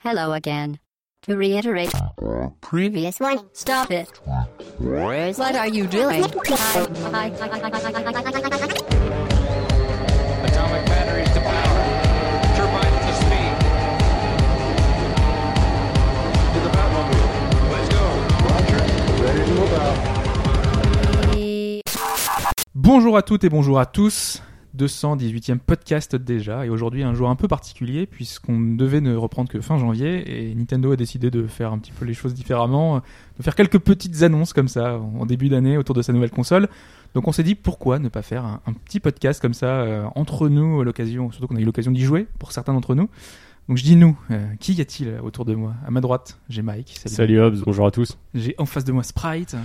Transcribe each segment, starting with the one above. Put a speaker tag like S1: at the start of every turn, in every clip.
S1: Hello again. To reiterate, previous one, stop it. What are you doing?
S2: Atomic batteries to power. Turbines to speed. To the Batmobile. Let's go.
S3: Bonjour à toutes et bonjour à tous. 218e podcast déjà et aujourd'hui un jour un peu particulier puisqu'on devait ne reprendre que fin janvier et Nintendo a décidé de faire un petit peu les choses différemment, de faire quelques petites annonces comme ça en début d'année autour de sa nouvelle console. Donc on s'est dit pourquoi ne pas faire un, un petit podcast comme ça euh, entre nous à l'occasion, surtout qu'on a eu l'occasion d'y jouer pour certains d'entre nous. Donc je dis nous, euh, qui y a-t-il autour de moi? À ma droite, j'ai Mike.
S4: Salut Hobbs, bonjour à tous.
S3: J'ai en face de moi Sprite.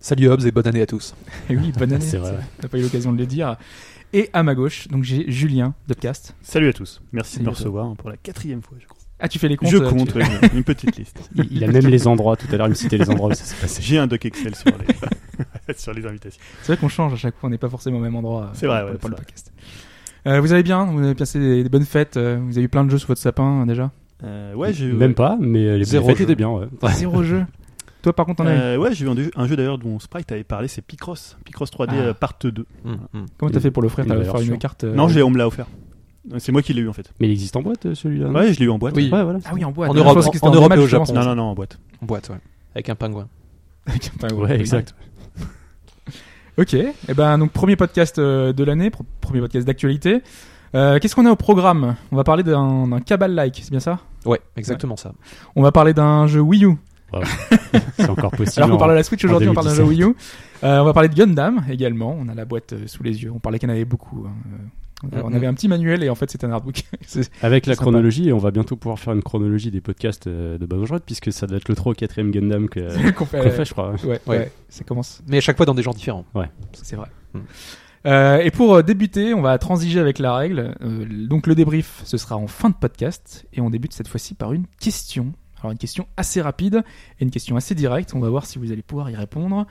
S5: Salut Hobbs et bonne année à tous.
S3: Et oui, bonne année.
S4: C'est vrai.
S3: T'as pas eu l'occasion de le dire. Et à ma gauche, donc j'ai Julien de Podcast.
S6: Salut à tous, merci
S3: Salut
S6: de me recevoir pour la quatrième fois, je crois.
S3: Ah, tu fais les comptes
S6: je compte,
S3: tu-
S6: oui, une petite liste.
S4: Il, il a même les endroits, tout à l'heure il me citait les endroits où ça s'est passé.
S6: J'ai un doc Excel sur les, sur les invitations.
S3: C'est vrai qu'on change à chaque fois, on n'est pas forcément au même endroit. euh,
S6: C'est vrai,
S3: pour-
S6: ouais,
S3: pour le
S6: vrai.
S3: podcast. Euh, vous allez bien? Vous avez passé des, des bonnes fêtes euh, Vous avez eu plein de jeux sous votre sapin euh, déjà?
S6: Euh, ouais, j'ai
S4: Même pas, mais les
S5: Zéro
S4: fêtes
S5: jeu.
S4: étaient bien, ouais.
S3: Zéro jeu. Toi, par contre, t'en as eu
S6: Euh, ouais, j'ai vu un, jeu- un jeu d'ailleurs dont Sprite avait parlé, c'est Picross. Picross 3D
S3: Ah.
S6: euh, part 2.
S5: Mm, mm.
S3: Comment t'as fait pour l'offrir T'as offert une carte euh,
S6: Non, j'ai- on me l'a offert. C'est moi qui l'ai eu en fait.
S4: Mais il existe en boîte celui-là
S6: Ouais, je l'ai eu en boîte.
S5: Oui.
S4: Ouais, voilà.
S3: Ah oui, en boîte.
S5: En Europe- en et au Japon.
S6: Non, non, non, en boîte.
S5: En boîte, ouais. Avec un pingouin.
S3: Avec un pingouin.
S4: Ouais, exact.
S3: Ok. Et ben donc premier podcast de l'année, pr- premier podcast d'actualité. Euh, Qu'est-ce qu'on a au programme? On va parler d'un d'un Cabal-like, c'est bien ça?
S5: Ouais, exactement ça.
S3: On va parler d'un jeu Wii U.
S4: C'est encore possible.
S3: Alors qu'on parle de la Switch aujourd'hui, on parle jeu
S4: 2017.
S3: Wii U. Euh, on va parler de Gundam également. On a la boîte euh, sous les yeux. On parlait qu'il y en avait beaucoup. hein. Euh, On
S5: Mhm.
S3: avait un petit manuel et en fait c'était un artbook. C'est-
S4: Avec la
S3: Sympa.
S4: chronologie, et on va bientôt pouvoir faire une chronologie des podcasts euh, de Banjo puisque ça doit être le 3 ou 4ème Gundam que-
S3: qu'on fait.
S4: qu'on fait, je crois.
S3: Ouais, ouais,
S5: Ouais.
S3: ça commence.
S5: Mais à chaque fois dans des genres différents.
S3: C'est vrai.
S5: Mm.
S3: Euh, et pour euh, débuter, on va transiger avec la règle. Euh, donc le débrief, ce sera en fin de podcast et on débute cette fois-ci par une question. Alors une question assez rapide et une question assez directe. On va voir si vous allez pouvoir y répondre.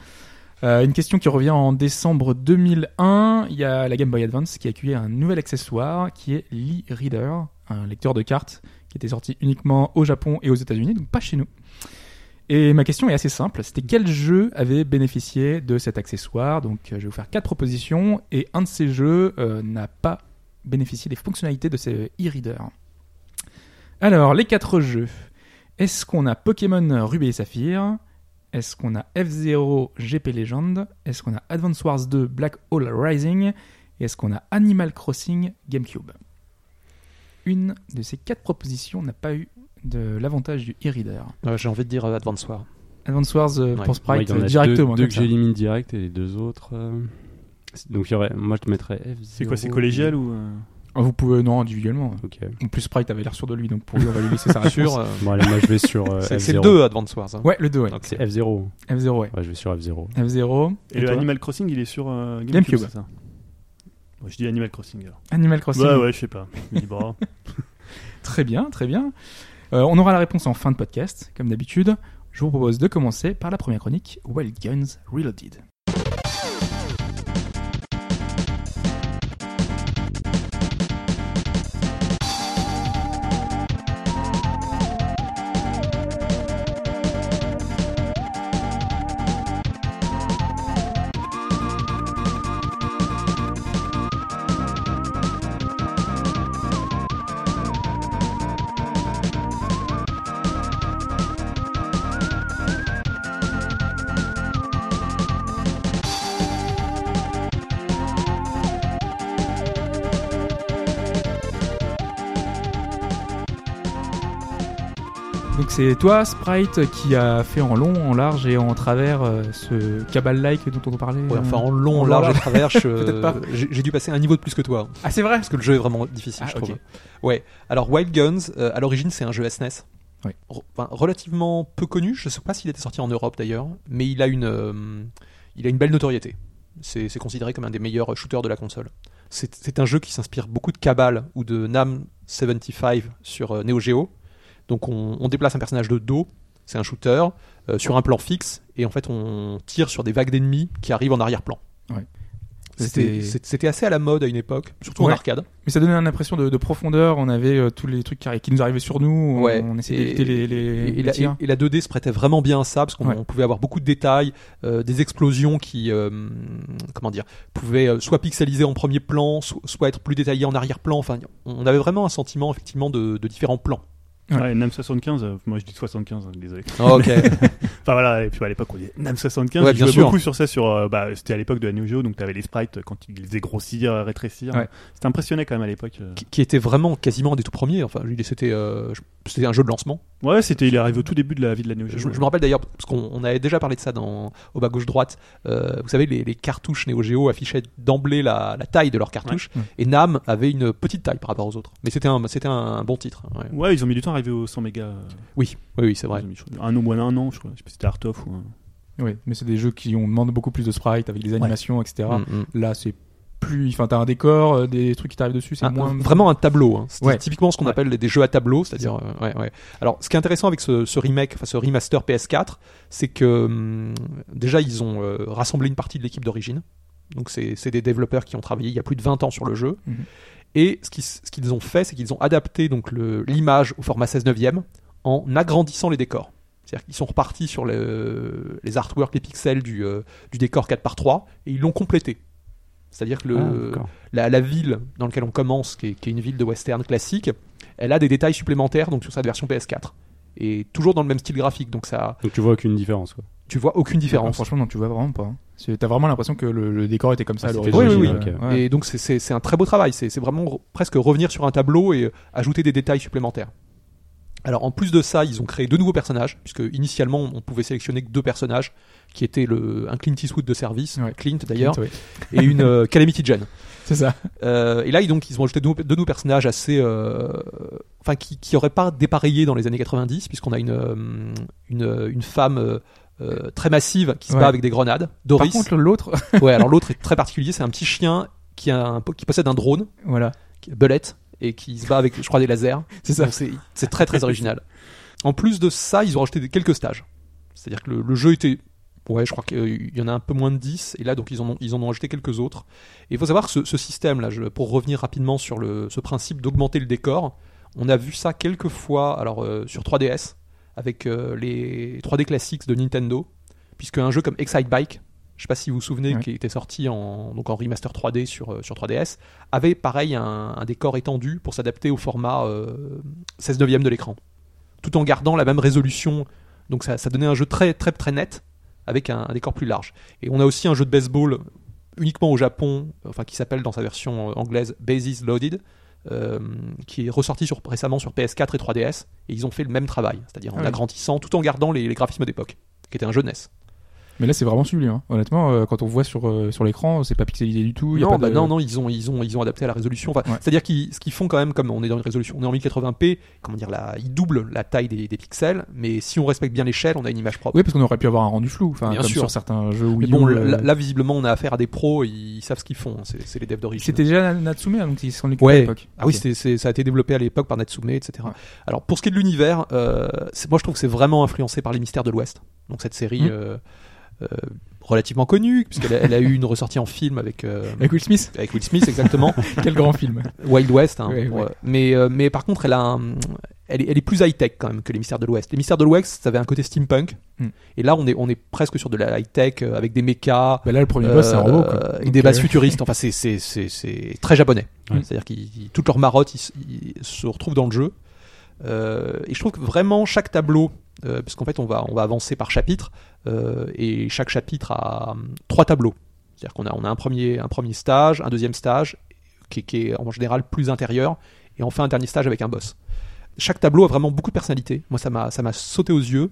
S3: Euh, une question qui revient en décembre 2001. Il y a la Game Boy Advance qui a accueilli un nouvel accessoire qui est l'e-reader, un lecteur de cartes qui était sorti uniquement au Japon et aux États-Unis, donc pas chez nous. Et ma question est assez simple. C'était quel jeu avait bénéficié de cet accessoire? Donc, euh, je vais vous faire quatre propositions et un de ces jeux euh, n'a pas bénéficié des fonctionnalités de ce e-reader. Alors, les quatre jeux. Est-ce qu'on a Pokémon Ruby et Saphir? Est-ce qu'on a F-Zero GP Legend? Est-ce qu'on a Advance Wars 2 Black Hole Rising? Et est-ce qu'on a Animal Crossing GameCube? Une de ces quatre propositions n'a pas eu de l'avantage du e-reader.
S5: Euh, J'ai envie de dire euh, Advance War.
S3: Advance Wars euh,
S5: Ouais.
S3: pour Sprite
S4: Ouais, il y en a
S3: euh, directement.
S4: Deux, deux que
S3: ça.
S4: j'élimine direct et les deux autres. euh, Donc il y aurait, moi je te mettrais F.
S6: C'est quoi, c'est collégial ou.
S3: Ah, Vous pouvez, non, individuellement.
S4: Ok.
S3: En plus, Sprite avait l'air sûr de lui, donc pour lui, on va lui laisser sa.
S5: Sûr, euh,
S4: Bon, allez, moi je vais sur euh,
S5: c'est c'est
S4: F0.
S5: le 2 Advance Wars. hein.
S3: Ouais, le 2, ouais.
S5: Ok.
S4: C'est F0.
S3: F0, ouais.
S4: Ouais, je vais sur F0.
S3: F0.
S6: Et, le
S3: toi
S6: Animal Crossing, il est sur euh, GameCube.
S3: GameCube.
S6: c'est ça Moi, je dis Animal Crossing alors.
S3: Animal Crossing.
S6: Ouais, ouais, je sais pas. Je me dis, bon,
S3: Très bien, très bien. Euh, on aura la réponse en fin de podcast, comme d'habitude. Je vous propose de commencer par la première chronique, Wild Guns Reloaded. C'est toi, Sprite, qui a fait en long, en large et en travers euh, ce Cabal-like dont on parlait.
S5: Ouais,
S3: euh,
S5: enfin, en long,
S3: en
S5: large et
S3: large.
S5: travers,
S3: Peut-être pas.
S5: j'ai dû passer un niveau de plus que toi.
S3: Ah, c'est vrai
S5: Parce que le jeu est vraiment difficile,
S3: Ah,
S5: je trouve. Ouais. Alors, Wild Guns, euh, à l'origine, c'est un jeu SNES.
S3: Oui.
S5: Re- enfin, relativement peu connu. Je sais pas s'il était sorti en Europe d'ailleurs, mais il a une, euh, il a une belle notoriété. C'est considéré comme un des meilleurs shooters de la console. C'est un jeu qui s'inspire beaucoup de Cabal ou de Nam 75 sur euh, Neo Geo. Donc, on, on déplace un personnage de dos. C'est un shooter euh, sur un plan fixe et en fait, on tire sur des vagues d'ennemis qui arrivent en arrière-plan.
S3: Ouais.
S5: C'était assez à la mode à une époque, surtout en arcade.
S3: Mais ça donnait une impression de, de profondeur. On avait euh, tous les trucs qui, nous arrivaient sur nous. On,
S5: Ouais.
S3: on essayait d'éviter les, les,
S5: Et,
S3: les
S5: la,
S3: tirs.
S5: et- et la 2D se prêtait vraiment bien à ça parce qu'on
S3: Ouais.
S5: pouvait avoir beaucoup de détails, euh, des explosions qui, euh, comment dire, pouvaient soit pixeliser en premier plan, so- soit être plus détaillées en arrière-plan. Enfin, on avait vraiment un sentiment effectivement de, de différents plans.
S3: Ouais.
S6: Ouais, NAM 75, euh, moi je dis 75, hein, désolé.
S5: ok.
S6: Enfin voilà, et puis à l'époque on disait NAM 75,
S5: Ouais,
S6: je jouais
S5: sûr.
S6: beaucoup sur ça, sur, euh, bah, c'était à l'époque de la Neo Geo, donc t'avais les sprites euh, quand ils les faisaient grossir, rétrécir.
S3: Ouais.
S6: C'était impressionné quand même à l'époque. euh.
S5: qui, qui était vraiment quasiment un des tout premiers. Enfin, c'était euh, un jeu de lancement.
S6: Ouais, c'était, il est arrivé au tout début de la vie de la Neo
S5: Je,
S6: Geo.
S5: je me rappelle d'ailleurs parce qu'on on avait déjà parlé de ça dans au bas gauche droite. Euh, vous savez, les, les cartouches Neo Geo affichaient d'emblée la, la taille de leurs cartouches
S3: Ouais.
S5: et Nam avait une petite taille par rapport aux autres. Mais c'était un c'était un bon titre. ouais.
S6: Ouais, ils ont mis du temps à arriver aux 100 mégas.
S5: Oui, oui, oui, c'est vrai.
S6: mis, crois, un an, moins un an, je crois. Je sais pas si c'était Art of ou. un-
S3: Oui, mais c'est des jeux qui ont demandé beaucoup plus de sprites avec des animations, etc.
S5: Mm, mm.
S3: Là, c'est plus. Enfin, t'as un décor, euh, des trucs qui t'arrivent dessus, c'est
S5: Un-
S3: moins.
S5: vraiment un tableau. Hein. C'est
S3: Ouais.
S5: typiquement ce qu'on
S3: Ouais.
S5: appelle des jeux à tableau, c'est-à-dire euh, ouais, ouais. Alors, ce qui est intéressant avec ce, ce remake, enfin ce remaster PS4, c'est que hum, déjà ils ont euh, rassemblé une partie de l'équipe d'origine. Donc c'est des développeurs qui ont travaillé il y a plus de 20 ans sur le jeu.
S3: Mhm.
S5: Et ce qu'ils ce ont fait, c'est qu'ils ont adapté donc l'image au format 16 neuvième en agrandissant les décors. C'est-à-dire qu'ils sont repartis sur le- les artworks, les pixels du, euh, du décor 4 par 3 et ils l'ont complété. C'est-à-dire que le,
S4: Ah,
S5: la, la ville dans laquelle on commence, qui est, qui est une ville de western classique, elle a des détails supplémentaires donc sur sa version PS4 et toujours dans le même style graphique. Donc ça,
S4: Donc tu vois aucune différence. Quoi.
S5: tu vois aucune
S3: Ah,
S5: différence.
S3: franchement, non, tu vois vraiment pas. hein. T'as vraiment l'impression que le, le décor était comme ça
S4: Ah,
S3: à l'origine.
S5: Oui, oui,
S4: oui.
S3: Ouais.
S5: Et donc c'est- un très beau travail. C'est vraiment re- presque revenir sur un tableau et ajouter des détails supplémentaires. Alors en plus de ça, ils ont créé deux nouveaux personnages, puisque initialement on pouvait sélectionner que deux personnages, qui étaient le, un Clint Eastwood de service,
S3: Ouais.
S5: Clint d'ailleurs, et une euh, Calamity Jane.
S3: C'est ça.
S5: Euh, et là, ils, donc, ils ont ajouté deux, deux nouveaux personnages assez, euh, enfin, qui, qui auraient pas dépareillé dans les années 90, puisqu'on a une, une, une femme très massive qui se
S3: Ouais.
S5: bat avec des grenades. Doris.
S3: Par contre, l'autre,
S5: ouais, alors l'autre est très particulier. C'est un petit chien qui a un, qui possède un drone,
S3: voilà,
S5: qui- Belette, et qui se bat avec, je crois, des lasers.
S3: c'est ça.
S5: C'est très très original. En plus de ça, ils ont rajouté des- quelques stages. C'est-à-dire que le, le jeu était. Ouais, je crois qu'il y en a un peu moins de 10, et là, donc, ils en ont, ils en ont ajouté quelques autres. Et il faut savoir que ce, ce système-là, pour revenir rapidement sur le, ce principe d'augmenter le décor, on a vu ça quelques fois alors, euh, sur 3DS, avec euh, les 3D classiques de Nintendo, puisque un jeu comme Excite Bike, je sais pas si vous vous souvenez,
S3: Ouais.
S5: qui était sorti en, donc en remaster 3D sur, euh, sur 3DS, avait pareil un, un décor étendu pour s'adapter au format euh, 16 neuvième de l'écran, tout en gardant la même résolution. Donc ça, ça donnait un jeu très très très net avec un, un décor plus large. Et on a aussi un jeu de baseball uniquement au Japon, enfin qui s'appelle dans sa version euh, anglaise Bases Loaded, euh, qui est ressorti sur, récemment sur PS4 et 3DS. Et ils ont fait le même travail, c'est-à-dire en
S3: Ah
S5: agrandissant tout en gardant les, les graphismes d'époque, qui était un jeu NES.
S3: Mais là, c'est vraiment sublime. hein. Honnêtement, euh, quand on voit sur, euh, sur l'écran, c'est pas pixelisé du tout. y a
S5: non,
S3: pas
S5: bah
S3: de...
S5: non, non, ils ont, ils ont, ils ont adapté à la résolution. Enfin,
S3: Ouais.
S5: C'est-à-dire qu'ils, ce qu'ils font quand même, comme on est dans une résolution, on est en 1080p, comment dire, là, ils doublent la taille des, des pixels, mais si on respecte bien l'échelle, on a une image propre.
S3: Oui, parce qu'on aurait pu avoir un rendu flou, enfin,
S5: Bien
S3: comme
S5: sûr.
S3: sur certains jeux Wii
S5: mais bon,
S3: euh,
S5: là, là, visiblement, on a affaire à des pros, ils savent ce qu'ils font. hein. C'est, c'est les devs d'origine.
S3: C'était déjà Natsume, hein, donc ils occupaient à
S5: Ouais.
S3: l'époque.
S5: Ah oui,
S3: Ok.
S5: c'était- c'est- ça a été développé à l'époque par Natsume, etc.
S3: Ouais.
S5: Alors pour ce qui est de l'univers, euh, moi je trouve que c'est vraiment influencé par les Mystères de l'Ouest. Donc cette série
S3: Mm.
S5: Euh, relativement connue, puisqu'elle a, elle a eu une ressortie en film avec, euh,
S3: Avec Will Smith,
S5: avec Will Smith exactement,
S3: quel grand film.
S5: Wild West. hein, pour, euh, Mais, euh, mais par contre, elle, a un- elle, est, elle est plus high-tech quand même que les Mystères de l'Ouest. Les Mystères de l'Ouest, ça avait un côté steampunk.
S3: Mm.
S5: Et là, on est, on est presque sur de la high-tech avec des mechas.
S3: Bah là, le premier boss, c'est un robot. Quoi.
S5: et
S3: Donc,
S5: des bases futuristes. Enfin, c'est, c'est, c'est, c'est très japonais. C'est-à-dire qu'ils, toutes leurs marottes ils, se retrouvent dans le jeu. Et je trouve que vraiment chaque tableau, euh, fait on va, on va avancer par chapitre, euh, et chaque chapitre a hum, trois tableaux. C'est-à-dire qu'on a, on a un, premier, un premier stage, un deuxième stage, qui, est en général plus intérieur, et enfin un dernier stage avec un boss. Chaque tableau a vraiment beaucoup de personnalité. Moi, ça m'a, ça m'a sauté aux yeux.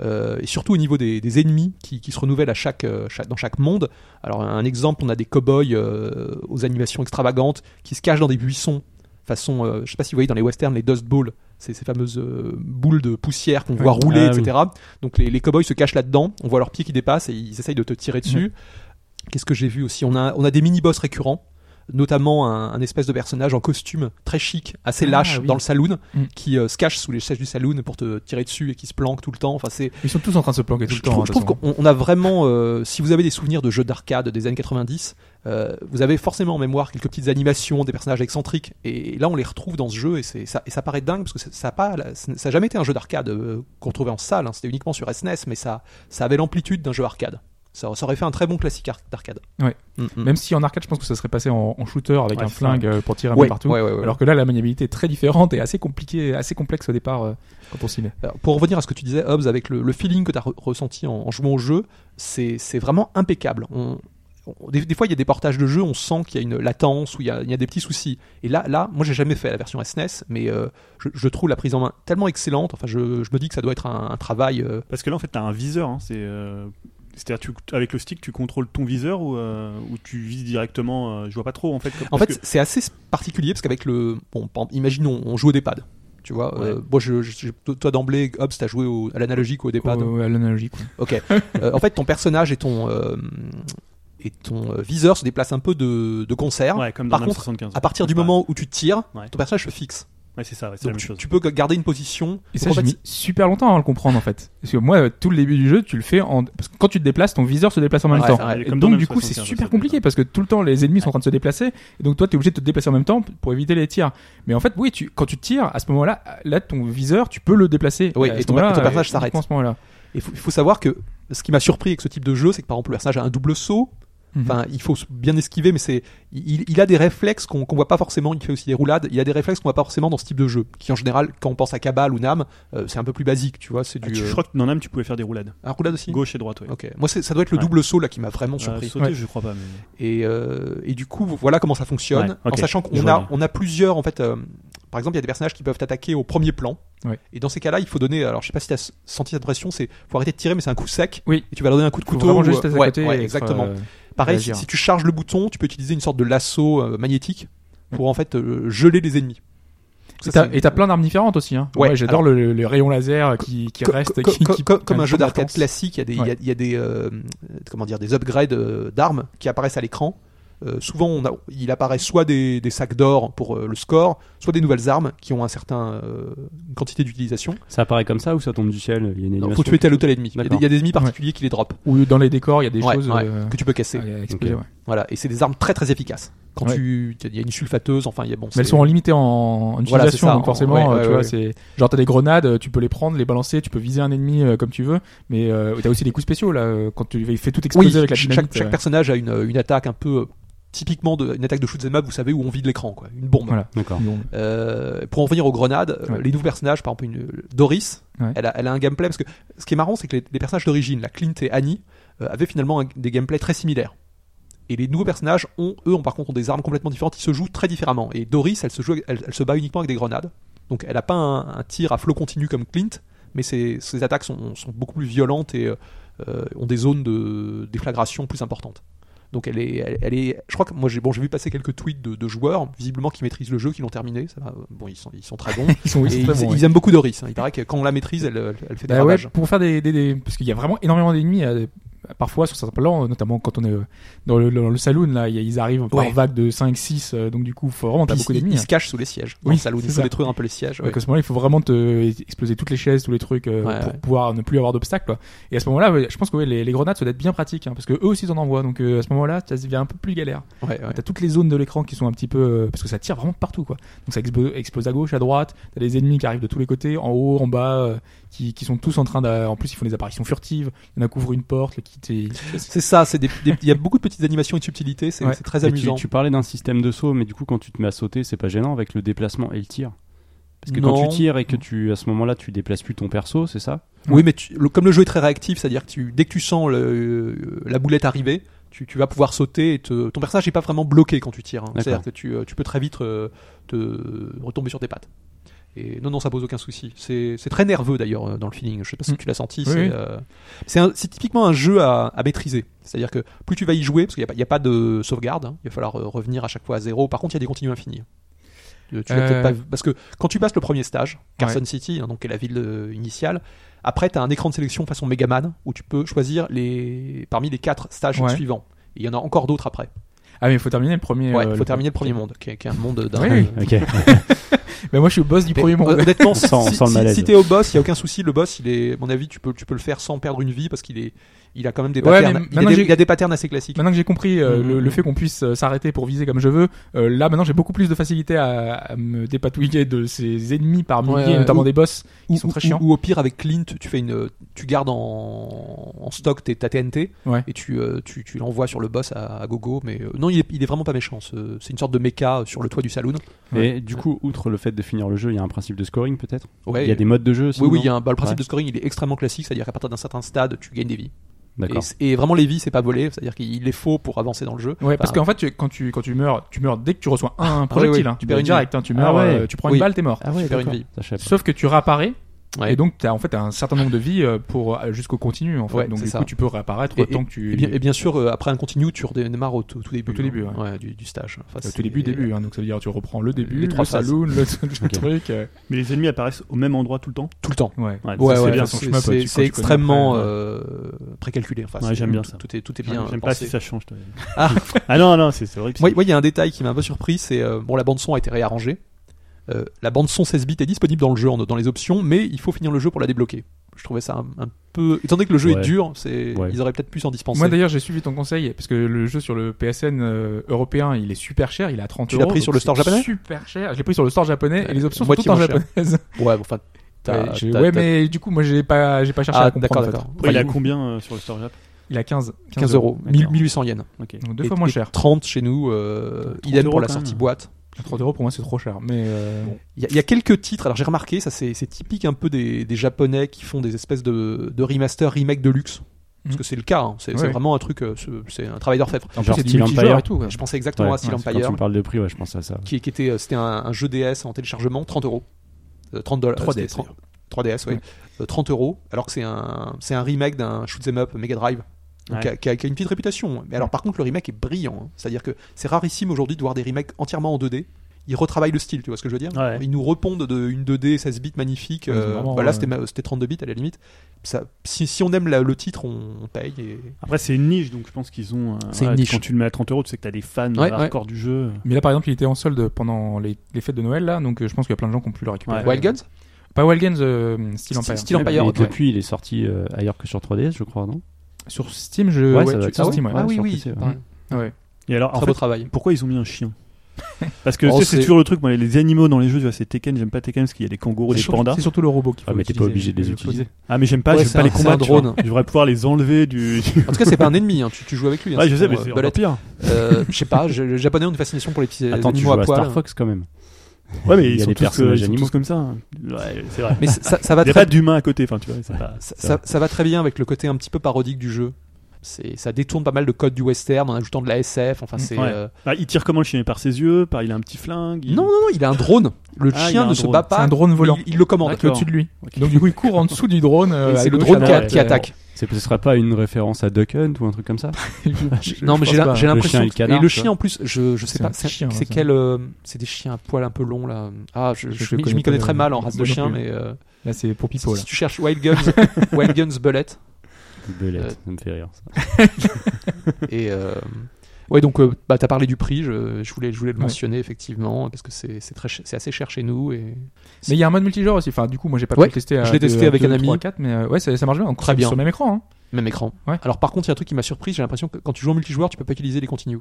S5: Euh, et surtout au niveau des, ennemis qui, se renouvellent à chaque, euh, dans chaque monde. Alors un exemple, on a des cow-boys euh, aux animations extravagantes qui se cachent dans des buissons, façon, euh, je sais pas si vous voyez dans les westerns les dust balls, ces, ces fameuses euh, boules de poussière qu'on voit rouler,
S4: Ah,
S5: etc. Donc les, les cow-boys se cachent là-dedans, on voit leurs pieds qui dépassent et ils essayent de te tirer dessus. Qu'est-ce que j'ai vu aussi? On a, on a des mini-boss récurrents. notamment un, un espèce de personnage en costume très chic, assez
S3: Ah,
S5: lâche
S3: oui.
S5: dans le saloon,
S3: Mm.
S5: qui euh, se cache sous les chaises du saloon pour te tirer dessus et qui se planque tout le temps. Enfin, c'est
S3: Ils sont tous en train de se planquer tout
S5: je
S3: le temps.
S5: trouve,
S3: hein,
S5: je trouve qu'on on a vraiment, euh, si vous avez des souvenirs de jeux d'arcade des années 90, euh, vous avez forcément en mémoire quelques petites animations, des personnages excentriques, et là on les retrouve dans ce jeu, et, ça, et ça paraît dingue, parce que ça- ça a, pas, ça a jamais été un jeu d'arcade euh, qu'on trouvait en salle, hein, c'était uniquement sur SNES, mais ça, ça avait l'amplitude d'un jeu arcade. Ça, ça aurait fait un très bon classique ar- d'arcade.
S3: Ouais.
S5: Mm, mm.
S3: Même si en arcade, je pense que ça serait passé en, en shooter avec
S6: Ouais,
S3: un flingue euh, pour tirer un peu
S5: Ouais,
S3: partout.
S5: ouais, ouais.
S3: Alors que là, la maniabilité est très différente et assez compliquée, assez complexe au départ euh, quand on s'y met.
S5: Alors, pour revenir à ce que tu disais, Hobbs, avec le, le feeling que tu as ressenti en, en jouant au jeu, c'est vraiment impeccable. On- des, des fois, il y a des portages de jeux, on sent qu'il y a une latence ou il y a, il y a des petits soucis. Et là, là moi, j'ai jamais fait la version SNES, mais euh, je, je trouve la prise en main tellement excellente. Enfin, je, je me dis que ça doit être un, un travail. euh,
S6: Parce que là, en fait, t'as un viseur. hein, c'est, euh, c'est-à-dire, tu, avec le stick, tu contrôles ton viseur ou, euh, ou tu vises directement. euh, je vois pas trop, en fait. comme-
S5: En fait,
S6: que-
S5: c'est assez particulier parce qu'avec le. Bon, imaginons, on joue au D-pad. Tu vois, euh, moi, je, je- toi d'emblée, Hobbs, t'as joué au- à l'analogique ou au D-pad.
S3: Au- à l'analogie, quoi.
S5: Ok. Euh, en fait, ton personnage et ton euh, et ton euh, viseur se déplacent un peu de, de concert.
S6: ouais, comme dans
S5: par contre,
S6: 75.
S5: À partir du
S6: Ouais.
S5: moment où tu tires,
S6: Ouais.
S5: ton personnage se fixe.
S6: Ouais, c'est ça, ouais, c'est la
S5: Donc
S6: même
S5: tu,
S6: chose.
S5: tu peux garder une position.
S3: Et ça, j'ai
S5: fait,
S3: mis super longtemps à le comprendre en fait. Parce que moi, tout le début du jeu, tu le fais en. Parce que quand tu te déplaces, ton viseur se déplace en même
S5: Ouais,
S3: temps.
S5: vrai.
S6: Et comme
S3: donc, du coup, c'est
S6: 75,
S3: super compliqué parce que tout le temps, les ennemis sont en train de se déplacer. Et donc, toi, tu es obligé de te déplacer en même temps pour éviter les tirs. Mais en fait, oui, tu, quand tu tires, à ce moment-là, là, ton viseur, tu peux le déplacer.
S5: Oui, et ton- ton personnage
S3: euh,
S5: s'arrête.
S3: uniquement à ce moment-là.
S5: Il faut, il faut savoir que ce qui m'a surpris avec ce type de jeu, c'est que par exemple le personnage a un double saut.
S3: Mhm.
S5: Enfin, il faut bien esquiver, mais c'est il, il a des réflexes qu'on qu'on voit pas forcément. Il fait aussi des roulades. Il a des réflexes qu'on voit pas forcément dans ce type de jeu, qui en général, quand on pense à Cabal ou Nam, euh, c'est un peu plus basique, tu vois. C'est
S6: Ah,
S5: du
S6: tu-
S5: euh,
S6: je crois que dans Nam, tu pouvais faire des roulades.
S5: un roulade aussi?
S6: Gauche et droite, ouais.
S5: Ok. Moi, c'est- ça doit être le
S6: Ouais.
S5: double saut là qui m'a vraiment
S6: Euh,
S5: surpris.
S6: sauter,
S3: Ouais.
S6: je crois pas. Mais...
S5: Et, euh, et du coup, voilà comment ça fonctionne.
S6: Ouais,
S5: En sachant
S6: je
S5: qu'on a,
S6: bien.
S5: on a plusieurs, en fait, euh, par exemple, il y a des personnages qui peuvent attaquer au premier plan. Et dans ces cas-là, il faut donner, alors je sais pas si tu as senti cette pression, c'est faut arrêter de tirer, mais c'est un coup sec.
S3: Oui.
S5: Et tu vas leur donner un coup de couteau. ou-
S3: juste à
S5: ouais,
S3: côté.
S5: exactement. Pareil, si, tu charges le bouton, tu peux utiliser une sorte de lasso euh, magnétique pour en fait euh, geler les ennemis.
S3: Et
S5: Ça,
S3: t'as-
S5: c'est-
S3: et t'as plein d'armes différentes aussi. Hein.
S5: Ouais,
S3: Ouais, j'adore le, les rayons laser qui, qui prennent
S5: comme un jeu d'arcade classique, il y a des, il y a-
S3: Ouais.
S5: il y a des, euh, comment dire, des upgrades d'armes qui apparaissent à l'écran. Euh, souvent, on a- il apparaît soit des, des sacs d'or pour euh, le score, soit des nouvelles armes qui ont un certain euh, une quantité d'utilisation.
S4: Ça apparaît comme ça ou ça tombe du ciel Il y a une
S5: Il
S4: animation
S5: faut tuer tel ou tel ennemi. Il y a des-
S4: D'accord.
S5: il y, a des ennemis particuliers qui les drop.
S3: Ou dans les décors, il y a des
S5: Ouais,
S3: choses
S5: ouais,
S3: euh,
S5: que tu peux casser.
S3: exploser.
S5: Voilà, et c'est des armes très très efficaces. Quand
S3: Ouais.
S5: tu, il y a une sulfateuse, enfin, il y a bon.
S3: Mais elles sont limitées en, utilisation,
S5: ça,
S3: donc
S5: en-
S3: forcément, tu
S5: ouais.
S3: vois, c'est genre t'as des grenades, tu peux les prendre, les balancer, tu peux viser un ennemi euh, comme tu veux, mais euh, t'as aussi des coups spéciaux là, quand tu fais tout exploser
S5: Oui,
S3: avec la
S5: chaque,
S3: dynamite.
S5: chaque personnage a une, une attaque un peu typiquement de, une attaque de shoot'em up, vous savez où on vide l'écran, quoi, une bombe.
S3: Voilà.
S4: D'accord.
S5: Euh, pour en revenir aux grenades, euh,
S3: Ouais.
S5: les nouveaux personnages, par exemple une, Doris,
S3: Ouais.
S5: elle, a, elle a un gameplay parce que ce qui est marrant, c'est que les, les personnages d'origine, la Clint et Annie, euh, avaient finalement un- des gameplays très similaires. Et les nouveaux personnages ont, eux, ont par contre ont des armes complètement différentes. Ils se jouent très différemment. Et Doris, elle se joue, elle, elle se bat uniquement avec des grenades. Donc, elle n'a pas un, un tir à flot continu comme Clint, mais ses, ses attaques sont, sont beaucoup plus violentes et euh, euh, ont des zones de déflagration plus importantes. Donc, elle est, elle, elle est, je crois que moi, j'ai bon, j'ai vu passer quelques tweets de, de joueurs visiblement qui maîtrisent le jeu, qui l'ont terminé. Ça va. Bon, ils sont, ils sont très bons.
S3: Ils sont, ils très bons,
S5: ils aiment beaucoup Doris. hein. Il paraît que quand on la maîtrise, elle, elle- fait des
S3: Bah ouais,
S5: ravages.
S3: pour faire des, des, des- parce qu'il y a vraiment énormément d'ennemis. euh, Parfois sur certains plans, notamment quand on est euh, dans le, saloon, là, ils arrivent par
S5: Ouais.
S3: vague de 5, 6, euh, donc du coup, faut vraiment, t'as beaucoup d'ennemis.
S5: ils se cachent sous les sièges.
S3: Oui,
S5: le salon, il faut détruire un peu les sièges. ouais.
S3: Donc à ce moment-là, il faut vraiment te exploser toutes les chaises, tous les trucs euh,
S5: Ouais,
S3: pour pouvoir ne plus avoir d'obstacles. Et à ce moment-là, je pense que les, les grenades ça doit être bien pratique, hein, parce que eux aussi ils en envoient. Donc euh, à ce moment-là, ça devient un peu plus galère. T'as toutes les zones de l'écran qui sont un petit peu euh, parce que ça tire vraiment partout quoi. Donc ça explose, à gauche, à droite. T'as des ennemis qui arrivent de tous les côtés, en haut, en bas, qui, qui sont tous en train de. En plus ils font des apparitions furtives. Il y en a qui ouvrent une porte, qui
S5: C'est ça, c'est il y a beaucoup de petites animations et de subtilités, c'est
S3: Ouais.
S5: très
S4: Et
S5: amusant.
S4: tu parlais d'un système de saut, mais du coup, quand tu te mets à sauter, c'est pas gênant avec le déplacement et le tir Parce que
S5: Non.
S4: quand tu tires et que tu, à ce moment-là, tu déplaces plus ton perso, c'est ça?
S5: Oui, mais tu- le- comme le jeu est très réactif, c'est-à-dire que tu, dès que tu sens le- la boulette arriver, tu, tu vas pouvoir sauter et te- ton personnage n'est pas vraiment bloqué quand tu tires. hein. C'est-à-dire que tu, euh, tu peux très vite euh, te retomber sur tes pattes. Et non, non, ça pose aucun souci. C'est très nerveux d'ailleurs euh, dans le feeling. Je sais pas si
S3: Mm.
S5: tu l'as senti.
S3: Oui,
S5: c'est
S3: oui.
S5: euh, c'est typiquement un jeu à, à maîtriser. C'est-à-dire que plus tu vas y jouer, parce qu'il n'y a, pas- a de sauvegarde, hein, il va falloir euh, revenir à chaque fois à zéro. Par contre, il y a des continues infinies. Tu l'as
S3: Euh,
S5: peut-être pas vu. Parce que quand tu passes le premier stage, Carson City, hein, donc qui est la ville euh, initiale, après tu as un écran de sélection façon Megaman où tu peux choisir les parmi les quatre stages
S3: Ouais.
S5: suivants. Et il y en a encore d'autres après.
S3: Ah, mais il faut terminer le premier.
S5: Ouais,
S3: euh,
S5: faut
S3: le-
S5: terminer le premier monde, qui est, qui est un monde d'un.
S3: Oui, oui.
S4: Ok.
S3: Mais moi, je suis au boss du
S5: Mais,
S3: premier monde.
S5: hon- Honnêtement, si,
S4: on
S5: si-
S4: le
S5: si-
S4: malaise.
S5: si t'es au boss, il y a aucun souci. Le boss, il est, à mon avis, tu peux, tu peux le faire sans perdre une vie parce qu'il est, il a quand même des
S3: Ouais,
S5: patterns. il, y a des, il a des patterns assez classiques.
S3: Maintenant que j'ai compris euh,
S5: Mhm.
S3: le, le fait qu'on puisse euh, s'arrêter pour viser comme je veux, euh, là maintenant j'ai beaucoup plus de facilité à, à me dépatouiller de ces ennemis par milliers,
S5: Ouais,
S3: notamment
S5: Ou-
S3: des boss qui
S5: Ou,
S3: sont très chiants.
S5: ou au pire avec Clint, tu fais une, tu gardes en, en stock tes, ta TNT
S3: Ouais.
S5: et tu, euh, tu, tu l'envoies sur le boss à, à gogo. Mais euh, non, il est, il est vraiment pas méchant. ce- C'est une sorte de mecha sur le toit du saloon.
S4: Et du coup, outre le fait de finir le jeu, il y a un principe de scoring peut-être?
S5: Ouais.
S4: Il y a des modes de jeu
S5: Oui, oui, il y a un, bah, le principe
S4: Ouais.
S5: de scoring, il est extrêmement classique, c'est-à-dire qu'à partir d'un certain stade, tu gagnes des vies. Et, vraiment, les vies, c'est pas volé, c'est-à-dire qu'il les faut pour avancer dans le jeu.
S3: Ouais, parce qu'en fait, tu- quand tu quand tu meurs, tu meurs dès que tu reçois un projectile.
S5: oui,
S3: hein.
S5: tu perds une
S3: direct, hein, tu
S4: Ah
S3: meurs,
S4: ouais.
S3: euh, tu prends
S5: Oui.
S3: une balle, t'es mort.
S4: Ah ouais,
S5: tu perds une vie.
S3: Sauf que tu réapparais.
S5: Ouais.
S3: Et donc, tu as en fait un certain nombre de vies euh, pour euh, jusqu'au continu. En fait.
S5: Ouais,
S3: donc,
S5: c'est
S3: du
S5: ça.
S3: coup, tu peux réapparaître
S5: Et-
S3: autant que tu.
S5: Et bien, et bien sûr, euh, après un continu, tu redémarres au tout, tout début.
S3: Au tout début,
S5: hein.
S3: ouais.
S5: du, du stage. Enfin,
S3: Au
S5: c'est-
S3: tout début, début. Hein, donc, ça veut dire tu reprends le début,
S5: Les trois
S3: le saloon, le, truc. euh,
S6: Mais les ennemis apparaissent au même endroit tout le temps?
S5: Tout le temps.
S3: Ouais.
S6: Ouais, c'est
S5: ouais,
S6: bien.
S3: façon
S5: c'est- extrêmement euh, précalculé.
S6: J'aime bien ça.
S5: Tout est, tout est bien
S6: J'aime pas si ça change. toi.
S5: Ah.
S6: Ah non, non, c'est que
S5: Moi, il y a un détail qui m'a un peu surpris, c'est euh, bon, la bande son a été réarrangée. Euh, la bande son 16 bits est disponible dans le jeu, en- dans les options, mais il faut finir le jeu pour la débloquer. Je trouvais ça un, un peu, étant donné que le jeu
S4: Ouais.
S5: est dur, c'est,
S4: Ouais.
S5: ils auraient peut-être pu s'en dispenser.
S3: Moi d'ailleurs j'ai suivi ton conseil parce que le jeu sur le PSN euh, européen il est super cher, il est à 30
S5: Tu
S3: euros.
S5: l'as pris sur le store japonais
S3: Super cher. Je l'ai pris sur le store japonais et les options sont
S5: Moitié
S3: toutes en japonaise.
S5: ouais, bon, enfin, t'as-
S3: Ouais, j'ai-
S5: t'as-
S3: ouais,
S5: t'as-
S3: mais du coup moi j'ai pas j'ai pas cherché
S5: Ah,
S3: à comprendre.
S5: d'accord, d'accord.
S6: Il a combien euh, sur le store Jap?
S3: Il a 15
S5: 15 euros,
S6: D'accord.
S5: 1000 1800 yens.
S6: Ok.
S3: Donc deux
S5: Et-
S3: fois moins
S5: et
S3: cher.
S5: 30 chez nous, euh,
S6: 30
S5: idem pour
S6: euros
S5: la sortie
S6: même.
S5: boîte.
S3: 30 euros pour moi c'est trop cher. Mais euh,
S5: Il y, a- il y a quelques titres, alors j'ai remarqué, ça c'est typique un peu des, des japonais qui font des espèces de, de remaster, remake de luxe. Parce
S3: Mhm.
S5: que c'est le cas, hein. c'est
S3: Ouais.
S5: vraiment un truc, euh, c'est- un travail d'orfèvre.
S4: Genre
S3: c'est du
S4: Steel Empire.
S3: et tout. quoi.
S5: Je pensais exactement
S4: Ouais,
S5: à Steel
S4: ouais, Quand
S5: Empire,
S4: tu me parles de prix, ouais, je pense à ça.
S5: qui, qui était, euh, c'était un, un jeu DS en téléchargement, 30 euros. Euh, 30 dollars.
S3: 3DS,
S5: c'était 30 3DS, ouais. Euh, 30 euros, alors que c'est un, c'est un remake d'un shoot'em up Mega Drive.
S6: Ouais.
S5: qui, a, qui a- qui a une petite réputation. Mais alors, par contre, le remake est brillant. hein. C'est-à-dire que c'est rarissime aujourd'hui de voir des remakes entièrement en 2D. Ils retravaillent le style, tu vois ce que je veux dire?
S6: Ouais.
S5: Ils nous repondent de, une 2D 16 bits magnifique.
S3: Ouais,
S5: euh, bah là,
S3: ouais.
S5: c'était ma- c'était 32 bits à la limite. Ça, si, si on aime la- le titre, on, on paye. Et...
S6: Après, c'est une niche, donc je pense qu'ils ont. euh,
S5: C'est une niche.
S6: Quand tu le mets à 30 euros, tu sais que t'as des fans
S5: Ouais,
S6: hardcore du jeu.
S3: Mais là par exemple il était en solde pendant les, les fêtes de Noël là donc euh, je pense qu'il y a plein de gens qui ont pu le récupérer.
S6: Ouais.
S5: Wild Guns?
S3: Pas Wild Guns, euh, Steel Empire.
S5: Steel Empire,
S4: Et depuis, il est sorti euh, ailleurs que sur 3DS, je crois, non?
S3: Sur Steam je
S4: Ouais,
S3: ouais,
S4: ça doit
S3: tu-
S4: être
S3: sur
S4: ça,
S3: Steam ouais.
S4: ouais.
S5: Ah oui, oui.
S4: PC, ouais.
S6: Et alors, en
S5: Très
S6: fait,
S5: beau travail.
S6: pourquoi ils ont mis un chien Parce que
S5: Oh,
S6: tu sais, c'est toujours le truc, moi, les animaux dans les jeux, tu vois, c'est Tekken, j'aime pas Tekken parce qu'il y a des kangourous, des pandas.
S3: C'est surtout le robot faut
S4: Ah, mais t'es pas obligé de les
S3: Le
S4: utiliser.
S6: Ah, mais j'aime pas,
S5: Ouais,
S6: j'aime pas les combats. tu
S5: drone.
S6: Je voudrais pouvoir les enlever du.
S5: En tout cas, c'est pas un ennemi. hein. Tu, tu joues avec lui. hein.
S6: Ouais, je sais, mais
S5: bon,
S6: c'est
S5: euh,
S6: pire.
S5: Euh, je sais pas, les Japonais ont une fascination pour les petits
S4: Attends, tu
S5: animaux
S4: joues
S5: à
S4: à
S5: poil.
S4: Star Fox quand même.
S6: Ouais, mais
S4: Il y
S6: ils
S4: a
S6: sont,
S4: des
S6: tous, euh, ils sont
S4: animaux.
S6: tous comme ça. hein. Ouais, c'est vrai.
S5: Mais ça, ça va
S6: Il y a
S5: très,
S6: d'humains à côté, enfin, tu vois. c'est pas-
S5: ça- ça va très bien avec le côté un petit peu parodique du jeu. C'est, ça détourne pas mal de codes du western en ajoutant de la SF. Enfin, c'est.
S6: Ouais.
S5: euh,
S6: Ah, il tire comment le chien Par ses yeux Par il a un petit flingue il-
S5: Non, non, non, il a un drone. Le
S6: Ah,
S5: chien ne se
S6: drone.
S5: bat pas.
S3: C'est un drone volant.
S5: Il, il le commande.
S3: Au-dessus de lui. Donc du coup il court en dessous du drone. euh,
S5: c'est le drone qui, a-
S3: droite,
S5: qui attaque.
S4: C'est ce serait pas une référence à Duck Hunt ou un truc comme ça
S5: Non, mais j'ai, l'impression.
S4: chien et le
S5: que-
S4: canard,
S5: et le chien en plus, je, je sais
S3: C'est
S5: pas. C'est, c'est quel. euh, c'est des chiens à poil un peu longs là. Ah, je, je,
S3: Je
S5: m'y-
S3: connais
S5: très mal en race de chien, mais
S3: Là c'est pour Pipo là.
S5: si tu cherches Wild Guns, Wild Guns Bullet,
S4: Belette,
S5: Euh,
S4: ça me fait rire. Ça.
S5: Et euh, ouais, donc euh, bah, t'as parlé du prix, je, je voulais, je voulais le
S3: Ouais.
S5: mentionner effectivement parce que c'est c'est très, ch- c'est assez cher chez nous et
S3: Mais il y a un mode multijoueur aussi. Enfin du coup moi j'ai pas
S5: Ouais,
S3: pu le tester. à
S5: je l'ai testé avec
S3: deux,
S5: un ami.
S3: trois, quatre, mais euh, ouais ça, ça marche bien.
S5: Très bien.
S3: Sur le même écran. Hein.
S5: même écran.
S3: Ouais.
S5: Alors par contre, il y a un truc qui m'a surpris, j'ai l'impression que quand tu joues en multijoueur, tu peux pas utiliser les continues.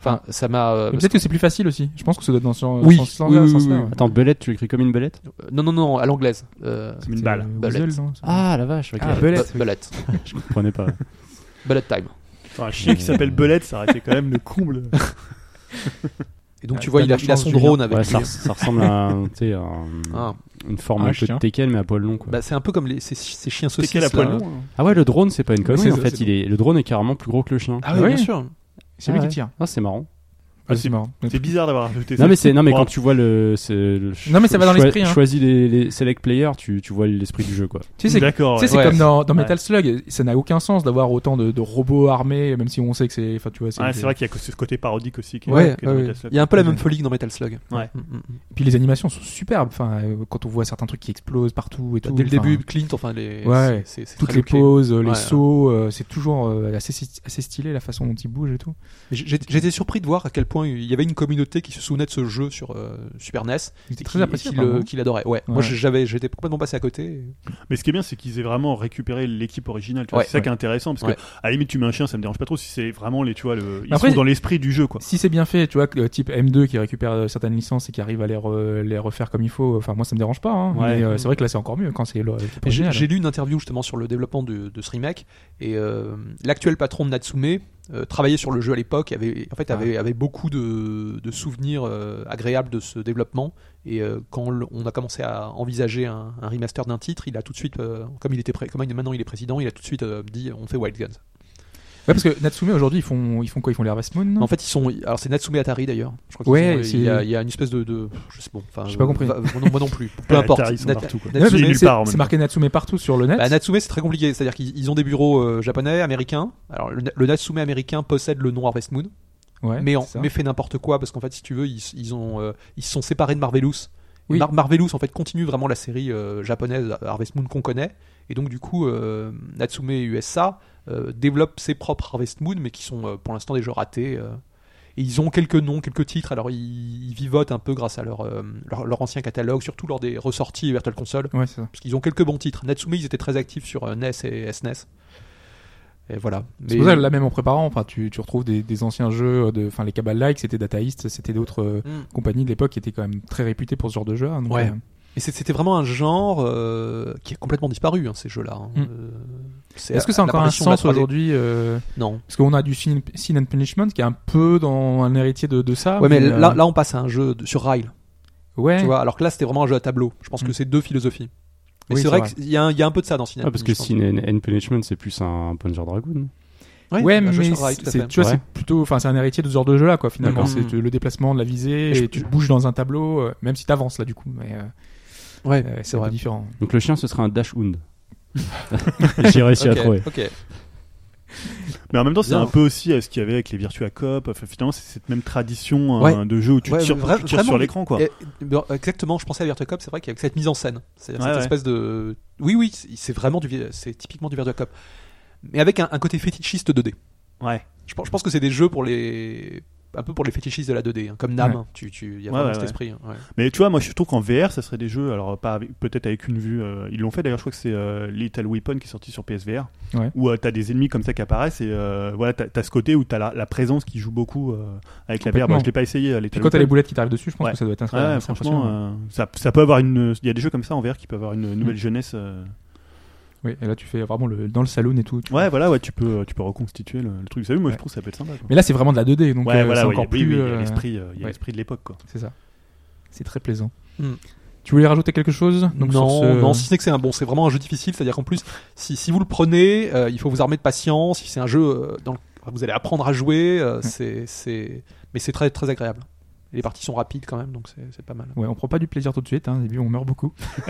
S5: Enfin, ça m'a. euh,
S3: Peut-être que c'est plus facile aussi. Je pense que ça doit être dans ce
S5: Oui,
S3: sens-
S5: oui, oui,
S3: sens-là,
S5: oui,
S3: ouais.
S4: Attends, belette, tu l'écris comme une belette
S5: euh, non, non, non, à l'anglaise. Euh,
S6: C'est une balle.
S3: euh,
S5: Bullet.
S3: Weasel, non
S4: Ah la vache, ok.
S3: Ah, belette.
S5: bu- bullet.
S4: Je comprenais pas.
S5: Bullet time.
S6: Enfin, un chien qui s'appelle Belette, ça aurait été quand même le comble.
S5: Et donc
S3: Ah,
S5: tu vois, il a,
S3: de la
S5: il a
S3: chance,
S5: son
S3: Julien.
S5: drone avec
S4: Ouais,
S5: lui.
S4: ça, ça ressemble à un, tu sais, un-
S5: Ah.
S4: une forme
S3: Un
S4: un peu
S3: chien.
S4: de Tekken mais à poil long quoi.
S5: Bah, c'est un peu comme les, ces, ces chiens
S6: C'est
S5: saucisses.
S6: quel à poil long hein.
S4: Ah ouais, le drone c'est pas une connerie en fait,
S3: c'est
S4: il est le drone est carrément plus gros que le chien.
S5: Ah oui,
S3: Oui.
S5: bien sûr.
S3: C'est
S4: Ah
S3: lui
S4: ouais.
S3: qui tire.
S4: Ah, c'est marrant.
S3: Ah,
S6: c'est-
S3: c'est marrant.
S6: C'est bizarre d'avoir ajouté ça.
S4: Non mais c'est non mais quand tu vois le le
S3: Non, mais ça va dans l'esprit, hein.
S4: Choisis les, les select players, tu, tu vois l'esprit du jeu quoi.
S3: Tu sais, c'est
S6: D'accord.
S3: Tu sais,
S6: ouais.
S3: c'est
S5: Ouais.
S3: comme dans, dans
S6: Ouais.
S3: Metal Slug, ça n'a aucun sens d'avoir autant de, de robots armés, même si on sait que c'est. Enfin, tu vois,
S6: Ouais, c'est vrai qu'il y a ce côté parodique aussi. Qui est-
S5: Ouais,
S6: qui est dans
S5: ouais,
S6: Metal
S5: ouais.
S6: Slug.
S5: il y a un peu la même folie que dans Metal Slug.
S6: Ouais.
S5: Mm, mm, mm.
S3: Puis les animations sont superbes. Enfin, euh, quand on voit certains trucs qui explosent partout et tout.
S5: Dès le début, Clint, enfin les.
S3: Ouais. Toutes les poses, euh, les sauts, euh, c'est toujours assez, assez stylé la façon dont ils bougent et tout.
S5: J'étais surpris de voir à quel point il y avait une communauté qui se souvenait de ce jeu sur euh, Super NES
S3: étaient
S5: qui,
S3: très appréciés.
S5: qui le-
S3: apparemment.
S5: qui l'adorait. Ouais. Moi, j'avais, j'étais complètement passé à côté.
S6: Mais ce qui est bien, c'est qu'ils aient vraiment récupéré l'équipe originale.
S5: Ouais,
S6: c'est ça
S3: ouais.
S6: qui est intéressant parce
S5: Ouais.
S6: que à la limite, tu mets un chien, ça me dérange pas trop si c'est vraiment les, tu vois, le, ils
S3: Après,
S6: sont dans l'esprit du jeu, quoi.
S3: Si c'est bien fait, tu vois, euh, type M2 qui récupère euh, certaines licences et qui arrive à les, re- les refaire comme il faut, enfin moi ça me dérange pas. Hein, mais euh, c'est vrai que là c'est encore mieux quand c'est le.
S5: J'ai lu une interview justement sur le développement de, de ce remake et euh, l'actuel patron de Natsume euh, travaillait sur le jeu à l'époque, avait en fait avait, avait beaucoup de, de souvenirs euh, agréables de ce développement et euh, quand on a commencé à envisager un, un remaster d'un titre, il a tout de suite, euh, comme il était pré- comme maintenant il est président, il a tout de suite dit on fait Wild Guns.
S3: Ouais, parce que Natsume aujourd'hui ils font, ils font quoi? Ils font les Harvest Moon
S5: En fait, ils sont. Alors, c'est Natsume Atari d'ailleurs. Je crois
S3: Ouais,
S5: il y, a, il y a une espèce de. de je sais bon. Enfin,
S3: J'ai pas compris.
S5: va- moi, non, moi non plus. Peu importe.
S6: Atari, ils sont
S5: Nat-
S6: partout,
S3: c'est- marqué Natsume partout sur le net.
S5: Bah, Natsume, c'est très compliqué. C'est-à-dire qu'ils ils ont des bureaux euh, japonais, américains. Alors, le, le Natsume américain possède le nom Harvest Moon,
S3: ouais,
S5: mais, en, fait n'importe quoi parce qu'en fait, si tu veux, ils, ils ont, euh, ils se sont séparés de Marvelous. Et
S3: Oui.
S5: Mar- Marvelous, en fait, continue vraiment la série euh, japonaise Harvest Moon qu'on connaît. Et donc, du coup, euh, Natsume USA euh, développe ses propres Harvest Moon, mais qui sont euh, pour l'instant des jeux ratés. euh. et ils ont quelques noms, quelques titres. Alors, ils, ils vivotent un peu grâce à leur, leur, leur ancien catalogue, surtout lors des ressorties Virtual Console.
S3: Ouais, c'est ça.
S5: Parce qu'ils ont quelques bons titres. Natsume, ils étaient très actifs sur NES et SNES. Et voilà.
S3: C'est pour ça que là même en préparant, enfin tu, tu retrouves des, des anciens jeux de, enfin les Cabal Like, c'était Data East, c'était d'autres euh,
S5: Mm.
S3: compagnies de l'époque qui étaient quand même très réputées pour ce genre de jeu. hein, donc,
S5: Ouais.
S3: euh,
S5: Et c'était vraiment un genre euh, qui a complètement disparu, hein, ces jeux-là. hein.
S3: Mm.
S5: Euh,
S3: Est-ce que ça a encore un sens
S5: 3D.
S3: aujourd'hui euh,
S5: Non.
S3: Parce qu'on a du Sin, Sin and Punishment qui est un peu dans un héritier de, de ça.
S5: Ouais, mais là, là, on passe à un jeu de- sur rail.
S3: ouais.
S5: Tu vois, alors que là, c'était vraiment un jeu à tableau. Je pense
S3: Mm.
S5: que c'est deux philosophies. Mais
S3: Oui,
S5: c'est vrai
S3: vrai.
S5: qu'il y, a un- il y a un peu de ça dans Sin
S4: Ah, parce que Sin and, Punishment c'est plus un Puncher Dragoon.
S5: Ouais,
S3: Ouais, mais
S5: à
S3: tu vois,
S4: Ouais.
S3: c'est plutôt, enfin, c'est un héritier de ce genre de jeu-là, quoi. Finalement, c'est le déplacement de la visée
S5: Et je-
S3: et tu bouges dans un tableau, euh, même si t'avances là, du coup. Mais euh,
S5: Ouais,
S3: euh,
S5: c'est vrai.
S3: différent.
S4: Donc le chien ce sera un Dash Hound. J'ai réussi à
S5: Ok,
S4: trouver.
S5: ok.
S6: Mais en même temps, c'est un peu aussi euh, ce qu'il y avait avec les Virtua Cop. Enfin, finalement, c'est cette même tradition
S5: Ouais.
S6: de jeu où tu
S5: Ouais,
S6: tires, tu tires sur l'écran, quoi.
S5: Et- ben, exactement, je pensais à Virtua Cop, c'est vrai qu'il y a cette mise en scène. C'est-à-dire
S6: Ouais,
S5: cette espèce de. Oui, oui, c'est vraiment du. C'est typiquement du Virtua Cop. Mais avec un, un côté fétichiste 2D.
S6: Ouais.
S5: Je pense que c'est des jeux pour les. Un peu pour les fétichistes de la 2D, hein, comme Nam.
S3: Ouais.
S5: Tu, tu, il y a
S6: Ouais,
S5: vraiment
S6: ouais,
S5: cet esprit. hein, ouais.
S6: Mais tu vois, moi je trouve qu'en VR, ça serait des jeux, alors pas avec- peut-être avec une vue. euh, ils l'ont fait d'ailleurs, je crois que c'est euh, Little Weapon qui est sorti sur PSVR,
S3: Ouais.
S6: où euh, t'as des ennemis comme ça qui apparaissent et euh, voilà, t'as as ce côté où t'as la, la présence qui joue beaucoup euh, avec la VR. Moi je l'ai pas essayé,
S3: Puis
S6: Little
S3: quand t'as les boulettes qui t'arrivent dessus, je pense
S6: Ouais.
S3: que ça doit être très,
S6: Ouais,
S3: très
S6: franchement, euh, ça, ça peut avoir une. Il y a des jeux comme ça en VR qui peuvent avoir une nouvelle jeunesse.
S3: Oui, et là tu fais vraiment le, dans le saloon et tout.
S6: Ouais, voilà, ouais, tu peux, tu peux reconstituer le, le truc. Salut, moi
S3: Ouais.
S6: je trouve que ça peut être sympa. Quoi.
S3: Mais là c'est vraiment de la 2D, donc
S6: ouais,
S3: euh,
S6: voilà,
S3: c'est
S6: ouais,
S3: encore
S6: oui,
S3: plus.
S6: il y a
S3: euh,
S6: l'esprit, euh, l'esprit de l'époque, quoi.
S3: C'est ça. C'est très plaisant.
S5: Hmm.
S3: Tu voulais rajouter quelque chose donc,
S5: non,
S3: ce-
S5: non, si ce n'est que c'est un bon, c'est vraiment un jeu difficile, c'est-à-dire qu'en plus, si, si vous le prenez, euh, il faut vous armer de patience. Si c'est un jeu euh, dans le- vous allez apprendre à jouer, euh, c'est, c'est, mais c'est très, très agréable. Les parties sont rapides quand même, donc c'est, c'est pas mal.
S3: Ouais, on prend pas du plaisir tout de suite. Hein. Au début, on meurt beaucoup.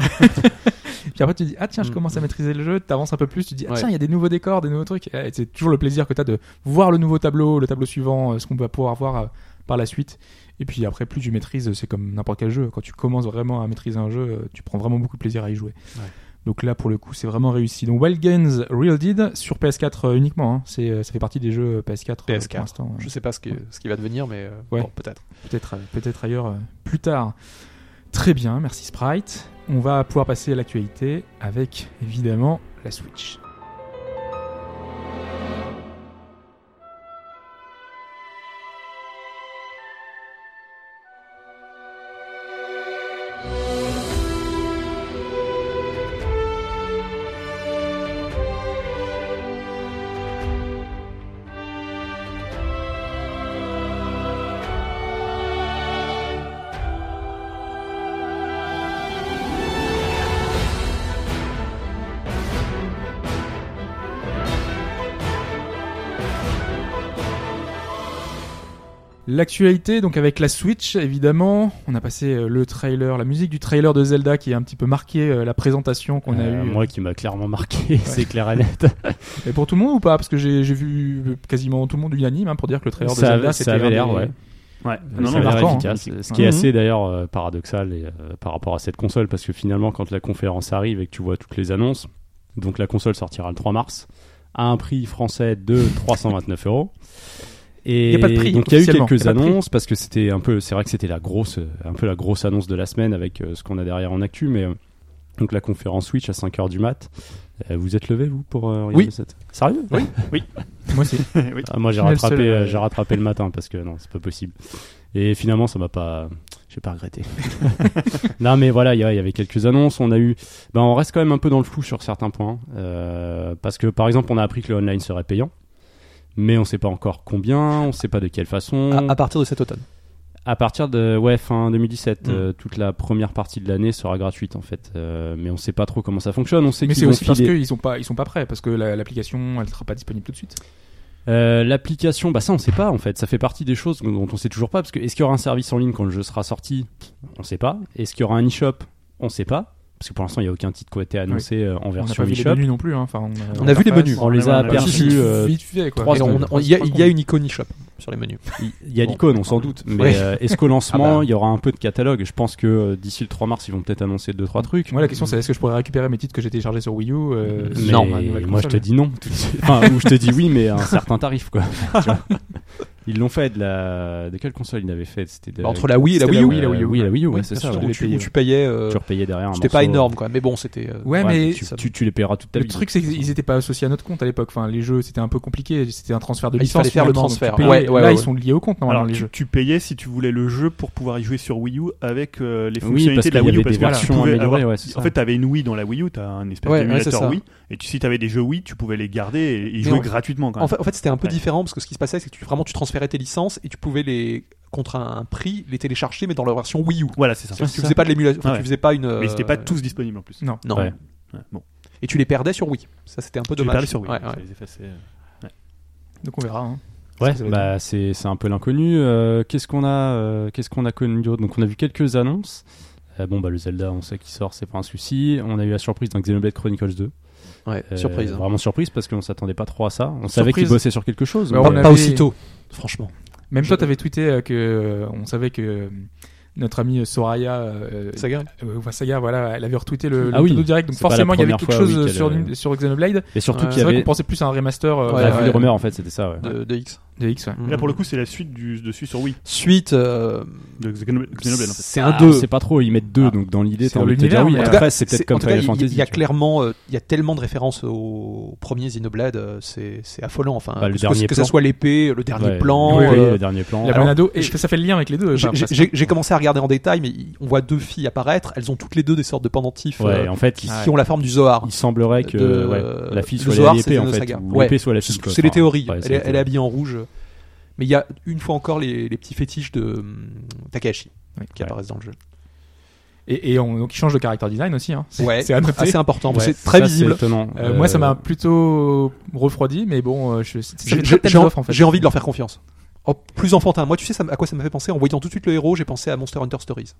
S3: Puis après, tu dis ah tiens, je
S5: Mm.
S3: commence à maîtriser le jeu. T'avances un peu plus. Tu dis ah tiens, il y a des nouveaux décors, des nouveaux trucs. Et c'est toujours le plaisir que t'as de voir le nouveau tableau, le tableau suivant, euh, ce qu'on va pouvoir voir euh, par la suite. Et puis après, plus tu maîtrises, c'est comme n'importe quel jeu. Quand tu commences vraiment à maîtriser un jeu, euh, tu prends vraiment beaucoup de plaisir à y jouer.
S5: Ouais.
S3: Donc là, pour le coup, c'est vraiment réussi. Donc Wild Guns Real Dead sur PS4 euh, uniquement. hein. C'est, ça fait partie des jeux PS4, euh,
S5: PS4.
S3: pour l'instant.
S5: Je sais pas ce qui, ce qui va devenir, mais euh,
S3: Ouais.
S5: bon, peut-être.
S3: peut-être peut-être ailleurs euh, plus tard. Très bien, merci Sprite. On va pouvoir passer à l'actualité avec évidemment la Switch. L'actualité, donc avec la Switch, évidemment, on a passé euh, le trailer, la musique du trailer de Zelda qui a un petit peu marqué euh, la présentation qu'on a
S4: Euh,
S3: eue.
S4: Moi qui m'a clairement marqué, c'est clair et net.
S3: Et pour tout le monde ou pas? Parce que j'ai vu quasiment tout le monde unanime hein, pour dire que le trailer de Zelda, c'était
S4: ça avait l'air,
S3: des-
S4: ouais.
S6: Ouais.
S3: Non,
S4: ça
S3: non,
S4: a l'air
S3: marquant,
S4: efficace.
S3: hein.
S4: Ce qui est
S3: Mhm.
S4: assez d'ailleurs euh, paradoxal et, euh, par rapport à cette console, parce que finalement, quand la conférence arrive et que tu vois toutes les annonces, donc la console sortira le 3 mars à un prix français de 329 euros. Et
S3: Il y a pas de prix,
S4: donc il y a eu quelques
S3: a
S4: annonces parce que c'était un peu, c'est vrai que c'était la grosse, un peu la grosse annonce de la semaine avec euh, ce qu'on a derrière en actu, mais euh, donc la conférence Switch à 5h du mat. Euh, vous êtes levé vous pour regarder
S5: Oui.
S4: cette? Sérieux?
S5: Oui.
S3: Moi aussi.
S6: Oui.
S4: ah, moi j'ai rattrapé, j'ai rattrapé le matin parce que non, c'est pas possible. Et finalement, ça m'a pas, j'ai pas regretté. non, mais voilà, il y, y avait quelques annonces. On a eu, ben, on reste quand même un peu dans le flou sur certains points, parce que par exemple, on a appris que le online serait payant, mais on sait pas encore combien, on sait pas de quelle façon.
S5: À, à partir de cet automne.
S4: À partir de ouais fin 2017,
S5: Mm.
S4: euh, toute la première partie de l'année sera gratuite en fait, Euh, mais on sait pas trop comment ça fonctionne. On sait
S3: Mais
S4: qu'ils
S3: c'est aussi parce qu'ils sont pas, ils sont pas prêts parce que la- l'application, elle sera pas disponible tout de suite.
S4: Euh, L'application, bah ça on sait pas en fait. Ça fait partie des choses dont on sait toujours pas parce que est-ce qu'il y aura un service en ligne quand le jeu sera sorti? On sait pas. Est-ce qu'il y aura un e-shop? On sait pas parce que pour l'instant il y a aucun titre qui a été annoncé euh, en
S3: On n'a
S4: version
S3: pas vu les
S4: e-shop.
S3: menus non plus. Hein. Enfin,
S5: On a vu les menus.
S4: On les a
S6: ouais, ouais.
S4: aperçus. euh,
S5: on- on- Il y, a- il y a une icône eShop sur les menus.
S4: Il y a l'icône, on s'en doute. Mais est-ce qu'au lancement
S5: Ah bah.
S4: il y aura un peu de catalogue Je pense que euh, d'ici le 3 mars ils vont peut-être annoncer deux trois trucs.
S3: Moi, la question, c'est est-ce que je pourrais récupérer mes titres que j'ai téléchargés sur Wii U nouvelle
S4: moi je te dis non. ou je te dis oui, mais à un certain tarif quoi. Ils l'ont fait de la. De quelle console ils l'avaient fait? C'était de-
S5: Bah, entre la Wii et la Wii
S3: la
S5: U.
S3: Wii, la Wii U.
S4: Oui, la Wii U,
S3: Oui,
S4: ouais, c'est ça.
S5: Où tu,
S3: payé,
S5: où tu payais. euh,
S4: Tu repayais derrière.
S5: C'était pas énorme même, mais bon, c'était. euh,
S3: Ouais, mais
S4: tu,
S5: ça-
S4: tu, tu les payeras toute ta
S3: Le
S4: vie.
S3: truc, c'est qu'ils étaient pas associés à notre compte à l'époque. Enfin, les jeux, c'était un peu compliqué. C'était un transfert de
S5: Ah, il
S3: licence.
S5: fallait faire le transfert. Ouais, ouais,
S3: Là,
S5: ouais,
S3: ils sont liés au compte, normalement,
S6: Alors,
S3: les
S6: tu,
S3: jeux.
S6: tu payais si tu voulais le jeu pour pouvoir y jouer sur Wii U avec euh, les fonctionnalités de la Wii U. Parce que. En fait, tu avais une Wii dans la Wii U, tu as un espèce d'émulateur
S5: ça.
S6: Wii. Et tu, si tu avais des jeux Wii, tu pouvais les garder et jouer
S5: en-
S6: gratuitement
S5: En fait, c'était un peu différent parce que ce qui se passait, c'est que tu, vraiment tu transférais tes licences et tu pouvais les contre un, prix les télécharger, mais dans leur version Wii U.
S6: Voilà, c'est ça.
S5: Tu faisais pas de l'émulation, enfin,
S6: Ouais.
S5: tu faisais pas une.
S6: Mais ils
S5: euh,
S6: n'étaient pas tous disponibles en plus.
S3: Non.
S5: Non.
S4: Ouais.
S6: Ouais, bon.
S5: Et tu les perdais sur Wii. Ça, c'était un peu
S6: Tu les
S5: dommage.
S6: perdais sur Wii. Les effaçait, euh.
S3: Donc on verra. hein.
S4: Ouais, bah c'est c'est un peu l'inconnu. Euh, qu'est-ce qu'on a euh, qu'est-ce qu'on a connu d'autre? Donc on a vu quelques annonces. Euh, bon bah le Zelda, on sait qu'il sort, c'est pas un souci. On a eu la surprise d'un Xenoblade Chronicles 2.
S5: Ouais,
S4: Euh,
S5: surprise. hein.
S4: Vraiment surprise parce qu'on s'attendait pas trop à ça. On savait qu'il bossait sur quelque chose.
S3: Mais
S4: mais-
S3: on
S5: Pas,
S3: avait-
S5: aussitôt, franchement.
S3: Même
S5: Je-
S3: toi, t'avais tweeté euh, que euh, on savait que notre ami Soraya euh,
S5: Saga
S3: euh, enfin, Saga, voilà, elle avait retweeté le, le
S4: Ah oui.
S3: Direct, donc forcément il y avait quelque
S4: fois,
S3: chose
S4: oui,
S3: sur,
S4: euh,
S3: sur Xenoblade.
S4: Et surtout qu'il
S3: C'est
S4: y
S3: vrai
S4: avait.
S3: qu'on pensait plus à un remaster euh,
S5: Ouais,
S4: en fait, c'était ça. Ouais.
S5: de, de X.
S3: de X. ouais.
S6: Là, pour le coup, c'est la suite du, dessus sur Wii.
S5: Suite, euh,
S6: De Xenoblade, Xenoblade, en fait.
S5: c'est un
S4: Ah,
S5: 2.
S4: on sait pas trop, ils mettent deux,
S3: Ah.
S4: donc dans l'idée,
S3: C'est
S4: t'as envie de dire oui.
S3: mais-
S5: En tout
S4: Après,
S5: cas,
S4: c'est peut-être
S5: c'est-
S4: comme Final
S5: il-
S4: Fantasy.
S5: Il y a clairement, euh, il y a tellement de références au premier Xenoblade, euh, c'est c'est affolant. Enfin,
S4: Bah, le
S5: que,
S4: dernier
S5: que ce soit l'épée, le dernier
S4: Ouais,
S5: plan.
S3: oui, oui,
S5: euh,
S4: le dernier plan.
S3: La
S5: Alors,
S3: et
S5: j'ai-
S3: ça fait le lien avec les deux.
S5: j'ai- commencé à regarder en détail, mais on voit deux filles apparaître. Elles ont toutes les deux des sortes de pendentifs
S4: Ouais, en fait,
S5: qui, ont la forme du Zohar.
S4: il semblerait que
S5: de-
S4: la fille
S5: le
S4: soit l'épée
S5: c'est
S4: en fait, l'épée soit la fille.
S5: C'est les théories. elle,
S4: c'est
S5: est, habillée en rouge. Mais il y a une fois encore les, les petits fétiches de hum, Takahashi qui
S4: Ouais.
S5: apparaissent dans le jeu.
S3: Et, et on, donc il change de character design aussi. Hein. C'est
S5: Ouais, assez important.
S4: Ouais,
S5: c'est très
S4: ça,
S5: visible.
S4: Étonnant.
S3: Euh, Moi, ça m'a
S4: Euh,
S3: plutôt refroidi, mais bon,
S5: en-
S3: en fait.
S5: j'ai envie de leur faire confiance. Oh, plus enfantin. Moi, tu sais ça à quoi ça m'a fait penser En voyant tout de suite le héros, j'ai pensé à Monster Hunter Stories.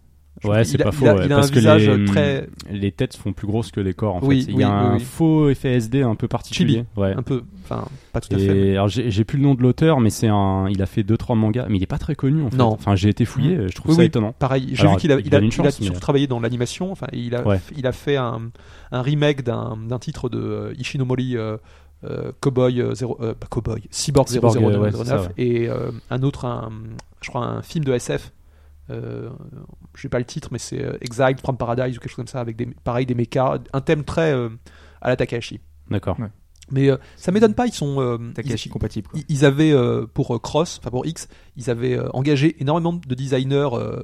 S5: Je
S4: Ouais, c'est
S5: il a-
S4: pas
S5: il
S4: faux.
S5: a-
S4: ouais,
S5: il a
S4: parce
S5: un
S4: que
S5: visage
S4: les,
S5: très-
S4: les têtes font plus grosses que les corps. En
S5: Oui,
S4: fait, il
S5: oui,
S4: y a
S5: oui,
S4: un faux effet SD un peu particulier.
S5: Chibi.
S4: Ouais.
S5: Un peu. Enfin, pas tout à fait. mais-
S4: alors j'ai plus le nom de l'auteur, mais c'est un. Il a fait deux trois mangas, mais il est pas très connu en fait.
S5: Non.
S4: Enfin, j'ai été fouillé, je trouve ça étonnant.
S5: Pareil, j'ai vu qu'il a,
S4: il
S5: il a, il
S4: mais-
S5: travaillé dans l'animation. Enfin, il a,
S4: Ouais.
S5: il a fait un, un remake d'un titre de euh, Ishinomori euh, Cowboy euh, 0, euh, pas Cowboy, Cyborg,
S4: Cyborg,
S5: 0009
S4: euh, ouais, c'est ça, ouais.
S5: et euh, un autre, un, je crois un film de SF. Euh, je sais pas le titre, mais c'est Exiled from Paradise ou quelque chose comme ça, avec des, pareil des mechas, un thème très euh, à la Takahashi.
S4: D'accord.
S5: Mais euh, ça m'étonne pas, ils sont euh,
S3: Takahashi compatible. Quoi.
S5: ils, ils avaient euh, pour Cross, enfin pour X, ils avaient euh, engagé énormément de designers euh,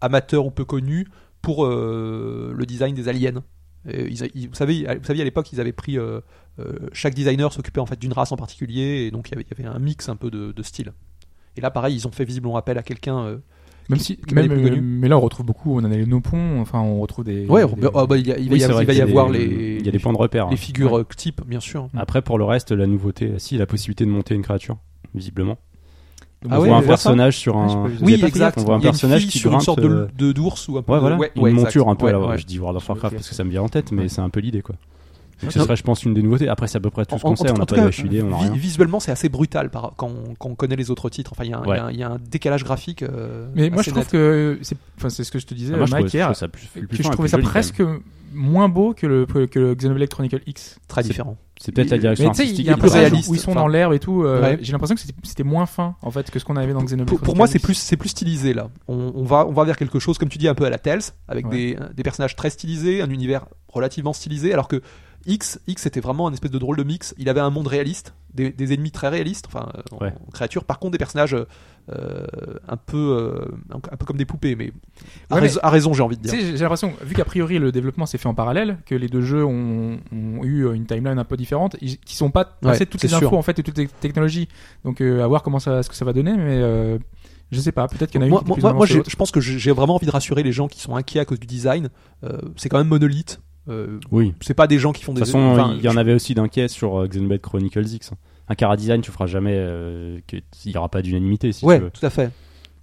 S5: amateurs ou peu connus pour euh, le design des aliens. Et ils a- ils- vous savez, vous saviez à l'époque, ils avaient pris chaque designer s'occupait en fait d'une race en particulier, et donc il y avait, un mix un peu de, de style. Et là, pareil, ils ont fait visiblement appel à quelqu'un. euh,
S3: Même si, même,
S5: les plus
S3: euh,
S5: connus.
S3: mais là on retrouve beaucoup. On en a les Nopons. Enfin, on retrouve des.
S5: Ouais,
S3: des-
S5: oh, bah, il, y a- il va
S4: Oui,
S5: y, il va y avoir
S4: des-
S5: les,
S4: Il y a des points de repère.
S5: les figures euh, type, bien sûr.
S4: Après, pour le reste, la nouveauté, si la possibilité de monter une créature, visiblement.
S3: Donc,
S5: Ah
S4: on
S5: ouais,
S4: voit un personnage sur
S3: Ouais,
S4: un.
S5: Oui, exact.
S4: On voit un
S5: Il y a une
S4: personnage qui
S5: sur une sorte de,
S4: euh,
S5: d'ours ou un peu
S4: Ouais,
S5: de-
S4: voilà.
S5: ouais,
S4: une
S5: ouais,
S4: monture
S5: exact.
S4: un peu.
S5: Ouais, ouais.
S4: Je dis World of Warcraft parce que ça me vient en tête, mais
S5: Ouais.
S4: c'est un peu l'idée quoi. Donc ce serait, je pense, une des nouveautés. Après, c'est à peu près tout ce qu'on sait.
S5: en-
S4: On n'a
S5: tout
S4: pas
S5: cas,
S4: de HUD, on n'a
S5: vi-
S4: rien.
S5: Visuellement, c'est assez brutal par, quand, quand on connaît les autres titres. Enfin, il y, a un- y a y a décalage graphique. euh,
S3: Mais moi,
S5: assez
S3: je trouve
S5: net.
S3: que c'est, enfin, c'est ce que je te disais,
S4: Ah, moi, je
S3: Mike
S4: trouve- je
S3: hier.
S4: trouve ça plus- plus
S3: que
S4: fin
S3: je
S4: et
S3: trouvais ça
S4: joli,
S3: presque moins beau que le que le Xenoblade Chronicle X.
S5: très différent.
S4: C'est peut-être la direction
S3: Mais tu sais, il
S4: artistique.
S3: y a un passage
S5: réaliste.
S3: où ils sont
S5: Enfin,
S3: dans l'herbe et tout. euh,
S5: ouais.
S3: J'ai l'impression que c'était, c'était moins fin en fait que ce qu'on avait dans Xenoblade.
S5: Pour, moi, c'est plus, c'est plus stylisé là. On, on va, on va vers quelque chose, comme tu dis, un peu à la Tales, avec
S3: Ouais.
S5: des, des personnages très stylisés, un univers relativement stylisé, alors que X, X c'était vraiment un espèce de drôle de mix. Il avait un monde réaliste, des, des ennemis très réalistes, enfin, euh, en-
S4: Ouais.
S5: en créatures. Par contre, des personnages euh, un peu, euh, un, peu comme des poupées, mais à,
S3: Ouais,
S5: raison, à raison, j'ai envie de dire.
S3: j'ai l'impression, vu qu'a priori le développement s'est fait en parallèle, que les deux jeux ont, ont eu une timeline un peu différente, ils- qui sont pas passés
S5: Ouais,
S3: toutes les infos
S5: sûr.
S3: en fait et toutes les technologies. Donc euh, à voir comment ça, ce que ça va donner, mais euh, je sais pas. Peut-être qu'il y en a une
S5: moi,
S3: qui est
S5: moi,
S3: plus
S5: moi,
S3: que
S5: je pense que j'ai j'ai vraiment envie de rassurer les gens qui sont inquiets à cause du design. Euh, c'est quand même monolithe. Euh,
S4: Oui.
S5: c'est pas des gens qui font
S4: De
S5: des.
S4: toute façon,
S5: enfin,
S4: il y en avait aussi d'inquiets sur euh, Xenoblade Chronicles X. Un cara design, tu feras jamais euh, que il y aura pas d'unanimité si
S5: ouais,
S4: tu veux.
S5: tout à fait.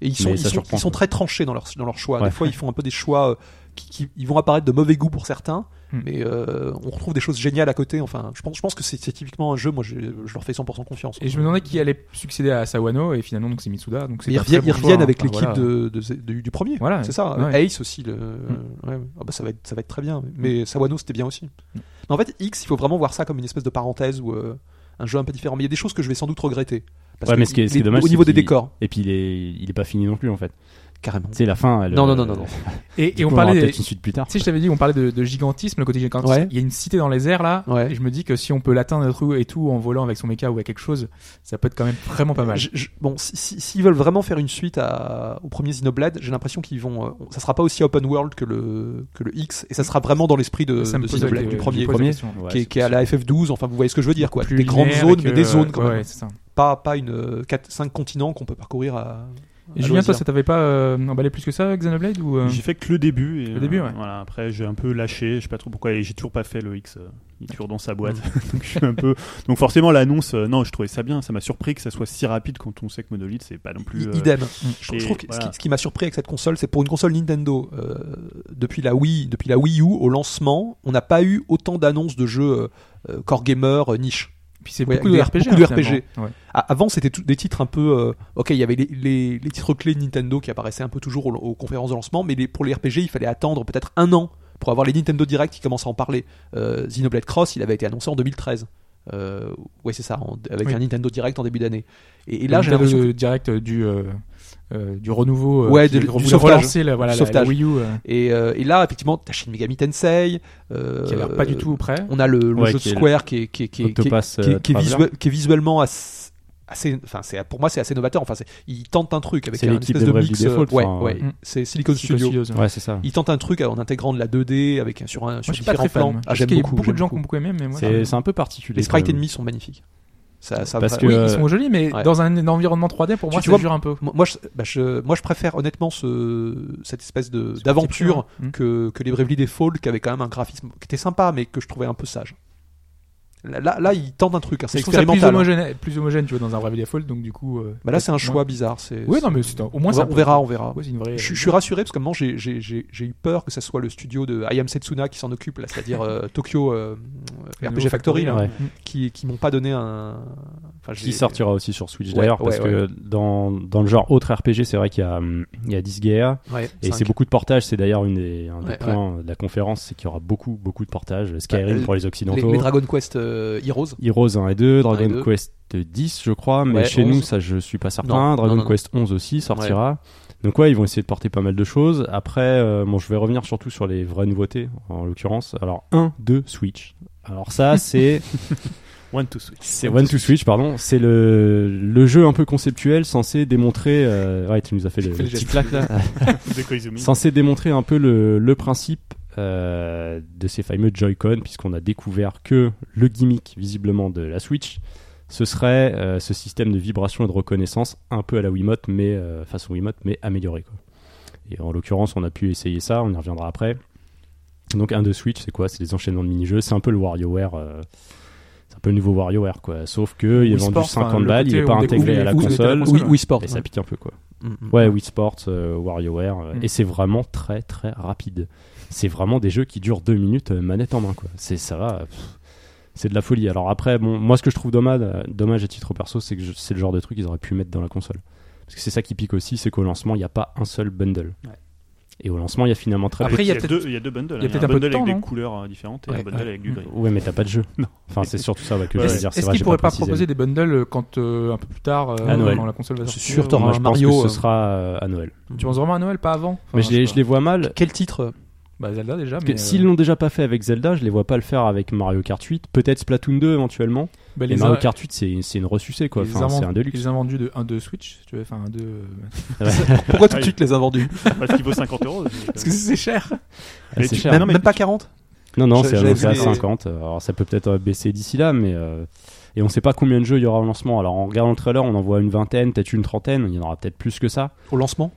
S5: Et ils sont, ils ils très tranchés dans leur, dans leur choix.
S4: Ouais.
S5: Des fois, ils font un peu des choix euh, qui, qui- ils vont apparaître de mauvais goût pour certains,
S3: Hmm.
S5: mais euh, on retrouve des choses géniales à côté. Enfin, je pense, je pense que c'est typiquement un jeu. Moi, je, je leur fais 100% confiance.
S3: Et je me demandais qui allait succéder à Sawano et finalement donc c'est Mitsuda. Donc c'est
S5: ils reviennent,
S3: bon hein.
S5: avec
S3: Enfin,
S5: l'équipe
S3: voilà.
S5: de, de- de- du premier.
S3: Voilà.
S5: C'est ça.
S3: Ouais.
S5: Ace aussi. Le... ouais. Ah bah ça va être, ça va être très bien. Mais Sawano c'était bien aussi.
S3: Mm.
S5: Mais en fait, X, il faut vraiment voir ça comme une espèce de parenthèse ou euh, un jeu un peu différent. Mais il y a des choses que je vais sans doute regretter. Parce
S4: Ouais,
S5: que
S4: mais ce qui est- ce qui est
S5: les-
S4: dommage,
S5: au niveau des décors,
S4: Et puis il est, il est pas fini non plus en fait.
S5: Carrément.
S4: Sais, la fin. Elle,
S5: Non, non,
S4: euh,
S5: non, non, non.
S3: Et, et
S4: coup,
S3: on
S4: aura
S3: parlait.
S4: peut-être une suite plus tard.
S3: Sais, je t'avais dit, on parlait de, de gigantisme, le côté gigantisme.
S5: Ouais.
S3: Il y a une cité dans les airs là.
S5: Ouais.
S3: Et je me dis que si on peut l'atteindre et tout, et tout en volant avec son mecha ou avec quelque chose, ça peut être quand même vraiment pas mal.
S5: Je- je- bon, si- si- s'ils veulent vraiment faire une suite à, au premier Xenoblade, j'ai l'impression qu'ils vont. euh, ça sera pas aussi open world que le, que le X, et ça sera vraiment dans l'esprit de, de Xenoblade,
S3: la-
S5: du premier,
S4: premier. Ouais,
S5: qui, est,
S4: c'est
S5: qui est à la FF12. Enfin, vous voyez ce que je veux dire, quoi.
S3: Plus
S5: Des grandes zones, mais des zones quand
S3: ouais,
S5: même.
S3: c'est ça.
S5: Pas, pas une 4, 5 continents qu'on peut parcourir à.
S3: Et Julien, toi, ça t'avait pas euh, emballé plus que ça, Xenoblade ou euh,
S6: J'ai fait que le début. Et,
S3: Le début,
S6: euh,
S3: ouais.
S6: Voilà, après, j'ai un peu lâché. Je sais pas trop pourquoi. Et j'ai toujours pas fait le X. Il est toujours dans sa boîte.
S3: Mm.
S6: donc, je suis un peu... donc forcément, l'annonce, euh, non, je trouvais ça bien. Ça m'a surpris que ça soit si rapide quand on sait que Monolith, c'est pas non plus. euh,
S5: Idem. Je,
S6: et
S5: je trouve que ce
S6: voilà.
S5: qui, ce qui m'a surpris avec cette console, c'est pour une console Nintendo, euh, depuis la Wii, depuis la Wii U au lancement, on n'a pas eu autant d'annonces de jeux core gamer euh, niche.
S3: Puis c'est
S5: Ouais,
S3: beaucoup de RPG.
S5: beaucoup de
S3: hein.
S5: RPG.
S3: Ouais.
S5: Avant, c'était des titres un peu. euh, ok, il y avait les, les- les titres clés de Nintendo qui apparaissaient un peu toujours aux, aux conférences de lancement, mais les- pour les RPG, il fallait attendre peut-être un an pour avoir les Nintendo Direct qui commencent à en parler. Euh, Xenoblade Cross, il avait été annoncé en 2013. Euh, ouais, c'est ça, en- avec
S3: Oui.
S5: un Nintendo Direct en début d'année. Et, et là, j'ai l'impression.
S3: le direct du euh, du renouveau. euh,
S5: Ouais, de- du sauvetage.
S3: la, voilà,
S5: Du
S3: la- la
S5: sauvetage.
S3: Wii U, euh,
S5: Et, euh, et là, effectivement, t'as Shin Megami Tensei. euh,
S3: qui a l'air pas du tout prêt.
S5: On a le, le
S4: Ouais,
S5: jeu de
S4: qui est le-
S5: Square qui est, visuellement assez. assez- enfin, c'est pour moi c'est assez novateur. Enfin, c'est- il tente un truc avec un espèce
S4: de
S5: de mix.
S4: Default,
S5: euh, ouais,
S4: enfin,
S5: ouais. C'est Silicon Studio.
S3: Studios, ouais.
S4: Ouais, c'est ça.
S5: Il tente un truc en intégrant de la 2D avec sur un
S3: Moi,
S5: sur
S3: pas
S5: différents plans. Ah, j'aime
S3: qu'il y a
S5: beaucoup.
S3: beaucoup de gens qui
S5: beaucoup.
S3: ont beaucoup aimé, mais moi.
S4: C'est c'est un peu particulier.
S5: Les sprites ennemis sont magnifiques. Ça, ça
S4: Parce que-
S3: Oui,
S4: euh,
S3: ils sont jolis, mais
S5: ouais.
S3: dans un environnement 3D, pour moi,
S5: tu
S3: ça
S5: vois,
S3: dure un peu.
S5: Moi, moi, je, bah, je- moi, je préfère honnêtement ce, cette espèce de d'aventure
S3: Mm.
S5: que, que les Bravely Default, qui avait quand même un graphisme qui était sympa, mais que je trouvais un peu sage. Là, là, ils tentent un truc, hein, c'est
S3: ça plus
S5: expérimental. hein.
S3: homogène, plus homogène, tu vois, dans un Bravely Default, donc du coup. euh,
S5: Bah là, c'est un choix bizarre. C'est,
S3: Oui, non, mais un- au moins
S5: on,
S3: ça.
S5: va- on verra, on verra.
S3: Ouais, c'est une vraie.
S5: Je, je suis rassuré parce que moi j'ai, j'ai, j'ai, j'ai eu peur que ça soit le studio de Ayam Setsuna qui s'en occupe, là, c'est-à-dire euh, Tokyo euh, RPG Factory, là,
S4: Ouais.
S5: qui, qui m'ont pas donné un. Enfin,
S4: Qui sortira aussi sur Switch
S5: Ouais,
S4: d'ailleurs,
S5: ouais,
S4: parce que dans, dans le genre autre RPG, c'est vrai qu'il y a, hum, il y a Disgaea,
S5: Ouais,
S4: et c'est beaucoup de portages. C'est d'ailleurs une des, un des
S5: Ouais,
S4: points de la conférence, c'est qu'il y aura beaucoup, beaucoup de portages. Skyrim
S5: Bah,
S4: pour les
S5: les,
S4: Occidentaux,
S5: les Dragon Quest euh, Heroes.
S4: Heroes 1 et 2, Dragon
S5: et.
S4: Quest 10, je crois, mais
S5: Ouais,
S4: chez
S5: 11.
S4: nous, ça, je suis pas certain.
S5: Non,
S4: Dragon
S5: non, non,
S4: Quest 11 aussi sortira. Donc ouais, ils vont essayer de porter pas mal de choses. Après, euh, bon, je vais revenir surtout sur les vraies nouveautés, en l'occurrence. Alors, 1, 2, Switch. Alors ça, c'est
S6: One to Switch.
S4: c'est One to Switch, pardon. C'est le, le jeu un peu conceptuel censé démontrer. euh, ouais, tu nous as fait le, le
S3: le
S4: petit claque là.
S6: De Koizumi.
S4: censé démontrer un peu le, le principe euh, de ces fameux Joy-Con, puisqu'on a découvert que le gimmick visiblement de la Switch, ce serait euh, ce système de vibration et de reconnaissance un peu à la Wiimote, mais euh, façon Wiimote, mais amélioré. Quoi. Et en l'occurrence, on a pu essayer ça, on y reviendra après. Donc un de Switch, c'est quoi? C'est des enchaînements de mini-jeux, c'est un peu le WarioWare. euh, c'est un peu le nouveau WarioWare, quoi. Sauf que il est vendu
S3: Sports,
S4: 50
S3: enfin, le
S4: balles, il est pas intégré à la console.
S5: Oui, Wii Sport.
S4: Et ça pique un peu, quoi.
S5: Mm, mm.
S4: Ouais, Wii Sports, euh, WarioWare, euh,
S5: Mm.
S4: et c'est vraiment très très rapide. C'est vraiment des jeux qui durent deux minutes euh, manette en main, quoi. C'est ça va. pff, c'est de la folie. Alors après, bon, moi ce que je trouve dommage, euh, dommage à titre perso, c'est que c'est le genre de truc qu'ils auraient pu mettre dans la console. Parce que c'est ça qui pique aussi, c'est qu'au lancement, il n'y a pas un seul bundle.
S6: Ouais.
S4: Et au lancement, il y a finalement très
S3: Après,
S4: peu.
S3: il y a
S6: deux,
S3: peut-être-
S6: il y a deux bundles.
S3: il y a
S6: hein.
S3: peut-être un peu
S6: bundle
S3: de temps,
S6: avec des couleurs euh, différentes et
S5: Ouais,
S6: un bundle
S5: ouais.
S6: avec du gris.
S4: Ouais, mais t'as pas de jeu.
S6: Non.
S4: Enfin, c'est surtout ça ouais, que je veux dire. c'est
S3: Est-ce qu'ils pourraient pas proposer des bundles quand euh, un peu plus tard, euh,
S4: À Noël.
S3: quand la console va sortir
S5: sûr, t'auras
S4: Moi, je pense
S5: Mario,
S4: que ce sera euh, à Noël.
S3: Tu penses vraiment à Noël, pas avant?
S4: Mais je les, je les vois mal.
S5: Quel titre
S3: Bah Zelda déjà,
S4: Parce
S3: mais
S4: que
S3: euh,
S4: S'ils l'ont déjà pas fait avec Zelda, je les vois pas le faire avec Mario Kart 8. Peut-être Splatoon 2 éventuellement.
S3: bah,
S4: Mais
S3: les
S4: Mario
S3: a-
S4: Kart 8, c'est c'est une ressucée quoi.
S3: les
S4: Enfin, c'est
S3: invent-
S4: un deluxe.
S3: Ils ont vendu de un de Switch, tu vois, enfin un de.
S5: Pourquoi tout de suite les a vendus
S6: Parce qu'il vaut 50 euros.
S3: Parce que c'est cher.
S4: Ah, c'est
S6: tu-
S4: cher.
S6: non, mais
S5: Même pas
S6: tu-
S5: 40
S4: Non, non,
S5: Je-
S4: c'est annoncé à
S5: vu les-
S4: 50. Alors ça peut peut-être euh, baisser d'ici là, mais euh, et on sait pas combien de jeux il y aura au lancement. Alors en regardant le trailer, on en voit une vingtaine, peut-être une trentaine. Il y en aura peut-être plus que ça
S5: Au lancement?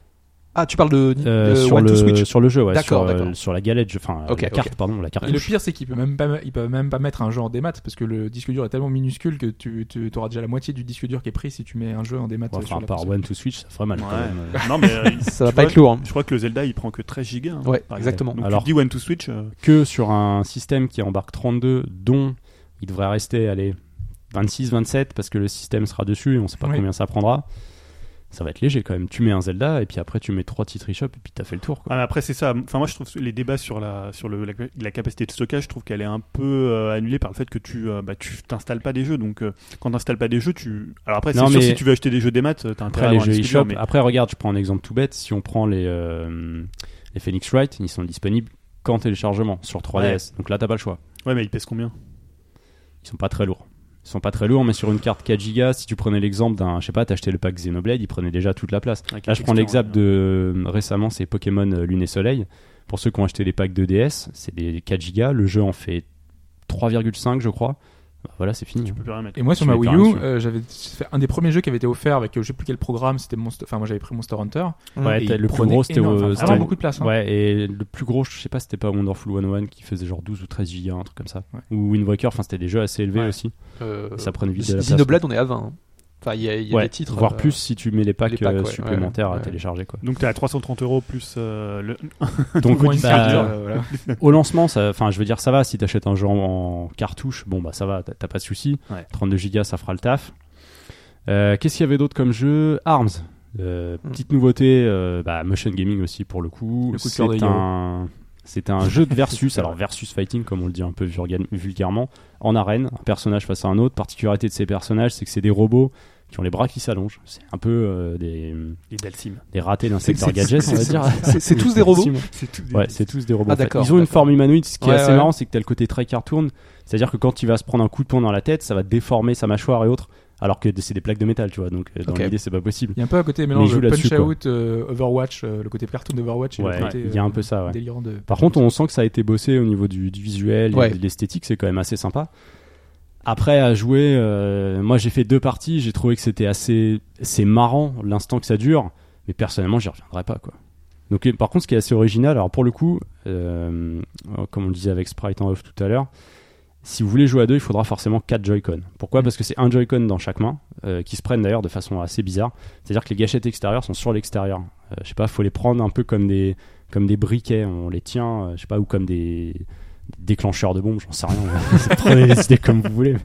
S5: Ah, tu parles de,
S4: Euh,
S5: de
S4: sur
S5: One to
S4: le
S5: Switch
S4: sur le jeu, ouais,
S5: D'accord,
S4: sur, euh,
S5: d'accord.
S4: sur la galette, je- enfin
S5: Ok,
S4: la carte, pardon, la carte.
S3: Et le pire, c'est qu'ils peuvent même pas, ils peuvent même pas mettre un jeu en démat parce que le disque dur est tellement minuscule que tu, tu auras déjà la moitié du disque dur qui est pris si tu mets un jeu en démat.
S4: Ouais,
S3: euh, sur
S4: Enfin, par
S3: console.
S4: One to Switch, ça ferait mal. quand même.
S6: Non, mais euh,
S5: Ça va pas
S6: vois,
S5: être lourd. hein.
S6: Je crois que le Zelda il prend que 13 gigas. hein,
S5: Ouais, exactement.
S6: Donc
S4: Alors-
S6: tu dis One to Switch. euh,
S4: que sur un système qui embarque 32, dont il devrait rester allez, 26, 27, parce que le système sera dessus et on sait pas
S3: Oui.
S4: combien ça prendra. Ça va être léger quand même. Tu mets un Zelda et puis après tu mets trois titres eShop et puis t'as fait le tour. Quoi.
S6: Ah, après c'est ça. Enfin moi je trouve les débats sur la sur le, la, la capacité de stockage, je trouve qu'elle est un peu euh, annulée par le fait que tu euh, bah, tu t'installes pas des jeux. Donc euh, quand t'installes pas des jeux, tu alors après c'est
S4: mais-
S6: si tu veux acheter des jeux des maths, t'as intérêt à
S4: les jeux eShop,
S6: mais-
S4: après regarde, je prends un exemple tout bête. Si on prend les, les Phoenix Wright, ils sont disponibles qu'en téléchargement sur 3DS. Donc là t'as pas le choix.
S6: Ouais mais ils pèsent combien?
S4: Ils sont pas très lourds. Ils sont pas très lourds, mais sur une carte 4 Go, si tu prenais l'exemple d'un, je sais pas, t'achetais le pack Xenoblade, il prenait déjà toute la place. Là, je prends l'exemple de récemment, c'est Pokémon euh, Lune et Soleil. Pour ceux qui ont acheté les packs de DS, c'est des 4 Go. Le jeu en fait 3,5, je crois. Bah, voilà, c'est fini.
S6: Tu peux plus rien mettre.
S3: Et moi sur ma Wii U, euh, j'avais fait un des premiers jeux qui avait été offert avec euh, je sais plus quel programme, c'était Monster. Enfin moi j'avais pris Monster Hunter.
S4: Ouais, le plus gros, c'était
S3: énorme-
S4: au-
S3: enfin, beaucoup de place. hein.
S4: Ouais, et le plus gros, je sais pas, c'était pas Wonderful 101 qui faisait genre 12 ou 13 Go, un truc comme ça.
S3: Ouais.
S4: Ou Wind Waker, enfin, c'était des jeux assez élevés
S6: Ouais.
S4: aussi.
S5: Euh,
S4: Ça prenait vite de la place.
S5: Xenoblade, on est à 20. hein. Enfin, il y a, il y a
S4: ouais,
S5: des titres.
S4: voire
S5: euh,
S4: plus si tu mets les packs,
S5: les packs,
S4: euh,
S5: ouais,
S4: supplémentaires
S5: ouais,
S4: à
S5: ouais.
S4: télécharger. Quoi.
S6: Donc t'es à 330 euros plus euh, le.
S4: Donc,
S3: Au
S4: bah,
S3: euh, voilà.
S4: au lancement, ça, enfin, je veux dire, ça va. Si t'achètes un jeu en, cartouche, bon, bah, ça va, t'as pas de souci.
S6: Ouais.
S4: 32 Go, ça fera le taf. Euh, Qu'est-ce qu'il y avait d'autre comme jeu? Arms. Euh,
S5: Hmm.
S4: Petite nouveauté, euh, bah, motion gaming aussi pour le coup.
S3: Le coup de
S4: un, c'est un jeu de versus, alors versus fighting comme on le dit un peu vulga- vulgairement, en arène, un personnage face à un autre. Particularité de ces personnages, c'est que c'est des robots qui ont les bras qui s'allongent. C'est un peu euh, des,
S6: Les Dalsim.
S4: des ratés d'un
S5: C'est-
S4: secteur gadget, on va
S5: c'est-
S4: dire.
S5: c'est- tous des robots
S6: C'est tout.
S4: Ouais, c'est tous des robots.
S5: Ah,
S4: en fait.
S5: d'accord,
S4: Ils ont une forme humanoïde. Ce qui est assez
S5: ouais.
S4: marrant, c'est que t'as le côté très cartoon. C'est-à-dire que quand il va se prendre un coup de poing dans la tête, ça va déformer sa mâchoire et autres. Alors que c'est des plaques de métal, tu vois. Donc euh, dans l'idée, c'est pas possible.
S3: Il y a un peu à côté
S4: Mais
S3: mélange Punch. Out, euh, Overwatch, euh, le côté cartoon d'Overwatch et
S4: Ouais,
S3: le côté
S4: il y a un peu ça, ouais.
S3: délirant de.
S4: Par contre, on sent que ça a été bossé au niveau du, du visuel,
S5: Ouais.
S4: et de l'esthétique, c'est quand même assez sympa. Après, à jouer, euh, moi j'ai fait deux parties, j'ai trouvé que c'était assez, c'est marrant l'instant que ça dure, mais personnellement, j'y reviendrai pas, quoi. Donc, par contre, ce qui est assez original, alors pour le coup, euh, comme on le disait avec Sprite en off tout à l'heure, si vous voulez jouer à deux, il faudra forcément quatre Joy-Con. Pourquoi
S3: Mm.
S4: Parce que c'est un Joy-Con dans chaque main, euh, qui se prennent d'ailleurs de façon assez bizarre. C'est-à-dire que les gâchettes extérieures sont sur l'extérieur. Euh, je sais pas, faut les prendre un peu comme des, comme des briquets. On les tient, euh, je sais pas, ou comme des déclencheurs de bombes, j'en sais rien. Prenez les idées comme vous voulez.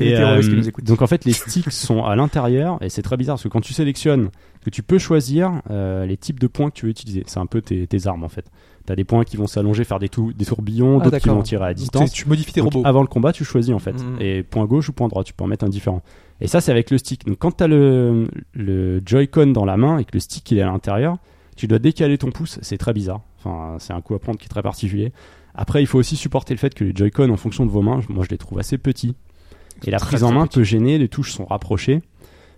S4: Et, euh,
S3: qui nous écoute
S4: donc en fait les sticks sont à l'intérieur et c'est très bizarre parce que quand tu sélectionnes que tu peux choisir euh, les types de points que tu veux utiliser c'est un peu tes, tes armes en fait t'as des points qui vont s'allonger faire des, tou- des tourbillons
S5: Ah,
S4: d'autres qui vont tirer à distance
S5: tu- modifies tes
S4: donc,
S5: robots.
S4: avant le combat, tu choisis en fait.
S5: Mhm.
S4: Et point gauche ou point droit, tu peux en mettre un différent. Et ça, c'est avec le stick. Donc quand tu as le, le Joy-Con dans la main et que le stick il est à l'intérieur, tu dois décaler ton pouce. C'est très bizarre. Enfin, c'est un coup à prendre qui est très particulier. Après, il faut aussi supporter le fait que les Joy-Con, en fonction de vos mains, moi je les trouve assez petits. Et la prise en main peut gêner, les touches sont rapprochées.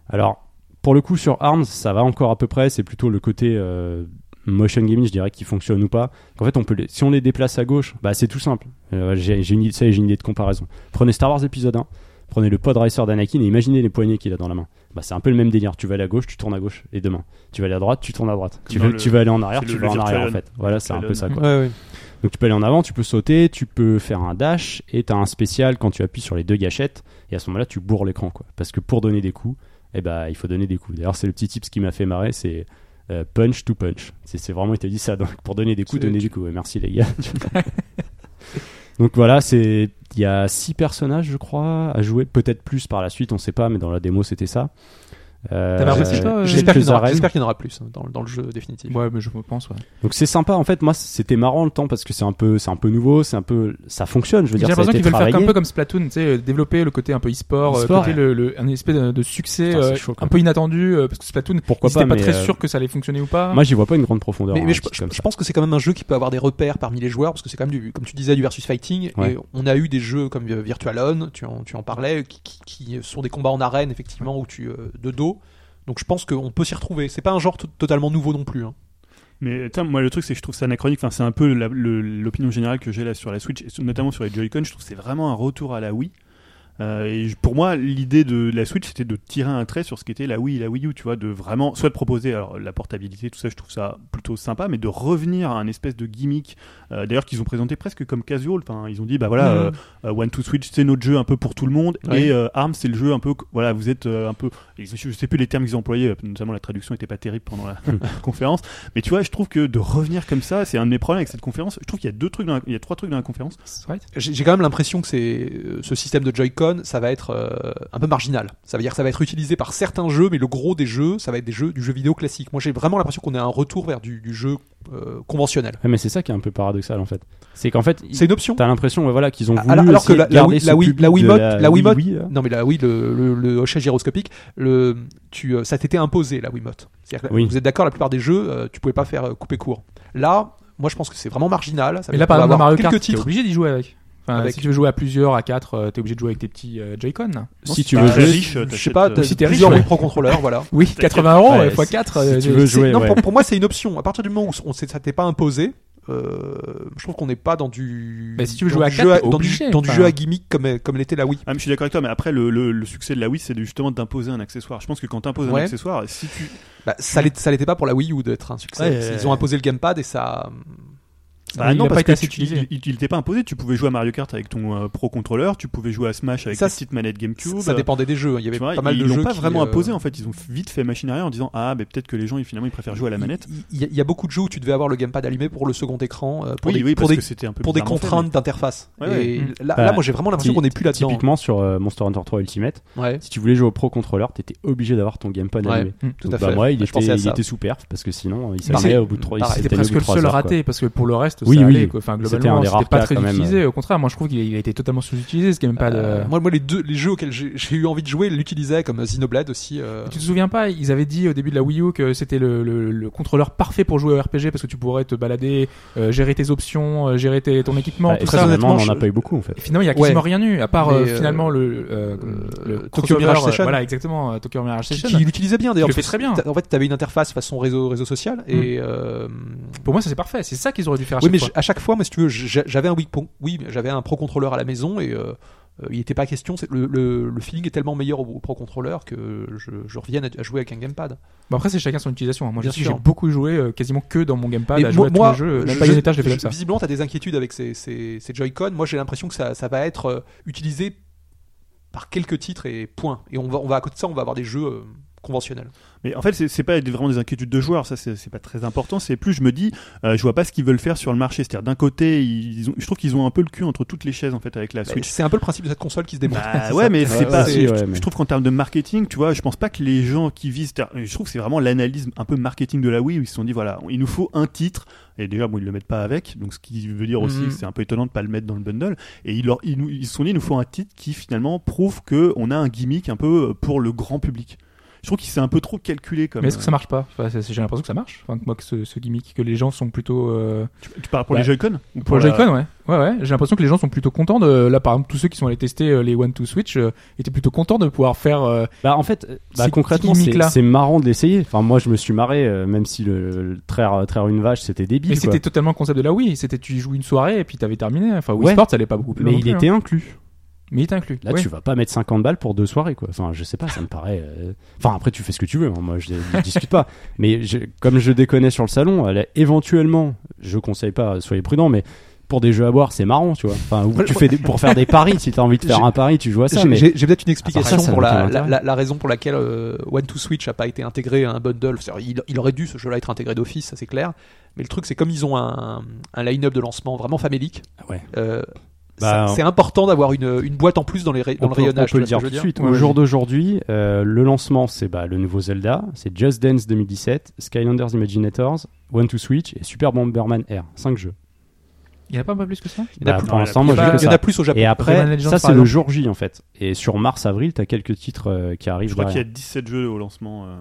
S4: Alors, pour le coup, sur ARMS, ça va encore à peu près. C'est plutôt le côté euh, motion gaming, je dirais, qui fonctionne ou pas. En fait, on peut les- si on les déplace à gauche, bah, c'est tout simple. Euh, j'ai j'ai une, idée- ça j'ai une idée de comparaison. Prenez Star Wars épisode 1, prenez le pod racer d'Anakin et imaginez les poignées qu'il a dans la main. Bah, c'est un peu le même délire. Tu vas aller à gauche, tu tournes à gauche, et demain. Tu vas aller à droite, tu tournes à droite. Tu veux,
S6: le-
S4: tu veux aller en arrière, tu vas en arrière en fait. Voilà, c'est un peu ça quoi.
S5: Ouais, ouais.
S4: Donc tu peux aller en avant, tu peux sauter, tu peux faire un dash, et t'as un spécial quand tu appuies sur les deux gâchettes, et à ce moment-là, tu bourres l'écran quoi. Parce que pour donner des coups, eh ben, il faut donner des coups. D'ailleurs, c'est le petit tips qui m'a fait marrer, c'est euh, punch to punch. C'est c'est vraiment, il te dit ça. Donc pour donner des coups, donner des coups. Ouais, merci les gars. Donc voilà, c'est il y a six personnages, je crois, à jouer. Peut-être plus par la suite, on sait pas, mais dans la démo c'était ça. Euh,
S5: J'espère qu'il y en aura- y en plus hein, dans, dans le jeu définitif.
S3: Ouais, mais je pense, ouais.
S4: Donc c'est sympa. En fait, moi, c'était marrant le temps parce que c'est un peu, c'est un peu nouveau, c'est un peu, ça fonctionne. Je veux
S3: J'ai
S4: dire, a
S3: l'impression qu'ils veulent faire un peu comme Splatoon, tu sais, euh, développer le côté un peu e-sport, le, le- un espèce de, de succès
S4: Putain,
S3: euh,
S4: chaud,
S3: un peu inattendu, euh, parce que Splatoon,
S4: Pourquoi
S3: ils étaient
S4: pas,
S3: pas très
S4: euh,
S3: sûrs que ça allait fonctionner ou pas.
S4: Moi, j'y vois pas une grande profondeur.
S5: Mais,
S4: hein,
S5: mais je, pense que c'est quand même un jeu qui peut avoir des repères parmi les joueurs parce que c'est quand même du, comme tu disais, du versus fighting.
S4: Ouais.
S5: Et on a eu des jeux comme Virtual On, tu en, tu en parlais, qui, sont des combats en arène effectivement où tu de dos. Donc je pense qu'on peut s'y retrouver. C'est pas un genre to- totalement nouveau non plus. hein.
S6: Mais moi le truc c'est que je trouve ça anachronique. Enfin, c'est un peu l'opinion générale que j'ai là sur la Switch, et notamment sur les Joy-Con. Je trouve c'est vraiment un retour à la Wii. Euh, et pour moi, l'idée de la Switch, c'était de tirer un trait sur ce qu'était la Wii et la Wii U, tu vois, de vraiment, soit de proposer alors, la portabilité, tout ça, je trouve ça plutôt sympa, mais de revenir à un espèce de gimmick, euh, d'ailleurs, qu'ils ont présenté presque comme casual. Enfin, ils ont dit, bah voilà,
S5: Mhm.
S6: euh, One to Switch, c'est notre jeu un peu pour tout le monde, et Arms, c'est le jeu un peu, voilà, vous êtes un peu, je sais plus les termes qu'ils ont employés, notamment la traduction était pas terrible pendant la conférence, mais tu vois, je trouve que de revenir comme ça, c'est un de mes problèmes avec cette conférence. Je trouve qu'il y a deux trucs, dans la- il y a trois trucs dans la conférence.
S3: Right.
S5: J'ai quand même l'impression que c'est ce système de Joy-Con, ça va être euh, un peu marginal. Ça veut dire que ça va être utilisé par certains jeux, mais le gros des jeux, ça va être des jeux du jeu vidéo classique. Moi, j'ai vraiment l'impression qu'on est un retour vers du, du jeu euh, conventionnel.
S4: Ouais, mais c'est ça qui est un peu paradoxal en fait. C'est qu'en fait,
S5: C'est une option.
S4: t'as l'impression, ouais, voilà, qu'ils ont voulu
S5: Alors, alors que la,
S4: de
S5: la Wii, la Wii, la Wiimote,
S4: la
S5: la Wiimote,
S4: Wii, là.
S5: non mais la Wii, le, le, le hochet gyroscopique, le, tu, euh, ça t'était imposé la Wiimote.
S4: Oui.
S5: vous êtes d'accord, la plupart des jeux, euh, tu pouvais pas faire euh, couper court. Là, moi je pense que c'est vraiment marginal. Ça
S3: Mais là, par exemple, Mario
S5: quelques
S3: Kart, t'es obligé d'y jouer avec. Enfin,
S5: Avec-
S3: si tu veux jouer à plusieurs, à quatre, euh, t'es obligé de jouer avec tes petits euh, Joy-Con. là.
S4: Si tu veux jouer,
S6: riche,
S5: Je sais pas,
S6: euh,
S5: t'as
S3: si t'es riche,
S5: plusieurs
S3: ouais.
S5: Pro contrôleurs, voilà.
S3: Oui, 80 euros
S4: Ouais,
S3: euh, x 4.
S4: si tu veux
S5: C'est-
S4: jouer,
S5: non,
S4: ouais.
S5: pour, pour moi, c'est une option. À partir du moment où on, ça t'est pas imposé, euh, je trouve qu'on n'est pas dans du.
S3: Bah, si tu veux jouer à
S5: du
S3: quatre,
S5: jeu
S3: t'es
S5: dans, du,
S3: obligé,
S5: dans du jeu à gimmick comme, comme l'était la Wii.
S6: Ah, mais je suis d'accord avec toi, mais après, le, le, le succès de la Wii, c'est de- justement d'imposer un accessoire. Je pense que quand t'imposes
S5: Ouais.
S6: un accessoire, si tu.
S5: Bah, ça l'était pas pour la Wii U d'être un succès. Ils ont imposé le gamepad et ça.
S3: Ah, il
S6: non,
S3: pas
S6: parce
S3: été
S6: que
S3: assez
S6: tu-
S3: utilisé.
S6: Il, t'était pas imposé. Tu pouvais jouer à Mario Kart avec ton euh, Pro Controller, tu pouvais jouer à Smash avec
S5: Ça,
S6: ta petite manette GameCube.
S5: Ça dépendait des jeux. Il y avait
S6: vois,
S5: pas mal
S6: ils
S5: de
S6: l'ont
S5: jeux
S6: pas
S5: qui,
S6: vraiment
S5: euh,
S6: imposé en fait. Ils ont vite fait machine arrière en disant ah, mais peut-être que les gens ils, finalement ils préfèrent jouer à la manette.
S5: Il y, a- il y a beaucoup de jeux où tu devais avoir le gamepad allumé pour le second écran, euh, pour
S6: oui,
S5: des,
S6: oui,
S5: pour
S6: parce
S5: des,
S6: que c'était un peu
S5: pour des contraintes d'interface.
S6: Ouais, ouais.
S5: Et
S3: Mm.
S5: là,
S4: Bah,
S5: là, moi, j'ai vraiment l'impression qu'on n'est plus là-dedans.
S4: Typiquement sur euh, Monster Hunter 3 Ultimate,
S5: Ouais.
S4: si tu voulais jouer au Pro Controller, t'étais obligé d'avoir ton gamepad allumé.
S3: Mm,
S5: tout à
S4: bah,
S5: fait.
S4: moi, il était, sous perf parce que sinon il s'arrêtait au bout de 3
S5: pareil,
S3: C'était presque le seul raté parce que pour le reste,
S4: Oui,
S3: ça
S4: oui.
S3: allait. Quoi. Enfin,
S4: C'était un
S3: globalement, c'était pas très
S4: même.
S3: utilisé. Au contraire, moi je trouve qu'il a, il a été totalement sous-utilisé ce gamepad.
S5: Euh,
S3: euh.
S5: moi, moi, les deux, les jeux auxquels j'ai j'ai eu envie de jouer l'utilisaient comme Xenoblade aussi. euh,
S3: Tu te souviens pas, ils avaient dit au début de la Wii U que c'était le, le, le contrôleur parfait pour jouer au RPG parce que tu pourrais te balader, euh, gérer tes options, euh, gérer tes- ton équipement,
S4: Bah,
S3: tout ça.
S4: personnellement, on
S5: honnêtement,
S4: en a pas eu beaucoup en fait.
S3: Et finalement, il y a
S5: Ouais.
S3: quasiment rien eu, à part euh,
S5: euh,
S3: finalement le, euh, le
S5: Tokyo Mirage
S3: euh,
S5: Station.
S3: Voilà, exactement, euh, Tokyo Mirage
S5: qui,
S3: Station.
S5: qui l'utilisait bien d'ailleurs.
S3: le fait très bien.
S5: En fait, tu avais une interface façon réseau, réseau social et euh,
S3: Pour moi, ça c'est parfait. C'est ça qu'ils auraient dû faire à
S5: oui, mais
S3: fois.
S5: à chaque fois, moi, si tu veux, j'avais un oui, j'avais un Pro Controller à la maison et euh, euh, il n'était pas question. Le, le, le feeling est tellement meilleur au, au Pro Controller que je, je revienne à, à jouer avec un gamepad.
S3: Bon, après, c'est chacun son utilisation. hein. Moi, j'ai beaucoup joué euh, quasiment que dans mon gamepad à jouer à
S5: moi,
S3: les jeux. Même
S5: je-
S3: pas comme ça.
S5: Visiblement, tu as des inquiétudes avec ces, ces, ces Joy-Con. Moi, j'ai l'impression que ça, ça va être utilisé par quelques titres et point. Et on va, on va à côté de ça, on va avoir des jeux euh, conventionnels.
S6: Mais en fait, c'est pas vraiment des inquiétudes de joueurs, ça c'est pas très important. C'est plus, je me dis, euh, je vois pas ce qu'ils veulent faire sur le marché. C'est-à-dire, d'un côté, ils ont, je trouve qu'ils ont un peu le cul entre toutes les chaises en fait avec la
S5: Bah,
S6: Switch.
S5: C'est un peu le principe de cette console qui se démonte.
S6: Bah ouais, mais c'est pas.
S4: aussi,
S6: je,
S4: ouais,
S6: je
S4: mais-
S6: trouve qu'en termes de marketing, tu vois, je pense pas que les gens qui visent. Je trouve que c'est vraiment l'analyse un peu marketing de la Wii où ils se sont dit voilà, il nous faut un titre. Et déjà, bon, ils le mettent pas avec, donc ce qui veut dire aussi
S5: Mhm.
S6: que c'est un peu étonnant de pas le mettre dans le bundle. Et ils, leur, ils, nous- ils se sont dit, il nous faut un titre qui finalement prouve que on a un gimmick un peu pour le grand public. Je trouve qu'il s'est un peu trop calculé comme.
S3: Mais est-ce que ça marche pas? Enfin, J'ai l'impression que ça marche. Enfin, que moi, que ce, ce gimmick, que les gens sont plutôt. euh,
S6: Tu, tu parles pour
S3: Bah,
S6: les Joy-Con ou
S3: Pour le
S6: la-
S3: Joy-Con, ouais. Ouais, ouais. J'ai l'impression que les gens sont plutôt contents de. Là, par exemple, tous ceux qui sont allés tester euh, les One to Switch euh, étaient plutôt contents de pouvoir faire. euh,
S4: Bah en fait, euh, bah,
S3: Ces
S4: concrètement, c'est marrant de l'essayer. Enfin, moi, je me suis marré, euh, même si le, le traire, traire une vache, c'était débile.
S3: Mais c'était totalement le concept de la Wii. C'était tu y joues une soirée et puis t'avais terminé. Enfin, Wii
S4: Ouais.
S3: Sports, ça allait pas beaucoup plus
S4: Mais il
S3: plus,
S4: était
S3: hein.
S4: inclus.
S3: Mais il est inclus.
S4: Là,
S3: Ouais.
S4: tu vas pas mettre 50 balles pour deux soirées, quoi. Enfin, je sais pas, ça me paraît. euh, Enfin, après, tu fais ce que tu veux. hein. Moi, je, je discute pas. Mais je- comme je déconnais sur le salon, elle est- éventuellement, je conseille pas, soyez prudents, mais pour des jeux à boire, c'est marrant, tu vois. Enfin, ou tu fais des- pour faire des paris. Si t'as envie de faire un pari, tu joues à ça.
S5: J'ai peut-être une explication
S4: ça, ça
S5: pour la,
S4: aucun
S5: la,
S4: intérêt.
S5: la- la raison pour laquelle euh, One to Switch a pas été intégré à un bundle. Il, il aurait dû ce jeu-là être intégré d'office, ça c'est clair. Mais le truc, c'est comme ils ont un, un line-up de lancement vraiment famélique.
S4: Ouais.
S5: euh,
S4: Bah,
S5: c'est important d'avoir une, une boîte en plus dans, les, dans
S4: on
S5: le
S4: peut, on
S5: rayonnage.
S4: peut le
S5: tu
S4: dire tout de suite.
S3: Ouais,
S4: Au jour d'aujourd'hui, euh, le lancement, c'est bah, le nouveau Zelda, c'est Just Dance 2017, Skylanders Imaginators, One to Switch et Super Bomberman R. 5 jeux.
S3: Il n'y en a pas un peu plus que ça?
S5: Il y en a
S4: Bah,
S5: plus-
S4: pour l'instant,
S6: plus.
S4: moi,
S5: Il y en a- au Japon.
S4: Et après, ça c'est le jour J en fait. Et sur mars-avril, t'as quelques titres euh, qui arrivent.
S6: Je crois qu'il y a
S4: derrière.
S6: 17 jeux au lancement. euh.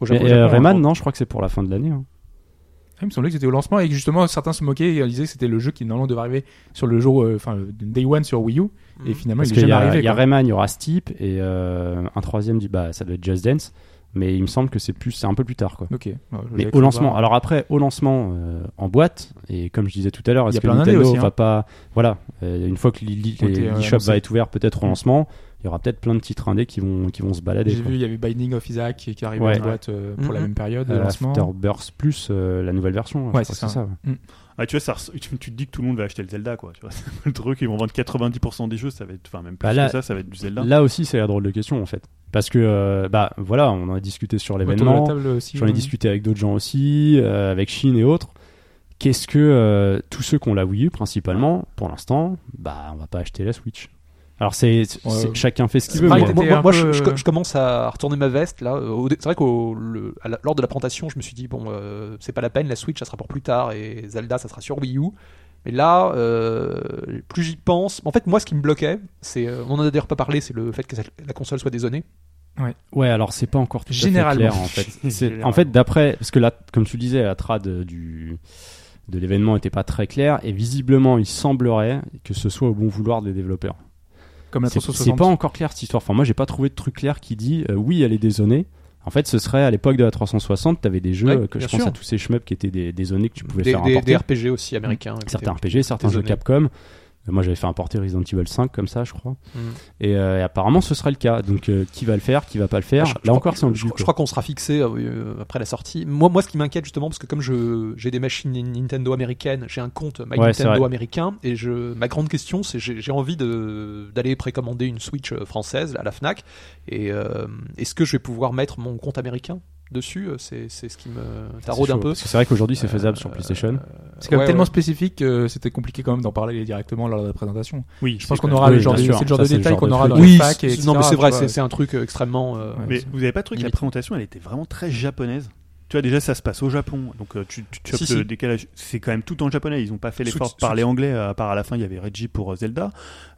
S5: Au
S4: Mais,
S5: Japon.
S4: euh,
S3: Japon,
S4: Rayman,
S3: hein.
S4: non, je crois que c'est pour la fin de l'année. hein.
S3: Ah, Il me semblait que c'était au lancement et que justement certains se moquaient et disaient que c'était le jeu qui normalement devait arriver sur le jour, euh, enfin le Day One sur Wii U et
S5: Mhm.
S3: finalement
S4: Parce
S3: il est jamais
S4: y, a-
S3: arrivé.
S4: il y a
S3: quoi.
S4: Rayman, il y aura Steep et euh, un troisième, dit bah ça doit être Just Dance. Mais il me semble que c'est plus, c'est un peu plus tard quoi.
S3: Ok. Ouais,
S4: Mais au lancement,
S3: voir.
S4: alors après, au lancement euh, en boîte, et comme je disais tout à l'heure,
S3: Il y
S4: est-ce
S3: a
S4: que
S3: plein d'indés
S4: Nintendo
S3: aussi, hein.
S4: va pas. Voilà, euh, une fois que
S3: euh,
S4: l'eShop
S3: annoncés.
S4: va être ouvert peut-être au
S3: Mm.
S4: lancement, il y aura peut-être plein de titres indés qui vont, qui vont se balader.
S3: J'ai vu, il y avait Binding of Isaac qui qui arrivait
S4: Ouais.
S3: en boîte euh, pour la
S5: Mhm.
S3: même période de
S4: Euh,
S3: lancement.
S4: Plus euh, la nouvelle version. je
S3: Ouais, c'est ça.
S4: ouais.
S6: Ah, tu vois, ça, tu, tu te dis que tout le monde va acheter le Zelda, quoi. Tu vois, c'est le truc, ils vont vendre 90% des jeux, ça va être, enfin même plus
S4: Bah là-
S6: que ça, ça va être du Zelda.
S4: Là aussi, c'est la drôle de question en fait. Parce que, euh, bah voilà, on en a discuté sur l'événement. J'en ai discuté avec d'autres gens aussi, euh, avec Chine et autres. Qu'est-ce que euh, tous ceux qui ont la Wii U principalement, pour l'instant, bah on va pas acheter la Switch. Alors c'est
S3: Ouais.
S4: chacun fait ce qu'il veut.
S5: moi,
S3: un
S5: moi,
S3: peu,
S5: je, je-
S3: euh,
S5: je commence à retourner ma veste là. C'est vrai qu'au le- la- lors de la présentation, je me suis dit bon, euh, c'est pas la peine. La Switch, ça sera pour plus tard et Zelda, ça sera sur Wii U. Mais là, euh, plus j'y pense, en fait, moi, ce qui me bloquait, c'est, euh, on en a d'ailleurs pas parlé, c'est le fait que la console soit dézonée.
S4: Ouais, alors c'est pas encore tout à fait clair en fait. En fait, d'après, parce que là, comme tu le disais, la trad du de l'événement était pas très claire et visiblement, il semblerait que ce soit au bon vouloir des développeurs.
S3: Comme la
S4: C'est
S3: 360.
S4: c'est pas encore clair cette histoire. Enfin, moi, j'ai pas trouvé de truc clair qui dit euh, oui, elle est dézonée. En fait, ce serait à l'époque de la 360, t'avais des jeux
S5: Ouais,
S4: que je pense à tous ces shmups qui étaient des, que tu pouvais
S5: Des,
S4: faire
S5: des-
S4: importer.
S5: des RPG aussi américains.
S4: certains RPG, certains jeux. Capcom. Moi, j'avais fait importer Resident Evil 5 comme ça, je crois.
S5: Mm.
S4: Et, euh, et apparemment, ce serait le cas. Donc, euh, qui va le faire, qui va pas le faire
S5: Ah, je-
S4: Là encore, c'est
S5: je, je crois qu'on sera fixé euh, après la sortie. Moi, moi ce qui m'inquiète justement, parce que comme je j'ai des machines Nintendo américaines, j'ai un compte My
S4: Ouais,
S5: Nintendo américain, et je ma grande question, c'est j'ai envie de d'aller précommander une Switch française à la Fnac. Et est-ce que je vais pouvoir mettre mon compte américain? Dessus C'est c'est ce qui me taraude un peu.
S4: Parce que c'est vrai qu'aujourd'hui, c'est faisable
S5: Euh,
S4: sur PlayStation.
S3: C'est quand même
S5: Ouais,
S3: tellement
S5: ouais.
S3: spécifique que c'était compliqué quand même d'en parler directement lors de la présentation.
S6: Oui,
S3: Je pense qu'on aura
S4: Oui,
S3: le genre de, détails qu'on aura dans
S5: Oui,
S3: les
S5: non mais c'est vrai, c'est un truc euh, extrêmement. euh.
S6: Mais vous avez pas trouvé que la présentation, elle était vraiment très japonaise Tu vois, déjà, ça se passe au Japon, donc euh, tu, tu chopes
S5: Si,
S6: le
S5: si.
S6: décalage. C'est quand même tout en japonais. Ils ont pas fait l'effort de parler anglais, euh, à part à la fin, il y avait Reggie pour euh, Zelda.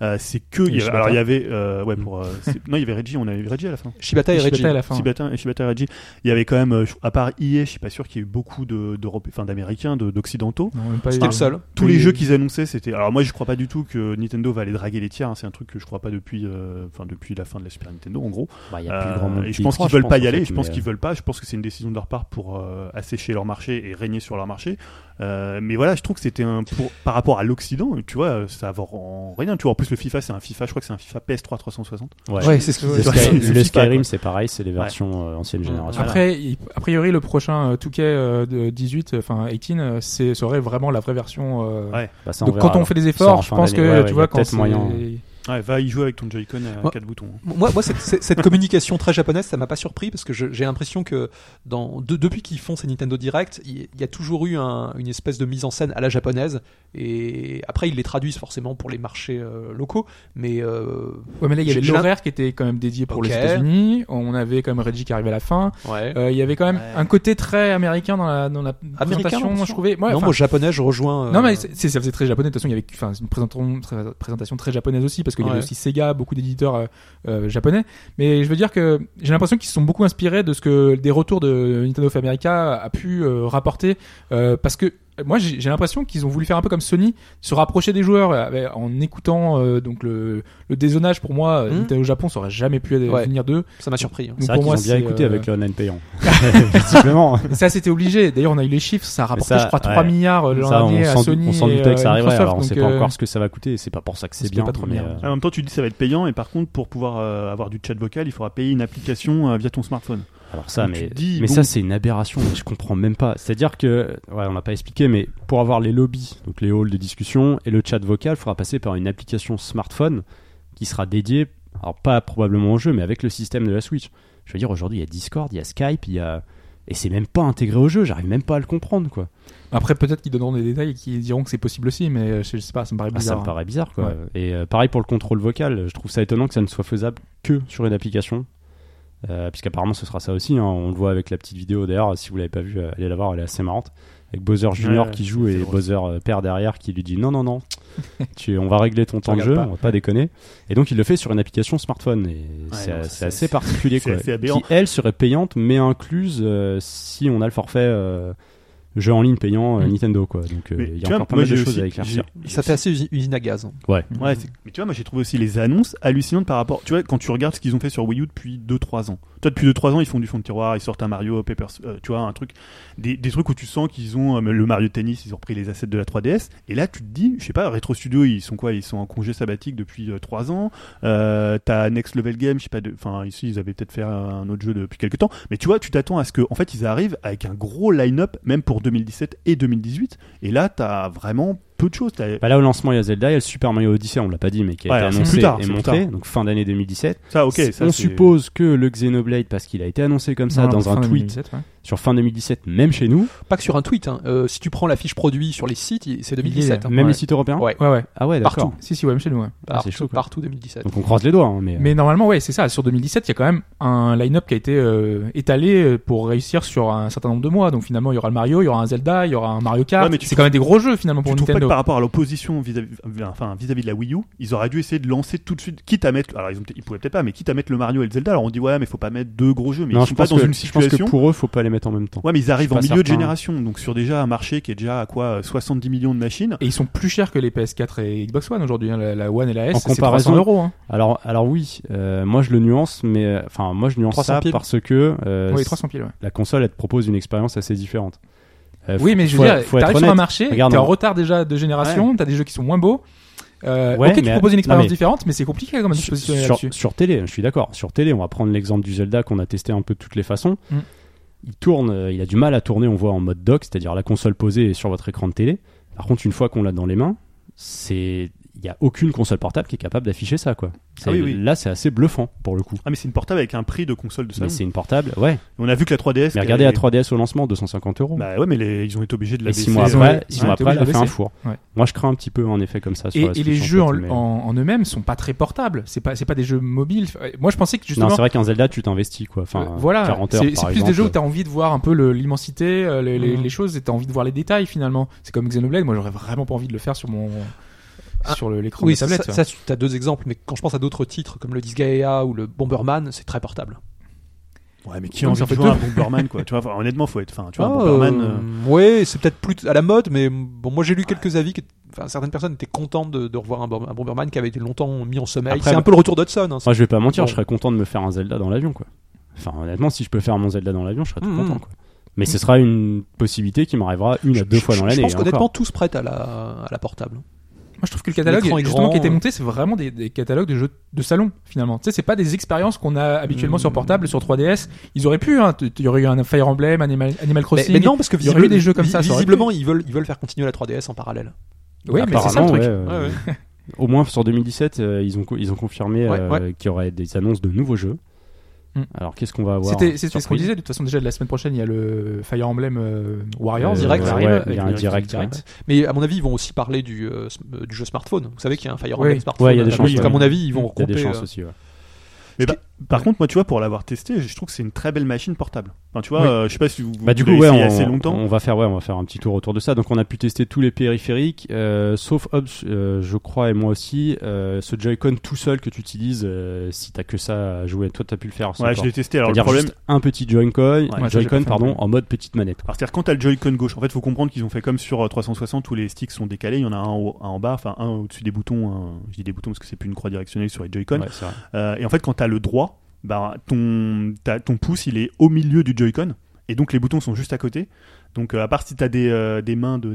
S6: Euh, c'est que. Il y avait-
S4: Shibata.
S6: alors, il y avait. euh, ouais,
S4: Mm.
S6: pour. euh, non, il y avait Reggie, on avait Reggie à la fin.
S5: Shibata et Reggie.
S3: à la fin.
S6: Shibata, et Shibata et Reggie. Il y avait quand même, à part EA, je suis pas sûr qu'il y ait eu beaucoup de- d'Europe- enfin, d'Américains, de- d'Occidentaux.
S3: Non, même pas
S5: C'était
S3: eu-
S5: le seul.
S6: Tous les jeux qu'ils annonçaient, c'était. Alors moi, je crois pas du tout que Nintendo va aller draguer les tiers. hein. C'est un truc que je crois pas depuis, euh, enfin depuis la fin de la Super Nintendo, en gros.
S4: Bah, il y a plus grand monde
S6: et je pense qu'ils veulent pas y aller. je pense qu'ils veulent pas. Je pense que c'est une décision de leur part pour euh, assécher leur marché et régner sur leur marché. Euh, mais voilà, je trouve que c'était un pour, par rapport à l'Occident. Tu vois, ça va en rien. Tu vois, en plus le FIFA, c'est un FIFA. Je crois que c'est un FIFA PS3 360.
S4: euh, ouais.
S5: Ouais, c'est ce qu'ils
S4: Le.
S6: Ouais,
S4: Sky-
S6: c'est-
S4: le
S6: FIFA,
S4: Skyrim, c'est pareil, c'est les versions euh, ancienne
S5: Mm.
S4: génération.
S3: Après, il- a priori, le prochain euh, 2K euh, de 18, enfin 18, euh, c'est serait vraiment la vraie version. euh,
S6: Ouais.
S4: Bah, ça, on
S3: Donc
S4: verra,
S3: quand on fait des efforts, je pense que.
S4: Ouais, ouais,
S3: tu vois quand
S4: moyen.
S6: Ouais, va y jouer avec ton Joy-Con à
S5: Ouais.
S6: quatre boutons. hein.
S5: Moi, moi cette, communication très japonaise, ça m'a pas surpris parce que j'ai l'impression que dans, de- depuis qu'ils font ces Nintendo Direct, il y, a toujours eu un- une espèce de mise en scène à la japonaise. Et après, ils les traduisent forcément pour les marchés euh, locaux. Mais euh,
S3: Ouais, mais là, il y avait l'horaire qui était quand même dédié pour les. États-Unis. On avait quand même Reggie qui arrivait à la fin.
S5: ouais.
S3: Euh, il y avait quand même
S6: Ouais.
S3: un côté très américain dans la, dans la présentation, je trouvais. Ouais,
S5: non, moi japonais, je rejoins. euh,
S3: Non mais ça faisait très japonais. De toute façon, il y avait une présentation très, présentation très japonaise aussi parce qu'il y avait
S5: Ouais.
S3: aussi Sega, beaucoup d'éditeurs euh, euh, japonais. Mais je veux dire que j'ai l'impression qu'ils se sont beaucoup inspirés de ce que des retours de Nintendo of America a pu euh, rapporter parce que moi j'ai l'impression qu'ils ont voulu faire un peu comme Sony, se rapprocher des joueurs euh, en écoutant euh, donc le, le dézonage. Pour moi,
S5: Mhm.
S3: Nintendo Japon, ça aurait jamais pu
S5: Ouais.
S3: venir d'eux.
S5: Ça m'a surpris. hein.
S3: Donc
S4: C'est vrai
S3: pour
S4: qu'ils ont bien écouté
S3: euh,
S4: avec le online payant. Visiblement.
S3: Ça, c'était obligé. D'ailleurs, on a eu les chiffres. Ça a rapporté,
S4: ça,
S3: je crois, 3
S4: ouais.
S3: milliards euh, l'an dernier à
S4: s'en
S3: Sony.
S4: on s'en doutait que ça arriverait. Alors, on sait pas
S3: euh,
S4: encore ce que ça va coûter. C'est pas pour ça que c'est bien.
S3: pas trop bien.
S4: euh,
S6: En même temps, tu dis ça va être payant, et par contre, pour pouvoir euh, avoir du chat vocal, il faudra payer une application euh, via ton smartphone.
S4: Alors ça, mais,
S6: te dis,
S4: mais
S6: bon.
S4: ça c'est une aberration. je comprends même pas. C'est-à-dire que, ouais, on n'a pas expliqué, mais pour avoir les lobbies, donc les halls de discussion et le chat vocal, il faudra passer par une application smartphone qui sera dédiée, alors pas probablement au jeu, mais avec le système de la Switch. Je veux dire, aujourd'hui, il y a Discord, il y a Skype, il y a et c'est même pas intégré au jeu. J'arrive même pas à le comprendre, quoi.
S3: Après, peut-être qu'ils donneront des détails et qu'ils diront que c'est possible aussi, mais euh, je sais pas, ça me paraît
S4: Ah, ça
S3: bizarre.
S4: me paraît bizarre, quoi.
S3: Ouais.
S4: Et euh, pareil pour le contrôle vocal, je trouve ça étonnant que ça ne soit faisable que sur une application. Euh, puisqu'apparemment ce sera ça aussi, hein. on le voit avec la petite vidéo d'ailleurs, si vous l'avez pas vu, euh, allez la voir, elle est assez marrante. Avec Bowser Junior
S6: Ouais,
S4: qui joue et
S6: drôle.
S4: Bowser euh, père derrière qui lui dit non non non, tu, on va régler ton temps de jeu,
S3: pas.
S4: on va pas déconner. Et donc il le fait sur une application smartphone et c'est assez particulier quoi.
S6: assez.
S4: Qui elle serait payante mais incluse euh, si on a le forfait euh, jeu en ligne payant euh,
S3: Mm.
S4: Nintendo quoi. Donc euh, il y a
S6: vois,
S4: encore pas mal de choses à éclaircir.
S5: Ça fait assez usi- usine à gaz. hein.
S4: Ouais.
S6: Ouais, mais tu vois, moi j'ai trouvé aussi les annonces hallucinantes par rapport. Tu vois, quand tu regardes ce qu'ils ont fait sur Wii U depuis 2-3 ans. Toi, depuis 2-3 ans, ils font du fond de tiroir, ils sortent un Mario, Paper, euh, tu vois, un truc. Des, des trucs où tu sens qu'ils ont euh, le Mario Tennis, ils ont repris les assets de la 3DS. Et là, tu te dis, je sais pas, Retro Studio, ils sont quoi? Ils sont en congé sabbatique depuis 3 ans. Euh, T'as Next Level Game, je sais pas, enfin, ici, ils avaient peut-être fait un autre jeu depuis quelques temps. Mais tu vois, tu t'attends à ce que, en fait, ils arrivent avec un gros line-up, même pour 2017 et 2018. Et là, t'as vraiment peu de choses.
S4: Bah là au lancement il y a Zelda, il y a le Super Mario Odyssey, on l'a pas dit mais qui a
S6: Ouais,
S4: été annoncé
S6: plus tard,
S4: et montré,
S6: tard.
S4: donc fin d'année 2017.
S6: Ça, ok. Ça,
S4: on suppose que le Xenoblade, parce qu'il a été annoncé comme ça
S3: Non,
S4: dans un tweet
S3: 2017, ouais.
S4: sur fin 2017, même chez nous,
S5: Pas que sur un tweet. hein. Euh, si tu prends la fiche produit sur les sites, c'est 2017. hein.
S4: même
S3: Ouais.
S4: les sites européens.
S5: Ouais.
S3: Ouais, ouais.
S4: Ah ouais, d'accord.
S5: Partout.
S3: Si, si, ouais, même chez nous, ouais.
S4: Ah, c'est chaud, quoi.
S5: partout 2017.
S4: Donc on croise les doigts, hein, mais, euh,
S3: Mais normalement, ouais, c'est ça. Sur 2017, il y a quand même un line-up qui a été euh, étalé pour réussir sur un certain nombre de mois. Donc finalement, il y aura le Mario, il y aura un Zelda, il y aura un Mario Kart. C'est quand même des gros jeux finalement pour Nintendo.
S6: Par rapport à l'opposition vis-à-vis enfin, de la Wii U, ils auraient dû essayer de lancer tout de suite, quitte à mettre, alors ils, ont, ils pouvaient peut-être pas, mais quitte à mettre le Mario et le Zelda. Alors on dit ouais, mais faut pas mettre deux gros jeux, mais
S4: non,
S6: ils sont pas dans
S4: que,
S6: une
S4: je pense que
S6: situation.
S4: pour eux, faut pas les mettre en même temps.
S6: Ouais, mais ils arrivent en milieu de
S4: certain.
S6: génération, donc sur déjà un marché qui est déjà à quoi 70 millions de machines.
S3: Et ils sont plus chers que les PS4 et Xbox One aujourd'hui. hein. La, la One et la S,
S4: En
S3: c'est
S4: comparaison-
S3: 300 euros. Hein.
S4: Alors, alors oui, euh, moi je le nuance, mais euh, enfin moi je nuance
S5: 300
S4: ça
S5: piles.
S4: parce que euh,
S3: Oui, 300 piles. Ouais.
S4: la console elle te propose une expérience assez différente. Euh,
S3: Oui, mais je veux dire,
S4: faut
S3: t'arrives sur un marché, t'es en retard déjà de génération, t'as des jeux qui sont moins beaux. Euh,
S4: Ouais,
S3: ok, tu proposes une expérience
S4: non, mais-
S3: différente, mais c'est compliqué comme
S4: sur,
S3: disposition
S4: sur,
S3: là-dessus.
S4: sur télé, je suis d'accord. Sur télé, on va prendre l'exemple du Zelda qu'on a testé un peu de toutes les façons.
S3: Mm.
S4: Il tourne, euh, il a du mal à tourner, on voit en mode dock, c'est-à-dire la console posée sur votre écran de télé. Par contre, une fois qu'on l'a dans les mains, c'est il y a aucune console portable qui est capable d'afficher ça quoi.
S6: Ah oui, oui.
S4: Là, c'est assez bluffant pour le coup.
S6: Ah, mais c'est une portable avec un prix de console de salon.
S4: Mais c'est une portable, ouais.
S6: On a vu que la 3DS.
S4: Mais regardez la 3DS au lancement, 250 euros.
S6: Bah ouais, mais les- ils ont été obligés de la
S4: et six mois après,
S3: ils
S4: six mois après, elle a fait un four.
S3: Ouais.
S4: Moi, je crains un petit peu en effet comme ça. Sur
S3: Et,
S4: la
S3: et les jeux
S4: en,
S3: en,
S4: mais-
S3: en, en eux-mêmes sont pas très portables. C'est pas, c'est pas des jeux mobiles. Moi, je pensais que justement,
S4: Non, c'est vrai qu'un Zelda, tu t'investis quoi. Enfin,
S3: Euh, voilà,
S4: 40 heures
S3: c'est plus des jeux où t'as envie de voir un peu l'immensité, euh,
S5: Mhm.
S3: les choses, et t'as envie de voir les détails finalement. C'est comme Xenoblade, moi j'aurais vraiment pas envie de le faire sur mon
S5: Ah,
S3: sur l'écran
S5: Oui,
S3: de la tablette.
S5: ça, ça, tu as deux exemples, mais quand je pense à d'autres titres comme le Disgaea ou le Bomberman, c'est très portable.
S6: Ouais, mais qui a envie de
S3: fait
S6: jouer à un. Bomberman quoi. Tu vois, enfin, honnêtement, faut être. Enfin, tu vois, un
S5: Ah,
S6: Bomberman.
S5: euh,
S6: euh,
S5: Ouais, c'est peut-être plus à la mode, mais bon, moi j'ai lu quelques avis. Que, enfin, certaines personnes étaient contentes de, de revoir un, Bom- un Bomberman qui avait été longtemps mis en sommeil. C'est un peu le retour d'Hudson. Hein,
S4: Moi, je vais pas mentir,
S5: Bon.
S4: je serais content de me faire un Zelda dans l'avion, quoi. Enfin, honnêtement, si je peux faire mon Zelda dans l'avion, je serais tout
S5: Mhm.
S4: content, quoi. Mais ce sera une possibilité qui m'arrivera une à deux
S5: je,
S4: fois dans l'année.
S5: Je pense qu'honnêtement,
S4: encore.
S5: tous prêtent à la, à la portable.
S3: Moi, je trouve que le catalogue,
S5: est
S3: justement,
S5: grand,
S3: qui était monté, c'est vraiment des, des catalogues de jeux de salon, finalement. Tu sais, c'est pas des expériences qu'on a habituellement
S5: Mm.
S3: sur portable, sur 3DS. Ils auraient pu, hein. Il y aurait eu un Fire Emblem, Animal, Animal Crossing.
S5: mais non, parce que
S3: il y aurait eu
S5: visiblement,
S3: des jeux comme ça,
S5: visiblement ils veulent, ils veulent faire continuer la 3DS en parallèle.
S3: Oui, mais c'est ça le truc.
S4: ouais, euh,
S5: Ouais, ouais.
S4: Au moins sur 2017, euh, ils ont ils ont confirmé
S5: Ouais,
S4: euh,
S5: ouais.
S4: qu'il y aurait des annonces de nouveaux jeux.
S3: Mm.
S4: Alors qu'est-ce qu'on va avoir
S3: C'était ce qu'on disait. De toute façon, déjà, la semaine prochaine, il y a le Fire Emblem euh, Warriors.
S4: Euh,
S5: direct,
S4: ouais, il y a un direct, ouais.
S5: Mais à mon avis, ils vont aussi parler du, euh, du jeu smartphone. Vous savez qu'il y a un Fire
S3: Oui.
S5: Emblem smartphone.
S4: Ouais, il y a des chances.
S5: À mon avis, ils vont
S4: Il y a des
S5: regrouper,
S4: chances aussi. ouais.
S6: Mais
S5: ce
S6: bah, Par contre, moi, tu vois, pour l'avoir testé, je trouve que c'est une très belle machine portable. Enfin, tu vois,
S3: Oui.
S6: euh, je sais pas si vous,
S4: Bah du
S6: vous
S4: coup
S6: l'avez
S4: ouais,
S6: essayé
S4: on,
S6: assez longtemps.
S4: on va faire ouais, on va faire un petit tour autour de ça. Donc on a pu tester tous les périphériques, euh, sauf Hobbs, euh, je crois et moi aussi, euh, ce Joy-Con tout seul que tu utilises euh, si t'as que ça à jouer. Toi t'as pu le faire.
S6: Ouais, je l'ai testé. Alors le problème,
S4: juste un petit Joy-Con,
S6: Ouais,
S4: Joy-Con pardon, en mode petite manette.
S6: Alors, c'est-à-dire quand t'as le Joy-Con gauche, en fait, faut comprendre qu'ils ont fait comme sur euh, 360 où les sticks sont décalés. Il y en a un, un en bas, enfin un au-dessus des boutons. un- je dis des boutons parce que c'est plus une croix directionnelle sur les Joy-Con. Euh, et en fait, quand t'as le droit, bah ton ton pouce il est au milieu du Joy-Con et donc les boutons sont juste à côté. Donc euh, à part si t'as des euh, des mains de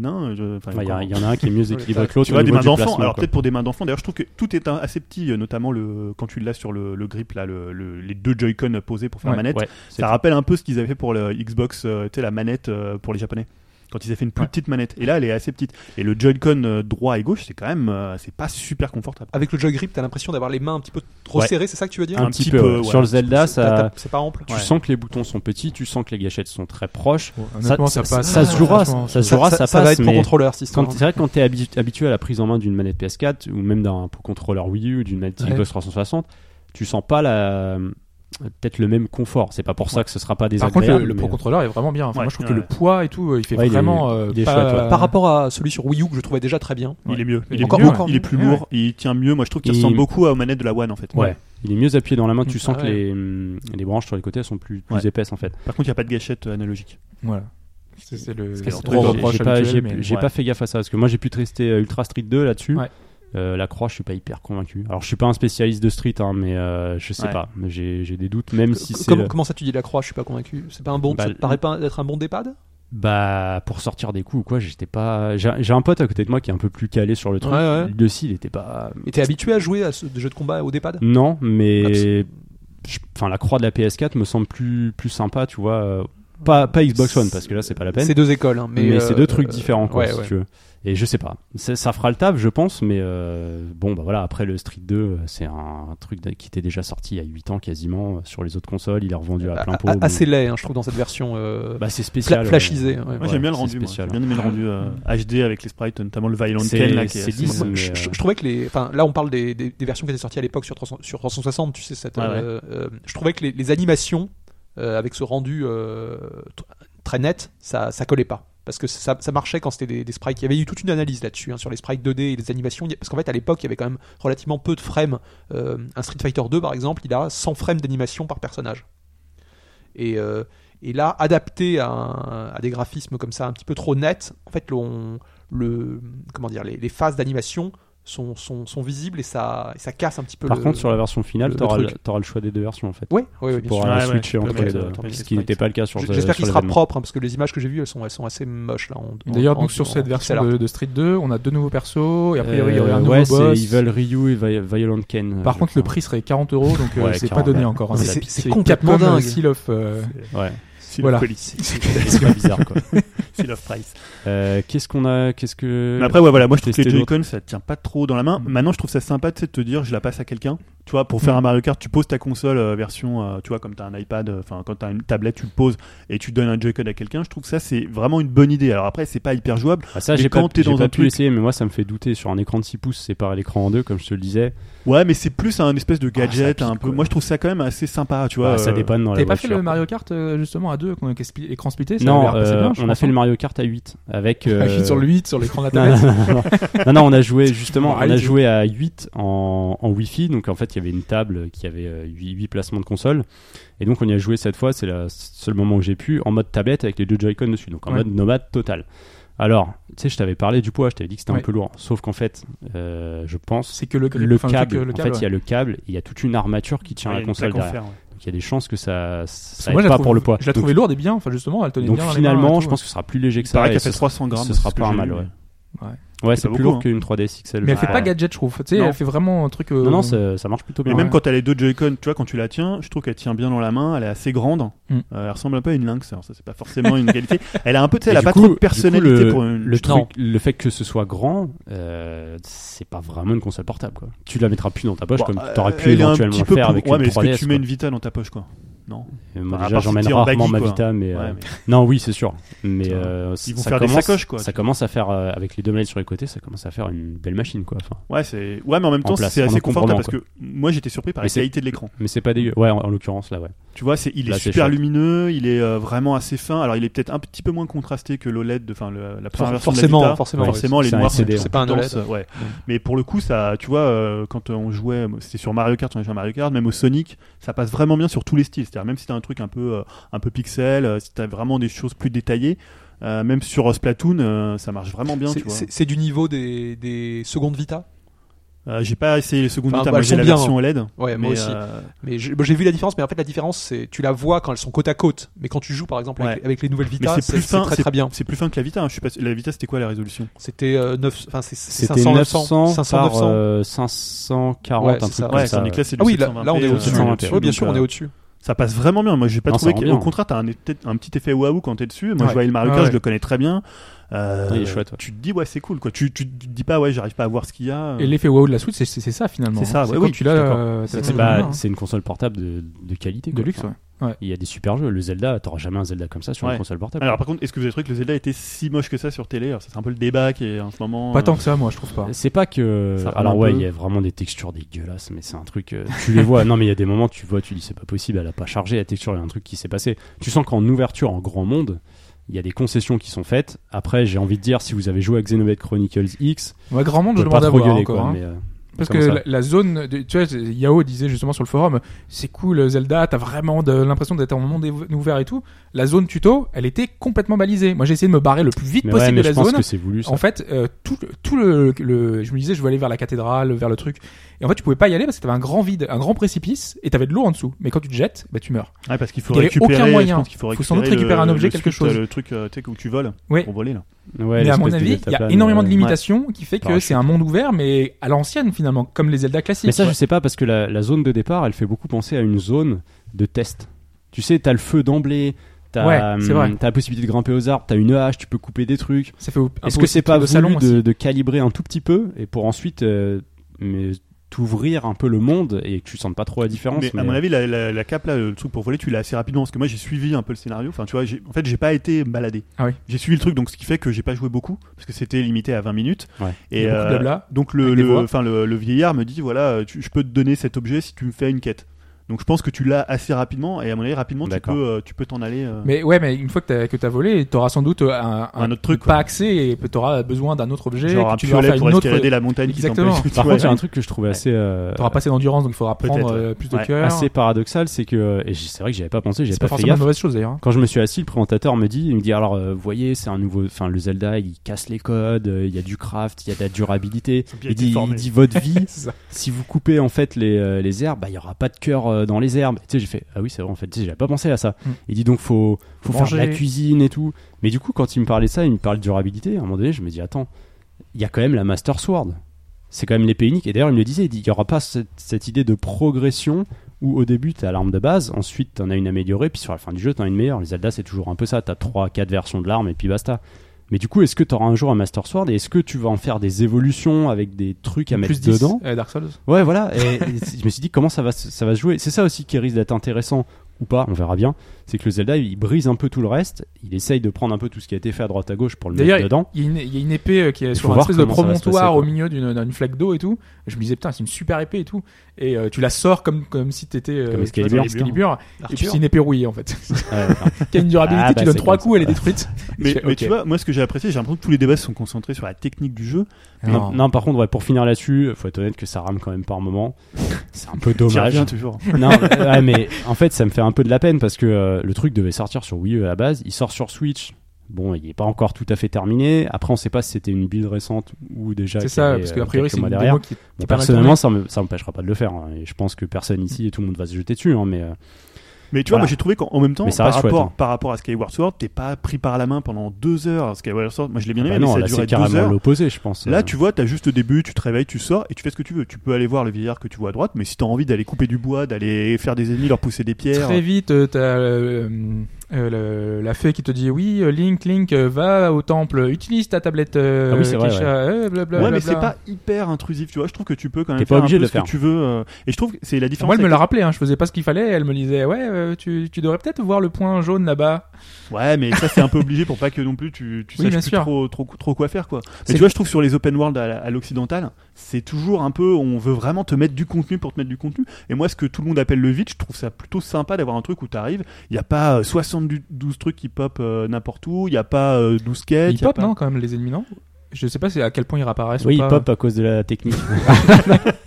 S4: Ouais, Il y, en a un qui est mieux équilibré que l'autre.
S6: tu vois des mains
S4: placement,
S6: Alors peut-être pour des mains d'enfants. D'ailleurs, je trouve que tout est un- assez petit, euh, notamment le quand tu l'as sur le, le grip là, le, le- les deux Joy-Con posés pour faire
S3: Ouais,
S6: la manette.
S4: Ouais,
S6: Ça rappelle un peu ce qu'ils avaient fait pour le Xbox, euh, tu sais, la manette euh, pour les Japonais. Quand ils avaient fait une plus
S3: Ouais.
S6: petite manette. Et là, elle est assez petite. Et le Joy-Con euh, droit et gauche, c'est quand même, euh, c'est pas super confortable.
S5: Avec le joy grip, t'as l'impression d'avoir les mains un petit peu trop
S6: Ouais.
S5: serrées, c'est ça que tu veux dire
S4: un,
S6: un
S4: petit
S6: petit
S4: peu.
S6: peu,
S4: ouais.
S6: ouais.
S4: Sur le Zelda, ça,
S5: C'est pas ample.
S4: tu
S6: Ouais.
S4: sens que les boutons sont petits, tu sens que les gâchettes sont très proches.
S3: Ça,
S4: ça,
S3: passe.
S4: ça se jouera, ça se jouera, ça,
S5: va
S4: passe.
S5: être pro
S4: mais-
S5: contrôleur.
S4: Quand- C'est vrai que quand tu es habitué à la prise en main d'une manette PS4 ou même d'un Pro Controller Wii U ou d'une manette. Xbox 360, tu sens pas la peut-être le même confort. C'est pas pour ça que ce sera pas
S3: Par
S4: désagréable.
S3: contre, le, le
S4: mais-
S3: Pro Controller est vraiment bien. Enfin,
S6: Ouais,
S3: moi, je trouve
S6: ouais.
S3: que le poids et tout, il fait
S4: Ouais, il est-
S3: vraiment. euh,
S4: il est
S3: pas-
S4: chouette, ouais.
S5: Par rapport à celui sur Wii U que je trouvais déjà très bien.
S6: Il est mieux. Il est
S5: Encore-
S6: mieux.
S5: encore
S6: il est plus
S3: Ouais.
S6: lourd. Il tient mieux. Moi, je trouve qu'il
S4: Il-
S6: ressemble beaucoup aux manettes de la One en fait.
S4: Ouais. Il est mieux appuyé dans la main. Tu
S5: Mm.
S4: sens
S5: Ah
S4: que les, hum, les branches sur les côtés elles sont plus, plus
S6: Ouais.
S4: épaisses en fait.
S6: Par contre, il n'y a pas de gâchette euh, analogique.
S3: Voilà. C'est c'est le,
S4: J'ai pas,
S3: mais-
S4: pas fait gaffe à ça parce que moi j'ai pu tester euh, Ultra Street 2 là-dessus.
S3: Ouais.
S4: Euh, la croix, je suis pas hyper convaincu. Alors, je suis pas un spécialiste de Street, hein, mais euh, je sais
S6: Ouais.
S4: pas. J'ai des doutes, même si c'est.
S5: comment,
S4: le-
S5: comment ça tu dis la croix Je suis pas convaincu. C'est pas un bon.
S4: Bah,
S5: ça te paraît pas être un bon dépad?
S4: Bah, pour sortir des coups ou quoi, j'étais pas. J'ai un pote à côté de moi qui est un peu plus calé sur le truc.
S5: Ouais, ouais.
S4: Il était pas.
S5: Et t'es habitué à jouer à ce jeu de combat au dépad?
S4: Non,
S5: Ah,
S4: mais. je- Enfin, la croix de la PS4 me semble plus, plus sympa, tu vois. euh, Pas, pas Xbox One, parce que là, c'est pas la peine.
S5: C'est deux écoles, hein, mais,
S4: mais
S5: euh,
S4: c'est deux trucs différents, quoi,
S5: ouais,
S4: si
S5: ouais.
S4: tu veux. Et je sais pas. Ça, fera le taf, je pense, mais euh, bon, bah voilà, après le Street 2, euh, c'est un, truc qui était déjà sorti il y a 8 ans quasiment euh, sur les autres consoles. Il est revendu à plein
S5: A-
S4: pot.
S5: a-
S4: bon.
S5: assez laid, hein, je trouve, dans cette version euh,
S4: Bah, c'est
S5: fla-
S4: spécial.
S5: flashisé. ouais.
S6: Moi,
S4: Ouais,
S6: j'aime bien le rendu. J'ai bien aimé le rendu euh, HD avec les sprites, notamment le Violent Ken là, qui est
S4: c'est
S6: assez
S4: 10,
S6: bon.
S4: mais,
S5: je,
S4: euh,
S5: trouvais que les, enfin, là on parle des, des- des versions qui étaient sorties à l'époque sur, 300 sur 360, tu sais, cette, euh, euh, je trouvais que les, les animations euh, avec ce rendu euh, très net, ça, ça collait pas. Parce que ça, marchait quand c'était des, sprites. Il y avait eu toute une analyse là-dessus, hein, sur les sprites 2D et les animations. Parce qu'en fait, à l'époque, il y avait quand même relativement peu de frames. Euh, un Street Fighter 2, par exemple, il a 100 frames d'animation par personnage. Et, euh, là, adapté à, des graphismes comme ça, un petit peu trop nets, en fait, le, comment dire, les phases d'animation sont, sont, sont visibles et ça, et ça casse un petit peu
S4: Par
S5: le-
S4: contre, sur la version finale,
S5: le- le
S4: t'auras le, choix des deux versions en fait.
S5: Ouais, ouais, ouais, bien
S4: pour
S5: sûr.
S4: euh,
S6: Ouais, ouais,
S4: switcher
S6: tu
S4: les deux.
S6: euh,
S4: Ce qui n'était pas le cas sur
S5: J'espère qu'il sera propre, hein, parce que les images que j'ai vues, elles sont, elles sont assez moches là. en-
S3: D'ailleurs,
S5: en-
S3: donc sur
S5: en-
S3: cette
S5: en
S3: version de, de Street 2, on a deux nouveaux persos et a priori il y aurait un
S4: Euh,
S3: nouveau
S4: ouais,
S3: boss.
S4: c'est Evil Ryu et Vi- Violent Ken.
S3: Par contre, le prix serait 40 euros, donc euh, c'est pas
S4: 40,
S3: donné encore. hein. C'est-
S5: complètement dingue.
S3: Seal Voilà.
S4: c'est pas bizarre quoi.
S6: Seal of Price.
S4: Euh, Qu'est-ce qu'on a Qu'est-ce que.
S6: Mais après, ouais, voilà, moi je trouve que les. Joy-Con ça tient pas trop dans la main. Maintenant, je trouve ça sympa de te dire je la passe à quelqu'un. Tu vois, pour faire un Mario Kart, tu poses ta console euh, version, euh, tu vois, comme t'as un iPad, euh, enfin, quand t'as une tablette, tu le poses et tu donnes un Joy-Con à quelqu'un. Je trouve que ça, c'est vraiment une bonne idée. Alors après, c'est pas hyper jouable.
S4: Ah, ça, j'ai
S6: quand
S4: pas,
S6: t'es
S4: j'ai
S6: dans
S4: pas
S6: un
S4: pu
S6: truc-
S4: essayer, mais moi ça me fait douter. Sur un écran de 6 pouces, séparer l'écran en deux, comme je te le disais.
S6: Ouais, mais c'est plus un espèce de gadget,
S4: Ah,
S6: un peu.
S4: quoi.
S6: Moi, je trouve ça quand même assez sympa, tu vois.
S4: Bah, ça dépanne dans
S3: T'avais pas fait le. Mario Kart euh, justement à deux, avec écran splitté ça
S4: Non, euh,
S3: bien,
S4: on a fait le Mario Kart à 8 avec. euh,
S3: sur le 8 sur l'écran de la
S4: Non,
S3: tablette.
S4: on a joué justement,
S3: Bon,
S4: on a
S3: tu-
S4: joué à 8 en, en Wi-Fi, donc en fait il y avait une table qui avait 8, placements de console, et donc on y a joué cette fois, c'est le seul moment où j'ai pu, en mode tablette avec les deux Joy-Con dessus, donc en
S3: Ouais.
S4: mode nomade total. Alors, tu sais, je t'avais parlé du poids, je t'avais dit que c'était
S3: Ouais.
S4: un peu lourd, sauf qu'en fait, euh, je pense,
S3: C'est que le, grip,
S4: le
S3: enfin,
S4: câble,
S3: euh, le
S4: en fait il y a le câble, il y a toute une armature qui tient
S6: ouais,
S4: la console derrière. Donc il y a des chances que ça, ça
S3: Moi,
S4: aide pas
S3: trouve-
S4: pour le poids.
S3: Je la
S4: Donc-
S3: trouvais lourde et bien, enfin justement, elle tenait
S4: donc
S3: bien et
S4: finalement, je pense que ce sera plus léger que
S6: Il
S4: ça.
S6: paraît
S4: et ce
S6: fait 300 grammes.
S4: ce sera pas mal, ouais.
S3: Ouais.
S4: Ouais,
S6: C'est
S4: plus lourd
S6: hein.
S4: qu'une 3DS XL.
S3: Mais elle fait
S4: Ouais.
S3: pas gadget, je trouve. Tu sais, elle fait vraiment un truc. euh,
S4: Non, non, ça, marche plutôt
S6: Mais
S4: bien.
S6: même
S3: Ouais.
S6: quand t'as les deux Joy-Con, tu vois, quand tu la tiens, je trouve qu'elle tient bien dans la main, elle est assez grande.
S3: Mm.
S6: Euh, elle ressemble un peu à une lynx, alors ça c'est pas forcément une qualité. Elle a un peu, tu sais,
S4: Et
S6: elle a
S4: du
S6: pas
S4: coup-
S6: trop de
S4: coup,
S6: personnalité
S4: le,
S6: pour une.
S4: le truc, le fait que ce soit grand, euh, c'est pas vraiment une console portable quoi. Tu la mettras plus dans ta poche comme t'aurais pu éventuellement
S6: petit
S4: le
S6: peu
S4: faire avec
S6: Ouais,
S4: une
S6: mais est-ce
S4: 3DS.
S6: que tu mets une Vita dans ta poche, quoi? Non.
S4: Et moi, déjà, j'emmène rarement
S6: baggy,
S4: ma. Vita, mais, euh,
S6: Ouais, mais-
S4: non, oui, c'est sûr. Mais euh,
S6: ils vont
S4: ça
S6: faire des sacoches, quoi,
S4: Ça commence à faire euh, avec les deux manettes sur les côtés, ça commence à faire une belle machine, quoi. Enfin,
S6: Ouais, c'est ouais, mais en même temps, c'est assez confortable parce que moi, j'étais surpris par la qualité de l'écran.
S4: mais c'est pas dégueu. Ouais, en, en l'occurrence là, ouais.
S6: Tu vois, c'est il est super lumineux, il est euh, vraiment assez fin. Alors, il est peut-être un petit peu moins contrasté que l'OLED, de- enfin la première version
S5: forcément,
S6: de la Vita.
S5: forcément,
S6: forcément, les noirs
S5: c'est pas un OLED.
S6: ouais. Mais pour le coup, ça, tu vois, euh, quand on jouait, c'était sur Mario Kart, on jouait à Mario Kart, même au Sonic, ça passe vraiment bien sur tous les styles. C'est-à-dire même si t'as un truc un peu, euh, un peu pixel, euh, si t'as vraiment des choses plus détaillées, euh, même sur Splatoon, euh, ça marche vraiment bien.
S5: C'est- du niveau des, des secondes Vita
S6: Euh, j'ai pas essayé les secondes
S5: Enfin,
S6: Vita,
S5: bah,
S6: moi j'ai la
S5: bien,
S6: version OLED.
S5: Ouais, moi
S6: mais,
S5: aussi.
S6: euh,
S5: Mais j'ai vu la différence, mais en fait la différence c'est tu la vois quand elles sont côte à côte, mais quand tu joues par exemple avec,
S6: Ouais.
S5: avec les nouvelles Vita,
S6: c'est
S5: très
S6: c'est-
S5: très bien.
S6: C'est plus fin que la Vita. hein. Je suis pas... La Vita, c'était quoi la résolution?
S5: C'était euh, 9 enfin c'est c'est
S4: C'était
S5: 500
S4: 900
S5: 500
S4: par
S5: 900.
S4: euh, 540,
S5: Ouais,
S4: un
S5: c'est
S4: truc
S5: ça.
S4: comme
S6: Ouais,
S4: ça.
S6: sur Nicolas, c'est du
S5: Ah oui, là,
S6: 720p,
S5: là on est au-dessus. bien sûr, on est au-dessus.
S6: Ça passe vraiment bien. Moi, j'ai pas
S4: Non,
S6: trouvé
S4: bien.
S6: contraire, t'as un, peut-être un petit effet waouh quand t'es dessus. Moi,
S5: Ouais.
S6: je voyais le Mario
S5: Ouais, ouais.
S6: je le connais très bien. Euh,
S4: chouette, ouais.
S6: Tu te dis, ouais, c'est cool, quoi. Tu, tu te dis pas, ouais, j'arrive pas à voir ce qu'il y a.
S3: Et l'effet wow de la Switch, c'est- c'est c'est ça finalement.
S6: C'est ça,
S3: C'est
S6: ouais,
S3: quand
S6: oui,
S3: tu l'as.
S6: d'accord.
S3: euh,
S6: C'est-
S4: C'est
S3: hein.
S4: c'est une console portable de, de qualité.
S3: de luxe,
S4: Enfin,
S3: Ouais.
S4: Il y a des super jeux. Le Zelda, t'auras jamais un Zelda comme ça sur
S6: Ouais.
S4: une console portable.
S6: Alors, par contre, est-ce que vous avez trouvé que le Zelda était si moche que ça sur télé Alors, ça, C'est un peu le débat qui est en ce moment.
S3: Pas
S6: euh,
S3: tant que ça, moi, je trouve pas.
S4: C'est pas que.
S6: Ça
S4: Alors ouais, il y a vraiment des textures dégueulasses, mais c'est un truc. euh, tu les vois. non, mais il y a des moments, tu vois, tu dis c'est pas possible, elle a pas chargé la texture, il y a un truc qui s'est passé. Tu sens qu'en ouverture, en grand monde, il y a des concessions qui sont faites. Après, j'ai envie de dire, si vous avez joué à Xenoblade Chronicles X,
S3: Ouais, grand monde,
S4: je pas trop gueuler
S3: encore.
S4: quoi.
S3: hein.
S4: mais, euh,
S3: Parce que
S4: comment
S3: la, la zone, de- tu vois, Yao disait justement sur le forum, c'est cool Zelda, t'as vraiment de l'impression d'être en monde ouvert et tout. La zone tuto, elle était complètement balisée. Moi, j'ai essayé de me barrer le plus vite
S4: mais ouais,
S3: possible
S4: mais
S3: de
S4: je
S3: la
S4: pense
S3: zone.
S4: que c'est voulu. Ça.
S3: En fait, euh, tout, tout le, le, je me disais, je veux aller vers la cathédrale, vers le truc. Et en fait, tu pouvais pas y aller parce que t'avais un grand vide, un grand précipice, et t'avais de l'eau en dessous. Mais quand tu te jettes, bah, tu meurs.
S6: Ouais, parce qu'il faut
S3: Il y avait
S6: récupérer.
S3: aucun moyen.
S6: Qu'il faut,
S3: Faut sans doute récupérer
S6: le-
S3: un objet, quelque
S6: script,
S3: chose.
S6: Le truc, euh, tu sais, où tu voles
S3: Oui.
S6: pour voler là.
S4: Ouais,
S3: mais à mon avis, il y a énormément de
S4: euh,
S3: limitations qui fait que c'est un monde ouvert, mais à l'ancienne finalement, comme les Zelda classiques.
S4: Mais ça,
S3: Ouais.
S4: je sais pas parce que la, la zone de départ, elle fait beaucoup penser à une zone de test. Tu sais, t'as le feu d'emblée, t'as hum, t'as la possibilité de grimper aux arbres, t'as une hache, tu peux couper des trucs. Est-ce que c'est pas voulu
S3: salon
S4: de, calibrer un tout petit peu et pour ensuite euh, mais t'ouvrir un peu le monde et que tu sentes pas trop la différence
S6: Mais,
S4: mais-
S6: à mon avis, la, la, la cape là, le truc pour voler, tu l'as assez rapidement parce que moi j'ai suivi un peu le scénario. Enfin, tu vois, j'ai- en fait, j'ai pas été baladé.
S3: Ah oui.
S6: J'ai suivi le truc, donc ce qui fait que j'ai pas joué beaucoup parce que c'était limité à 20 minutes.
S4: Ouais.
S3: Il
S6: Et
S3: y a beaucoup de
S6: euh,
S3: blabla,
S6: donc le vieillard me dit voilà, tu- je peux te donner cet objet si tu me fais une quête. Donc je pense que tu l'as assez rapidement et à mon avis rapidement tu peux euh, tu peux t'en aller. euh,
S3: Mais ouais, mais une fois que t'as que t'as volé, t'auras sans doute un,
S6: Un autre truc,
S3: pas
S6: quoi.
S3: accès et t'auras besoin d'un autre objet.
S6: genre
S3: que
S6: un
S3: tu vas faire
S6: pour
S3: une autre.
S6: escalader la montagne qui
S3: Exactement.
S6: t'empêche.
S4: par contre il y a un truc que je trouvais assez euh,
S3: T'auras pas assez d'endurance, donc il faudra prendre euh, plus de
S4: ouais,
S3: cœur.
S4: assez paradoxal c'est que et c'est vrai que j'y avais pas pensé j'avais
S3: C'est
S4: pas,
S3: pas
S4: fait
S3: forcément
S4: gaffe
S3: une mauvaise chose d'ailleurs.
S4: quand je me suis assis le présentateur me dit il me dit alors euh, vous voyez c'est un nouveau enfin le Zelda il casse les codes euh, il y a du craft il y a de la durabilité il dit,
S6: formés.
S4: il dit votre vie si vous coupez en fait les, euh, les herbes, bah il y aura pas de cœur euh, dans les herbes. Tu sais, j'ai fait ah oui c'est vrai en fait, tu sais, j'avais pas pensé à ça.
S3: Mm.
S4: Il dit donc faut faut faire de la cuisine et tout. Mais du coup quand il me parlait de ça, il me parlait de durabilité. À un moment donné, je me dis attends, il y a quand même la Master Sword. C'est quand même l'épée unique. Et d'ailleurs il me le disait, il dit il y aura pas cette, cette idée de progression où au début t'as l'arme de base, ensuite t'en as une améliorée, puis sur la fin du jeu t'en as une meilleure. Les Zelda c'est toujours un peu ça, t'as 3 quatre versions de l'arme et puis basta. Mais du coup, est-ce que tu auras un jour un Master Sword et est-ce que tu vas en faire des évolutions avec des trucs à mettre
S3: Plus 10,
S4: dedans
S3: euh, Dark Souls.
S4: Ouais, voilà. Et, et je me suis dit comment ça va, ça va se jouer? C'est ça aussi qui risque d'être intéressant ou pas, on verra bien. C'est que le Zelda, il brise un peu tout le reste. Il essaye de prendre un peu tout ce qui a été fait à droite à gauche pour le mettre dedans.
S3: il y, a une- il y a une épée euh, qui est sur un espèce de promontoire
S4: passer,
S3: au milieu d'une d'une flaque d'eau et tout. Je me disais putain, c'est une super épée et tout. Et euh, tu la sors comme comme si t'étais euh,
S4: Comme
S3: vois,
S4: Excalibur.
S3: Excalibur. Et puis c'est une épée rouillée en fait.
S4: Enfin,
S3: qui a une durabilité,
S4: Ah,
S3: tu
S4: bah,
S3: donnes trois coups,
S4: ça.
S3: elle est détruite.
S6: Mais,
S3: fais,
S6: tu vois, moi ce que j'ai apprécié, j'ai l'impression que tous les débats se sont concentrés sur la technique du jeu.
S4: non, non, par contre, ouais, pour finir là-dessus, faut être honnête que ça rame quand même par moment. C'est un peu dommage.
S6: toujours.
S4: non, mais en fait, ça me fait un peu de la peine parce que euh, le truc devait sortir sur Wii U à la base. Il sort sur Switch. Bon, il est pas encore tout à fait terminé. Après, on sait pas si c'était une build récente ou déjà.
S3: C'est ça,
S4: avait,
S3: parce
S4: euh,
S3: qu'a priori c'est une
S4: derrière.
S3: qui,
S4: Bon, personnellement, ça ça m'empêchera pas de le faire. hein, et je pense que personne ici et tout le monde va se jeter dessus. hein, mais euh,
S6: Mais tu vois,
S4: Voilà.
S6: moi j'ai trouvé qu'en en même temps,
S4: Mais ça
S6: par rapport,
S4: chouette, hein.
S6: par rapport à Skyward Sword, t'es pas pris par la main pendant deux heures. Skyward Sword, moi je l'ai bien aimé,
S4: bah
S6: mais
S4: non,
S6: ça a
S4: là,
S6: duré
S4: c'est
S6: deux
S4: carrément
S6: heures.
S4: l'opposé, je pense.
S6: Là,
S4: Euh,
S6: tu vois, t'as juste au début, tu te réveilles, tu sors et tu fais ce que tu veux. Tu peux aller voir le vieillard que tu vois à droite, mais si t'as envie d'aller couper du bois, d'aller faire des ennemis, leur pousser des pierres.
S3: Très vite, euh, t'as euh, euh, le- la fée qui te dit oui, euh, Link, Link, euh, va au temple, utilise ta tablette. euh,
S4: Ah oui, c'est vrai,
S3: euh, blablabla.
S6: ouais, mais c'est pas hyper intrusif, tu vois. Je trouve que tu peux quand même
S4: T'es pas
S6: faire un
S4: obligé
S6: peu
S4: de le
S6: ce
S4: faire.
S6: que tu veux. euh, et je trouve que c'est la différence.
S3: Moi, elle me l'a rappelé, hein, je faisais pas ce qu'il fallait. Elle me disait, ouais, euh, tu, tu devrais peut-être voir le point jaune là-bas.
S6: Ouais, mais ça c'est un peu obligé pour pas que non plus tu, tu
S3: Oui, bien
S6: saches plus trop, trop, trop quoi faire quoi. Mais
S3: C'est-
S6: tu vois, je trouve sur les open world à, à l'occidental, c'est toujours un peu, on veut vraiment te mettre du contenu pour te mettre du contenu. Et moi, ce que tout le monde appelle le vide, je trouve ça plutôt sympa d'avoir un truc où t'arrives, il n'y a pas euh, 72 trucs qui pop euh, n'importe où, il n'y a pas euh, 12 quêtes.
S3: Ils pop,
S6: pas-
S3: non, quand même, les ennemis, non? Je sais pas c'est à quel point ils réapparaissent.
S4: Oui,
S3: ou
S4: il
S3: pas.
S4: pop à cause de la technique.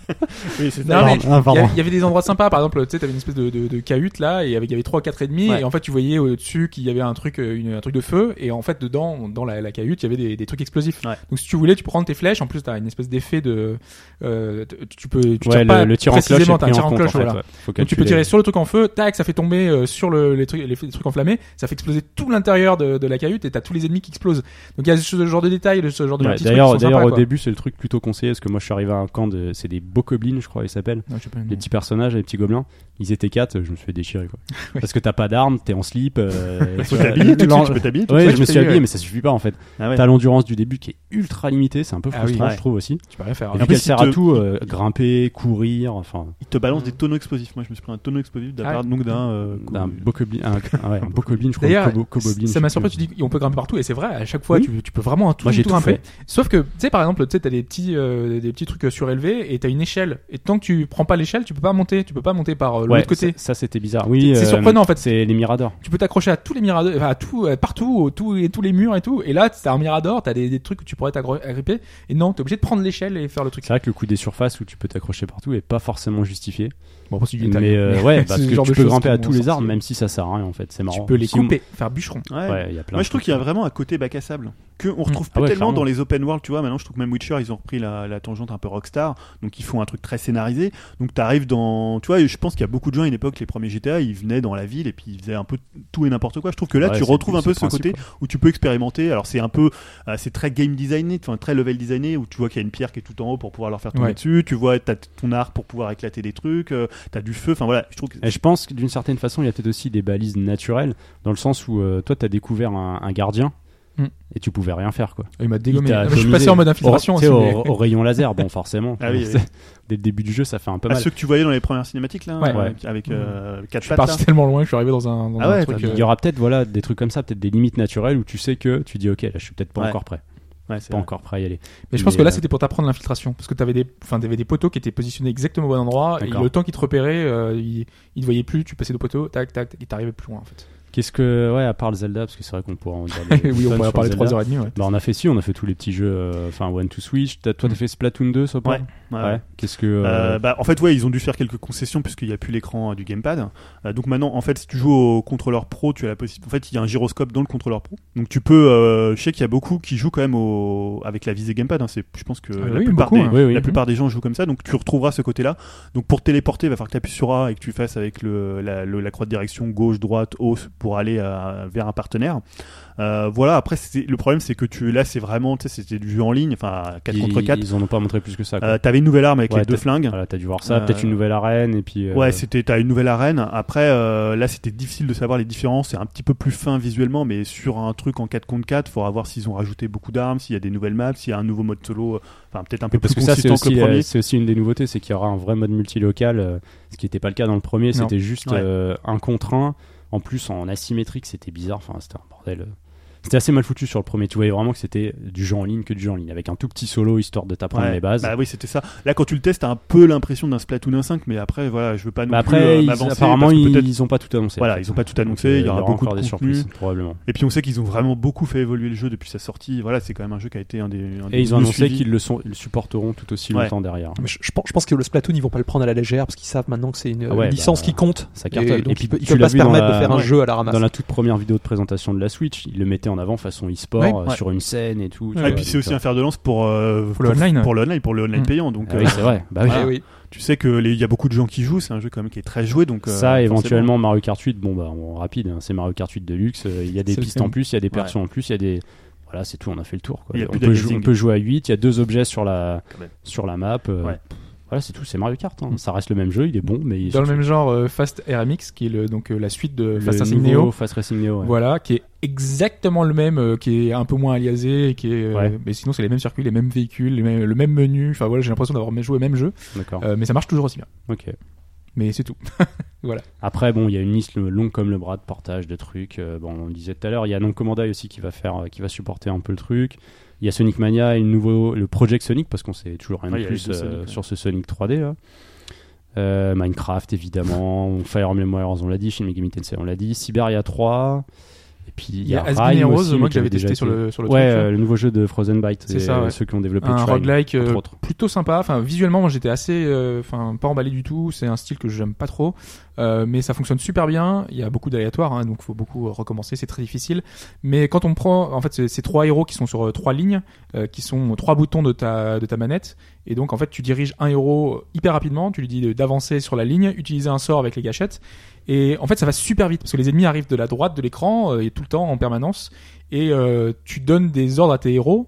S6: Oui, c'est
S3: Non, mais
S4: ah,
S3: il y,
S4: pardon.
S3: a- il y avait des endroits sympas, par exemple, tu sais, t'avais une espèce de, de, de cahute là, et avec- il y avait trois, quatre ennemis,
S6: Ouais.
S3: et en fait, tu voyais au-dessus qu'il y avait un truc, euh, une- un truc de feu, et en fait, dedans, dans la, la cahute, il y avait des, des trucs explosifs.
S6: Ouais.
S3: Donc, si tu voulais, tu prends tes flèches, en plus, t'as une espèce d'effet de, euh, tu peux, tu
S4: ouais,
S3: tires pas
S4: le, le tir en cloche
S3: t'as un tir
S4: en
S3: cloche,
S4: en fait,
S3: voilà.
S4: ouais. Faut
S3: Donc tu peux tirer sur le truc en feu, tac, ça fait tomber euh, sur le, les, trucs, les, les trucs enflammés, ça fait exploser tout l'intérieur de, de la cahute et t'as tous les ennemis qui explosent. Donc il y a ce genre de détails, ce genre de
S4: Ouais,
S3: petits trucs
S4: D'ailleurs, d'ailleurs, au début, c'est le truc plutôt conseillé parce que moi, je suis arrivé à un camp de, c'est des bokoblins, je crois, ils s'appellent.
S3: Pas, non.
S4: Les petits personnages, les petits gobelins. Ils étaient quatre, je me suis fait déchirer, quoi.
S3: Oui.
S4: Parce que t'as pas d'armes, t'es en slip. Euh, tu
S6: t'habiller tout de
S4: l'en-
S6: suite, tu peux t'habiller
S4: Ouais, je
S3: tu
S4: me suis habillé,
S3: ouais.
S4: mais ça suffit pas en fait.
S6: Ah ouais.
S4: T'as l'endurance du début qui est ultra limitée, c'est un peu
S3: Ah oui.
S4: frustrant,
S6: Ouais.
S4: je trouve aussi.
S3: Tu peux rien faire.
S4: Et
S6: En
S4: puis
S6: plus,
S4: elle sert
S6: il
S4: à
S6: te-
S4: tout, euh, grimper, courir, enfin,
S6: Il te balance des tonneaux explosifs. Moi, je me suis pris un tonneau explosif de la
S3: Ah
S6: part donc d'un. euh,
S4: d'un un, ouais, un bokoblin, je crois,
S3: D'ailleurs, ça m'a surpris, tu dis on peut grimper partout et c'est vrai, à chaque fois tu, peux vraiment tout, grimper.
S4: fait.
S3: Sauf que tu sais par exemple, tu sais t'as des petits euh, des petits trucs surélevés et t'as une échelle et tant que tu prends pas l'échelle, tu peux pas monter, tu peux pas monter par euh,
S4: Ouais,
S3: l'autre côté.
S4: ça, ça, c'était bizarre. Oui,
S3: C'est
S4: euh,
S3: surprenant, en fait.
S4: C'est les miradors.
S3: Tu peux t'accrocher à tous les miradors, enfin, à tout, euh, partout, et tous les murs et tout. Et là, t'as un mirador, t'as des, des trucs où tu pourrais t'aggro- agripper. Et non, t'es obligé de prendre l'échelle et faire le truc.
S4: C'est vrai que le coup des surfaces où tu peux t'accrocher partout est pas forcément justifié.
S3: Bon, après.
S4: Mais euh, ouais, parce que
S3: genre
S4: tu peux grimper à tous les arbres, même si ça sert à rien en fait. C'est marrant.
S3: Tu peux les
S4: Si on-
S3: couper, faire bûcheron.
S6: Ouais.
S4: Ouais, il y a plein
S6: Moi, je trouve qu'il y a vraiment un côté bac à sable que on retrouve
S4: Ah
S6: pas
S4: ouais,
S6: tellement
S4: clairement.
S6: dans les open world. Tu vois, maintenant, je trouve que même Witcher, ils ont repris la, la tangente un peu rockstar, donc ils font un truc très scénarisé. Donc, t'arrives dans, tu vois, je pense qu'il y a beaucoup de gens à une époque, les premiers GTA, ils venaient dans la ville et puis ils faisaient un peu tout et n'importe quoi. Je trouve que là,
S4: Ouais,
S6: tu retrouves un peu ce
S4: principe,
S6: côté
S4: quoi.
S6: où tu peux expérimenter. Alors, c'est un peu, euh, c'est très game designé, enfin très level designé, où tu vois qu'il y a une pierre qui est tout en haut pour pouvoir leur faire tomber
S3: Ouais.
S6: dessus. Tu vois, t'as ton arc pour pouvoir éclater des trucs. T'as du feu. Enfin voilà, je trouve que
S4: Et je pense que d'une certaine façon, il y a peut-être aussi des balises naturelles, dans le sens où euh, toi, t'as découvert un, un gardien
S3: Mm.
S4: et tu pouvais rien faire, quoi.
S3: Il m'a
S4: Il
S3: dégommé. Ah, Je suis passé en mode infiltration
S4: au,
S3: aussi. mais-
S4: au, au rayon laser, bon, forcément.
S6: Ah oui,
S4: C'est-
S6: oui.
S4: Dès le début du jeu, ça fait un peu
S6: Ah,
S4: mal.
S6: ceux que tu voyais dans les premières cinématiques là,
S3: Ouais.
S6: avec, avec, euh, quatre
S3: Je suis parti tellement loin que je suis arrivé dans un, dans
S6: Ah
S3: un
S6: ouais,
S3: truc.
S6: t'as-
S3: euh,
S4: Il y aura peut-être voilà des trucs comme ça, peut-être des limites naturelles où tu sais que tu dis ok, là, je suis peut-être pas
S6: Ouais.
S4: encore prêt,
S6: Ouais, c'est
S4: pas
S6: vrai.
S4: encore prêt à y aller.
S3: Mais je pense
S4: Mais,
S3: que là,
S4: euh,
S3: c'était pour t'apprendre l'infiltration. Parce que t'avais des, enfin, t'avais des poteaux qui étaient positionnés exactement au bon endroit. Et le temps qu'ils te repéraient, euh, ils, ils te voyaient plus, tu passais de poteaux, tac, tac, tac, et t'arrivais plus loin, en fait.
S4: Qu'est-ce que ouais, à part le Zelda, parce que c'est vrai qu'on pourrait en dire. des
S3: oui, on pourrait parler
S4: Zelda.
S3: 3h30, ouais.
S4: Bah, on a fait si, on a fait tous les petits jeux, euh, enfin One to Switch. Toi, t'as
S3: Mm.
S4: fait Splatoon 2, ça
S6: Ouais. Ouais, ouais.
S4: Qu'est-ce que euh,
S6: Euh, bah, en fait, ouais, ils ont dû faire quelques concessions puisqu'il n'y a plus l'écran euh, du gamepad. Euh, donc maintenant, en fait, si tu joues au contrôleur pro, tu as la possibilité. En fait, il y a un gyroscope dans le contrôleur pro. Donc tu peux. euh, je sais qu'il y a beaucoup qui jouent quand même au... avec la visée gamepad. hein. C'est, je pense que
S3: Ah
S6: la,
S3: oui,
S6: plupart
S3: beaucoup,
S6: des,
S3: hein.
S4: Oui, oui.
S6: la plupart des gens jouent comme ça. Donc tu retrouveras ce côté-là. Donc pour téléporter, il va falloir que tu appuies sur A et que tu fasses avec le, la, le- la croix de direction gauche, droite, haut pour aller à- vers un partenaire. Euh, voilà. Après, le problème, c'est que tu là, c'est vraiment, tu sais, c'était du jeu en ligne, enfin 4
S4: ils,
S6: contre 4.
S4: Ils en ont pas montré plus que ça.
S6: Euh, T'avais une nouvelle arme avec
S4: Ouais,
S6: les deux flingues.
S4: Voilà, t'as dû voir ça,
S6: Euh,
S4: peut-être une nouvelle arène et puis. euh,
S6: Ouais, c'était t'as une nouvelle arène. Après, là, c'était difficile de savoir les différences. C'est un petit peu plus fin visuellement, mais sur un truc en 4 contre 4, faudra voir s'ils ont rajouté beaucoup d'armes, s'il y a des nouvelles maps, s'il y a un nouveau mode solo. Enfin, peut-être un peu
S4: Oui, parce
S6: plus
S4: que ça, c'est aussi,
S6: le premier.
S4: c'est aussi une des nouveautés, c'est qu'il y aura un vrai mode multilocal, ce qui n'était pas le cas dans le premier. C'était juste
S6: Ouais.
S4: un contre un. En plus, en asymétrique, c'était bizarre. Enfin, c'était un bordel. Euh. C'était assez mal foutu sur le premier. Tu voyais vraiment que c'était du jeu en ligne que du jeu en ligne, avec un tout petit solo histoire de t'apprendre
S6: Ouais,
S4: les bases.
S6: Bah oui, c'était ça. Là, quand tu le testes, t'as un peu l'impression d'un Splatoon 1.5, mais après, voilà, je veux pas non
S4: Bah
S6: plus
S4: après,
S6: euh,
S4: ils-
S6: m'avancer.
S4: apparemment, ils, ils ont pas tout annoncé.
S6: Voilà, ils ont pas tout annoncé,
S4: Donc,
S6: il y aura beaucoup
S4: encore
S6: de
S4: des
S6: contenu.
S4: surprises, probablement.
S6: Et puis on sait qu'ils ont vraiment beaucoup fait évoluer le jeu depuis sa sortie. Voilà, c'est quand même un jeu qui a été un des. un des
S4: Et ils ont annoncé qu'ils le, sont, ils le supporteront tout aussi
S6: Ouais.
S4: longtemps derrière.
S5: Mais Je, je pense, je pense que le Splatoon, ils vont pas le prendre à la légère parce qu'ils savent maintenant que c'est une,
S4: Ah ouais,
S5: une licence
S4: bah,
S5: qui compte.
S4: ça
S5: Et
S4: cartonne.
S5: donc
S4: Et puis,
S5: ils, peuvent- pas se permettre de faire un jeu à la ramasse.
S4: Dans la toute première vidéo de présentation de la Switch, ils le mettaient en avant façon e-sport,
S3: Ouais,
S4: euh,
S6: ouais.
S4: sur une scène et tout.
S6: Ah,
S4: vois,
S6: et puis c'est aussi
S4: euh,
S6: un fer de lance pour, euh,
S3: Pour le online.
S6: pour le online, pour le online
S3: Mm.
S6: payant. Donc,
S4: ah oui,
S6: euh,
S4: c'est vrai. Bah oui.
S5: Oui.
S6: tu sais que les- il y a beaucoup de gens qui jouent. C'est un jeu quand même qui est très joué. Donc euh,
S4: Ça,
S6: forcément.
S4: éventuellement Mario Kart 8, bon bah en rapide, hein, c'est Mario Kart 8 Deluxe. Il y a des pistes en plus, il y a des persos en plus, il y a des. Voilà, c'est tout, on a fait le tour. Quoi. On,
S6: plus
S4: peut jou-
S6: d'aliasing.
S4: on peut jouer à 8, il y a deux objets sur la, sur la map. euh,
S6: Ouais.
S4: Voilà, c'est tout, c'est Mario Kart. hein. Ça reste le même jeu, il est bon, mais il
S3: Dans le même genre, euh, Fast RMX, qui est le, donc euh, la suite de
S4: le
S3: Fast Racing Neo.
S4: Fast Racing Neo. ouais.
S3: Voilà, qui est exactement le même, euh, qui est un peu moins aliasé, qui est, euh,
S4: Ouais.
S3: mais sinon c'est les mêmes circuits, les mêmes véhicules, les mêmes- le même menu. Enfin voilà, j'ai l'impression d'avoir joué au même jeu, mais ça marche toujours aussi bien.
S4: Ok.
S3: Mais c'est tout.
S4: Après, bon, il y a une liste longue comme le bras de portage de trucs. Bon, on le disait tout à l'heure, il y a Namco Bandai aussi qui va faire, qui va supporter un peu le truc. Il y a Sonic Mania et le nouveau, le Project Sonic parce qu'on sait toujours rien de plus euh,
S6: Sonic, ouais.
S4: sur ce Sonic 3D. là. Euh, Minecraft évidemment, Fire Emblem Warriors on l'a dit, Shin Megami Tensei on l'a dit, Siberia 3. Et puis il y a,
S3: Been
S4: Rime aussi,
S3: moi que j'avais testé sur le, sur le
S4: Ouais,
S3: truc.
S4: euh, le nouveau jeu de Frozen Byte,
S3: C'est ça, ouais.
S4: ceux qui ont développé
S3: un roguelike euh, plutôt sympa. Enfin, visuellement, moi j'étais assez, euh, enfin, pas emballé du tout. C'est un style que j'aime pas trop, Euh, mais ça fonctionne super bien. Il y a beaucoup d'aléatoires, hein, donc faut beaucoup recommencer. C'est très difficile. Mais quand on prend, en fait, c'est c'est trois héros qui sont sur trois lignes, qui sont trois boutons de ta de ta manette, et donc en fait, tu diriges un héros hyper rapidement. Tu lui dis d'avancer sur la ligne, utiliser un sort avec les gâchettes. Et en fait, ça va super vite parce que les ennemis arrivent de la droite de l'écran euh, et tout le temps en permanence. Et euh, tu donnes des ordres à tes héros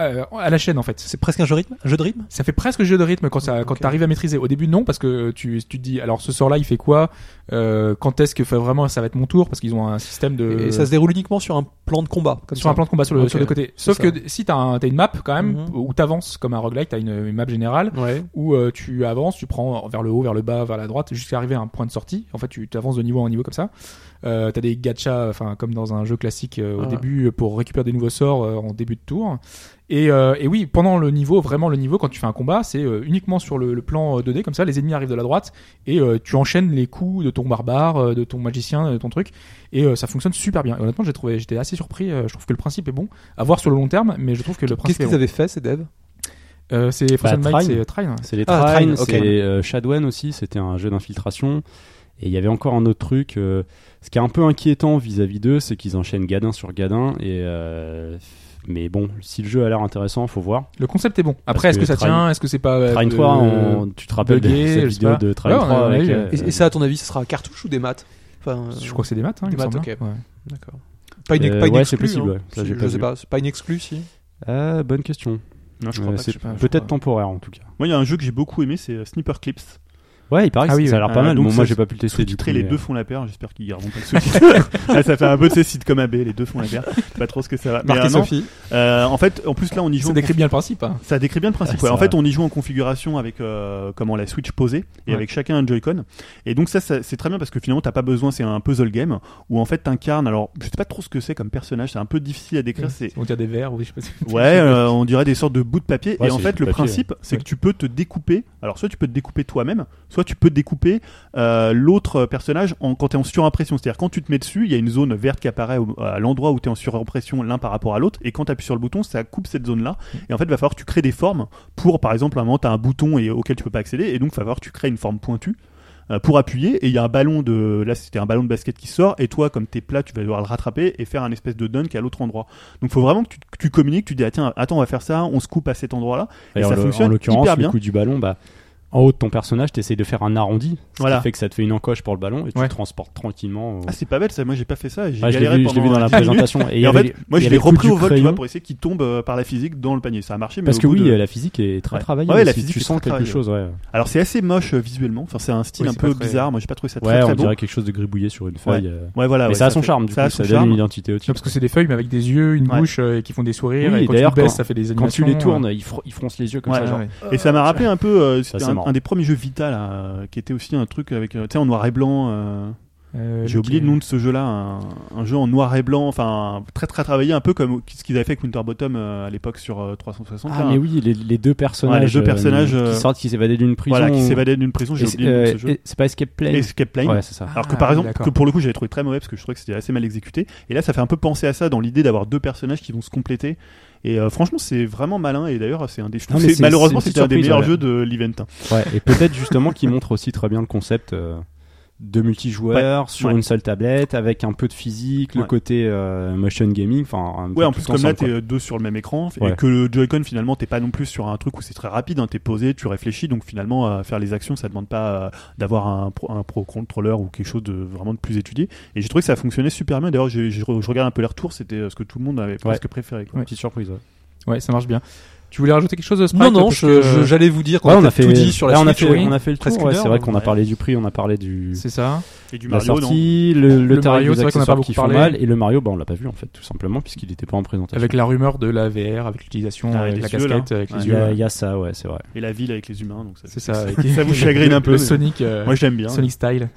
S3: euh, à la chaîne en fait.
S5: C'est presque un jeu, rythme, un jeu de rythme?
S3: Ça fait presque jeu de rythme quand ça, quand t'arrives à maîtriser. Au début, non, parce que tu, tu te dis, alors ce sort-là, il fait quoi? Euh, Quand est-ce que fait vraiment ça va être mon tour? Parce qu'ils ont un système de
S5: Et ça se déroule uniquement sur un plan de combat. Comme
S3: sur
S5: ça.
S3: un plan de combat sur le, sur le côté. Sauf que si t'as un, une map quand même
S5: Mhm.
S3: où t'avances comme un roguelike, t'as une, une map générale
S5: Ouais.
S3: où euh, tu avances, tu prends vers le haut, vers le bas, vers la droite, jusqu'à arriver à un point de sortie. En fait, tu avances de niveau en niveau comme ça. Euh, t'as des gachas, enfin comme dans un jeu classique euh, au
S5: Ah.
S3: début pour récupérer des nouveaux sorts euh, en début de tour. Et, euh, et oui, pendant le niveau, vraiment le niveau, quand tu fais un combat, c'est euh, uniquement sur le, le plan euh, 2D comme ça. Les ennemis arrivent de la droite et euh, tu enchaînes les coups de ton barbare, euh, de ton magicien, de ton truc. Et euh, ça fonctionne super bien. Et honnêtement, j'ai trouvé, j'étais assez surpris. euh, je trouve que le principe est bon à voir sur le long terme, mais je trouve que le
S5: Qu'est-ce
S3: principe est
S5: qu'ils
S3: bon.
S5: avaient fait, ces devs?
S3: Euh, c'est Frozen
S4: Bah,
S3: c'est Trine.
S4: C'est les
S5: Ah,
S4: Trine, c'est euh, Shadwen aussi, c'était un jeu d'infiltration. Et il y avait encore un autre truc, euh, ce qui est un peu inquiétant vis-à-vis d'eux, c'est qu'ils enchaînent gadin sur gadin. Et euh, mais bon, si le jeu a l'air intéressant, faut voir.
S3: Le concept est bon. Après, est-ce
S4: que
S3: que ça tient Est-ce que c'est pas euh, euh,
S4: 3, on- tu te rappelles de cette vidéo
S3: pas.
S4: de
S3: Ouais, on
S4: 3
S3: a- on a
S4: avec, euh,
S5: et, et ça, à ton avis, ce sera cartouche ou des maths enfin,
S3: Je crois que c'est des maths. Hein,
S5: des maths, ok.
S3: Ouais.
S5: D'accord. Pas une,
S4: Euh,
S5: pas une
S4: ouais, c'est possible,
S5: hein.
S4: Ça,
S5: je
S4: pas
S5: sais
S4: vu.
S5: pas, c'est pas une exclue si.
S4: euh, bonne question.
S6: Non, je crois
S4: Euh,
S6: pas.
S4: c'est
S3: je sais pas, je
S4: peut-être
S3: crois.
S4: temporaire en tout cas.
S6: Moi, il y a un jeu que j'ai beaucoup aimé, c'est euh, Sniper Clips.
S4: Ouais, il paraît que
S3: Ah oui,
S4: ça a l'air pas
S6: Euh,
S4: mal.
S6: donc
S4: Bon, moi, j'ai pas pu le tester du coup.
S6: Les
S4: mais-
S6: deux font la paire. J'espère qu'ils garderont pas le sous-titre. Ah, ça fait un peu de ces sites comme AB, les deux font la paire. Je sais pas trop ce que ça va. Mais
S5: Marc et
S6: euh,
S5: Sophie.
S6: euh, en fait, en plus là, on y joue.
S3: Ça décrit bien le principe. hein.
S6: Ça décrit bien le principe.
S4: Ah,
S6: ouais. En fait, on y joue en configuration avec euh, comment la Switch posée et
S3: Ouais.
S6: avec chacun un Joy-Con. Et donc ça, ça- c'est très bien parce que finalement, t'as pas besoin. C'est un puzzle game où en fait t'incarnes. Alors, je sais pas trop ce que c'est comme personnage. C'est un peu difficile à décrire. C'est
S3: On tire des verres, oui, je sais pas. si-
S6: Ouais, euh, on dirait des sortes de bouts de papier.
S4: Ouais,
S6: et en fait, le principe, c'est
S3: Ouais.
S6: que tu peux te découper. Alors, soit tu peux te découper toi-même, soit tu peux découper euh, l'autre personnage en, quand tu es en surimpression. C'est-à-dire, quand tu te mets dessus, il y a une zone verte qui apparaît au- à l'endroit où tu es en surimpression l'un par rapport à l'autre. Et quand tu appuies sur le bouton, ça coupe cette zone-là. Et en fait, il va falloir que tu crées des formes pour, par exemple, à un moment, tu as un bouton et, auquel tu peux pas accéder. Et donc, il va falloir que tu crées une forme pointue euh, pour appuyer et il y a un ballon de là c'était un ballon de basket qui sort et toi comme t'es plat tu vas devoir le rattraper et faire un espèce de dunk à l'autre endroit donc faut vraiment que tu, que tu communiques tu dis ah, tiens attends on va faire ça on se coupe à cet endroit là et ça
S4: le-
S6: fonctionne
S4: en l'occurrence, le
S6: bien
S4: coup du ballon, bah, en haut de ton personnage, tu essayes de faire un arrondi, ce
S6: Voilà.
S4: qui fait que ça te fait une encoche pour le ballon et tu
S3: Ouais.
S4: le transportes tranquillement. au-
S6: ah c'est pas bête ça moi j'ai pas fait ça et j'ai
S4: l'ai
S6: galéré
S4: vu, je l'ai
S6: pendant
S4: vu dans la
S6: 10 minutes.
S4: présentation. Et, y
S6: et en
S4: avait-
S6: fait moi je l'ai repris au vol tu vois pour essayer qu'il tombe euh, par la physique dans le panier ça a marché mais
S4: Parce
S6: au
S4: que
S6: bout
S4: oui,
S6: de-
S4: la physique est très
S6: Ouais.
S4: travaillée.
S6: Ouais, la
S4: aussi.
S6: physique
S4: tu sens quelque chose, ouais.
S6: alors c'est assez moche euh, visuellement enfin c'est un style
S3: Oui,
S6: un peu
S3: très-
S6: bizarre moi j'ai pas trouvé ça très
S4: Ouais,
S6: très
S4: on
S6: beau
S4: dirait quelque chose de gribouillé sur une feuille. euh.
S6: ouais voilà
S4: Mais ça a son charme, du
S6: ça a
S4: coup,
S6: son
S4: ça donne
S6: charme.
S4: une identité
S3: parce que c'est des feuilles, mais avec des yeux, une bouche euh, qui font des sourires. Et quand tu
S4: d'ailleurs, quand-
S3: ça fait des
S4: Quand
S3: animations.
S4: tu les
S3: euh,
S4: tournes, ils, fr- ils froncent les yeux comme ça.
S6: Et ça m'a rappelé un peu, un, des premiers jeux Vita là, euh, qui était aussi un truc avec, euh, tu sais, en noir et blanc. euh, J'ai oublié le nom de ce jeu-là, un, un jeu en noir et blanc, enfin très très travaillé, un peu comme ce qu'ils avaient fait avec Winterbottom euh, à l'époque sur euh, 360.
S4: Ah,
S6: là.
S4: mais oui, les, les deux personnages,
S6: Ouais, les deux personnages,
S4: qui sortent, qui s'évadaient d'une prison.
S6: voilà, qui s'évadait d'une prison, j'ai oublié le nom de ce jeu.
S4: et C'est pas Escape Plane
S6: Escape Plane.
S4: Ouais, c'est ça.
S6: Alors que
S3: Ah,
S6: par
S3: oui,
S6: exemple, que pour le coup j'avais trouvé très mauvais parce que je trouvais que c'était assez mal exécuté. Et là ça fait un peu penser à ça dans l'idée d'avoir deux personnages qui vont se compléter. Et euh, franchement c'est vraiment malin et d'ailleurs c'est un des
S4: Non,
S6: malheureusement
S4: c'est
S6: un des meilleurs
S4: ouais.
S6: jeux de l'event.
S4: Ouais, et peut-être justement qui montre aussi très bien le concept euh, de multijoueur sur
S6: ouais.
S4: une seule tablette avec un peu de physique, le côté euh, motion gaming, enfin
S6: Ouais, en plus comme là t'es euh, deux sur le même écran et que le Joy-Con finalement t'es pas non plus sur un truc où c'est très rapide, hein, t'es posé, tu réfléchis, donc finalement euh, faire les actions ça demande pas euh, d'avoir un pro, un pro ou quelque chose de vraiment de plus étudié. Et j'ai trouvé que ça fonctionnait super bien. D'ailleurs je regarde un peu les retours, c'était ce que tout le monde avait presque préféré. Quoi.
S3: Ouais.
S4: Petite surprise. ouais.
S3: Ouais, ça marche bien. Tu voulais rajouter quelque chose de
S5: Non, non, j'allais vous dire qu'on
S4: Ouais,
S5: a,
S4: on a
S5: peut-être
S4: fait,
S5: tout dit sur la
S4: là, on a fait,
S5: oui.
S4: on a fait le tour. ouais, c'est vrai qu'on a
S6: ouais.
S4: parlé du prix, on a parlé du
S3: C'est ça.
S6: Et du
S4: la
S6: Mario, non
S4: sortie, le, le,
S3: Le
S4: tarif
S3: Mario,
S4: des
S3: c'est vrai qu'on a pas
S4: accessoires
S3: beaucoup
S4: qui font
S3: parlé.
S4: mal, et le Mario, bah, on l'a pas vu en fait, tout simplement, puisqu'il n'était pas en présentation.
S3: Avec la rumeur de la VR, avec l'utilisation,
S6: Ah,
S3: avec la
S6: yeux, là.
S3: casquette, avec les yeux.
S4: y, a,
S3: ouais.
S4: il y a ça, ouais, c'est vrai.
S6: Et la ville avec les humains, donc ça,
S3: C'est ça.
S6: ça vous chagrine un peu.
S3: Le Sonic. euh,
S6: Moi, je l'aime bien.
S3: Sonic Style.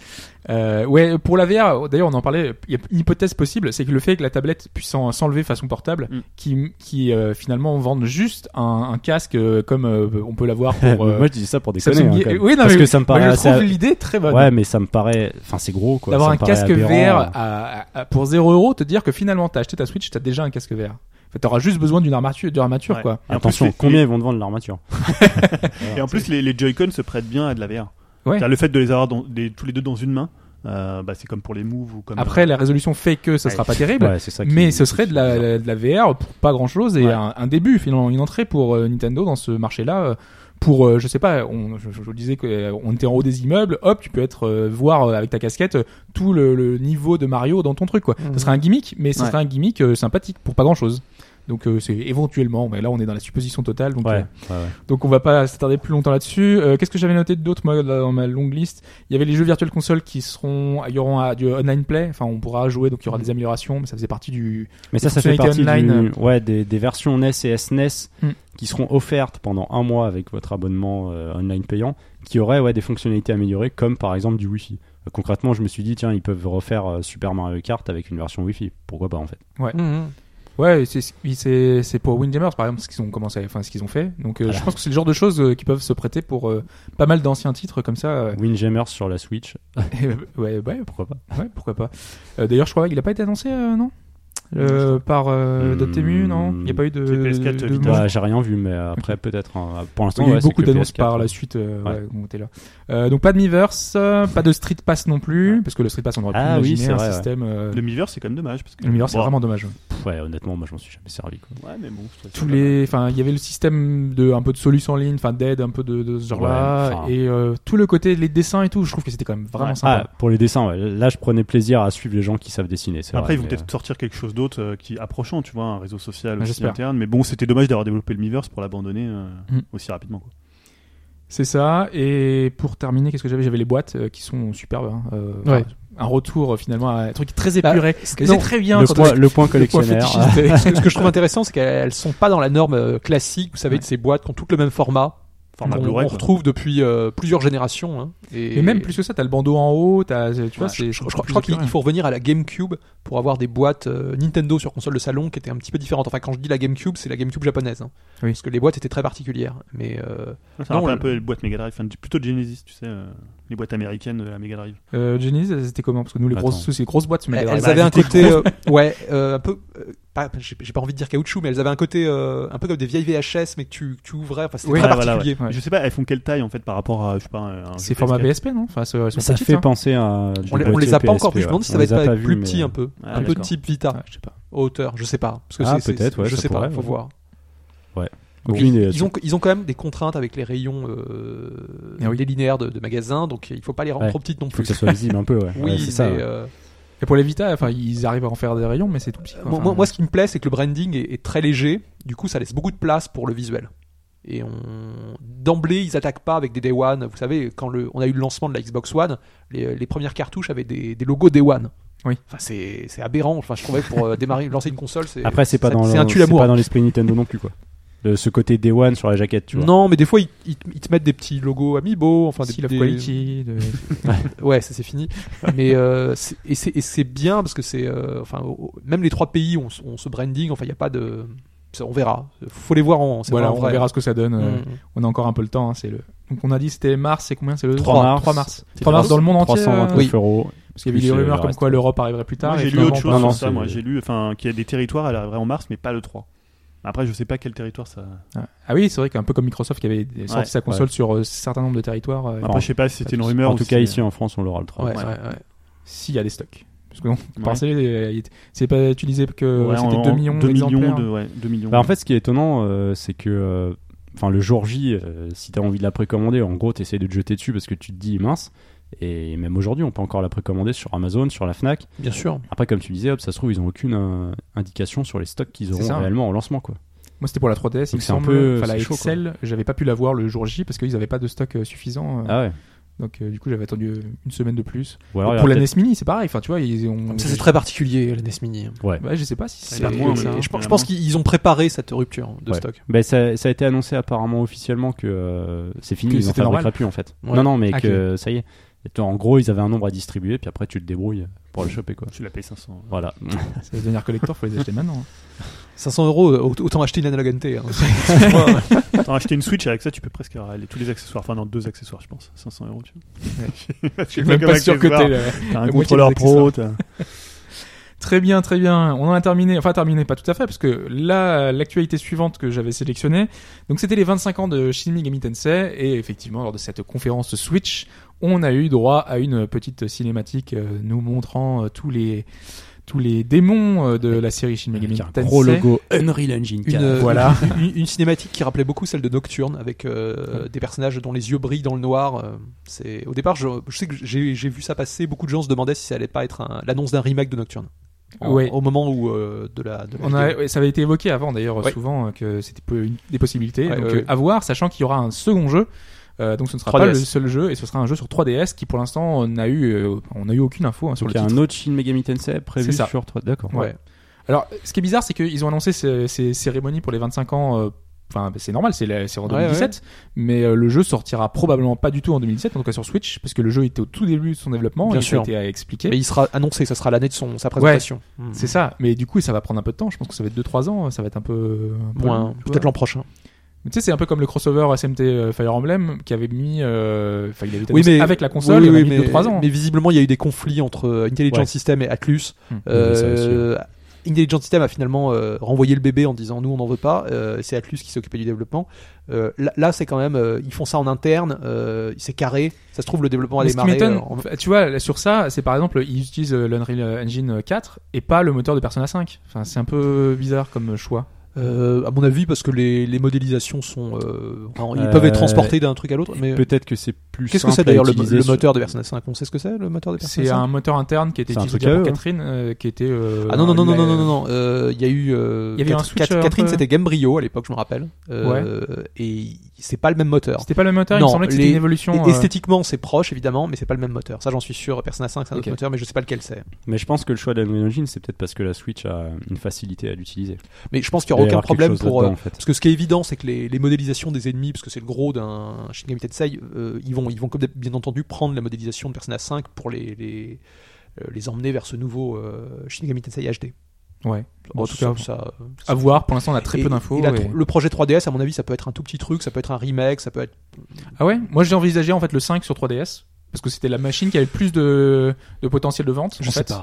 S3: Euh, ouais, pour la VR, d'ailleurs, on en parlait. Il y a une hypothèse possible, c'est que le fait que la tablette puisse s'en- s'enlever façon portable,
S6: Mm.
S3: qui, qui euh, finalement vendent juste un, un casque euh, comme euh, on peut l'avoir pour. euh,
S4: Moi, je dis ça pour
S3: Samsung
S4: déconner. hein, quand même.
S3: oui, non,
S4: Parce
S3: mais
S4: que ça me
S3: moi,
S4: paraît assez.
S3: l'idée très bonne.
S4: Ouais, mais ça me paraît. Enfin, c'est gros quoi.
S3: D'avoir un casque
S4: aberrant.
S3: VR à, à- à- pour 0 euros, te dire que finalement t'as acheté ta Switch, t'as déjà un casque VR. En fait, t'auras juste besoin d'une armature, d'une armature
S6: Ouais.
S3: quoi.
S4: Attention,
S6: plus,
S4: combien ils vont te vendre l'armature
S6: Et en plus, les, les Joy-Con se prêtent bien à de la VR.
S3: Ouais.
S6: Le fait de les avoir dans- des- tous les deux dans une main, euh, bah, c'est comme pour les Move ou comme.
S3: Après,
S6: euh,
S3: la résolution fait que ça sera
S6: Ouais.
S3: pas terrible.
S4: Ouais, ça.
S3: Mais ce serait de la, de la VR pour pas grand chose et
S6: Ouais.
S3: un, un début finalement une entrée pour euh, Nintendo dans ce marché là pour euh, je sais pas on, je, je vous disais qu'on était en haut des immeubles hop tu peux être euh, voir euh, avec ta casquette tout le, le niveau de Mario dans ton truc quoi ça serait un gimmick mais ce
S6: Ouais.
S3: serait un gimmick euh, sympathique pour pas grand chose donc euh, c'est éventuellement mais là on est dans la supposition totale donc
S4: Ouais,
S3: euh,
S4: ouais, ouais.
S3: donc on va pas s'attarder plus longtemps là-dessus. Euh, Qu'est-ce que j'avais noté d'autre moi dans ma longue liste? Il y avait les jeux virtuels console qui seront, il y aura du online play. Enfin, on pourra jouer, donc il y aura des améliorations, mais ça faisait partie du.
S4: Mais ça, ça fait partie
S3: fonctionnalités
S4: du-
S3: online.
S4: ouais, des, des versions NES et SNES
S3: Hmm.
S4: qui seront offertes pendant un mois avec votre abonnement euh, online payant, qui auraient ouais, des fonctionnalités améliorées, comme par exemple du Wi-Fi. Concrètement, je me suis dit, tiens, ils peuvent refaire euh, Super Mario Kart avec une version Wi-Fi. Pourquoi pas en fait.
S3: Ouais, c'est oui, c'est c'est pour Windjammers par exemple ce qu'ils ont commencé, enfin ce qu'ils ont fait. Donc euh, je pense que c'est le genre de choses euh, qui peuvent se prêter pour euh, pas mal d'anciens titres comme ça. euh,
S4: Windjammers sur la Switch,
S3: ouais, ouais,
S4: pourquoi pas
S3: ouais, pourquoi pas. Euh, D'ailleurs, je crois qu'il a pas été annoncé, non? Euh, Par euh,
S4: Hmm.
S3: Dotemu, non? Il n'y a pas eu de.
S6: C'est PS4
S3: de-.
S4: Bah, J'ai rien vu, mais après, peut-être. hein. Pour l'instant,
S3: Il y a eu
S4: ouais,
S3: beaucoup d'annonces
S4: PS4,
S3: par la suite. euh,
S4: Ouais.
S3: ouais, on était là. Euh, donc pas de Miiverse, pas de Street Pass non plus, parce que le Street Pass on aurait pu
S4: Ah oui,
S3: imaginer
S4: c'est
S3: un
S4: vrai, ouais.
S3: système. euh,
S6: Le Miiverse, c'est quand même dommage. Parce que...
S3: Le Miiverse c'est
S6: Bon,
S3: vraiment dommage. ouais.
S4: Pff, Ouais, honnêtement, moi, je m'en suis jamais servi. Quoi.
S6: Ouais, mais bon.
S3: Tous les, enfin, il y avait le système de un peu de solutions en ligne, enfin d'aide un peu de, de ce genre-là, et euh, tout le côté les dessins et tout. Je trouve que c'était quand même vraiment sympa.
S4: Ah, pour les dessins, ouais. là, je prenais plaisir à suivre les gens qui savent dessiner.
S6: Après, ils vont peut-être sortir quelque chose d'autre euh, qui approchant, tu vois, un réseau social aussi interne. Mais bon, c'était dommage d'avoir développé le Miiverse pour l'abandonner euh,
S3: Mm.
S6: aussi rapidement. Quoi.
S3: C'est ça. Et pour terminer, qu'est-ce que j'avais? J'avais les boîtes euh, qui sont superbes. hein. Euh,
S5: Ouais.
S3: enfin, Un retour euh, finalement à un truc très
S5: Bah,
S3: épuré. c'est très bien.
S4: le,
S3: quand
S4: point, le point
S3: le point
S4: collectionneur.
S5: ce que- je trouve intéressant, c'est qu'elles sont pas dans la norme classique, vous savez, de ces boîtes qui ont toutes le même format.
S6: Format
S5: qu'on
S6: Blu-ray.
S5: on retrouve depuis euh, plusieurs générations. hein. et,
S3: Et même plus que ça, t'as le bandeau en haut, t'as, tu vois,
S5: Ouais,
S3: c'est.
S5: je, je crois- je crois qu'il il faut revenir à la GameCube pour avoir des boîtes euh, Nintendo sur console de salon qui étaient un petit peu différentes. Enfin, quand je dis la GameCube, c'est la GameCube japonaise. hein.
S3: Oui.
S5: Parce que les boîtes étaient très particulières. Mais euh,
S6: Ça
S5: Non,
S6: rappelle un peu les boîtes Mega Drive, enfin, plutôt de Genesis, tu sais, euh, les boîtes américaines de la Mega Drive.
S3: Euh, Genesis, c'était comment? Parce que nous, les grosses,
S4: Attends.
S3: c'est les grosses boîtes, Mega
S5: elles,
S3: Drive.
S5: avaient un côté, euh, ouais, euh, un peu, euh, pas, j'ai j'ai pas envie de dire caoutchouc, mais elles avaient un côté euh, un peu comme des vieilles VHS, mais que tu, tu ouvrais. Enfin, c'était
S3: Oui.
S5: très
S6: Ah, voilà,
S5: particulier.
S3: Ouais.
S6: Je sais pas, elles font quelle taille en fait par rapport à, je sais pas, un-
S3: C'est format
S6: PS4.
S3: PSP, non? Enfin, c'est-
S4: Ça
S3: petites,
S4: fait
S3: hein.
S4: penser à.
S5: On, les- on les a pas encore vus. Je me demande si ça
S4: On
S5: va
S4: les
S5: être
S4: pas
S5: plus petit un peu,
S6: Ah,
S5: un peu type Vita,
S3: Ouais, je sais pas.
S5: hauteur. Je sais pas, parce que
S4: Ah,
S5: c'est-
S4: peut-être, ouais,
S5: je sais pas, faut
S4: ouais.
S5: voir.
S4: Idée
S5: Ils ont, ils ont quand même des contraintes avec les rayons euh,
S3: Ah oui.
S5: des linéaires de, de magasins, donc il faut pas les rendre
S4: Ouais.
S5: trop petites non
S4: Il faut
S5: plus.
S4: que ça soit visible un peu, ouais.
S5: Oui,
S4: Ouais, c'est ça.
S5: mais
S4: ouais.
S5: euh,
S3: Et pour les Vita, enfin, ils arrivent à en faire des rayons, mais c'est tout petit. quoi.
S5: moi,
S3: Enfin,
S5: moi- moi, ce qui me plaît, c'est que le branding est, est très léger. Du coup, ça laisse beaucoup de place pour le visuel. Et on... d'emblée, ils attaquent pas avec des Day One. Vous savez, quand le... on a eu le lancement de la Xbox One, les, les premières cartouches avaient des, des logos Day One.
S3: Oui.
S5: Enfin, c'est, c'est aberrant. Enfin, je trouvais que pour euh, démarrer, lancer une console, c'est
S4: Après, c'est pas dans
S5: c'est un
S4: le-
S5: tue
S4: c'est
S5: l'amour.
S4: pas dans l'esprit Nintendo non plus, quoi. Le- ce côté Day One sur la jaquette, tu vois.
S5: Non, mais des fois, ils, ils te- ils te mettent des petits logos Amiibo, enfin des,
S3: Seal of
S5: des-
S3: Quality. de-
S5: Ouais, ça c'est fini. Mais euh, c'est- et c'est et c'est bien parce que c'est euh, enfin même les trois pays ont, ont ce branding. Enfin, il y a pas de on verra. Faut les voir en. c'est
S3: Voilà, on
S5: vrai.
S3: verra ce que ça donne. euh,
S5: Mm.
S3: On a encore un peu le temps. hein, c'est le. Donc on a dit c'était mars, c'est combien C'est le
S4: 3 mars.
S3: 3 mars.
S4: C'est
S3: 3 mars dans le monde entier.
S4: 329
S3: euh,
S5: Oui.
S4: euros.
S3: Parce qu'il y avait des
S4: euh,
S3: rumeurs comme quoi l'Europe arriverait plus tard.
S6: J'ai lu autre chose
S4: non,
S6: sur ça. Moi, j'ai lu, enfin, qu'il y a des territoires, elle arriverait en mars, mais pas le 3. Après, je sais pas quel territoire ça.
S3: Ah oui, c'est vrai qu'un peu comme Microsoft qui avait sorti
S6: Ouais.
S3: sa console sur euh, certain nombre de territoires. euh,
S6: Après, je sais pas si c'était une
S3: En
S6: rumeur
S4: En
S6: ou
S4: tout cas, ici en France, on l'aura le 3.
S5: Ouais,
S6: Ouais.
S5: ouais, ouais.
S3: S'il y a des stocks. Parce que non,
S6: Ouais.
S3: c'est pas utilisé que
S6: Ouais,
S3: c'était
S6: en-
S3: 2 millions
S6: 2 millions
S3: d'exemplaires.
S6: de, ouais, 2 millions.
S4: Bah, en fait, ce qui est étonnant, euh, c'est que, euh, enfin, le jour J, euh, si t'as envie de la précommander, en gros, t'essayes de te jeter dessus parce que tu te dis mince. Et même aujourd'hui, on peut encore la précommander sur Amazon, sur la Fnac.
S5: Bien sûr.
S4: Après, comme tu disais, hop, ça se trouve, ils ont aucune euh, indication sur les stocks qu'ils auront réellement en lancement, quoi.
S3: Moi, c'était pour la 3DS. Il me
S4: Donc c'est un peu-
S3: Enfin, la
S4: chaud.
S3: XL, j'avais pas pu l'avoir le jour J parce qu'ils avaient pas de stock euh, suffisant. euh,
S4: Ah ouais.
S3: Donc, euh, du coup, j'avais attendu une semaine de plus.
S4: Alors,
S3: pour la NES Mini, c'est pareil. Enfin, tu vois, ils ont.
S5: Ça c'est très particulier la NES Mini.
S4: Ouais.
S3: Ouais, je sais pas si c'est.
S6: moins,
S5: je, pense- je qu'ils ont préparé cette rupture de
S4: Ouais.
S5: stock.
S4: Ben, ça, ça a été annoncé apparemment officiellement que euh, c'est fini,
S3: Que
S4: ils en
S3: c'était normal.
S4: fabriqueraient plus en fait.
S5: Ouais.
S4: Non, non, mais
S3: Ah,
S4: que ça y est. Et En gros, ils avaient un nombre à distribuer, puis après tu te débrouilles pour le choper quoi.
S6: Tu la payes 500.
S4: Voilà.
S3: Ça va devenir collector, faut les acheter maintenant. hein.
S5: 500 euros, euh, aut- autant acheter une Analog NT. hein.
S6: Attends, acheter une Switch avec ça, tu peux presque avoir les- tous les accessoires. Enfin, non, deux accessoires, je pense. 500 euros, tu vois.
S3: Je suis même pas sûr que t'aies le-
S6: T'as un
S3: la
S6: contrôleur pro. t'as-
S3: Très bien, très bien. On en a terminé, enfin terminé, pas tout à fait, parce que là, l'actualité suivante que j'avais sélectionnée, donc c'était les 25 ans de Shin Megami Tensei, et effectivement, lors de cette conférence Switch, on a eu droit à une petite cinématique euh, nous montrant euh, tous les tous les démons euh, de la série Shin Megami
S4: Avec un
S3: Tensei.
S4: gros logo Unreal Engine 4.
S5: Une,
S3: Voilà.
S5: une, une cinématique qui rappelait beaucoup celle de Nocturne avec euh, des personnages dont les yeux brillent dans le noir. c'est au départ, je, je sais que j'ai vu ça passer. Beaucoup de gens se demandaient si ça allait pas être l'annonce d'un remake de Nocturne. En-
S3: Ouais.
S5: Au moment où euh, de la. De la
S3: On a, ça avait été évoqué avant d'ailleurs
S5: Ouais.
S3: souvent euh, que c'était des possibilités.
S5: Ouais,
S3: donc
S5: ouais,
S3: euh, à voir, sachant qu'il y aura un second jeu. Euh, donc ce ne sera
S5: 3DS.
S3: pas le seul jeu et ce sera un jeu sur 3DS qui pour l'instant on a eu euh, on a eu aucune info hein, sur
S4: Donc
S3: le
S4: il y a
S3: titre.
S4: un autre Shin Megami Tensei prévu sur 3. D'accord.
S5: Ouais.
S3: Alors ce qui est bizarre c'est qu'ils ont annoncé ces, ces cérémonies pour les 25 ans euh, Enfin, c'est normal, c'est en
S5: Ouais,
S3: 2017, mais euh, le jeu sortira probablement pas du tout en 2017, en tout cas sur Switch, parce que le jeu était au tout début de son développement,
S5: Bien
S3: et
S5: sûr.
S3: ça a été expliqué.
S5: Mais il sera annoncé, ça sera l'année de son, sa présentation.
S3: C'est ça, mais du coup ça va prendre un peu de temps, je pense que ça va être 2-3 ans, ça va être un peu...
S5: Moins, peut-être l'an prochain.
S3: Mais tu sais, c'est un peu comme le crossover SMT euh, Fire Emblem qui avait mis. euh, Enfin, il avait été
S5: Oui, mais-
S3: avec la console,
S5: Oui,
S3: il
S5: oui,
S3: a
S5: mais,
S3: 2-3 ans.
S5: mais visiblement, il y a eu des conflits entre Intelligent
S4: Ouais.
S5: System et Atlus. Euh,
S4: aussi,
S5: Intelligent System a finalement euh, renvoyé le bébé en disant nous on n'en veut pas. Euh, c'est Atlus qui s'est occupé du développement. Euh, là, là, c'est quand même ils font ça en interne. C'est carré. Ça se trouve le développement a démarré. en-
S3: tu vois, sur ça, c'est par exemple, ils utilisent l'Unreal Engine 4 et pas le moteur de Persona 5. Enfin, c'est un peu bizarre comme choix.
S5: Euh, à mon avis, parce que les, les modélisations sont, euh, enfin, ils
S4: Euh,
S5: peuvent être transportés d'un truc à l'autre. Mais
S4: Peut-être que c'est plus.
S5: qu'est-ce que c'est d'ailleurs le, le moteur de Persona 5 On sait ce que c'est le moteur de Persona
S3: C'est
S5: 5
S3: un moteur interne qui a été
S4: C'est un
S3: utilisé
S4: eux, hein.
S3: Catherine, euh, qui était. euh,
S5: Ah non non non non
S3: la-
S5: non non non non. Euh, Il y a eu. euh,
S3: Il y avait
S5: Cat-
S3: un switch,
S5: Cat-
S3: euh,
S5: Catherine,
S3: peu-
S5: c'était Gamebryo à l'époque, je me rappelle. Euh, Et c'est pas le même moteur.
S3: C'était pas le même moteur, il
S5: Non,
S3: me semblait que c'était une évolution. Euh,
S5: Esthétiquement, c'est proche évidemment, mais c'est pas le même moteur. Ça, j'en suis sûr. Persona 5, c'est un autre moteur, mais je sais pas lequel c'est.
S4: Mais je pense que le choix d'Unreal Engine, c'est peut-être parce que la Switch a une facilité à l'utiliser.
S5: Mais je pense qu'il y
S4: Il
S5: aura
S4: va y
S5: aucun problème pour. euh,
S4: en fait.
S5: Parce que ce qui est évident, c'est que les, les modélisations des ennemis, parce que c'est le gros d'un Shin Megami Tensei, euh, ils vont, ils vont comme bien entendu prendre la modélisation de Persona 5 pour les les, euh, les emmener vers ce nouveau euh, Shin Megami Tensei HD.
S3: Ouais. Bon, en tout
S5: ça,
S3: cas,
S5: ça-
S3: à voir. Pour l'instant, on a très
S5: Et-
S3: peu d'infos.
S5: et Le projet 3DS, à mon avis, ça peut être un tout petit truc, ça peut être un remake, ça peut être.
S3: Ah ouais? Moi, j'ai envisagé en fait le 5 sur 3DS parce que c'était la machine qui avait le plus de, de potentiel de vente. en fait.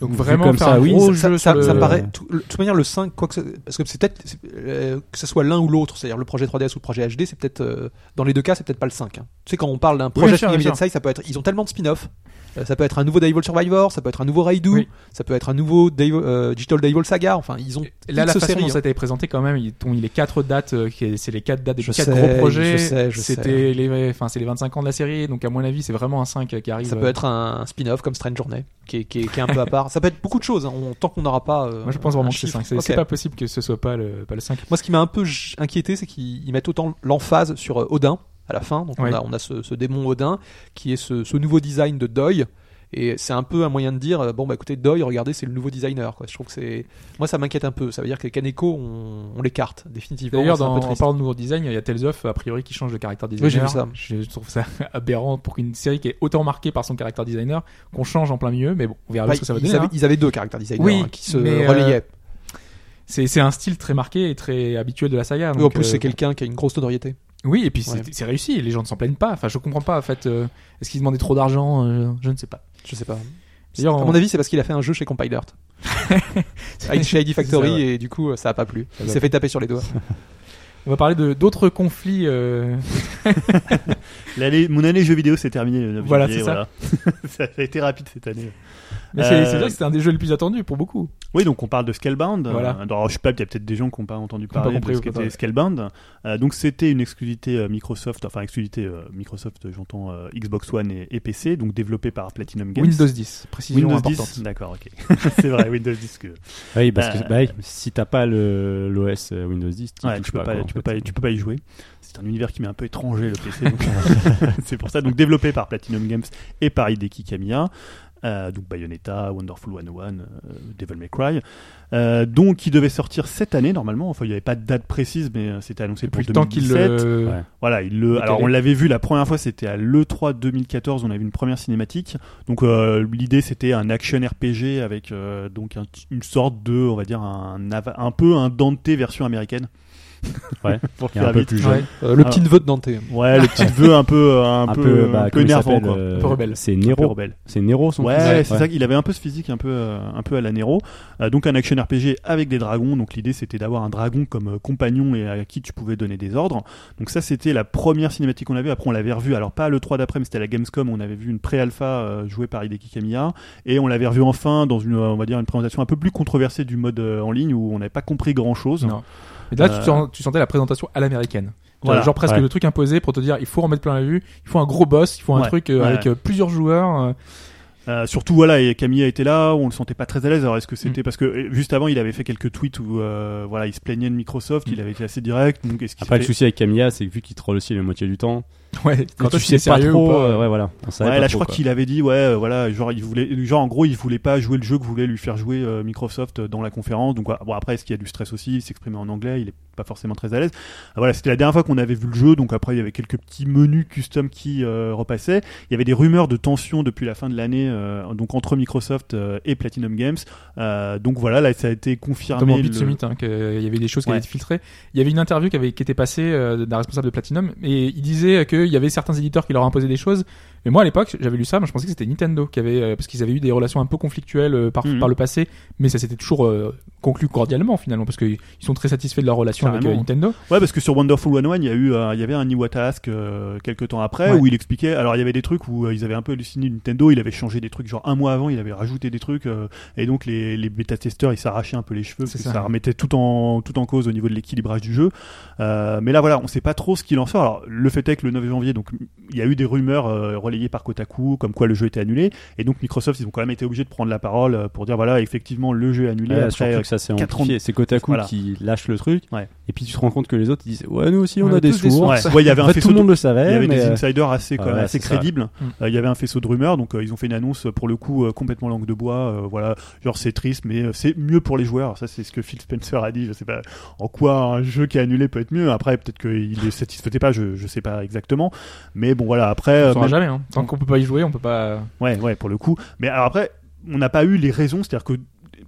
S3: Donc vraiment
S4: comme
S3: faire
S4: ça,
S3: un
S4: oui,
S3: gros
S5: ça,
S3: jeu
S5: ça-
S3: sur
S5: ça
S3: le-
S5: paraît. De toute manière, le 5, quoi que ce- parce que c'est peut-être euh, que ce soit l'un ou l'autre, c'est-à-dire le projet 3DS ou le projet HD, c'est peut-être euh, dans les deux cas, c'est peut-être pas le 5. hein. Tu sais, quand on parle d'un projet
S3: bien sûr,
S5: Shin Megami
S3: bien sûr.
S5: Tensei, ça peut être. Ils ont tellement de spin-off. Euh, ça peut être un nouveau Devil Survivor, ça peut être un nouveau Raidu,
S3: Oui.
S5: ça peut être un nouveau euh, Digital Devil Saga. Enfin, ils ont.
S3: Là, la façon
S5: séries,
S3: dont
S5: hein.
S3: ça a été présenté quand même, ils ont mis les quatre dates, euh, c'est les quatre dates des
S5: Je
S3: quatre
S5: sais,
S3: gros projets.
S5: je sais, je
S3: C'était les, enfin, c'est les 25 ans de la série, donc à mon avis, c'est vraiment un 5 qui arrive.
S5: Ça peut être un, spin-off comme Strange Journey, qui est, qui est- qui est un peu à part. Ça peut être beaucoup de choses. hein. On- tant qu'on n'aura pas. euh,
S3: Moi, je pense vraiment que c'est
S5: chiffre.
S3: 5. C'est pas possible que ce soit pas le, pas le 5.
S5: Moi, ce qui m'a un peu inquiété, c'est qu'ils ils mettent autant l'emphase sur Odin à la fin. Donc, on a, on a ce, ce démon Odin qui est ce, ce nouveau design de Doi. Et c'est un peu un moyen de dire euh, bon, bah écoutez, Doi, regardez, c'est le nouveau designer. Quoi. Je trouve que c'est. Moi, ça m'inquiète un peu. Ça veut dire que les Kaneko, on, on les carte, définitivement.
S3: D'ailleurs, dans, en parlant de nouveau design, il y a Tales a priori, qui change de caractère designer.
S5: Oui, j'ai vu ça.
S3: Je trouve ça aberrant pour qu'une série qui est autant marquée par son caractère designer, qu'on change en plein milieu, mais bon, on verra
S5: Bah,
S3: ce que ça va
S5: ils,
S3: donner.
S5: avaient,
S3: hein.
S5: ils avaient deux caractères designers
S3: Oui,
S5: hein, qui se
S3: euh,
S5: relayaient.
S3: C'est un style très marqué et très habituel de la saga.
S5: Oui, en
S3: donc,
S5: plus,
S3: euh,
S5: c'est quelqu'un qui a une grosse notoriété.
S3: Oui, et puis
S5: Ouais.
S3: c'est réussi, les gens ne s'en plaignent pas. Enfin, je comprends pas, en fait. euh, Est-ce qu'ils demandaient trop d'argent Euh, Je ne sais pas.
S5: Je sais pas.
S3: D'ailleurs,
S5: à
S3: on-
S5: mon avis, c'est parce qu'il a fait un jeu chez Compiler. Avec chez ID Factory
S3: ça,
S5: et du coup, ça a pas plu.
S3: Ça
S5: Il s'est fait taper sur les doigts.
S3: On va parler de d'autres conflits. euh,
S6: mon année jeux vidéo s'est terminée le 9
S3: Voilà,
S6: janvier,
S3: c'est ça.
S6: ça a été rapide cette année.
S3: Mais c'est
S6: Euh,
S3: c'est vrai que c'était un des jeux les plus attendus pour beaucoup.
S6: Oui, donc on parle de Scalebound.
S3: Voilà.
S6: Euh, alors, je sais pas, il y a peut-être des gens qui n'ont pas entendu
S3: ont pas
S6: parler
S3: compris
S6: de ce qu'était
S3: ouais.
S6: Scalebound. Euh, donc c'était une exclusivité euh, Microsoft, enfin exclusivité euh, Microsoft, j'entends euh, Xbox One et, et PC, donc développé par Platinum Games.
S3: Windows 10, précision
S6: Windows
S3: importante.
S6: 10, d'accord, ok. c'est vrai, Windows 10 que.
S4: Oui, parce
S6: Euh,
S4: que bah si t'as pas le l'OS Windows 10, t'y
S6: Ouais,
S4: touches
S6: tu peux pas,
S4: quoi, en
S6: tu peux
S4: fait.
S6: pas, tu peux pas y jouer. C'est un univers qui m'est un peu étranger le PC. donc c'est pour ça. Donc développé par Platinum Games et par Hideki Kamiya. Euh, donc Bayonetta, Wonderful 101, euh, Devil May Cry. Euh, donc qui devait sortir cette année normalement. Enfin, il n'y avait pas de date précise, mais euh, c'était annoncé
S3: Depuis
S6: pour
S3: le temps qu'il
S6: 2017.
S3: le.
S4: Ouais.
S6: Voilà, il le.
S3: Décalé.
S6: Alors on l'avait vu la première fois, c'était à l'E3 2014. On a vu une première cinématique. Donc l'idée c'était un action RPG avec donc un- une sorte de, on va dire un, un peu un Dante version américaine.
S4: Ouais,
S6: Pour
S4: est un
S6: faire
S4: peu plus jeune.
S3: Ouais.
S5: Euh, le
S6: Ah.
S5: petit neveu de Dante.
S6: Ouais, le petit vœu un peu, un,
S4: Un
S6: peu,
S4: peu,
S6: un
S4: bah,
S6: peu
S4: comment il
S6: énervant quoi.
S4: euh,
S3: Un peu rebelle.
S4: C'est Nero. C'est Nero son
S6: Ouais, c'est ça. Il avait un peu ce physique un peu, euh, un peu à la Nero. Euh, donc un action RPG avec des dragons. Donc l'idée c'était d'avoir un dragon comme euh, compagnon et à qui tu pouvais donner des ordres. Donc ça c'était la première cinématique qu'on a vue. Après on l'avait revu. Alors pas le 3 d'après, mais c'était à la Gamescom. On avait vu une pré-alpha euh, jouée par Hideki Kamiya et on l'avait revu enfin dans une, euh, on va dire une présentation un peu plus controversée du mode euh, en ligne où on n'avait pas compris grand chose.
S3: Non. Et là, tu,
S6: Euh,
S3: sens- tu sentais la présentation à l'américaine.
S6: Voilà.
S3: Genre presque
S4: Ouais.
S3: le truc imposé pour te dire il faut en mettre plein la vue, il faut un gros boss, il faut un
S6: Ouais.
S3: truc euh,
S6: Ouais.
S3: avec euh, plusieurs joueurs. euh,
S6: Euh, surtout voilà et Camilla était là on le sentait pas très à l'aise alors est-ce que
S3: Mm.
S6: c'était parce que juste avant il avait fait quelques tweets où euh, voilà il se plaignait de Microsoft
S3: Mm.
S6: il avait été assez direct donc est-ce qu'il
S4: Après, le
S6: fait-
S4: souci avec Camilla, c'est que vu qu'il troll aussi la moitié du temps,
S3: Ouais,
S4: quand tu sais pas trop,
S3: pas,
S4: euh, ouais, voilà. On
S6: Ouais,
S4: pas
S6: là je crois qu'il avait dit ouais euh, voilà genre il voulait genre en gros il voulait pas jouer le jeu que voulait lui faire jouer euh, Microsoft dans la conférence. Donc bon après est-ce qu'il y a du stress aussi il s'exprimait en anglais? Il est pas forcément très à l'aise. Ah, voilà c'était la dernière fois qu'on avait vu le jeu. Donc après il y avait quelques petits menus custom qui euh, repassaient. Il y avait des rumeurs de tension depuis la fin de l'année euh, donc entre Microsoft et Platinum Games. Euh, donc voilà là ça a été confirmé
S3: Notamment
S6: le-
S3: Beat Summit, hein, qu'il y avait des choses qui avaient été filtrées. Il y avait une interview qui, avait, qui était passée euh, d'un responsable de Platinum et il disait qu'il y avait certains éditeurs qui leur imposaient des choses. Mais moi à l'époque, j'avais lu ça, mais je pensais que c'était Nintendo qui avait, euh, parce qu'ils avaient eu des relations un peu conflictuelles euh, par,
S6: Mhm.
S3: par le passé, mais ça s'était toujours euh, conclu cordialement finalement parce qu'ils sont très satisfaits de leur relation avec. Nintendo.
S6: Ouais, parce que sur Wonderful 101, il y a eu, il y avait un Iwata Ask quelques temps après
S3: Ouais.
S6: où il expliquait. Alors, il y avait des trucs où ils avaient un peu halluciné Nintendo. Il avait changé des trucs, genre un mois avant, il avait rajouté des trucs, et donc les, les bêta-testeurs, ils s'arrachaient un peu les cheveux parce
S3: C'est
S6: que
S3: ça.
S6: ça. remettait tout en tout en cause au niveau de l'équilibrage du jeu. Mais là, voilà, on sait pas trop ce qu'il en sort. Alors, le fait est que le 9 janvier, donc il y a eu des rumeurs relayées par Kotaku comme quoi le jeu était annulé, et donc Microsoft, ils ont quand même été obligés de prendre la parole euh, pour dire voilà, effectivement, le jeu est annulé.
S4: Ouais,
S6: après,
S4: surtout que ça s'est
S6: quatre ans
S4: amplifié. C'est Kotaku
S6: Voilà.
S4: qui lâche le truc.
S6: Ouais.
S4: Et puis tu te rends compte que les autres ils disent Ouais, nous aussi on
S3: On
S4: a
S3: a
S4: des sources.
S6: Ouais, Ouais, il y avait
S4: En
S6: un
S4: fait, tout
S6: faisceau
S4: le
S6: de-
S4: monde le savait.
S6: Il y avait
S4: mais,
S6: des
S4: euh,
S6: insiders assez, quand même crédibles.
S3: Mm.
S6: Euh, il y avait un faisceau de rumeurs, donc euh, ils ont fait une annonce pour le coup euh, complètement langue de bois. euh, voilà, genre c'est triste, mais euh, c'est mieux pour les joueurs. Ça, c'est ce que Phil Spencer a dit. Je sais pas en quoi un jeu qui est annulé peut être mieux. Après, peut-être qu'il ne satisfaisait pas. Je, je sais pas exactement. Mais bon, voilà. Après,
S3: On
S6: euh,
S3: saura
S6: même-
S3: jamais. Hein. Tant qu'on peut pas y jouer, on peut pas.
S6: ouais, ouais, pour le coup. Mais alors après, on n'a pas eu les raisons. C'est-à-dire que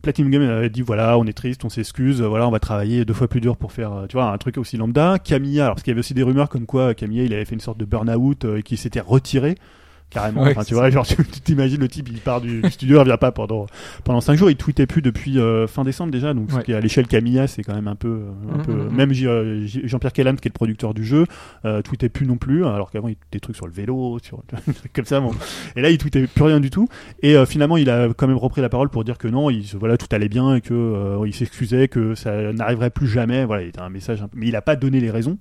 S6: Platinum Game avait dit voilà, on est triste, on s'excuse, euh, voilà, on va travailler deux fois plus dur pour faire, euh, tu vois, un truc aussi lambda. Camilla, alors parce qu'il y avait aussi des rumeurs comme quoi Camilla, il avait fait une sorte de burn-out euh, et qu'il s'était retiré carrément.
S3: Ouais,
S6: enfin, tu vois, genre tu t'imagines le type, il part du du studio, il revient pas pendant pendant cinq jours. Il tweetait plus depuis euh, fin décembre déjà, donc ce qui est à l'échelle Camilla, c'est quand même un peu, euh, un
S3: Mhm,
S6: peu.
S3: mhm.
S6: Même J- euh, Jean-Pierre Kellam, qui est le producteur du jeu, euh, tweetait plus non plus, alors qu'avant il des trucs sur le vélo, sur des trucs comme ça. Bon. Et là, il tweetait plus rien du tout. Et euh, finalement, il a quand même repris la parole pour dire que non, il, voilà, tout allait bien et que euh, il s'excusait, que ça n'arriverait plus jamais. Voilà, il était un message, un peu- mais il a pas donné les raisons.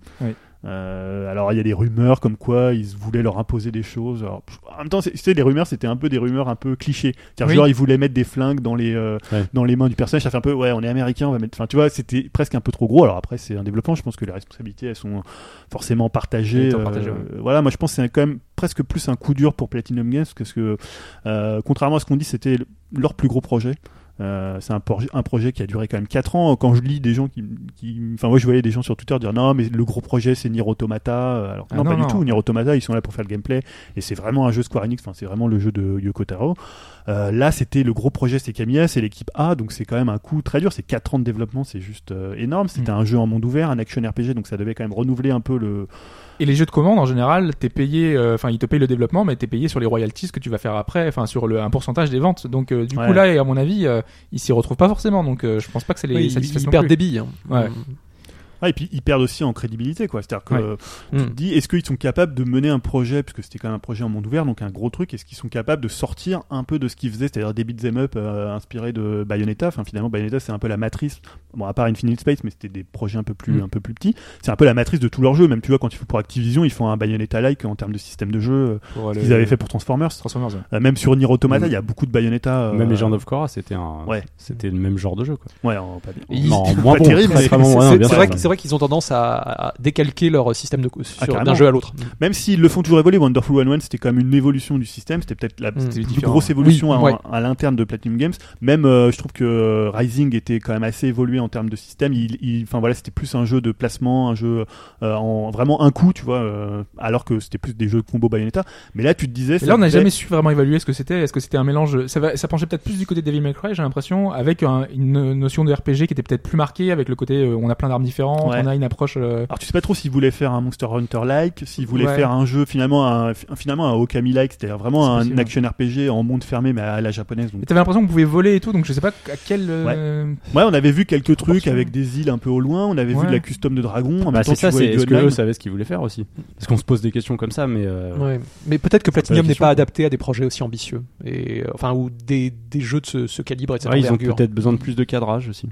S6: Euh, alors il y a des rumeurs comme quoi ils voulaient leur imposer des choses. Alors, en même temps, tu sais, les rumeurs c'était un peu des rumeurs un peu clichés. C'est-à-dire
S3: Oui.
S6: genre ils voulaient mettre des flingues dans les euh,
S4: Ouais.
S6: dans les mains du personnage. Ça fait un peu ouais, on est américain, on va mettre. Enfin, tu vois, c'était presque un peu trop gros. Alors après, c'est un développement. Je pense que les responsabilités elles sont forcément partagées. Euh,
S3: partagées, ouais.
S6: Voilà, moi je pense que c'est quand même presque plus un coup dur pour Platinum Games parce que euh, contrairement à ce qu'on dit, c'était le- leur plus gros projet. Euh, c'est un, projet qui a duré quand même 4 ans. Quand je lis des gens qui, qui- enfin moi je voyais des gens sur Twitter dire non mais le gros projet c'est Nier Automata. Alors que
S3: Ah
S6: non,
S3: non,
S6: pas
S3: non.
S6: du tout. Nier Automata ils sont là pour faire le gameplay et c'est vraiment un jeu Square Enix. Enfin c'est vraiment le jeu de Yoko Taro. Euh, là c'était le gros projet c'est Camilla, c'est l'équipe A donc c'est quand même un coup très dur. C'est 4 ans de développement, c'est juste euh, énorme. C'était
S3: Mm.
S6: un jeu en monde ouvert, un action RPG donc ça devait quand même renouveler un peu le.
S3: Et les jeux de commande en général, t'es payé, euh, enfin ils te payent le développement, mais t'es payé sur les royalties que tu vas faire après, enfin sur le un pourcentage des ventes. Donc euh, du
S6: Ouais.
S3: coup là, et à mon avis, euh, ils s'y retrouvent pas forcément. Donc euh, je pense pas que c'est les
S5: Oui, ils, perdent des billes. hein.
S3: Ouais.
S6: Ah, et puis ils perdent aussi en crédibilité, quoi. C'est-à-dire que
S3: Ouais.
S6: tu te
S5: Mm.
S6: dis, est-ce qu'ils sont capables de mener un projet, parce que c'était quand même un projet en monde ouvert, donc un gros truc, est-ce qu'ils sont capables de sortir un peu de ce qu'ils faisaient, c'est-à-dire des beat'em up euh, inspirés de Bayonetta? Enfin, finalement, Bayonetta, c'est un peu la matrice, bon, à part Infinite Space, mais c'était des projets un peu plus,
S3: Mm.
S6: un peu plus petits. C'est un peu la matrice de tous leurs jeux, même tu vois, quand ils font pour Activision, ils font un Bayonetta-like en termes de système de jeu, euh, qu'ils avaient fait pour Transformers.
S3: Transformers. ouais.
S6: Euh, même sur Nier Automata, il
S4: Mm.
S6: y a beaucoup de Bayonetta. euh,
S4: Même Legend of Korra, c'était un,
S6: Ouais.
S4: c'était le même genre de jeu, quoi.
S6: Ouais, pas bien.
S5: Ils-
S4: Non, moins
S6: Pas
S4: bon,
S6: terrible,
S5: C'est- vrai, vrai qu'ils ont tendance à, à décalquer leur système de, sur-
S6: carrément.
S5: d'un jeu à l'autre.
S6: Même s'ils le font toujours évoluer, Wonderful 101 c'était quand même une évolution du système, c'était peut-être la
S5: Mm.
S6: plus
S3: différent.
S6: grosse évolution
S5: Oui,
S6: à,
S5: ouais.
S6: à l'interne de Platinum Games. Même euh, je trouve que euh, Rising était quand même assez évolué en termes de système. Il, il- enfin voilà, c'était plus un jeu de placement, un jeu euh, en vraiment un coup, tu vois, euh, alors que c'était plus des jeux de combo Bayonetta. Mais là, tu te disais, ça
S3: là, on n'a jamais su vraiment évaluer ce que c'était. Est-ce que c'était un mélange Ça, va, ça penchait peut-être plus du côté de Devil May Cry, j'ai l'impression, avec un- une notion de RPG qui était peut-être plus marquée, avec le côté euh, on a plein d'armes différentes,
S6: Ouais.
S3: on a une approche. euh,
S6: Alors tu sais pas trop s'ils voulaient faire un Monster Hunter like, s'ils voulaient
S3: Ouais.
S6: faire un jeu finalement un, finalement un Okami like, c'est-à-dire vraiment un
S3: possible.
S6: action RPG en monde fermé mais à la japonaise. Donc
S3: Mais t'avais l'impression qu'on pouvait voler et tout, donc je sais pas à quel. euh,
S6: Ouais, on avait vu quelques trucs avec des îles un peu au loin, on avait vu de la custom de dragon. En
S4: Bah, c'est ça, c'est est-ce que eux savaient ce qu'ils voulaient faire aussi Parce qu'on se pose des questions comme ça, mais euh,
S5: Ouais. Mais peut-être que Platinum n'est pas adapté à des projets aussi ambitieux. Et, enfin, ou des, des jeux de ce, ce calibre et de cette
S4: ouais, ils ont peut-être besoin de plus de cadrage aussi.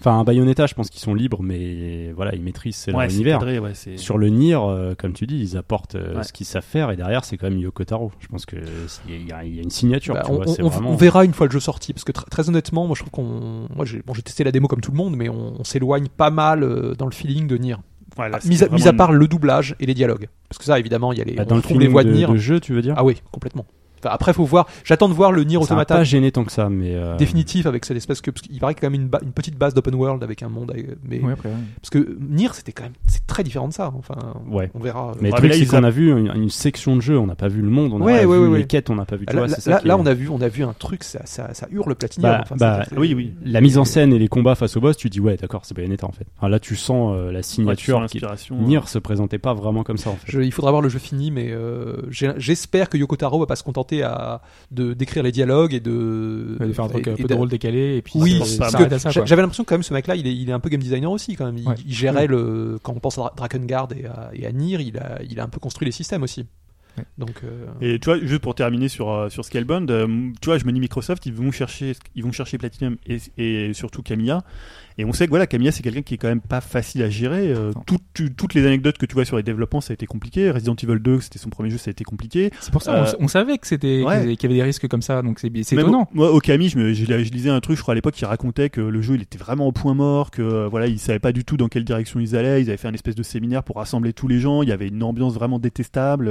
S4: Enfin, un Bayonetta, je pense qu'ils sont libres, mais voilà, ils maîtrisent leur
S6: Ouais, c'est
S4: univers.
S6: cadré, ouais, c'est-
S4: Sur le Nier, euh, comme tu dis, ils apportent euh,
S6: Ouais.
S4: ce qu'ils savent faire, et derrière, c'est quand même Yoko Taro. Je pense que c'est- il y, a- il y a une signature.
S5: Bah,
S4: tu
S5: on,
S4: vois, c'est
S5: on-
S4: vraiment...
S5: on verra une fois le jeu sorti parce que tr- très honnêtement moi je trouve qu'on moi j'ai bon, j'ai testé la démo comme tout le monde mais on, on s'éloigne pas mal euh, dans le feeling de Nier
S6: Ouais, là,
S5: Ah, mis, à, mis
S6: vraiment
S5: à part le doublage et les dialogues parce que ça évidemment il y a les
S4: Bah,
S5: on
S4: dans le
S5: trouve les voix de,
S4: de,
S5: Nier
S4: de jeu, tu veux dire?
S5: Ah oui complètement Enfin, après faut voir j'attends de voir le Nier
S4: Ça m'a
S5: Automata
S4: pas gêné tant que ça, mais euh,
S5: définitif avec cette espèce que parce qu'il paraît qu'il y a quand même une, ba- une petite base d'open world avec un monde avec- mais
S3: Ouais, après, ouais.
S5: parce que Nier c'était quand même c'est très différent de ça enfin
S4: Ouais.
S5: on verra
S4: Mais
S6: Ouais,
S4: le truc, c'est qu'on
S6: a-
S4: vu une, une section de jeu, on n'a pas vu le monde, on a
S5: Ouais,
S4: pas
S5: ouais,
S4: vu
S5: ouais,
S4: les
S5: ouais.
S4: quêtes, on n'a pas vu. Tu
S5: là,
S4: vois,
S5: là-
S4: c'est ça
S5: là-
S4: qui
S5: là,
S4: est-
S5: on a vu on a vu un truc ça ça, ça hurle Platinum
S4: Bah,
S5: enfin,
S4: bah,
S6: oui, oui.
S4: La mise en scène et les combats face au boss, tu dis ouais, d'accord, c'est Bayonetta en fait. Enfin, là, tu sens euh, la signature. Nier se présentait pas vraiment comme ça en fait.
S5: Je- il faudra voir le jeu fini, mais euh, j'espère que Yoko Taro va pas se contenter à de d'écrire les dialogues et de,
S3: Ouais, de faire un truc
S5: et-
S3: un peu
S5: de-
S3: drôle décalé et puis
S5: Oui. J'avais l'impression que quand même ce mec-là, il est, il est un peu game designer aussi quand même. Il,
S3: Ouais.
S5: il gérait le quand on pense à Dra- Drakengard et à, et à Nier, il a, il a un peu construit les systèmes aussi. Donc euh,
S6: Et tu vois, juste pour terminer sur, euh, sur Scalebound, euh, tu vois, je me dis Microsoft, ils vont chercher, ils vont chercher Platinum et, et surtout Camilla. Et on sait que voilà, Camilla, c'est quelqu'un qui est quand même pas facile à gérer. Euh, tout- tu- toutes les anecdotes que tu vois sur les développements, ça a été compliqué. Resident Evil 2, c'était son premier jeu, ça a été compliqué.
S3: C'est pour ça,
S6: Euh,
S3: on, on savait que c'était
S6: ouais.
S3: qu'il y avait des risques comme ça, donc c'est étonnant.
S6: Moi, au Camille, je, je, je lisais un truc, je crois à l'époque, qui racontait que le jeu, il était vraiment au point mort, que euh, voilà, ils savaient pas du tout dans quelle direction ils allaient. Ils avaient fait un espèce de séminaire pour rassembler tous les gens. Il y avait une ambiance vraiment détestable.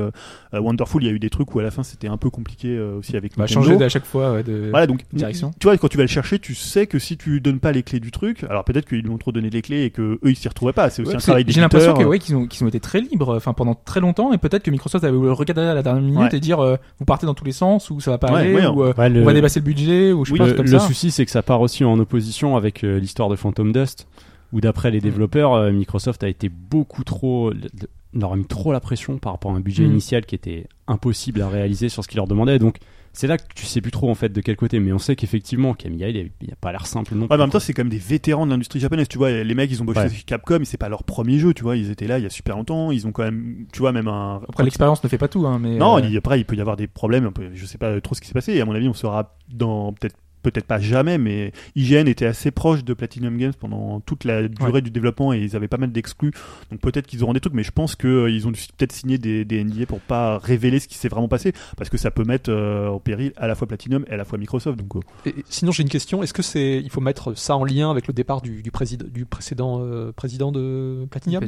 S6: Euh, Wonderful, il y a eu des trucs où à la fin, c'était un peu compliqué euh, aussi avec
S3: Bah, changer à chaque fois ouais, de.
S6: Voilà, donc,
S3: direction.
S6: tu vois, quand tu vas le chercher, tu sais que si tu donnes pas les clés du truc, alors peut-être qu'ils lui ont trop donné les clés et que eux ils s'y retrouvaient pas. C'est aussi
S3: Ouais,
S6: un travail
S3: J'ai l'impression que
S6: d'éditeur.
S3: ouais, qu'ils ont, qu'ils ont été très libres, enfin pendant très longtemps, et peut-être que Microsoft avait voulu le recadrer à la dernière minute
S6: Ouais.
S3: et dire euh, vous partez dans tous les sens ou ça va pas
S6: Ouais,
S3: aller
S6: ouais,
S3: ou euh,
S4: le-
S3: on va dépasser le budget ou je sais
S6: Oui,
S3: pas
S4: le, le
S3: ça.
S4: souci, c'est que ça part aussi en opposition avec euh, l'histoire de Phantom Dust, où d'après les développeurs, euh, Microsoft a été beaucoup trop. le- le- leur a mis trop la pression par rapport à un budget
S3: Mm.
S4: initial qui était impossible à réaliser sur ce qu'ils leur demandaient. Donc, c'est là que tu sais plus trop en fait de quel côté. Mais on sait qu'effectivement, Camilla, il a, il a pas l'air simple non
S6: Ouais,
S4: plus.
S6: mais en même temps, c'est quand même des vétérans de l'industrie japonaise. Tu vois, les mecs, ils ont bossé
S4: Ouais.
S6: chez Capcom, et c'est pas leur premier jeu. Tu vois, ils étaient là il y a super longtemps. Ils ont quand même, tu vois, même un.
S3: Après l'expérience ne fait pas tout, hein, mais
S6: Non,
S3: euh,
S6: il- après, il peut y avoir des problèmes. un peu- Je sais pas trop ce qui s'est passé. Et à mon avis, on saura dans peut-être peut-être pas jamais, mais IGN était assez proche de Platinum Games pendant toute la durée du développement et ils avaient pas mal d'exclus. Donc peut-être qu'ils auront des trucs, mais je pense qu'ils ont dû peut-être signé des, des NDA pour pas révéler ce qui s'est vraiment passé, parce que ça peut mettre euh, en péril à la fois Platinum et à la fois Microsoft. Donc euh,
S5: et- sinon j'ai une question. Est-ce que c'est il faut mettre ça en lien avec le départ du, du, président du précédent euh, président de Platinum?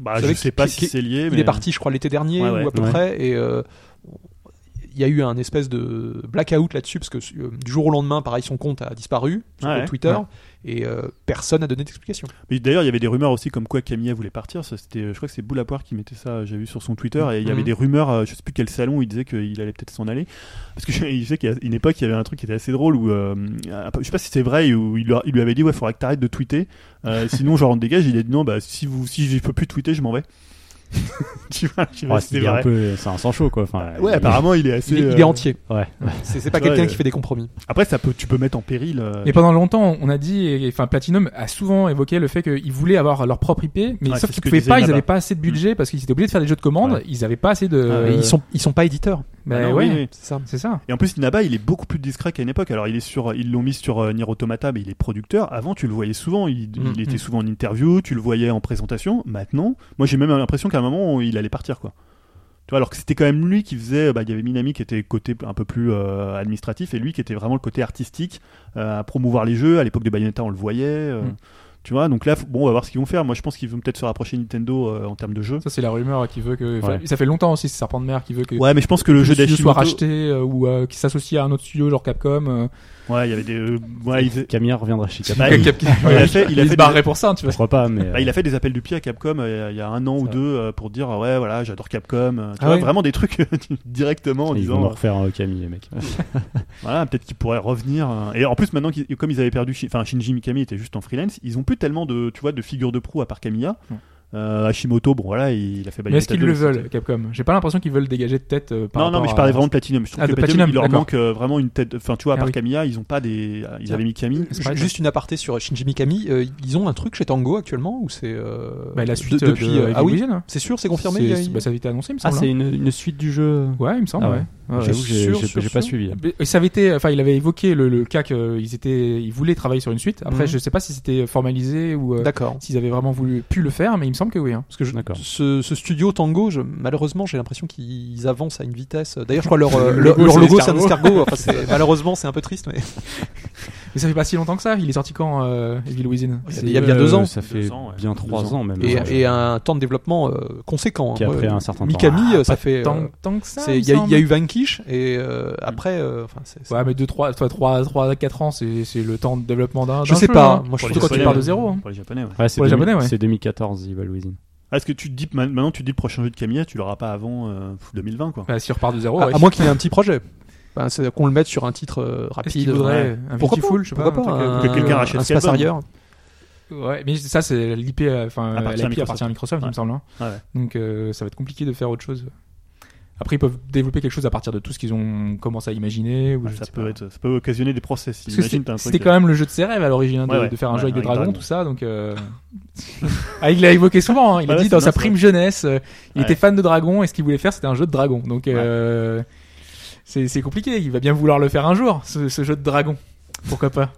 S6: Bah, je sais pas
S5: qui-
S6: si c'est lié,
S5: Il
S6: mais
S5: est parti, je crois, l'été dernier
S6: Ouais, ouais.
S5: ou à peu
S4: Ouais.
S5: près, et euh, il y a eu un espèce de blackout là-dessus parce que euh, du jour au lendemain, pareil, son compte a disparu sur
S6: Ouais.
S5: Twitter
S3: Ouais.
S5: et euh, personne n'a donné d'explication.
S6: Mais d'ailleurs, il y avait des rumeurs aussi comme quoi Camilla voulait partir. Ça, c'était, je crois que c'est Boulapoire qui mettait ça, j'ai vu sur son Twitter. Et il y avait
S5: Mhm.
S6: des rumeurs, euh, je sais plus quel salon, où il disait qu'il allait peut-être s'en aller. Parce que je, je sais qu'à une époque, il y avait un truc qui était assez drôle où, euh, je sais pas si c'est vrai, où il, lui avait dit, ouais, faudrait que t'arrêtes de tweeter. Sinon, genre, on te dégage. Il a dit, non, bah, si vous, si je peux plus tweeter, je m'en vais. tu vois, je sais pas
S4: Ouais,
S6: si
S4: c'est un peu, c'est un sans chaud quoi. Enfin,
S6: Ouais,
S4: il-
S6: apparemment, il est assez.
S5: Il est, il est
S6: euh,
S5: entier.
S4: Ouais.
S5: C'est c'est pas quelqu'un qui fait des compromis.
S6: Après, ça peut, tu peux mettre en péril. euh,
S3: Et pendant longtemps, on a dit, et- enfin Platinum a souvent évoqué le fait qu'ils voulaient avoir leur propre IP, mais
S6: Ouais,
S3: sauf qu'ils pouvaient pas, ils avaient pas assez de budget parce qu'ils étaient obligés de faire des jeux de commande,
S4: Ouais.
S3: ils avaient pas assez de.
S6: Ah,
S5: Mais ils sont ils sont pas éditeurs.
S3: Bah
S6: Ah non,
S3: ouais,
S6: oui, oui.
S5: C'est ça.
S3: c'est ça.
S6: Et en plus, Inaba, il est beaucoup plus discret qu'à une époque. Alors, il est sur, ils l'ont mis sur euh, Nier Automata, mais il est producteur. Avant, tu le voyais souvent. Il,
S5: Mm,
S6: il était
S3: mm.
S6: souvent en interview, tu le voyais en présentation. Maintenant, moi, j'ai même l'impression qu'à moment, il allait partir, quoi. Alors que c'était quand même lui qui faisait. Bah, il y avait Minami qui était côté un peu plus euh, administratif et lui qui était vraiment le côté artistique euh, à promouvoir les jeux. À l'époque de Bayonetta, on le voyait. euh,
S3: Mm.
S6: Tu vois, donc là, bon, on va voir ce qu'ils vont faire. Moi, je pense qu'ils vont peut-être se rapprocher Nintendo euh, en termes de jeux.
S3: Ça c'est la rumeur qui veut que.
S4: Ouais.
S3: Ça fait longtemps aussi, ce serpent de mer qui veut que.
S6: Ouais, mais je pense que le jeu
S3: studio soit
S6: d'Hashimoto.
S3: racheté euh, ou euh, qui s'associe à un autre studio genre Capcom. euh,
S6: Ouais, il y avait des. euh, ouais, il,
S4: Camille reviendra chez Capcom.
S6: Bah, il- il a fait, il a
S3: il
S6: fait
S3: se
S6: des-
S3: pour ça, tu
S4: Je
S3: vois.
S4: crois pas, mais.
S6: Bah, il a fait des appels du pied à Capcom euh, il y a un an ou deux euh, pour dire ouais voilà j'adore Capcom euh, tu
S5: Ah
S6: vois, vraiment des trucs directement en
S4: Ils
S6: disant
S4: vont nous
S6: euh,
S4: refaire un Camille, les mecs.
S6: voilà peut-être qu'ils pourraient revenir et en plus maintenant comme ils avaient perdu enfin Shinji Mikami était juste en freelance ils ont tellement de tu vois de figures de proue à part
S3: Non.
S6: Euh, Hashimoto bon voilà il, il a fait
S3: Mais est-ce qu'ils
S6: 2,
S3: le veulent, Capcom? J'ai pas l'impression qu'ils veulent dégager de tête. euh, par
S6: non non mais je parlais
S3: à-
S6: vraiment de Platinum je trouve
S3: Ah,
S6: que
S3: de
S6: Platinum,
S3: Platinum,
S6: il leur
S3: d'accord.
S6: manque euh, vraiment une tête enfin tu vois à
S3: Ah
S6: part
S3: oui.
S6: Kamiya ils ont pas des ils
S5: Tiens.
S6: avaient Mikami
S5: Juste une aparté sur Shinji Mikami. euh, ils ont un truc chez Tango actuellement ou c'est euh,
S3: Bah, la
S5: de-
S3: suite
S5: depuis
S3: de,
S5: euh, ah oui
S3: Within.
S5: c'est sûr c'est confirmé.
S3: C'est-
S5: il y a-
S3: bah, ça avait été annoncé, il me
S4: Ah,
S3: semble.
S4: c'est
S3: hein.
S4: une, une suite du jeu.
S3: Ouais, il me semble.
S4: Ah
S3: ouais.
S4: J'avoue que j'ai pas suivi.
S3: Ça avait été, enfin, il avait évoqué le, le cas qu'ils étaient, ils voulaient travailler sur une suite. Après,
S5: Mhm.
S3: je sais pas si c'était formalisé ou euh, s'ils avaient vraiment voulu pu le faire, mais il me semble que oui. hein.
S5: Parce que je- ce, ce studio Tango, je- malheureusement, j'ai l'impression qu'ils avancent à une vitesse. D'ailleurs, je crois leur, euh,
S3: Le
S5: leur,
S3: logo, c'est un escargot.
S5: Enfin, malheureusement, c'est un peu triste, mais
S3: Mais ça fait pas si longtemps que ça. Il est sorti quand euh, Evil Within
S5: Il y a-
S3: C'est-
S5: il y a bien deux ans.
S4: Ça fait
S6: Deux ans, ouais.
S4: bien trois ans même.
S5: et,
S4: Ouais.
S5: et un temps de développement euh, conséquent.
S4: Qui a
S5: hein.
S4: pris un certain temps.
S5: Mikami, euh, ça fait.
S3: tant,
S5: euh,
S3: tant que ça. il
S5: y, a- y eu. Vanquish et euh, après, euh, enfin, c'est. c'est-
S3: Ouais, mais 2 3 3 3 4 ans, c'est le temps de développement d'un.
S5: Je sais
S3: jeu,
S5: pas.
S3: hein.
S5: Moi, je trouve
S3: quand
S5: que
S3: tu pars de zéro. hein.
S6: pour les japonais ouais.
S4: C'est
S3: Pour les
S4: 2000
S3: Japonais, ouais.
S4: C'est 2014, Evil Within.
S6: Ah, est-ce que tu te dis ma- maintenant tu te dis le prochain jeu de Kamiya tu l'auras pas avant euh, 2020 quoi
S3: Bah, si on repart de zéro,
S5: à,
S3: ouais.
S5: à moins qu'il y ait un petit projet. C'est qu'on le mette sur un titre euh,
S3: Est-ce qu'il
S5: rapide.
S3: voudrait un
S5: Pourquoi
S3: Beautiful,
S5: pas
S3: je sais pas.
S5: Pourquoi pas
S3: un euh,
S6: que quelqu'un rachète
S5: un Space. Harrier
S3: Ouais, mais ça, c'est l'IP, euh, enfin,
S6: Appartient à
S3: l'IP
S6: Microsoft.
S3: appartient à Microsoft, il me semble. hein.
S6: Ah ouais.
S3: Donc, euh, ça va être compliqué de faire autre chose. Après, ils peuvent développer quelque chose à partir de tout ce qu'ils ont commencé à imaginer. Ou
S6: Ouais,
S3: je
S6: ça peut être ça peut occasionner des t'as un
S3: c'était
S6: truc,
S3: c'était quand même le jeu de ses rêves à l'origine hein, de,
S6: Ouais, ouais.
S3: de faire un
S6: Ouais,
S3: jeu avec des dragons,
S6: dragon.
S3: tout ça. Donc, euh... ah, il l'a évoqué souvent. hein. Il
S6: Ouais,
S3: a dit dans sa prime jeunesse, euh, il était fan de dragons et ce qu'il voulait faire, c'était un jeu de dragons. Donc, euh... c'est compliqué. Il va bien vouloir le faire un jour, ce, ce jeu de dragon. Pourquoi pas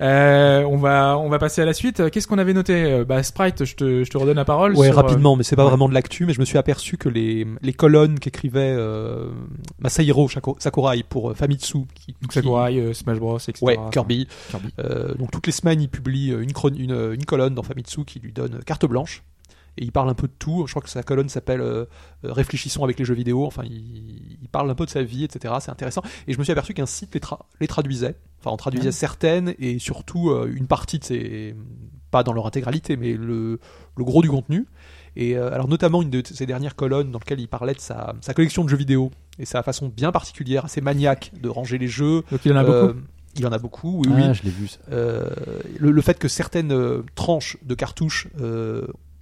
S3: Euh, on va on va passer à la suite. Qu'est-ce qu'on avait noté? Euh, Bah Sprite, je te je te redonne la parole.
S5: Ouais,
S3: sur, euh,
S5: rapidement, mais c'est pas
S3: ouais.
S5: vraiment de l'actu, mais je me suis aperçu que les, les colonnes qu'écrivait euh, Masahiro Sakurai pour euh, Famitsu, qui,
S3: Donc
S5: qui-
S3: Sakurai, euh, Smash Bros, etc.
S5: ouais, Kirby,
S3: Kirby.
S5: euh, donc toutes les semaines il publie euh, une, chron- une, euh, une colonne dans Famitsu qui lui donne carte blanche. Et il parle un peu de tout. Je crois que sa colonne s'appelle euh, euh, Réfléchissons avec les jeux vidéo. Enfin, il, il parle un peu de sa vie, etc. C'est intéressant. Et je me suis aperçu qu'un site les, tra- les traduisait. Enfin, on traduisait
S3: Ouais.
S5: certaines et surtout euh, une partie de ces. Pas dans leur intégralité, mais le, le gros du contenu. Et euh, alors, notamment une de ces dernières colonnes dans lesquelles il parlait de sa, sa collection de jeux vidéo et sa façon bien particulière, assez maniaque de ranger les jeux.
S3: Donc il en a beaucoup?
S5: Il en a beaucoup, oui, oui.
S4: Ah, je l'ai vu ça.
S5: Le, le fait que certaines tranches de cartouches,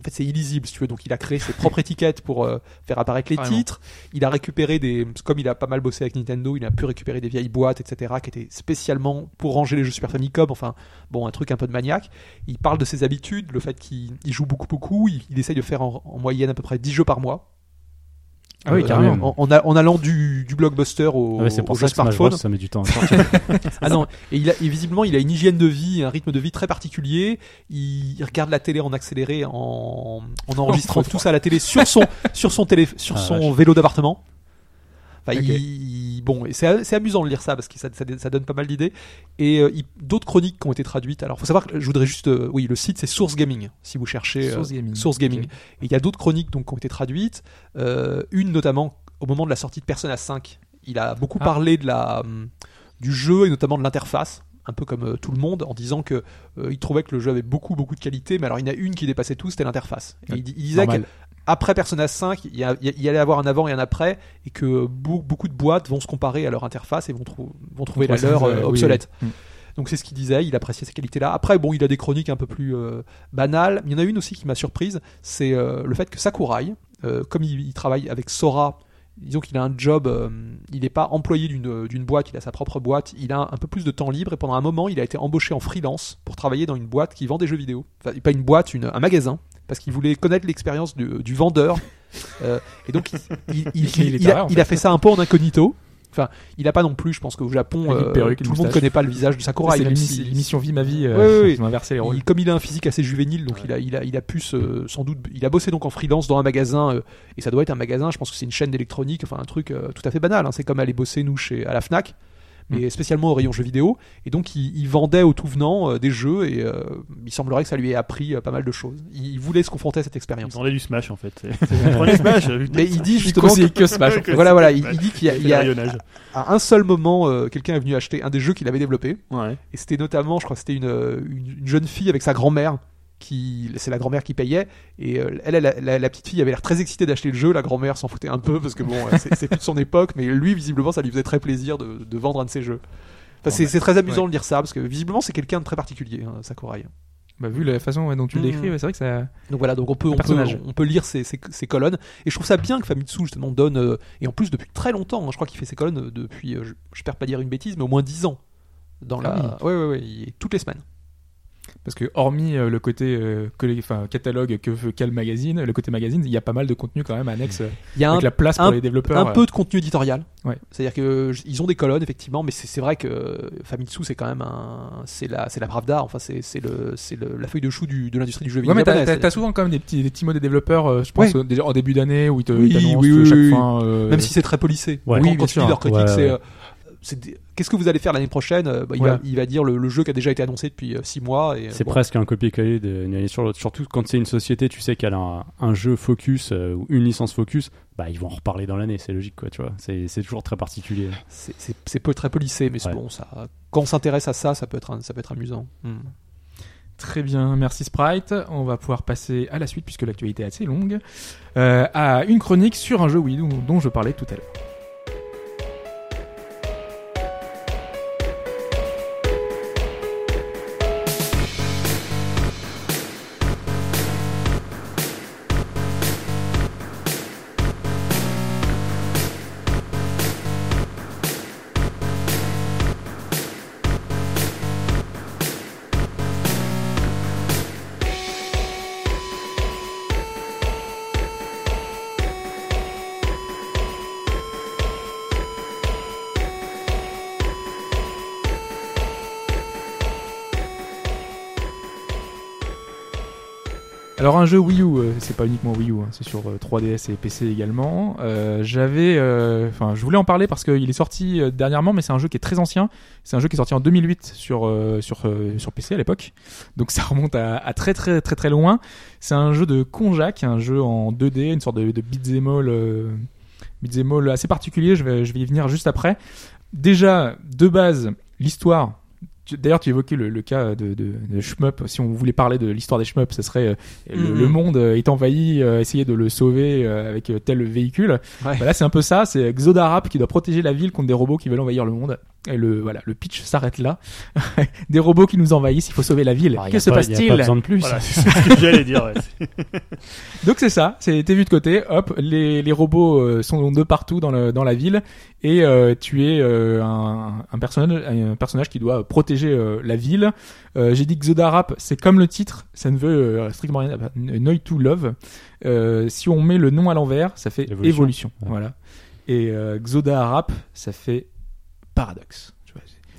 S5: en fait, c'est illisible, si tu veux. Donc, il a créé ses propres étiquettes pour euh, faire apparaître les titres. Il a récupéré des, comme il a pas mal bossé avec Nintendo, il a pu récupérer des vieilles boîtes, etc., qui étaient spécialement pour ranger les jeux Super Famicom. Enfin, bon, un truc un peu de maniaque. Il parle de ses habitudes, le fait qu'il il joue beaucoup, beaucoup. Il, il essaye de faire en, en moyenne à peu près 10 jeux par mois.
S3: Ah oui,
S5: Euh,
S3: carrément.
S5: En, en a- en allant du, du blockbuster au,
S4: Ah ouais, c'est
S5: au
S4: pour
S5: jeu
S4: ça que
S5: smartphone.
S4: Bros, ça met du temps à.
S5: Ah non, et, il a, et visiblement il a une hygiène de vie, un rythme de vie très particulier. Il, il regarde la télé en accéléré en, en enregistrant tout ça à la télé sur son sur son télé sur
S4: Ah,
S5: son
S4: vache.
S5: vélo d'appartement. Enfin, il- bon, c'est amusant de lire ça parce que ça, ça, ça donne pas mal d'idées. Et euh, il- d'autres chroniques qui ont été traduites. Alors, faut savoir que je voudrais juste, euh, oui, le site c'est Source Gaming si vous cherchez euh,
S3: Source Gaming.
S5: Source Gaming. Et il y a d'autres chroniques donc qui ont été traduites. Une notamment au moment de la sortie de Persona 5. Il a beaucoup
S3: Ah.
S5: parlé de la, hum, du jeu et notamment de l'interface, un peu comme euh, tout le monde, en disant que euh, il trouvait que le jeu avait beaucoup beaucoup de qualité, mais alors il y en a une qui dépassait tout, c'était l'interface. Il, il disait
S3: Normal.
S5: Qu'après Persona 5, il y, allait avoir un avant et un après, et que beau- beaucoup de boîtes vont se comparer à leur interface et vont, trou- vont trouver la leur
S3: euh, oui,
S5: obsolète.
S3: oui. Mm.
S5: Donc c'est ce qu'il disait, il appréciait ces qualités-là. Après, bon, il a des chroniques un peu plus euh, banales. Il y en a une aussi qui m'a surprise, c'est euh, le fait que Sakurai, comme il, il travaille avec Sora, disons qu'il a un job, euh, il n'est pas employé d'une d'une boîte, il a sa propre boîte, il a un peu plus de temps libre et pendant un moment, il a été embauché en freelance pour travailler dans une boîte qui vend des jeux vidéo. Enfin, pas une boîte, une- un magasin, parce qu'il voulait connaître l'expérience du, du vendeur. Euh, et donc, il, a
S3: fait
S5: ça un peu en incognito. Enfin, il a pas non plus, je pense qu'au Japon, euh,
S3: perruque,
S5: tout le monde
S3: moustache.
S5: connaît pas le visage de Sakurai.
S3: c'est
S5: même
S3: l'émi-
S5: si-
S3: l'émission Vie ma vie. Euh,
S5: ouais, ouais.
S3: Ils ont inversé les rôles.
S5: il- comme il a un physique assez juvénile, donc il, a, il, a, il a pu se, sans doute. Il a bossé donc en freelance dans un magasin, euh, et ça doit être un magasin, je pense que c'est une chaîne d'électronique, enfin un truc tout à fait banal. hein. C'est comme aller bosser, nous, chez, à la Fnac, mais
S3: Mm.
S5: spécialement au rayon jeux vidéo. Et donc il, il vendait au tout venant euh, des jeux, et euh, il semblerait que ça lui ait appris euh, pas mal de choses. Il, il voulait se confronter à cette
S6: Il
S5: expérience.
S6: vendait du Smash en fait. Prenez Smash.
S5: Mais il dit
S3: Il
S5: justement. que-
S3: que Smash. en fait.
S5: Voilà, voilà, il, il dit qu'il y a, il y a-
S6: rayonnage.
S5: à un seul moment, quelqu'un est venu acheter un des jeux qu'il avait développé.
S6: Ouais.
S5: Et c'était notamment, je crois, c'était une, une, une jeune fille avec sa grand-mère. Qui, c'est la grand-mère qui payait et euh, elle, elle, la, la petite fille avait l'air très excitée d'acheter le jeu. La grand-mère s'en foutait un peu parce que bon, c'est, plus de son époque, mais lui visiblement ça lui faisait très plaisir de, de vendre un de ses jeux. Enfin, c'est, très amusant
S3: ouais.
S5: de lire ça parce que visiblement c'est quelqu'un de très particulier, hein, Sakurai.
S3: Bah, vu la façon ouais, dont tu
S5: Mm.
S3: décris, ouais, c'est vrai que ça.
S5: Donc voilà, donc on peut, on peut,
S3: personnage.
S5: on peut lire ses colonnes. Et je trouve ça bien que Famitsu justement donne, euh, et en plus depuis très longtemps, hein, je crois qu'il fait ses colonnes euh, depuis, euh, je, je perds pas dire une bêtise, mais au moins 10 ans. Dans la...
S3: Ah
S5: Ouais, ouais, ouais, toutes les semaines.
S3: Parce que hormis euh, le côté euh, enfin, catalogue que veut quel magazine, le côté magazine, il y a pas mal de contenu quand même annexe euh,
S5: Il y a un,
S3: avec la place pour
S5: un-
S3: les développeurs.
S5: un
S3: euh.
S5: peu de contenu éditorial.
S3: Ouais.
S5: C'est-à-dire que ils ont des colonnes effectivement, mais c'est vrai que Famitsu c'est quand même un, c'est la, c'est la Pravda. Enfin, c'est c'est le, c'est le- la feuille de chou du, de l'industrie du jeu vidéo.
S3: Ouais, mais t'as,
S5: japonaise.
S3: t'as- t'as souvent quand même des petits, des petits mots des développeurs, euh, je pense,
S5: Ouais.
S3: euh, déjà en début d'année où ils te
S5: Oui,
S3: ils
S5: oui,
S3: euh,
S5: oui,
S3: chaque
S5: oui.
S3: fin. euh,
S5: Même si c'est très polissé.
S4: Ouais.
S5: Quand,
S3: Oui,
S5: quand tu leur critique,
S4: Ouais,
S5: c'est euh, qu'est-ce que vous allez faire l'année prochaine? Euh, bah, il,
S3: Ouais.
S5: va, il va dire le, le jeu qui a déjà été annoncé depuis 6 mois. Et,
S4: C'est
S5: bon.
S4: presque un copier-coller d'une année sur l'autre. Surtout quand c'est une société, tu sais qu'elle a un, un jeu focus euh, ou une licence focus, bah ils vont en reparler dans l'année, c'est logique quoi, tu vois. C'est toujours très particulier.
S5: C'est- peu très polissé, mais c'est
S4: Ouais.
S5: bon. Ça, quand on s'intéresse à ça, ça peut être, un- ça peut être amusant. Hmm.
S3: Très bien, merci Sprite. On va pouvoir passer à la suite puisque l'actualité est assez longue. Euh, à une chronique sur un jeu Wii dont je parlais tout à l'heure. Alors un jeu Wii U, euh, c'est pas uniquement Wii U, hein, c'est sur euh, 3DS et PC également. Euh, J'avais, euh, enfin, je voulais en parler parce qu'il est sorti euh, dernièrement, mais c'est un jeu qui est très ancien. C'est un jeu qui est sorti en 2008 sur euh, sur euh, sur PC à l'époque, donc ça remonte à, très très très très loin. C'est un jeu de Konjac, un jeu en 2D, une sorte de, de beat'em all, euh, all assez particulier. Je vais je vais y venir juste après. Déjà de base, l'histoire. D'ailleurs, tu évoquais le, le cas de, de, de shmup. Si on voulait parler de l'histoire des shmup, ce serait euh, le,
S5: Mhm.
S3: le monde euh, est envahi, euh, essayer de le sauver euh, avec euh, tel véhicule.
S5: Ouais.
S3: Bah là, c'est un peu ça. C'est Xodarap qui doit protéger la ville contre des robots qui veulent envahir le monde. Et le voilà, le pitch s'arrête là. des robots qui nous envahissent. Il faut sauver la ville.
S4: Y
S3: que se
S4: a pas
S3: passe-t-il
S4: besoin de plus.
S6: Voilà, c'est ce que j'allais dire. ouais.
S3: Donc c'est ça, c'est t'es vu de côté, hop, les, les robots euh, sont de partout dans, le, dans la ville et euh, tu es euh, un, un, personnage, un personnage qui doit protéger euh, la ville. Euh, J'ai dit que Xodarap, c'est comme le titre, ça ne veut euh, strictement rien. Noi to Love. Euh, si on met le nom à l'envers, ça fait évolution.
S4: Évolution. Ouais.
S3: Voilà. Et euh, Xodarap, ça fait paradoxe.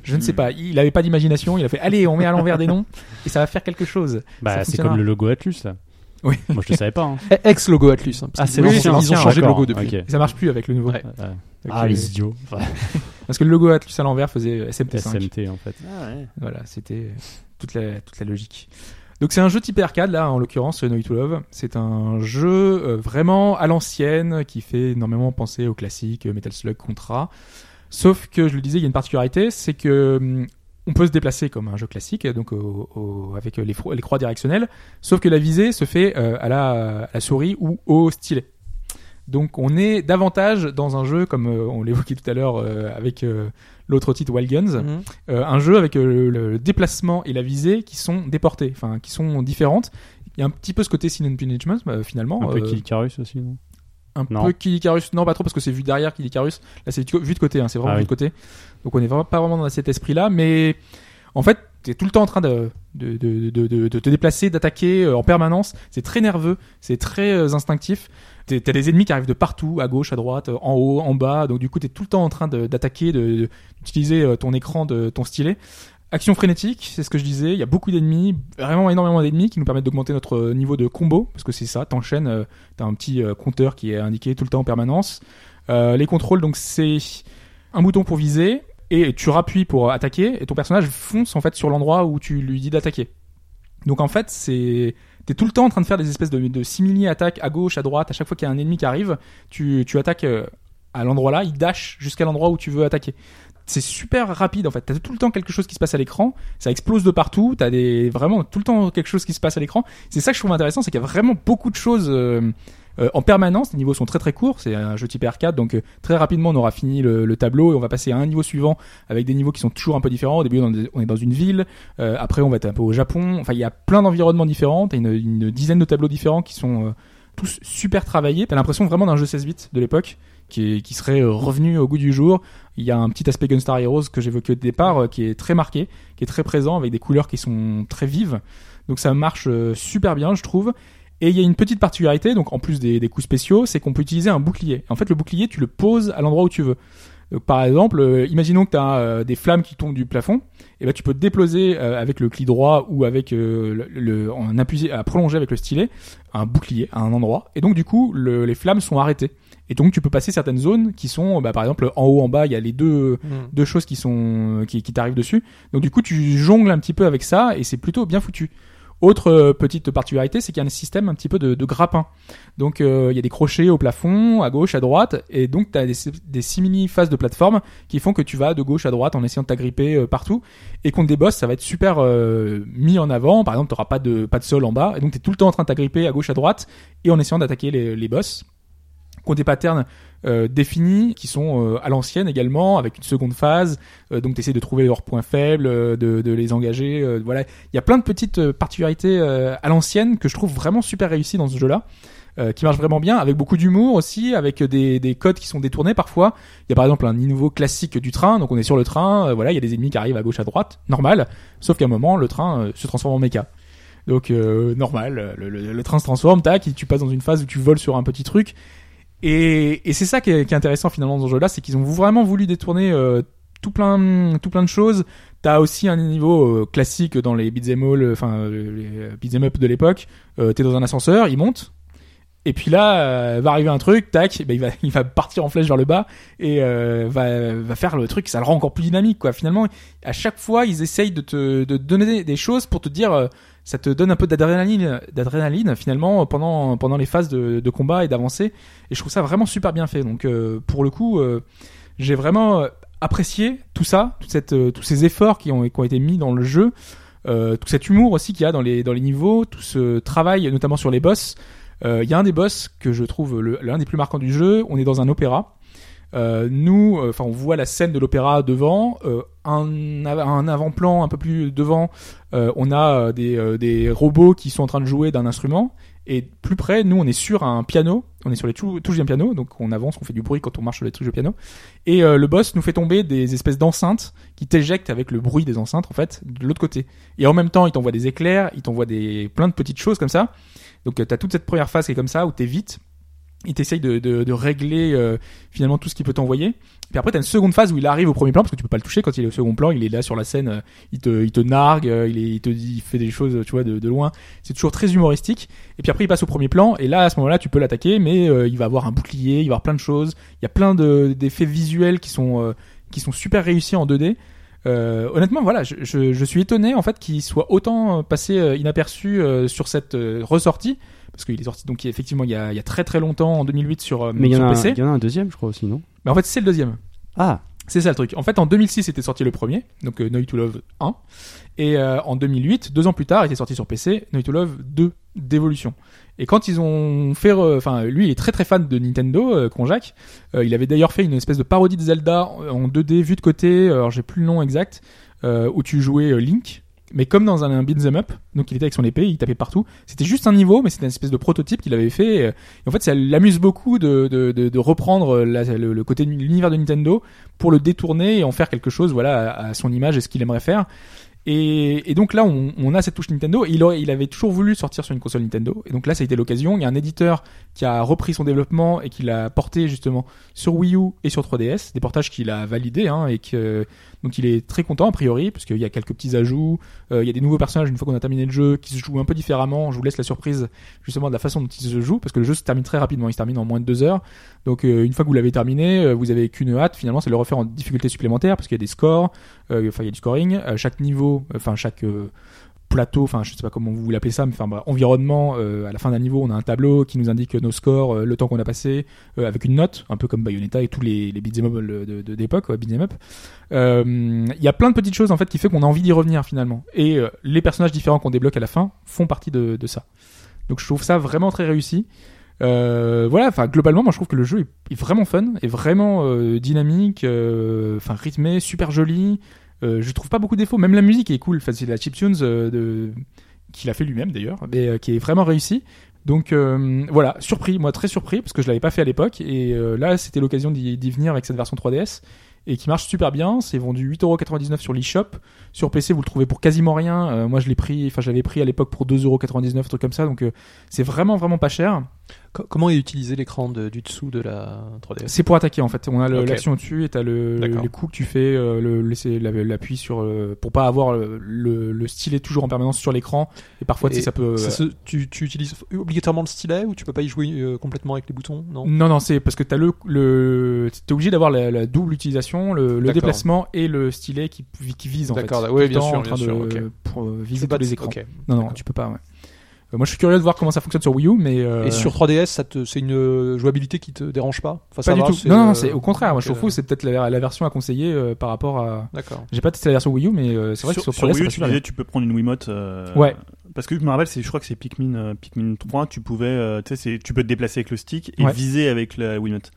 S3: Je ne sais
S6: Hmm.
S3: pas, il avait pas d'imagination, il a fait allez, on met à l'envers des noms et ça va faire quelque chose.
S4: Bah, c'est comme le logo Atlus là.
S3: Oui.
S4: Moi je le savais pas. hein.
S5: Eh, Ex logo Atlus. hein, parce
S4: Ah, c'est l'ancien,
S5: Ils ont changé de logo depuis.
S4: Ok.
S3: Et ça marche plus avec le nouveau.
S5: Ouais.
S4: Ouais.
S3: Donc,
S4: Ah
S3: euh,
S4: les idiots.
S3: Parce que le logo Atlus à l'envers faisait SMT5.
S4: SMT en fait.
S6: Ah, ouais.
S3: Voilà, c'était toute la, toute la logique. Donc c'est un jeu type arcade là, en l'occurrence No to Love. C'est un jeu euh, vraiment à l'ancienne qui fait énormément penser au classique euh, Metal Slug Contra. Sauf que je le disais, il y a une particularité, c'est que hum, on peut se déplacer comme un jeu classique, donc au- au- avec les, croix directionnelles. Sauf que la visée se fait euh, à, la, à la souris ou au stylet. Donc on est davantage dans un jeu comme euh, on l'évoquait tout à l'heure euh, avec euh, l'autre titre Wild Guns,
S5: Mhm.
S3: euh, un jeu avec euh, le, le déplacement et la visée qui sont déportés, enfin qui sont différentes. Il y a un petit peu ce côté sin and punishment euh, finalement.
S4: Un peu Kid Icarus aussi, non?
S3: Un
S4: Non.
S3: peu Kid Icarus, non pas trop parce que c'est vu derrière Kid Icarus. Là c'est vu de côté, hein, c'est vraiment
S4: Ah
S3: vu
S4: oui.
S3: de côté. Donc on est vraiment, pas vraiment dans cet esprit-là, mais en fait t'es tout le temps en train de, de, de, de, de- te déplacer, d'attaquer euh, en permanence. C'est très nerveux, c'est très euh, instinctif. T'as des ennemis qui arrivent de partout, à gauche, à droite, euh, en haut, en bas. Donc du coup t'es tout le temps en train d'attaquer, d'utiliser ton écran, de ton stylet. Action frénétique, c'est ce que je disais. Il y a beaucoup d'ennemis, vraiment énormément d'ennemis qui nous permettent d'augmenter notre euh, niveau de combo, parce que c'est ça, t'enchaînes, euh, t'as un petit euh, compteur qui est indiqué tout le temps en permanence. Les contrôles, donc c'est un bouton pour viser et tu rappuies pour attaquer et ton personnage fonce en fait sur l'endroit où tu lui dis d'attaquer. Donc en fait, c'est t'es tout le temps en train de faire des espèces de, simili attaques à gauche, à droite. À chaque fois qu'il y a un ennemi qui arrive, tu, tu attaques à l'endroit là, il dash jusqu'à l'endroit où tu veux attaquer. C'est super rapide en fait. T'as tout le temps quelque chose qui se passe à l'écran. Ça explose de partout. T'as des vraiment tout le temps quelque chose qui se passe à l'écran. C'est ça que je trouve intéressant, c'est qu'il y a vraiment beaucoup de choses euh, euh, en permanence. Les niveaux sont très très courts. C'est un jeu type arcade, donc euh, très rapidement on aura fini le, le tableau et on va passer à un niveau suivant avec des niveaux qui sont toujours un peu différents. Au début on est- dans une ville. Après on va être un peu au Japon. Enfin il y a plein d'environnements différents. T'as une, une dizaine de tableaux différents qui sont tous super travaillés. T'as l'impression vraiment d'un jeu 16 bits de l'époque qui, serait euh, revenu au goût du jour. Il y a un petit aspect Gunstar Heroes que j'évoquais au départ euh, qui est très marqué, qui est très présent avec des couleurs qui sont très vives. Donc ça marche euh, super bien, je trouve. Et il y a une petite particularité, donc en plus des, coups spéciaux, c'est qu'on peut utiliser un bouclier. En fait, le bouclier, tu le poses à l'endroit où tu veux. Par exemple, imaginons que tu as des flammes qui tombent du plafond, et ben tu peux te déposer euh, avec le cli droit ou avec en appuyé à prolonger avec le stylet un bouclier à un endroit, et donc du coup le- les flammes sont arrêtées. Et donc tu peux passer certaines zones qui sont, bah, par exemple en haut, en bas, il y a les deux
S5: Mhm.
S3: deux choses qui sont qui, qui t'arrivent dessus. Donc du coup, tu jongles un petit peu avec ça et c'est plutôt bien foutu. Autre euh, petite particularité, c'est qu'il y a un système un petit peu de, de grappin. Donc euh, il y a des crochets au plafond, à gauche, à droite, et donc tu as des, des simili phases de plateforme qui font que tu vas de gauche à droite en essayant de t'agripper euh, partout. Et contre des boss, ça va être super euh, mis en avant. Par exemple, tu pas de pas de sol en bas, et donc tu es tout le temps en train de t'agripper à gauche, à droite, et en essayant d'attaquer les, les boss. Contre des patterns euh, définis qui sont euh, à l'ancienne également avec une seconde phase euh, donc tu essaies de trouver leurs points faibles euh, de, de les engager euh, voilà. Il y a plein de petites euh, particularités à l'ancienne que je trouve vraiment super réussies dans ce jeu là qui marche vraiment bien avec beaucoup d'humour aussi avec des, des codes qui sont détournés parfois. Il y a par exemple un niveau classique du train donc on est sur le train voilà il y a des ennemis qui arrivent à gauche à droite normal sauf qu'à un moment le train se transforme en méca. Donc euh, normal le, le- le train se transforme tac et tu passes dans une phase où tu voles sur un petit truc et, et c'est ça qui est, qui est intéressant finalement dans ce jeu-là, c'est qu'ils ont vraiment voulu détourner euh, tout plein, tout plein de choses. T'as aussi un niveau euh, classique dans les beat'em all, euh, enfin euh, les euh, beat'em up de l'époque. Euh, T'es dans un ascenseur, il monte. Et puis là, euh, va arriver un truc, tac, ben, il va, il va partir en flèche vers le bas et euh, va, va faire le truc, ça le rend encore plus dynamique, quoi. Finalement, à chaque fois, ils essayent de te, de donner des, choses pour te dire, euh, ça te donne un peu d'adrénaline, d'adrénaline finalement pendant pendant les phases de, de combat et d'avancer. Et je trouve ça vraiment super bien fait. Donc euh, pour le coup, euh, j'ai vraiment euh, apprécié tout ça, toute cette, tous ces efforts qui ont, qui ont été mis dans le jeu, tout cet humour aussi qu'il y a dans les dans les niveaux, tout ce travail notamment sur les boss. Euh, Il y a un des boss que je trouve l'un des plus marquants du jeu. On est dans un opéra. Euh, nous, euh, enfin, on voit la scène de l'opéra devant, euh, un, un avant-plan un peu plus devant, euh, on a euh, des, euh, des robots qui sont en train de jouer d'un instrument. Et plus près, nous, on est sur un piano, on est sur les tou- touches d'un piano, donc on avance, on fait du bruit quand on marche sur les touches de piano. Et euh, le boss nous fait tomber des espèces d'enceintes qui t'éjectent avec le bruit des enceintes, en fait, de l'autre côté. Et en même temps, il t'envoie des éclairs, il t'envoie des plein de petites choses comme ça. Donc euh, t'as toute cette première phase qui est comme ça, où t'évites, il t'essaye de, de, de régler euh, finalement tout ce qu'il peut t'envoyer. Puis après, t'as une seconde phase où il arrive au premier plan parce que tu peux pas le toucher quand il est au second plan. Il est là sur la scène, euh, il te, il te nargue, euh, il, te dit, il fait des choses, tu vois, de, de loin. C'est toujours très humoristique. Et puis après, il passe au premier plan et là, à ce moment-là, tu peux l'attaquer, mais il va avoir un bouclier, il va avoir plein de choses. Il y a plein de d'effets visuels qui sont qui sont super réussis en 2D. Euh, honnêtement, voilà, je, je, je suis étonné en fait qu'il soit autant euh, passé euh, inaperçu sur cette ressortie parce qu'il est sorti donc effectivement il y a, il y a très très longtemps en 2008 sur,
S4: Mais il y,
S3: sur
S4: en a un-
S3: PC.
S4: il y en a un deuxième, je crois aussi, non?
S3: Mais en fait, c'est le deuxième.
S4: Ah,
S3: C'est ça le truc. En fait, en 2006 était sorti le premier, donc euh, No to Love 1, et euh, en 2008, deux ans plus tard, était sorti sur PC No to Love 2. d'évolution. Et quand ils ont fait, enfin, lui il est très très fan de Nintendo, euh, Konjac. Euh, il avait d'ailleurs fait une espèce de parodie de Zelda en 2D vue de côté. Alors j'ai plus le nom exact, euh, où tu jouais euh, Link, mais comme dans un, beat'em up. Donc il était avec son épée, il tapait partout. C'était juste un niveau, mais c'était une espèce de prototype qu'il avait fait. euh, Et en fait, ça l'amuse beaucoup de, de, reprendre euh, le, côté l'univers de Nintendo pour le détourner et en faire quelque chose, voilà, à son image et ce qu'il aimerait faire. Et, donc là, on, on a cette touche Nintendo. Il avait toujours voulu sortir sur une console Nintendo. Et donc là, ça a été l'occasion. Il y a un éditeur qui a repris son développement et qui l'a porté justement sur Wii U et sur 3DS. Des portages qu'il a validés. Hein, et que, donc il est très content a priori, parce qu'il y a quelques petits ajouts. Euh, il y a des nouveaux personnages une fois qu'on a terminé le jeu qui se jouent un peu différemment. Je vous laisse la surprise justement de la façon dont ils se jouent, parce que le jeu se termine très rapidement. Il se termine en moins de deux heures. Donc euh, une fois que vous l'avez terminé, euh, vous avez qu'une hâte finalement, c'est le refaire en difficulté supplémentaire, parce qu'il y a des scores. Enfin il y a du scoring, chaque niveau, enfin chaque plateau, enfin je sais pas comment vous voulez appeler ça, mais enfin bref, environnement, euh, à la fin d'un niveau on a un tableau qui nous indique nos scores, euh, le temps qu'on a passé, euh, avec une note, un peu comme Bayonetta et tous les, les beat'em up de- de- de- d'époque, ouais, up. Euh, Il y a plein de petites choses en fait qui fait qu'on a envie d'y revenir finalement. Et euh, les personnages différents qu'on débloque à la fin font partie de, de ça. Donc je trouve ça vraiment très réussi. Euh, voilà, enfin globalement, moi je trouve que le jeu est, est vraiment fun, est vraiment euh, dynamique, euh, enfin rythmé, super joli. Euh, je trouve pas beaucoup de défauts, même la musique est cool. Enfin, c'est la chiptunes euh, de qu'il a fait lui-même d'ailleurs, mais euh, qui est vraiment réussi. Donc euh, voilà, surpris, moi très surpris parce que je l'avais pas fait à l'époque et euh, là c'était l'occasion d'y venir avec cette version 3DS et qui marche super bien. C'est vendu 8,99€ sur l'eShop. Sur PC, vous le trouvez pour quasiment rien. Euh, moi, je l'ai pris, enfin, je l'avais pris à l'époque pour 2,99€, un truc comme ça. Donc, euh, c'est vraiment, vraiment pas cher.
S5: Co- Comment est utilisé l'écran de- du dessous de la 3DS
S3: C'est pour attaquer en fait. On a le- l'action au-dessus et t'as le,
S5: D'accord.
S3: les coups que tu fais, euh, le laisser l'appui sur euh, pour pas avoir le, le, le stylet toujours en permanence sur l'écran. Et parfois, tu sais,
S5: Et
S3: ça peut.
S5: Ça se- tu, tu utilises obligatoirement le stylet ou tu peux pas y jouer euh, complètement avec les boutons? Non.
S3: Non, non, c'est parce que t'as le, le, t'es obligé d'avoir la, la double utilisation, le, le déplacement et le stylet qui, qui vise en fait.
S5: D'accord,
S3: le
S5: bien sûr, bien sûr,
S3: de- pour euh, viser tous les écrans. Non, non, tu peux pas. Ouais. Euh, moi, je suis curieux de voir comment ça fonctionne sur Wii U, mais euh,
S5: Et sur 3DS, ça te- c'est une euh, jouabilité qui te dérange pas? Enfin, ça
S3: pas du
S5: va,
S3: tout. Non, non,
S5: euh,
S3: c'est au contraire. Moi, je trouve que c'est peut-être la, la version à conseiller euh, par rapport à.
S5: D'accord.
S3: J'ai pas testé la version Wii U, mais euh, c'est vrai
S6: sur,
S3: que sur
S6: sur
S3: 3DS,
S6: Wii U, tu disais
S3: bien.
S6: tu peux prendre une Wiimote. euh,
S3: Ouais.
S6: Parce que je me rappelle, c'est, je crois que c'est Pikmin, euh, Pikmin 3, tu pouvais, euh, tu sais, c'est- tu peux te déplacer avec le stick et
S3: Ouais.
S6: viser avec la Wiimote.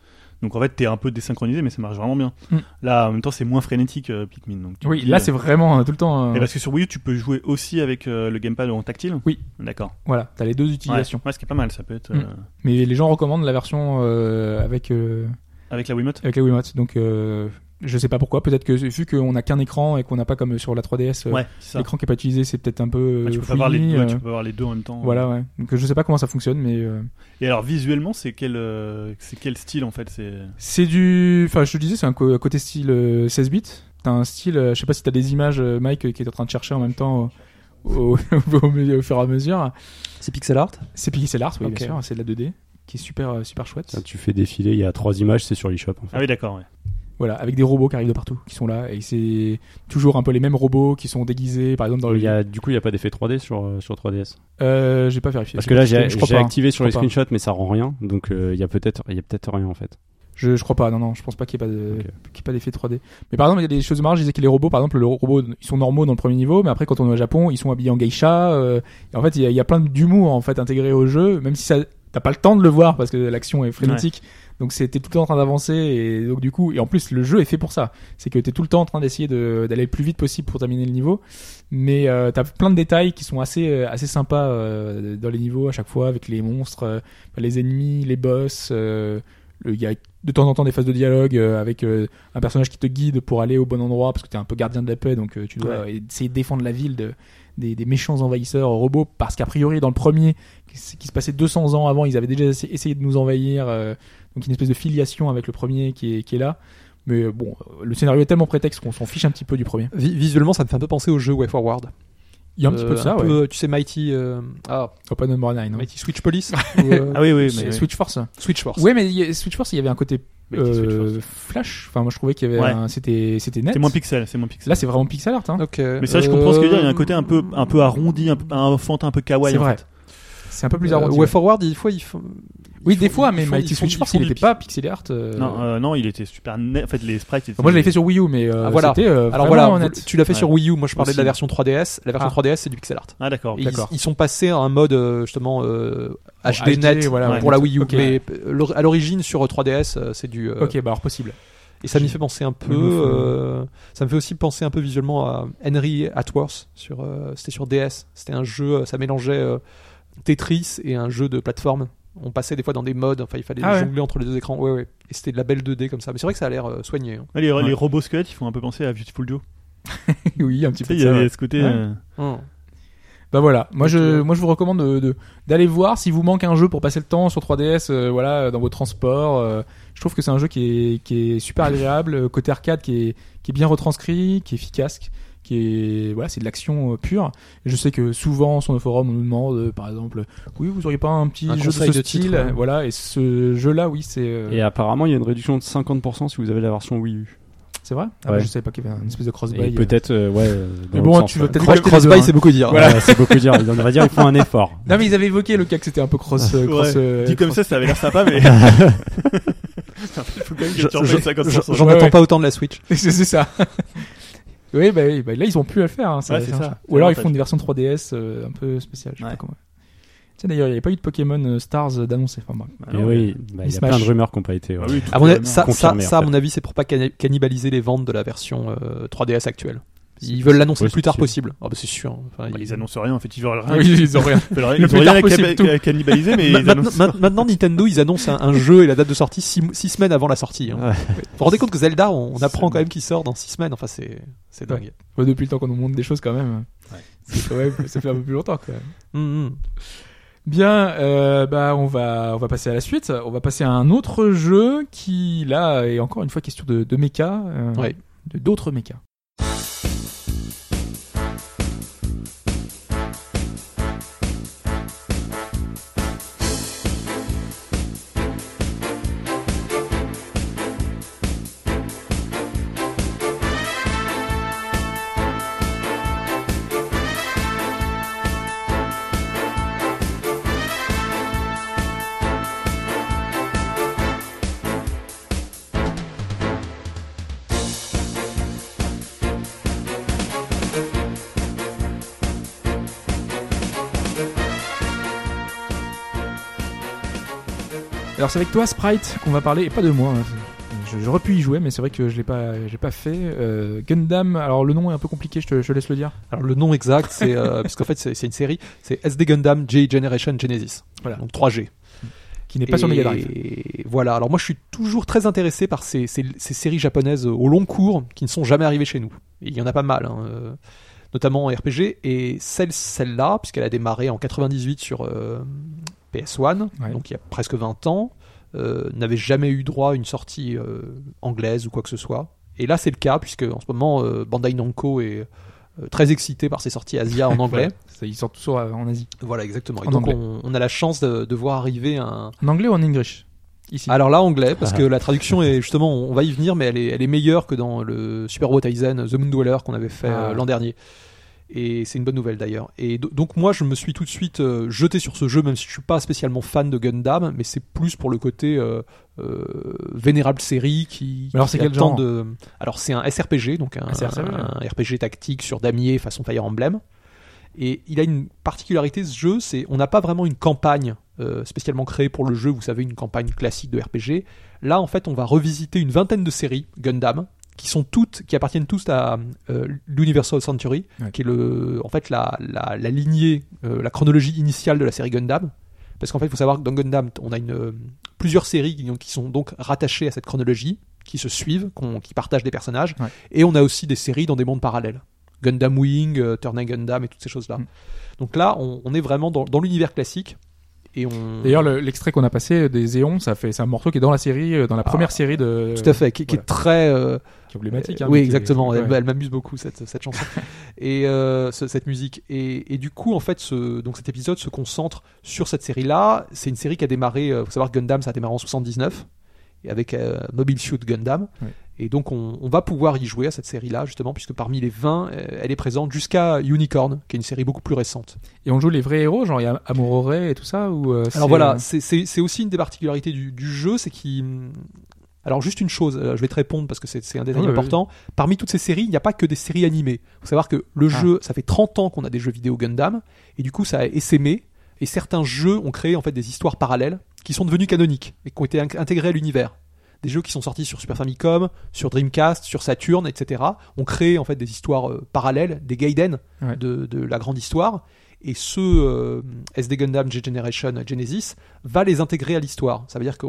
S6: Donc en fait, t'es un peu désynchronisé, mais ça marche vraiment bien.
S3: Mm.
S6: Là, en même temps, c'est moins frénétique euh, Pikmin. Donc tu
S3: Oui, là, c'est vraiment euh, tout le temps. euh,
S6: Et parce que sur Wii U, tu peux jouer aussi avec euh, le gamepad en tactile
S3: Oui.
S6: D'accord.
S3: Voilà, t'as les deux utilisations.
S6: Ouais, ce qui est pas mal, ça peut être
S3: Mm. Mais les gens recommandent la version avec
S6: avec la Wiimote.
S3: avec la Wiimote. Donc, je sais pas pourquoi. Peut-être que vu qu'on n'a qu'un écran et qu'on n'a pas comme sur la 3DS, euh,
S6: Ouais,
S3: l'écran qui est pas utilisé, c'est peut-être un peu.
S6: Ouais, tu,
S3: euh,
S6: peux avoir les,
S3: fouillis,
S6: ouais,
S3: euh,
S6: tu peux avoir les deux en même temps.
S3: Voilà, ouais. Donc, je sais pas comment ça fonctionne, mais euh,
S6: Et alors visuellement, c'est quel, euh, c'est quel style en fait? C'est
S3: c'est du. Enfin, je te disais, c'est un côté style euh, 16 bits. T'as un style. euh, je sais pas si t'as des images, euh, Mike, qui est en train de chercher en même temps. Au, au, au- au fur et à mesure.
S5: C'est pixel art?
S3: C'est pixel art, oui,
S5: Ok.
S3: bien sûr. C'est de la 2D, qui est super, super chouette.
S4: Ça, tu fais défiler, il y a trois images, c'est sur l'eShop. En fait.
S6: Ah oui, d'accord. Ouais.
S3: Voilà, avec des robots qui arrivent de partout, qui sont là, et c'est toujours un peu les mêmes robots qui sont déguisés, par exemple dans le.
S4: Il y a, du coup, il n'y a pas d'effet 3D sur, euh, sur 3DS.
S3: Euh, j'ai pas vérifié.
S4: Parce que là, j'ai activé sur les screenshots, mais ça rend rien. Donc, euh, il y a peut-être il y a peut-être rien en fait.
S3: Je, je crois pas, non, non, je pense pas qu'il y ait pas de,
S4: Ok.
S3: qu'il y ait pas d'effet 3D. Mais par exemple, il y a des choses marrantes, je disais que les robots, par exemple, le robot, ils sont normaux dans le premier niveau, mais après, quand on est au Japon, ils sont habillés en geisha, euh, et en fait, il y a, il y a plein d'humour, en fait, intégré au jeu, même si ça, t'as pas le temps de le voir parce que l'action est frénétique. Donc, c'était tout le temps en train d'avancer, et donc, du coup, et en plus, le jeu est fait pour ça. C'est que t'es tout le temps en train d'essayer de- d'aller le plus vite possible pour terminer le niveau. Mais, euh, t'as plein de détails qui sont assez, euh, assez sympas, euh, dans les niveaux à chaque fois, avec les monstres, euh, les ennemis, les boss, euh, le- il y a de temps en temps des phases de dialogue euh, avec euh, un personnage qui te guide pour aller au bon endroit parce que tu es un peu gardien de la paix donc euh, tu dois essayer de défendre la ville de, des, des méchants envahisseurs robots parce qu'a priori dans le premier qui, qui se passait 200 ans avant ils avaient déjà essa- essayé de nous envahir euh, donc une espèce de filiation avec le premier qui est, qui est là mais euh, bon euh, le scénario est tellement prétexte qu'on s'en fiche un petit peu du premier
S5: Vi- Visuellement, ça me fait un peu penser au jeu Way Forward.
S3: il y a un petit peu de ça ouais.
S5: peu, tu sais, Mighty. euh, ah,
S3: Open Number 9 non
S5: Mighty Switch Police ou, euh,
S6: Ah oui, oui, mais
S3: Switch Force
S5: Switch Force.
S3: ouais mais il y a- Switch Force il y avait un côté euh, flash enfin moi je trouvais qu'il y avait
S6: Ouais.
S3: un- c'était c'était net
S6: c'est moins pixel, c'est moins pixel.
S3: là c'est vraiment pixel art hein.
S5: Ok.
S6: Mais ça, je comprends ce que tu veux dire. Il y a un
S5: Euh,
S6: côté un peu, un peu arrondi, un peu, un enfantin, un peu kawaii.
S3: C'est
S6: en
S3: vrai.
S6: fait.
S3: C'est un peu plus
S5: Euh,
S3: arrondi.
S5: Way Forward, des fois, ils font.
S3: Oui, des fois, mais Mighty Switch
S5: ils
S3: Force,
S5: font
S3: il
S5: du
S3: était pas pixel art. euh,
S6: Non, euh, non, il était super net. En fait, les sprites. étaient-
S3: Moi, je l'avais fait sur Wii U, mais euh,
S5: Ah, voilà.
S3: c'était euh,
S5: Alors
S3: vraiment
S5: voilà,
S3: honnête.
S5: tu l'as fait
S6: Ouais.
S5: sur Wii U. Moi, je parlais de la version 3DS. La version
S3: Ah.
S5: 3DS, c'est du pixel art.
S6: Ah, d'accord.
S5: Ils,
S3: D'accord.
S5: ils sont passés à un mode justement euh, HD,
S3: HD,
S5: net
S3: voilà,
S6: ouais.
S5: pour la Wii U. Mais à l'origine sur 3DS, euh, c'est du. euh,
S3: Ok, bah alors possible.
S5: Et ça m'y fait penser un peu. Euh, ça me fait aussi penser un peu visuellement à Henry Atworth sur. euh, C'était sur DS. C'était un jeu. Ça mélangeait euh, Tetris et un jeu de plateforme. On passait des fois dans des modes. Enfin, il fallait
S3: Ah ouais.
S5: jongler entre les deux écrans. Ouais, ouais. Et c'était de la belle 2D comme ça. Mais c'est vrai que ça a l'air euh, soigné. hein.
S6: Ouais, les,
S3: Ouais.
S6: les robots squelettes, ils font un peu penser à Beautiful Joe.
S3: oui, un petit
S6: Tu
S3: peu.
S6: sais,
S3: de
S6: il y
S3: ça,
S6: a
S3: ouais.
S6: ce côté.
S3: Ouais.
S6: euh,
S5: Hum.
S3: Bah voilà, moi je, moi je vous recommande de, de- d'aller voir si vous manque un jeu pour passer le temps sur 3DS, euh, voilà, dans vos transports. euh, je trouve que c'est un jeu qui est, qui est super agréable, euh, côté arcade qui est, qui est bien retranscrit, qui est efficace, qui est, voilà, c'est de l'action euh, pure. Et je sais que souvent sur nos forums on nous demande, euh, par exemple, oui, vous auriez pas un petit
S5: Un
S3: jeu de ce
S5: de
S3: style,
S5: titre, ouais.
S3: voilà, et ce jeu-là, oui, c'est, euh,
S4: Et apparemment, il y a une réduction de 50% si vous avez la version Wii U.
S3: c'est vrai? Ah
S4: Ouais.
S3: bah, je savais pas qu'il y avait une espèce de crossbuy.
S4: Peut-être, euh, ouais.
S3: Mais bon,
S4: sens,
S3: tu veux peut-être
S5: Crossbuy,
S3: hein.
S5: c'est beaucoup dire.
S4: Voilà, c'est beaucoup dire. On va dire, il faut un effort.
S3: Non mais ils avaient évoqué le cas que c'était un peu cross, euh, cross.
S6: ouais.
S3: euh,
S6: Dit comme
S3: cross-
S6: ça, ça avait l'air sympa, mais. Il faut quand même que
S5: Je-
S6: tu en
S5: je-
S6: payes 50%.
S5: je- J'en
S3: Ouais,
S5: attends
S3: ouais.
S5: pas autant de la Switch.
S3: c'est ça. Oui, bah, oui, bah, là ils ont plus à le faire. Hein,
S6: Ouais, c'est ça.
S3: Ou alors ils font une version 3DS euh, un peu spéciale. Je sais
S6: Ouais.
S3: pas comment. Tiens d'ailleurs, il n'y avait pas eu de Pokémon euh, Stars euh, d'annoncer. Enfin.
S6: Ah
S4: oui, bah, il y a plein de rumeurs qui n'ont pas été. ouais.
S6: Ah oui,
S5: ça, à mon avis, c'est pour pas cannibaliser les ventes de la version euh, 3DS actuelle. Ils veulent l'annoncer le plus tard
S4: possible.
S5: Ah bah c'est sûr. Enfin,
S6: Bah,
S5: ils-
S6: ils annoncent rien, en fait, ils veulent rien.
S3: Oui, ils ont rien.
S6: Ils veulent rien-
S3: Le
S6: ils
S3: plus
S6: ont rien
S3: possible,
S6: à cannibaliser, mais
S5: Ma-
S6: ils
S5: maintenant,
S6: annoncent.
S5: ma- maintenant, Nintendo, ils annoncent un, un jeu et la date de sortie 6 semaines avant la sortie. hein.
S4: Ouais.
S5: Vous vous rendez compte que Zelda, on, on apprend quand même qu'il sort dans 6 semaines. Enfin, c'est c'est dingue.
S3: Ouais, depuis le temps qu'on nous montre des choses quand même.
S6: Ouais.
S3: C'est quand même, ça fait un peu plus longtemps quand même.
S5: Hum, hum.
S3: Bien, euh, bah on va on va passer à la suite. On va passer à un autre jeu qui là est encore une fois question de, de méca, euh,
S5: Ouais.
S3: de d'autres mécas. C'est avec toi Sprite qu'on va parler et pas de moi. hein. Je- J'aurais pu y jouer, mais c'est vrai que je l'ai pas, j'ai pas fait. Euh, Gundam. Alors le nom est un peu compliqué, je te, je laisse le dire.
S5: Alors le nom exact, c'est euh, parce qu'en fait c'est une série, c'est SD Gundam J Generation Genesis.
S3: Voilà.
S5: Donc 3G.
S3: Qui n'est pas sur Mega Drive.
S5: Et voilà. Alors moi, je suis toujours très intéressé par ces, ces- ces séries japonaises au long cours qui ne sont jamais arrivées chez nous. Et il y en a pas mal, hein, euh, notamment en RPG. Et celle, celle-là, puisqu'elle a démarré en 98 sur euh, PS1,
S3: Ouais.
S5: donc il y a presque 20 ans, euh, n'avait jamais eu droit à une sortie euh, anglaise ou quoi que ce soit. Et là, c'est le cas, puisque en ce moment, euh, Bandai Namco est très excité par ses sorties Asia en anglais.
S3: Ça, ils sortent toujours en Asie.
S5: voilà, exactement. Et
S3: En
S5: donc, on, on a la chance de, de voir arriver un,
S3: En anglais ou en English? Ici.
S5: alors là, anglais, parce
S4: Ah.
S5: que la traduction est justement, on va y venir, mais elle est, elle est meilleure que dans le Super Robot Aizen The Moon Dweller qu'on avait fait
S3: Ah.
S5: l'an dernier. Et c'est une bonne nouvelle d'ailleurs. Et do- donc moi, je me suis tout de suite euh, jeté sur ce jeu, même si je suis pas spécialement fan de Gundam, mais c'est plus pour le côté euh, euh, vénérable série qui.
S3: Mais alors, c'est quel genre?
S5: de. Alors c'est un SRPG, donc un,
S3: Un SRPG,
S5: un RPG tactique sur damier façon Fire Emblem. Et il a une particularité ce jeu, c'est on n'a pas vraiment une campagne spécialement créée pour le jeu, vous savez, une campagne classique de RPG. Là, en fait, on va revisiter une vingtaine de séries Gundam qui sont toutes, qui appartiennent tous à euh, l'Universal Century,
S3: Ouais.
S5: qui est le, en fait la, la, la lignée, euh, la chronologie initiale de la série Gundam. Parce qu'en fait, il faut savoir que dans Gundam, on a une, euh, plusieurs séries qui, qui sont donc rattachées à cette chronologie, qui se suivent, qui partagent des personnages,
S3: Ouais.
S5: et on a aussi des séries dans des mondes parallèles. Gundam Wing, Turn A Gundam et toutes ces choses-là.
S3: Mm.
S5: Donc là, on, on est vraiment dans, dans l'univers classique. Et on...
S3: D'ailleurs, le- l'extrait qu'on a passé des Éons, ça fait, c'est un morceau qui est dans la série, euh, dans la première série de.
S5: Tout à fait, qui, est très... euh,
S3: Qui est emblématique.
S5: Euh,
S3: hein,
S5: oui,
S3: est-
S5: exactement.
S3: ouais.
S5: Elle, m'amuse beaucoup cette, cette chanson et euh, ce- cette musique. Et, et du coup, en fait, ce, donc cet épisode se concentre sur cette série-là. C'est une série qui a démarré. Il faut savoir que Gundam, ça a démarré en 79 et avec euh, Mobile Suit Gundam.
S3: Ouais.
S5: Et donc on, on va pouvoir y jouer à cette série-là, justement, puisque parmi les 20, euh, elle est présente jusqu'à Unicorn, qui est une série beaucoup plus récente.
S3: Et on joue les vrais héros, genre il y a et tout ça ou euh,
S5: Alors voilà,
S3: euh,
S5: c'est- aussi une des particularités du, du jeu, c'est qu'il... Alors juste une chose, je vais te répondre parce que c'est un détail
S3: Oui, oui,
S5: important. Parmi toutes ces séries, il n'y a pas que des séries animées. Il faut savoir que le
S3: Ah.
S5: jeu, ça fait 30 ans qu'on a des jeux vidéo Gundam, et du coup ça a essaimé, et certains jeux ont créé en fait des histoires parallèles qui sont devenues canoniques, et qui ont été in- intégrées à l'univers. Des jeux qui sont sortis sur Super Famicom, sur Dreamcast, sur Saturn, etc. ont créé en fait des histoires euh, parallèles, des Gaiden
S3: Ouais.
S5: de, de la grande histoire. Et ce euh, SD Gundam G-Generation Genesis va les intégrer à l'histoire. Ça veut dire que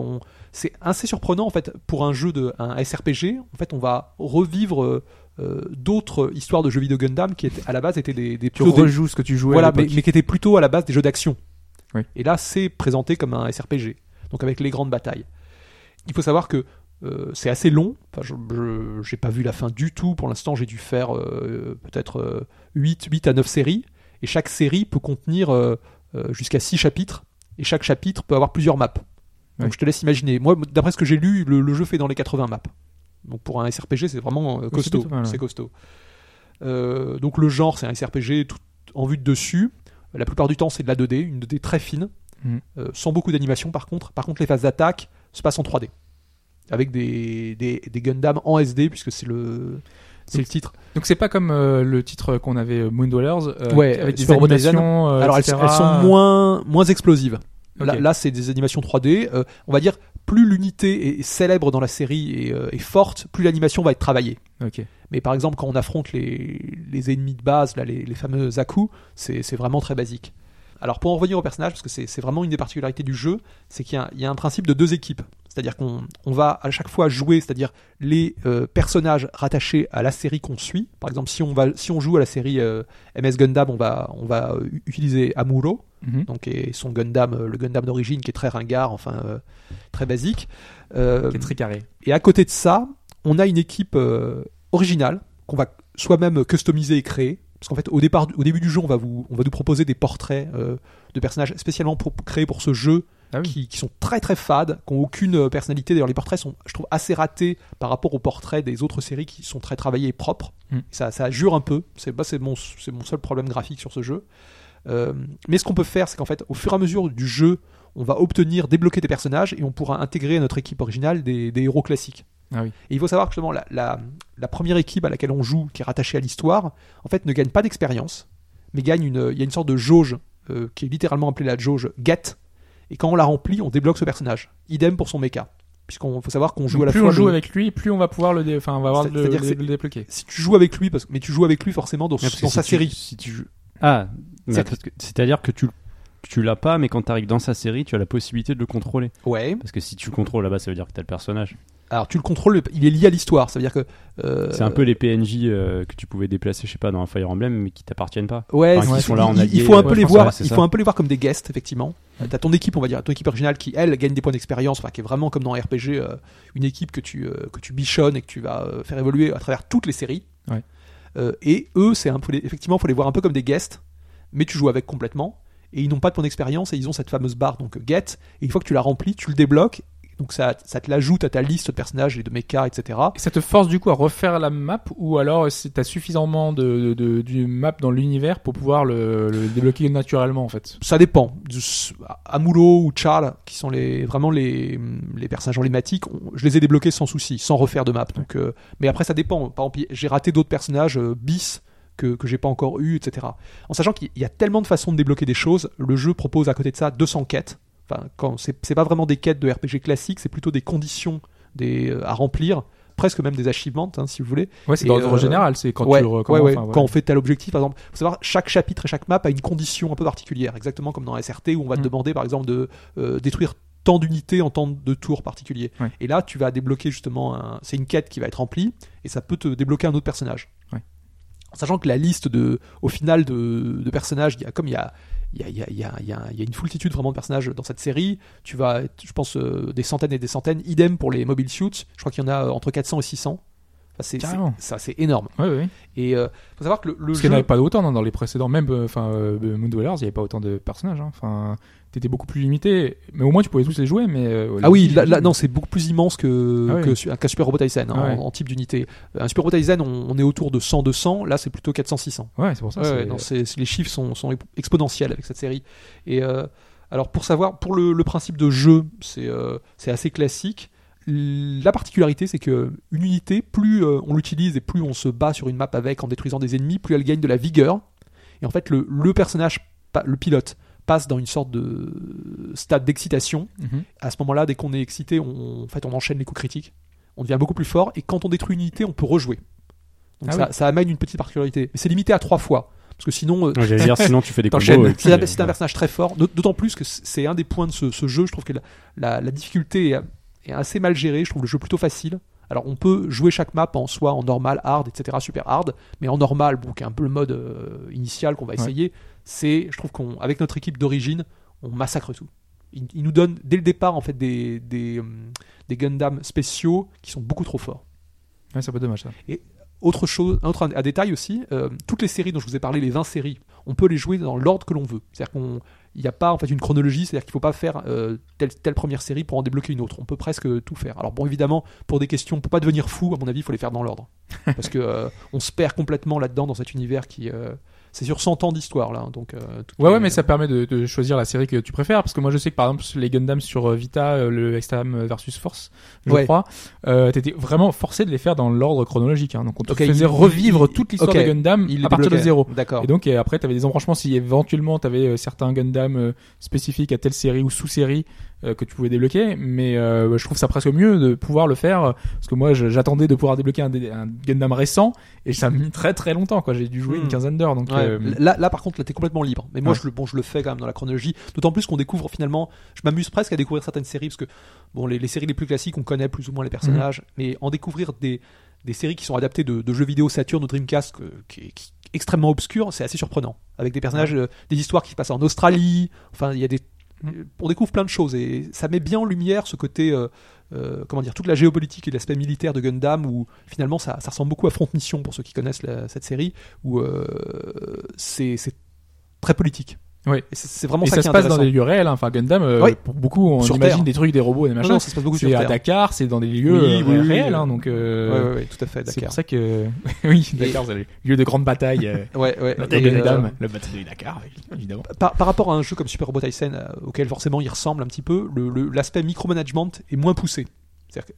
S5: c'est assez surprenant en fait pour un jeu de un SRPG. En fait, on va revivre euh, d'autres histoires de jeux vidéo Gundam qui étaient, à la base étaient des, des
S3: tu rejoues ce que tu jouais.
S5: voilà, mais, qui étaient plutôt à la base des jeux d'action.
S3: Oui.
S5: Et là, c'est présenté comme un SRPG, donc avec les grandes batailles. Il faut savoir que euh, c'est assez long. Enfin, je j'ai pas vu la fin du tout. Pour l'instant, j'ai dû faire euh, peut-être euh, 8, 8 à 9 séries. Et chaque série peut contenir euh, euh, jusqu'à 6 chapitres. Et chaque chapitre peut avoir plusieurs maps. Donc je te laisse imaginer. Moi, d'après ce que j'ai lu, le, le jeu fait dans les 80 maps. Donc pour un SRPG, c'est vraiment euh, costaud.
S3: ouais.
S5: C'est costaud. Euh, donc le genre, c'est un SRPG tout en vue de dessus. La plupart du temps, c'est de la 2D, une 2D très fine, euh, sans beaucoup d'animation par contre. Par contre, les phases d'attaque se passent en 3D. Avec des, des, des Gundam en SD, puisque c'est le, c'est le titre.
S3: Donc c'est pas comme euh, le titre qu'on avait euh, Moon Dwellers euh,
S5: Ouais,
S3: avec des animations.
S5: Alors elles, sont moins, moins explosives. Là, c'est des animations 3D. Euh, on va dire, plus l'unité est célèbre dans la série et est forte, plus l'animation va être travaillée.
S3: Ok.
S5: Mais par exemple, quand on affronte les, les ennemis de base, là, les, les fameux Zaku, c'est c'est vraiment très basique. Alors pour en revenir au personnage, parce que c'est vraiment une des particularités du jeu, c'est qu'il y, a- il y a un principe de deux équipes. C'est-à-dire qu'on on va à chaque fois jouer, c'est-à-dire les euh, personnages rattachés à la série qu'on suit. Par exemple, si on, va, si on joue à la série euh, MS Gundam, on va, on va euh, utiliser Amuro,
S3: Mhm.
S5: donc et son Gundam, le Gundam d'origine qui est très ringard, enfin euh, très basique.
S3: Qui est très carré.
S5: et à côté de ça, on a une équipe originale qu'on va soi-même customiser et créer. Parce qu'en fait, au, départ, au début du jeu, on va, vous, on va nous proposer des portraits euh, de personnages spécialement pour, créés pour ce jeu
S3: Ah oui.
S5: qui, qui sont très très fades, qui n'ont aucune euh, personnalité. D'ailleurs, les portraits sont, je trouve, assez ratés par rapport aux portraits des autres séries qui sont très travaillés et propres.
S3: Mm.
S5: Ça, ça jure un peu. C'est bah, mon, seul problème graphique sur ce jeu. Euh, mais ce qu'on peut faire, c'est qu'en fait, au fur et à mesure du jeu, on va obtenir, débloquer des personnages et on pourra intégrer à notre équipe originale des, des héros classiques.
S3: Ah oui.
S5: Et il faut savoir que justement, la, la, la première équipe à laquelle on joue, qui est rattachée à l'histoire, en fait, ne gagne pas d'expérience, mais gagne une, il y a une sorte de jauge euh, qui est littéralement appelée la jauge get. Et quand on la remplit, on débloque ce personnage. Idem pour son mecha. Puisqu'on faut savoir qu'on joue
S3: Donc,
S5: à la
S3: plus
S5: fois.
S3: on joue
S5: le-
S3: avec lui, plus on va pouvoir le, dé- enfin, on va avoir le, débloquer.
S5: Si tu joues avec lui, parce que, mais tu joues avec lui forcément dans,
S4: si
S5: sa
S4: tu-
S5: série.
S4: si tu joues- Ah, que- c'est-à-dire que tu, tu l'as pas, mais quand tu arrives dans sa série, tu as la possibilité de le contrôler.
S5: Ouais.
S4: Parce que si tu le contrôles là-bas, ça veut dire que tu as le personnage.
S5: Alors tu le contrôles, il est lié à l'histoire. Ça veut dire que. euh,
S4: C'est un peu les PNJ euh, que tu pouvais déplacer, je sais pas, dans un Fire Emblem, mais qui t'appartiennent pas.
S5: Ouais,
S4: Enfin, sont là en
S5: il- il,
S4: allié,
S5: faut un
S4: ouais,
S5: peu les voir. il
S4: ça.
S5: faut un peu les voir comme des guests, effectivement. Euh, T'as ton équipe, on va dire, ton équipe originale qui elle gagne des points d'expérience, enfin qui est vraiment comme dans un RPG, euh, une équipe que tu euh, que tu bichonnes et que tu vas euh, faire évoluer à travers toutes les séries.
S3: Ouais.
S5: Euh, et eux, c'est un peu les- effectivement, faut les voir un peu comme des guests, mais tu joues avec complètement. Et ils n'ont pas de points d'expérience et ils ont cette fameuse barre donc get. Et une fois que tu la remplis, tu le débloques. Donc ça, ça te l'ajoute à ta liste de personnages et de mechas, etc.
S3: Et ça te force du coup à refaire la map ou alors si t'as suffisamment de, de, map dans l'univers pour pouvoir le, le débloquer naturellement en fait?
S5: ça dépend. Amuro ou Charles, qui sont les, vraiment les, les personnages emblématiques, je les ai débloqués sans souci, sans refaire de map. Donc, euh, mais après, ça dépend. Par exemple, j'ai raté d'autres personnages euh, bis que, que j'ai pas encore eu, etc. En sachant qu'il y a tellement de façons de débloquer des choses, le jeu propose à côté de ça 200 quêtes. Enfin, quand c'est pas vraiment des quêtes de RPG classique, c'est plutôt des conditions des, euh, à remplir, presque même des achievements, hein, si vous voulez.
S3: Ouais, c'est l'ordre
S5: euh,
S3: général, c'est quand
S5: ouais,
S3: tu le
S5: ouais,
S3: recommences.
S5: ouais.
S3: enfin, voilà.
S5: Quand on fait tel objectif, par exemple, faut savoir chaque chapitre et chaque map a une condition un peu particulière, exactement comme dans SRT où on va te
S3: Mm.
S5: demander par exemple de euh, détruire tant d'unités en temps de tours particuliers. Et là, tu vas débloquer justement, un... c'est une quête qui va être remplie et ça peut te débloquer un autre personnage. Sachant que la liste de, au final de, de personnages, y a, comme il y a il y a, une foultitude vraiment de personnages dans cette série. Tu vas, je pense, euh, des centaines et des centaines. Idem pour les mobile suits. Je crois qu'il y en a euh, entre 400 et 600. Enfin, c'est ça, c'est énorme.
S3: Ouais, ouais.
S5: Et euh, faut savoir que le, le
S3: Parce
S5: jeu.
S3: qu'il n'y en avait pas autant dans les précédents, même euh, enfin euh, Moon Dwellers, il n'y avait pas autant de personnages. hein. Enfin, t'étais beaucoup plus limité, mais au moins tu pouvais tous les jouer. Mais euh,
S5: Ah oui, là, là, non, c'est beaucoup plus immense que,
S3: Ah
S5: que qu'un Super Robot Tyson hein,
S3: Ah ouais.
S5: en, en type d'unité. Un Super Robot Tyson, on, on est autour de 100-200, là c'est plutôt 400-600.
S3: Ouais, c'est pour ça. C'est-
S5: non, c'est- les chiffres sont, sont exp- exponentiels avec cette série. Et alors pour savoir, pour le, le principe de jeu, c'est c'est assez classique. La particularité, c'est que une unité, plus euh, on l'utilise et plus on se bat sur une map avec en détruisant des ennemis, plus elle gagne de la vigueur. Et en fait, le, le personnage, le pilote, passe dans une sorte de stade d'excitation.
S3: Mhm.
S5: À ce moment-là, dès qu'on est excité, on, en fait, on enchaîne les coups critiques. On devient beaucoup plus fort. Et quand on détruit une unité, on peut rejouer. Donc
S3: Ah
S5: ça,
S3: oui.
S5: ça amène une petite particularité. Mais c'est limité à trois fois. Parce que sinon, euh,
S4: Ouais, dire, sinon tu fais des combos.
S5: C'est un, personnage très fort, d'aut- d'autant plus que c'est un des points de ce, ce jeu. Je trouve que la, la- la difficulté est, est assez mal gérée. Je trouve le jeu plutôt facile. Alors on peut jouer chaque map en soit en normal, hard, etc., super hard, mais en normal, bon, qui est un peu le mode euh, initial qu'on va
S3: Ouais.
S5: essayer, c'est, je trouve qu'on, avec notre équipe d'origine, on massacre tout. Il, il nous donne dès le départ en fait des des, hum, des Gundam spéciaux qui sont beaucoup trop forts.
S3: Ouais, c'est peu dommage ça.
S5: Autre chose, un autre un détail aussi, euh, toutes les séries dont je vous ai parlé, les 20 séries, on peut les jouer dans l'ordre que l'on veut. C'est-à-dire qu'on il n'y a pas en fait une chronologie, c'est-à-dire qu'il ne faut pas faire euh, telle, telle première série pour en débloquer une autre. On peut presque tout faire. Alors bon, évidemment, pour des questions, pour pas devenir fou, à mon avis, il faut les faire dans l'ordre, parce que euh, on se perd complètement là-dedans dans cet univers qui euh, c'est sur 100 ans d'histoire là, hein, donc. euh,
S3: Ouais, ouais, mais ça permet de, de choisir la série que tu préfères. Parce que moi, je sais que par exemple, les Gundam sur euh, Vita, euh, le Extreme versus Force, je
S5: Ouais.
S3: crois, euh, t'étais vraiment forcé de les faire dans l'ordre chronologique. Hein. Donc, on te
S5: Ok,
S3: faisait
S5: il-
S3: revivre
S5: il-
S3: toute l'histoire des Gundam
S5: Il
S3: à partir de zéro.
S5: D'accord.
S3: Et donc, et après, t'avais des embranchements si éventuellement t'avais euh, certains Gundam euh, spécifiques à telle série ou sous-série euh, que tu pouvais débloquer. Mais euh, je trouve ça presque mieux de pouvoir le faire euh, parce que moi, j'attendais de pouvoir débloquer un, Gundam récent et ça a mis très très longtemps. quoi. J'ai dû jouer
S5: Hmm.
S3: une quinzaine d'heures. Donc,
S5: Ouais,
S3: euh,
S5: là, là, par contre, là, t'es complètement libre. Mais moi,
S3: Ouais.
S5: je, le, bon, je le fais quand même dans la chronologie. D'autant plus qu'on découvre finalement. Je m'amuse presque à découvrir certaines séries parce que, bon, les, les séries les plus classiques, on connaît plus ou moins les personnages. Mais en découvrir des, des séries qui sont adaptées de, de jeux vidéo Saturn ou Dreamcast, que- qui, est- qui extrêmement obscur, c'est assez surprenant. Avec des personnages, euh, des histoires qui se passent en Australie. Enfin, il y a des.
S3: Mm.
S5: On découvre plein de choses et ça met bien en lumière ce côté. euh, euh, comment dire, toute la géopolitique et l'aspect militaire de Gundam, où finalement ça, ressemble beaucoup à Front Mission pour ceux qui connaissent cette série, où euh, c'est très politique.
S3: Oui.
S5: Et c'est c'est vraiment
S3: et
S5: ça,
S3: ça
S5: qui
S3: se passe dans des lieux réels. hein. Enfin, Gundam, euh,
S5: Oui.
S3: pour beaucoup, on
S5: Sur
S3: imagine
S5: Terre.
S3: des trucs, des robots, des
S5: Non,
S3: machins.
S5: non, ça se passe beaucoup sur
S3: c'est à
S5: Terre.
S3: Dakar, c'est dans des lieux
S5: Oui,
S3: euh,
S5: oui, oui,
S3: réels.
S5: oui.
S3: hein, donc, euh,
S5: ouais, ouais, tout à fait,
S3: c'est
S5: Dakar.
S3: pour ça que oui, Dakar, c'est le lieu de grande bataille. Euh,
S5: Ouais, ouais.
S3: bataille
S5: Et,
S3: Gundam,
S5: euh,
S3: la bataille de Dakar, évidemment.
S5: par, par rapport à un jeu comme Super Robot Tyson, auquel forcément il ressemble un petit peu, le- le- l'aspect micromanagement est moins poussé.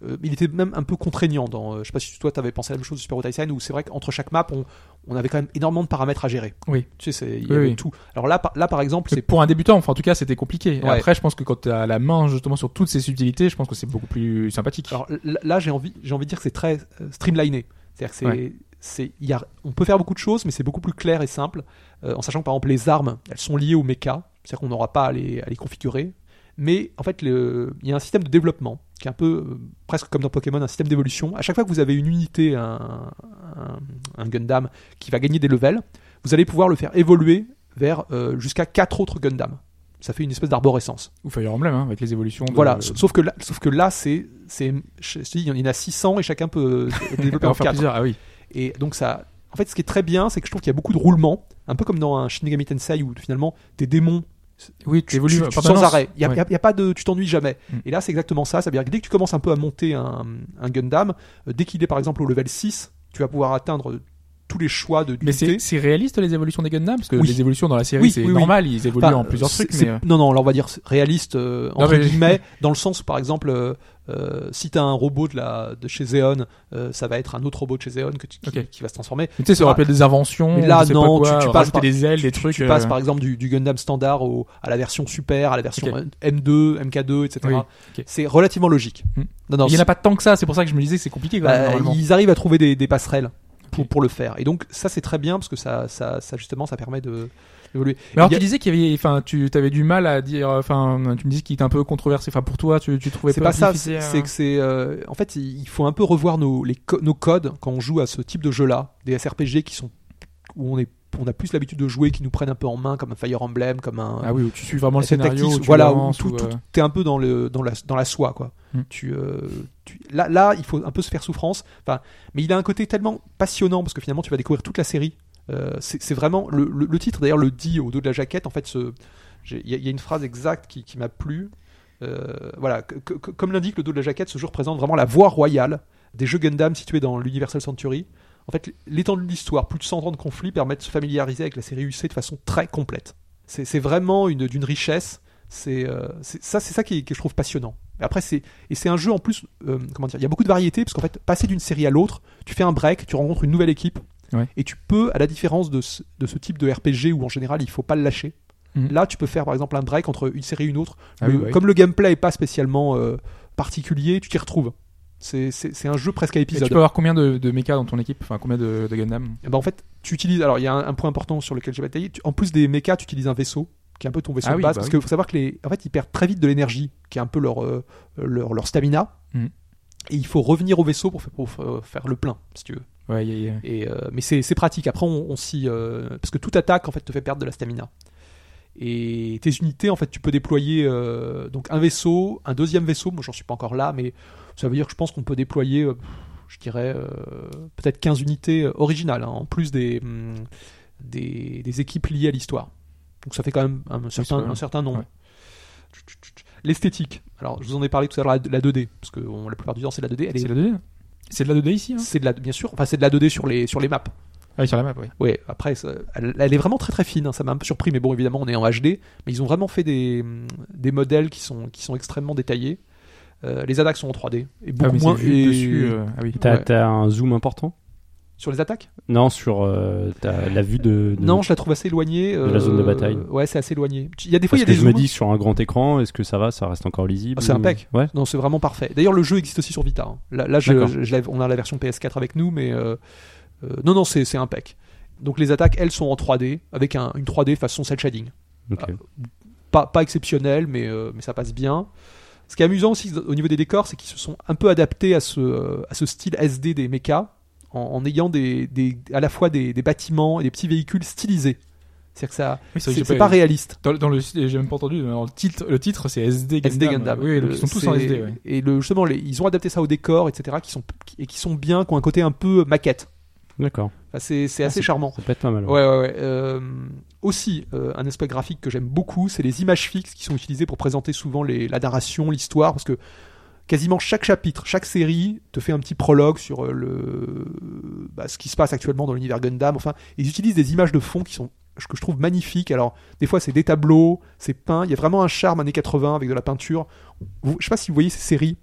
S5: Euh, il était même un peu contraignant dans. euh, je sais pas si toi t'avais pensé la même chose de Super Tyson, où c'est vrai qu'entre chaque map, on, on avait quand même énormément de paramètres à gérer.
S3: Oui.
S5: Tu sais, c'est- il y
S3: Oui,
S5: avait
S3: oui.
S5: tout. Alors là, par, là par exemple,
S3: C'est pour un débutant, enfin en tout cas, c'était compliqué.
S5: Ouais.
S3: Après, je pense que quand tu as la main justement sur toutes ces subtilités, je pense que c'est beaucoup plus sympathique.
S5: Alors là, j'ai envie, j'ai envie de dire que c'est très euh, streamliné. C'est-à-dire que c'est,
S3: Ouais.
S5: c'est, il y a, on peut faire beaucoup de choses, mais c'est beaucoup plus clair et simple, euh, en sachant que par exemple les armes, elles sont liées au mecha, c'est-à-dire qu'on n'aura pas à les, à les configurer. Mais en fait, le- il y a un système de développement qui est un peu euh, presque comme dans Pokémon, un système d'évolution. À chaque fois que vous avez une unité, un, un, un Gundam qui va gagner des levels, vous allez pouvoir le faire évoluer vers euh, jusqu'à quatre autres Gundam. Ça fait une espèce d'arborescence.
S3: Ou Fire Emblem, hein, avec les évolutions. de-
S5: Voilà, sa- sauf que là, sauf que là c'est, c'est, je te dis, il y en a 600 et chacun peut euh, développer
S3: en faire
S5: 4.
S3: plusieurs. Ah oui.
S5: Et donc ça, en fait, ce qui est très bien, c'est que je trouve qu'il y a beaucoup de roulements, un peu comme dans un Shin Megami Tensei où finalement tes démons
S3: Oui, tu évolues
S5: tu- tu- sans arrêt. Il y a,
S3: Ouais.
S5: y a- y a pas de, tu t'ennuies jamais.
S3: Mm.
S5: Et là, c'est exactement ça. Ça veut dire que dès que tu commences un peu à monter un, un Gundam, euh, dès qu'il est par exemple au level 6, tu vas pouvoir atteindre tous les choix de
S3: Mais c'est réaliste les évolutions des Gundam parce que
S5: Oui.
S3: les évolutions dans la série
S5: Oui,
S3: c'est
S5: oui,
S3: normal, ils évoluent
S5: Enfin,
S3: en plusieurs trucs. Mais euh,
S5: Non, non, là on va dire réaliste euh, entre
S3: mais-
S5: guillemets, dans le sens par exemple, euh, euh, si t'as un robot de, la, de chez Xeon, euh, ça va être un autre robot de chez Xeon que tu- qui, va se transformer.
S3: mais tu sais, ça rappelle des inventions.
S5: Mais là, non,
S3: quoi,
S5: tu- tu passes par-
S3: des ailes, des trucs.
S5: Tu, passes
S3: euh,
S5: par exemple du, du Gundam standard au, à la version super, à la version
S3: Ok.
S5: M2, MK2, etc.
S3: Oui.
S5: C'est relativement logique.
S3: Hmm.
S5: Non, non,
S3: Il y en a pas tant que ça, c'est pour ça que je me disais que c'est compliqué quand même,
S5: bah, ils arrivent à trouver des, des passerelles pour, pour le faire. Et donc ça c'est très bien parce que ça, ça, ça justement ça permet de
S3: Mais alors
S5: a-
S3: tu disais qu'il y avait, enfin, tu avais du mal à dire, enfin, tu me disais qu'il était un peu controversé. Enfin, pour toi, tu, tu trouvais
S5: C'est pas ça,
S3: difficile
S5: c'est que c'est. euh, en fait, il faut un peu revoir nos, les co- nos codes quand on joue à ce type de jeu-là, des SRPG qui sont où on est on a plus l'habitude de jouer qui nous prennent un peu en main, comme un Fire Emblem, comme un.
S3: Ah oui, où tu suis vraiment le scénario. Tu
S5: voilà, où tout, tout-
S3: euh,
S5: t'es un peu dans le dans la dans la soie quoi.
S3: Mm.
S5: Tu, euh, tu- là là il faut un peu se faire souffrance. Enfin, mais il a un côté tellement passionnant parce que finalement tu vas découvrir toute la série. Euh, c'est vraiment le, titre d'ailleurs le dit au dos de la jaquette. En fait, il y, a- une phrase exacte qui, qui m'a plu. Euh, voilà, comme l'indique le dos de la jaquette, ce jeu représente vraiment la voie royale des jeux Gundam situés dans l'Universal Century. En fait, l'étendue de l'histoire, plus de 100 ans de conflits, permettent de se familiariser avec la série UC de façon très complète. C'est vraiment une- d'une richesse. C'est euh, c'est- ça, c'est ça qui, que je trouve passionnant. Après, c'est et c'est un jeu en plus. comment dire Il y a beaucoup de variété parce qu'en fait, passer d'une série à l'autre, tu fais un break, tu rencontres une nouvelle équipe,
S3: Ouais.
S5: et tu peux, à la différence de ce, de ce type de RPG où en général il faut pas le lâcher.
S3: Mhm.
S5: Là, tu peux faire par exemple un break entre une série et une autre.
S3: Ah
S5: Le-
S3: oui, oui.
S5: Comme le gameplay est pas spécialement euh, particulier, tu t'y retrouves. C'est un jeu presque à
S3: Et
S5: épisode.
S3: tu peux avoir combien de, de mechas dans ton équipe? Enfin, combien de, de Gundam?
S5: Eh ben, en fait, tu utilises. Alors, il y a un, un point important sur lequel j'ai bataillé. Tu- en plus des mechas, tu utilises un vaisseau qui est un peu ton vaisseau
S3: Ah
S5: de
S3: oui,
S5: base.
S3: bah
S5: parce
S3: oui.
S5: qu'il faut savoir que les, en fait, ils perdent très vite de l'énergie, qui est un peu leur euh, leur, leur stamina.
S3: Mhm.
S5: Et il faut revenir au vaisseau pour, faire- pour euh, faire le plein, si tu veux.
S3: Ouais,
S5: Et, euh, mais c'est pratique. Après, on, on s'y. euh, parce que toute attaque, en fait, te fait perdre de la stamina. Et tes unités, en fait, tu peux déployer euh, donc un vaisseau, un deuxième vaisseau. Moi, j'en suis pas encore là, mais ça veut dire que je pense qu'on peut déployer, je dirais, peut-être 15 unités originales, hein, en plus des, hum, des, des équipes liées à l'histoire. Donc ça fait quand même un certain,
S3: vrai.
S5: un certain nombre.
S3: Ouais.
S5: L'esthétique. Alors, je vous en ai parlé tout à l'heure, la la 2D, parce que on- la plupart du temps, c'est la 2D. Elle est-
S3: C'est la 2D C'est de la 2D ici hein
S5: c'est de la, bien sûr, enfin, c'est de la 2D sur les, sur les maps.
S3: Ah oui, sur la map, oui.
S5: Ouais, après, ça- elle, elle est vraiment très très fine, hein, ça m'a un peu surpris, mais bon, évidemment, on est en HD, mais ils ont vraiment fait des, des modèles qui sont, qui sont extrêmement détaillés. Euh, les attaques sont en 3D, et
S3: Ah
S5: beaucoup
S3: oui, c'est
S5: moins et-
S3: dessus. euh, Ah oui.
S4: T'as
S5: Ouais.
S4: t'as un zoom important?
S5: Sur les attaques?
S4: Non, sur euh, la vue de. de-
S5: Non, je la trouve assez éloignée.
S4: De la zone de bataille.
S5: Ouais, c'est assez éloigné. Il y a des fois,
S4: Parce
S5: il y a
S4: que
S5: des
S4: je me
S5: zooms.
S4: dis sur un grand écran, est-ce que ça va? Ça reste encore lisible
S5: Ah, c'est impec.
S4: Ouais.
S5: Non, c'est vraiment parfait. D'ailleurs, le jeu existe aussi sur Vita. hein. Là, là je-
S4: D'accord.
S5: je l'ai- on a la version PS4 avec nous, mais euh, euh, non, non, c'est c'est impec. Donc les attaques, elles, sont en 3D, avec un- une 3D façon cel shading.
S4: Ok.
S5: Ah, pas, pas exceptionnel, mais, euh, mais ça passe bien. Ce qui est amusant aussi au niveau des décors, c'est qu'ils se sont un peu adaptés à ce, euh, à ce style SD des mechas, en, en ayant des, des- à la fois des, des bâtiments et des petits véhicules stylisés. C'est-à-dire que ça,
S3: Oui,
S5: c'est pas réaliste.
S3: Dans, dans le j'ai même pas entendu. dans le titre, le titre c'est SD Gundam.
S5: SD Gundam.
S3: Oui, donc ils sont tous en SD. Ouais.
S5: Et le, justement, les- ils ont adapté ça au décor, etc., qui sont, et qui sont bien, qui ont un côté un peu maquette.
S4: D'accord.
S5: Enfin, c'est c'est
S4: Ah,
S5: assez charmant.
S4: Ça peut être pas mal. ouais.
S5: Ouais, ouais, ouais. Euh, aussi, euh, un aspect graphique que j'aime beaucoup, c'est les images fixes qui sont utilisées pour présenter souvent les, la narration, l'histoire, parce que quasiment chaque chapitre, chaque série te fait un petit prologue sur euh, le, bah, ce qui se passe actuellement dans l'univers Gundam. Enfin, ils utilisent des images de fond qui sont que je trouve magnifiques. Alors, des fois, c'est des tableaux, c'est peint. Il y a vraiment un charme années 80 avec de la peinture. Je sais pas si vous voyez ces séries.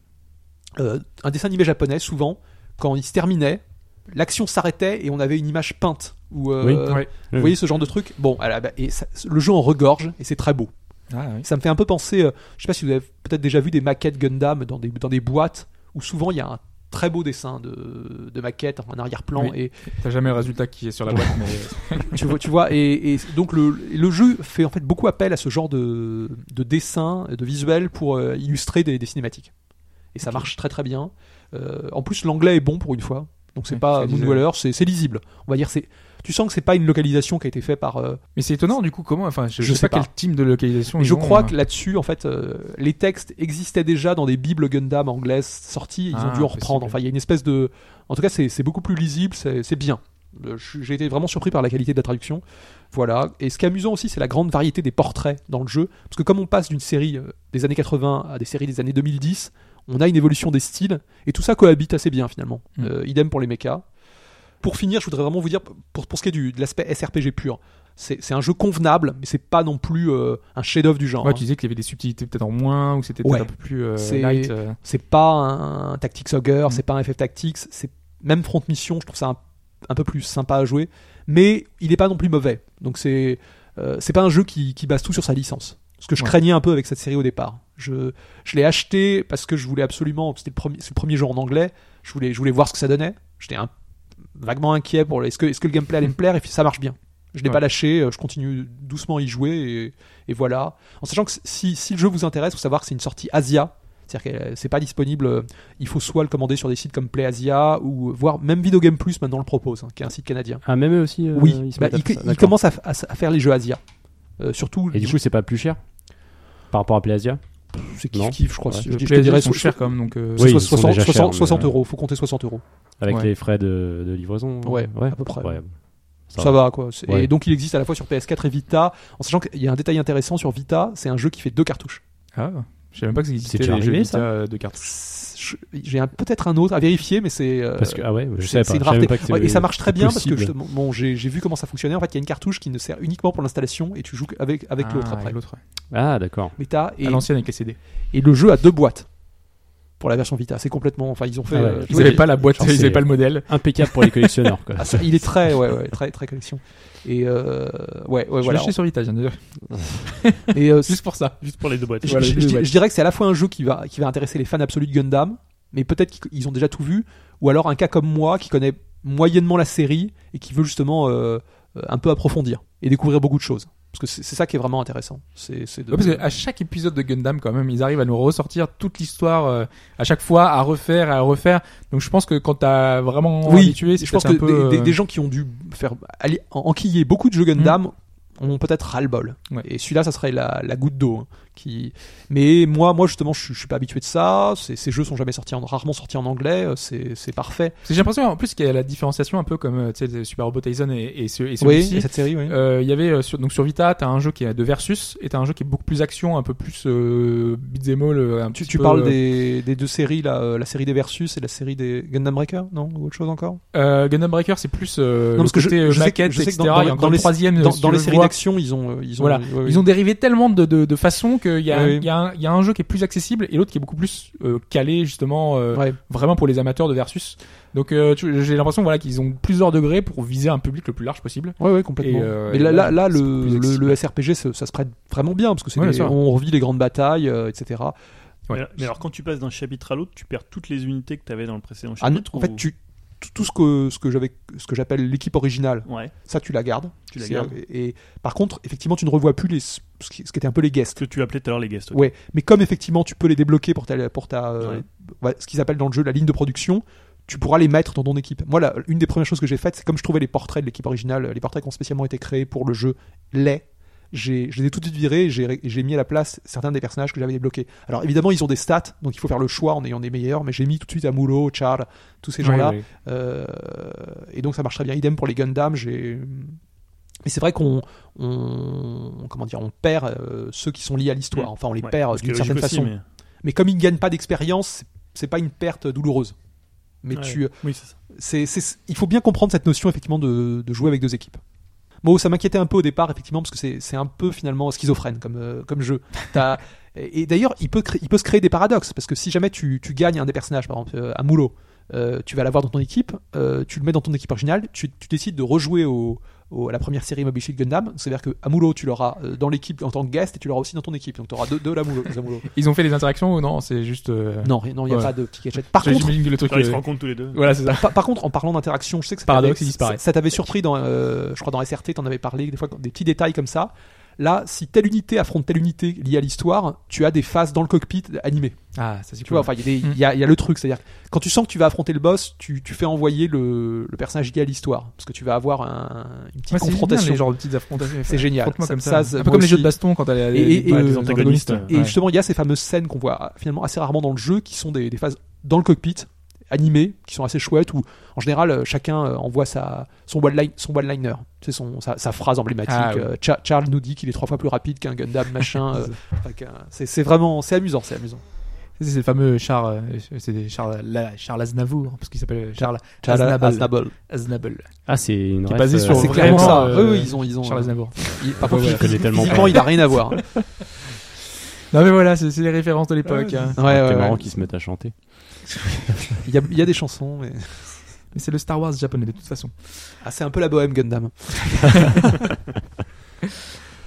S5: Euh, un dessin animé japonais, souvent, quand il se terminait, l'action s'arrêtait et on avait une image peinte. Euh,
S4: Oui.
S3: Ouais.
S5: vous voyez ce genre de truc? Bon, alors, bah, et ça- le jeu en regorge et c'est très beau.
S3: Ah, oui.
S5: Ça me fait un peu penser, euh, je sais pas si vous avez peut-être déjà vu des maquettes Gundam dans des, dans des boîtes où souvent il y a un très beau dessin de, de maquette en arrière-plan
S3: Oui.
S5: et
S3: T'as jamais le résultat qui est sur la boîte, mais
S5: tu vois, tu vois et, et donc le, le jeu fait en fait beaucoup appel à ce genre de, de dessin, de visuel pour euh, illustrer des, des cinématiques. Et ça marche très très bien. Euh, en plus, l'anglais est bon pour une fois. Donc c'est
S3: Ouais,
S5: pas
S3: c'est
S5: c'est lisible. On va dire c'est. Tu sens que c'est pas une localisation qui a été faite par. euh,
S3: mais c'est étonnant du coup comment. Enfin, je,
S5: Je
S3: je sais
S5: sais
S3: pas,
S5: pas.
S3: quel type de localisation.
S5: Mais je
S3: ont,
S5: crois
S3: euh.
S5: que là-dessus, en fait, euh, les textes existaient déjà dans des bibles Gundam anglaises sorties. Ils
S3: Ah,
S5: ont dû en reprendre. Enfin, il y a une espèce de. En tout cas, c'est c'est beaucoup plus lisible. C'est bien. Euh, J'ai été vraiment surpris par la qualité de la traduction. Voilà. Et ce qui est amusant aussi, c'est la grande variété des portraits dans le jeu. Parce que comme on passe d'une série des années 80 à des séries des années 2010, on a une évolution des styles. Et tout ça cohabite assez bien finalement.
S3: Mm.
S5: Euh, idem pour les mechas. Pour finir, je voudrais vraiment vous dire, pour, pour ce qui est du, de l'aspect SRPG pur, c'est un jeu convenable, mais c'est pas non plus euh, un chef-d'œuvre du genre.
S3: Ouais,
S5: hein.
S3: tu disais qu'il y avait des subtilités peut-être en moins ou que c'était
S5: Ouais.
S3: un peu plus euh,
S5: C'est-
S3: light. euh.
S5: C'est pas un Tactics Ogre,
S3: Mm.
S5: c'est pas un FF Tactics, c'est même Front Mission, je trouve ça un, un peu plus sympa à jouer, mais il est pas non plus mauvais. Donc c'est euh, c'est pas un jeu qui, qui base tout sur sa licence. Ce que je
S3: Ouais.
S5: craignais un peu avec cette série au départ. Je, je l'ai acheté parce que je voulais absolument, c'était le le premier jeu en anglais, je voulais, je voulais voir ce que ça donnait. J'étais un, vaguement inquiet pour est-ce que, est-ce que le gameplay allait me plaire? Et puis ça marche bien. Je l'ai
S3: Ouais.
S5: pas lâché, euh, je continue doucement à y jouer et, et voilà. En sachant que si, si le jeu vous intéresse, faut savoir que c'est une sortie Asia C'est-à-dire que euh, c'est pas disponible. euh, Il faut soit le commander sur des sites comme PlayAsia ou voire même Video Game Plus maintenant le propose, hein, qui est un site canadien.
S4: Ah, même eux aussi euh,
S5: oui,
S4: ils
S5: bah,
S4: mettent à
S5: il,
S4: faire ça.
S5: il
S4: D'accord.
S5: commence à, à- à faire les jeux Asia. Euh, surtout,
S4: Et du coup, c'est pas plus cher par rapport à PlayAsia
S5: c'est kiff kiff, je crois.
S4: Ouais.
S5: Je, je te dirais
S3: ils sont
S5: so-
S3: chers quand même, donc. euh,
S4: Oui,
S5: so-
S4: ils sont
S5: 60,
S4: déjà chers,
S5: 60,
S4: mais,
S5: 60
S4: euh,
S5: euros, faut compter 60 euros.
S4: avec
S3: Ouais.
S4: les frais de, de livraison.
S5: Ouais, à peu près.
S4: Ouais.
S5: Ça, va quoi. Et donc il existe à la fois sur PS4 et Vita, en sachant qu'il y a un détail intéressant sur Vita, c'est un jeu qui fait deux cartouches.
S3: Ah, je savais même pas que ça existait les jeux
S4: arrivé,
S3: Vita,
S4: ça
S3: euh, de cartes.
S5: J'ai un- peut-être un autre à vérifier, mais c'est. euh,
S4: Parce que ah ouais, je savais
S5: c'est
S4: pas.
S5: une
S4: je savais
S5: rareté.
S4: pas que
S5: Ouais, et ça marche très bien parce que bon, j'ai j'ai vu comment ça fonctionnait. En fait, il y a une cartouche qui ne sert uniquement pour l'installation et tu joues avec, avec l'autre
S3: Ah,
S5: après.
S3: avec l'autre.
S4: Ah d'accord.
S5: Mais t'as- et,
S3: À l'ancienne avec les CD.
S5: et le jeu a deux boîtes pour la version Vita. C'est complètement. Enfin, ils ont fait.
S4: Ah ouais.
S5: euh,
S3: Ils
S5: ouais,
S3: avaient pas la boîte, ils avaient
S4: c'est-
S3: pas le modèle.
S4: Impeccable pour les collectionneurs. Quoi.
S5: ah, ça, il est très, ouais, ouais, très, très collection. Et euh, ouais, ouais,
S3: Je
S5: voilà.
S3: acheté sur Vita, je dire.
S5: Et euh,
S3: Juste pour ça.
S6: Juste pour les deux boîtes.
S5: Je,
S3: Voilà,
S5: je- je- je dirais que c'est à la fois un jeu qui va, qui va intéresser les fans absolus de Gundam, mais peut-être qu'ils ils ont déjà tout vu, ou alors un cas comme moi qui connaît moyennement la série et qui veut justement euh, euh, un peu approfondir et découvrir beaucoup de choses. Parce que c'est ça qui est vraiment intéressant. C'est de-
S3: Ouais, parce qu'à chaque épisode de Gundam, quand même, ils arrivent à nous ressortir toute l'histoire euh, à chaque fois, à refaire, à refaire. Donc je pense que quand t'as vraiment
S5: Oui,
S3: habitué, c'est
S5: je pense que
S3: un peu.
S5: des, des-
S3: euh,
S5: des gens qui ont dû faire aller, en- enquiller beaucoup de jeux Gundam ont peut-être ras-le-bol.
S3: Ouais.
S5: Et celui-là, ça serait la, la goutte d'eau. hein, qui... Mais moi, moi justement, je, suis- je suis pas habitué de ça. Ces, jeux sont jamais sortis, en, rarement sortis en anglais. euh, C'est parfait.
S3: J'ai l'impression en plus qu'il y a la différenciation un peu comme euh, Super Robot Tyson et, et, ce, et
S5: Oui,
S3: celui-ci.
S5: et cette série, oui.
S3: Euh, Il y avait sur, donc sur Vita, t'as un jeu qui est de versus et t'as un jeu qui est beaucoup plus action, un peu plus euh, beat'em all,
S5: Tu, tu
S3: peu,
S5: parles
S3: euh,
S5: des, des deux séries, là, euh, la série des Versus et la série des Gundam Breaker, non Ou autre chose encore?
S3: Euh, Gundam Breaker, c'est plus euh,
S5: Non, parce
S3: le
S5: que je-
S3: côté
S5: je sais
S3: maquette,
S5: je sais que
S3: etc.
S5: dans- dans les- dans
S3: troisième.
S5: Dans,
S3: si
S5: dans
S3: tu
S5: les
S3: le
S5: séries. D'action, ils ont, euh, ils ont,
S3: Voilà.
S5: oui.
S3: Ils ont dérivé tellement de, de, de façons qu'il y, a un-
S5: Oui.
S3: il y, a un- il y a un jeu qui est plus accessible et l'autre qui est beaucoup plus euh, calé justement euh,
S5: Ouais.
S3: vraiment pour les amateurs de versus. Donc euh, tu- j'ai l'impression voilà qu'ils ont plusieurs degrés pour viser un public le plus large possible.
S5: Ouais, ouais, complètement.
S3: Et, euh,
S5: Mais
S3: et
S5: là,
S3: là,
S5: là, le, le, SRPG, ça, ça se prête vraiment bien parce que c'est
S3: Ouais,
S5: on revit les grandes batailles, euh, etc.
S3: Ouais.
S6: Mais, alors, quand tu passes d'un chapitre à l'autre, tu perds toutes les unités que tu avais dans le précédent
S5: Ah non,
S6: chapitre
S5: en
S6: ou-
S5: fait, tu, tout, ce que ce que j'avais, ce que j'appelle l'équipe originale,
S6: Ouais.
S5: ça tu la gardes.
S6: Tu la
S5: C'est-
S6: gardes.
S5: Et, et par contre, effectivement, tu ne revois plus les, ce qui, ce qui était un peu les guests.
S6: Ce que tu appelais tout à l'heure les guests.
S5: Ouais, mais comme effectivement tu peux les débloquer pour ta, pour ta euh,
S6: Ouais.
S5: ouais, ce qu'ils appellent dans le jeu la ligne de production, tu pourras les mettre dans ton équipe. Moi, la- une des premières choses que j'ai faites, c'est comme je trouvais les portraits de l'équipe originale, les portraits qui ont spécialement été créés pour le jeu, les, j'ai, je les ai tout de suite virés et j'ai, j'ai mis à la place certains des personnages que j'avais débloqués. Alors évidemment, ils ont des stats, donc il faut faire le choix en ayant des meilleurs, mais j'ai mis tout de suite Amulo, Charles, tous ces gens-là. Euh, et donc ça marche très bien. Idem pour les Gundam. J'ai. Mais c'est vrai qu'on, on, comment dire, on perd euh, ceux qui sont liés à l'histoire.
S6: Mm.
S5: Enfin, on les
S6: Ouais,
S5: perd d'une certaine
S6: aussi,
S5: façon.
S6: mais-
S5: Mais comme ils ne gagnent pas d'expérience, c'est- c'est pas une perte douloureuse. Mais
S6: Ouais.
S5: tu,
S6: Oui, c'est ça.
S5: c'est, c'est- il faut bien comprendre cette notion effectivement de, de jouer avec deux équipes. Bon, ça m'inquiétait un peu au départ effectivement parce que c'est, c'est un peu finalement schizophrène comme, euh, comme jeu. Et, d'ailleurs, il peut, il peut se créer des paradoxes parce que si jamais tu, tu gagnes un des personnages, par exemple euh, Amulo, euh, tu vas l'avoir dans ton équipe, euh, tu le mets dans ton équipe originale, tu, tu décides de rejouer au, au- à la première série Mobile Suit Gundam, c'est-à-dire que Amulo tu l'auras euh, dans l'équipe en tant que guest et tu l'auras aussi dans ton équipe, donc tu auras deux, deux Amulo.
S3: Ils ont fait des interactions ou non? C'est juste. euh,
S5: Non, il n'y a
S3: Ouais.
S5: pas de petit gadget. Par contre,
S3: le truc.
S6: Ils se
S3: euh,
S6: rencontrent tous les deux.
S3: Voilà, c'est ça.
S5: par, par contre, en parlant d'interaction, je sais que ça t'avait-. Ça, ça t'avait surpris dans, euh, je crois dans SRT, t'en avais parlé des fois, des petits détails comme ça. Là, si telle unité affronte telle unité liée à l'histoire, tu as des phases dans le cockpit animées.
S3: Ah, ça c'est
S5: Tu vois, enfin, il y, a des-
S3: Mm.
S5: il y a, il y a le truc, c'est-à-dire que quand tu sens que tu vas affronter le boss, tu, tu fais envoyer le, le personnage lié à l'histoire, parce que tu vas avoir un- une petite
S3: Ouais,
S5: confrontation.
S3: bien, les genres de petites affrontations.
S5: C'est génial.
S3: Comme
S5: ça,
S3: un peu comme les jeux de baston quand t'as les,
S5: Et-
S3: les-
S5: et-
S3: antagonistes.
S5: Et
S3: Ouais.
S5: justement, il y a ces fameuses scènes qu'on voit finalement assez rarement dans le jeu, qui sont des, des phases dans le cockpit, animées, qui sont assez chouettes, où en général euh, chacun euh, envoie sa, son one-line- son one-liner, sais, son, sa, sa phrase emblématique.
S3: Ah, ouais.
S5: euh, Cha- Charles nous dit qu'il est trois fois plus rapide qu'un Gundam, machin. euh, c'est c'est vraiment, c'est amusant, c'est amusant.
S3: C'est c'est le fameux Charles, euh, c'est Charles, la- Charles Aznavour, parce qu'il s'appelle Charles
S5: Charles
S3: Aznable.
S5: Aznable.
S4: Ah, c'est une
S3: Qui est basé sur
S5: C'est
S3: vraiment,
S5: clairement ça.
S3: euh,
S5: oui, ils ont, ils ont.
S3: Charles Aznavour.
S5: il- par contre,
S3: ouais,
S4: connais tellement
S5: il a rien à voir.
S3: Non mais voilà, c'est c'est les références de l'époque.
S6: Ouais,
S3: hein.
S5: Ouais, ouais,
S4: C'est
S5: ouais.
S4: marrant qu'ils se mettent à chanter.
S5: Il y a, il y a des chansons, mais
S3: Mais c'est le Star Wars japonais de toute façon.
S5: ah, c'est un peu la bohème Gundam.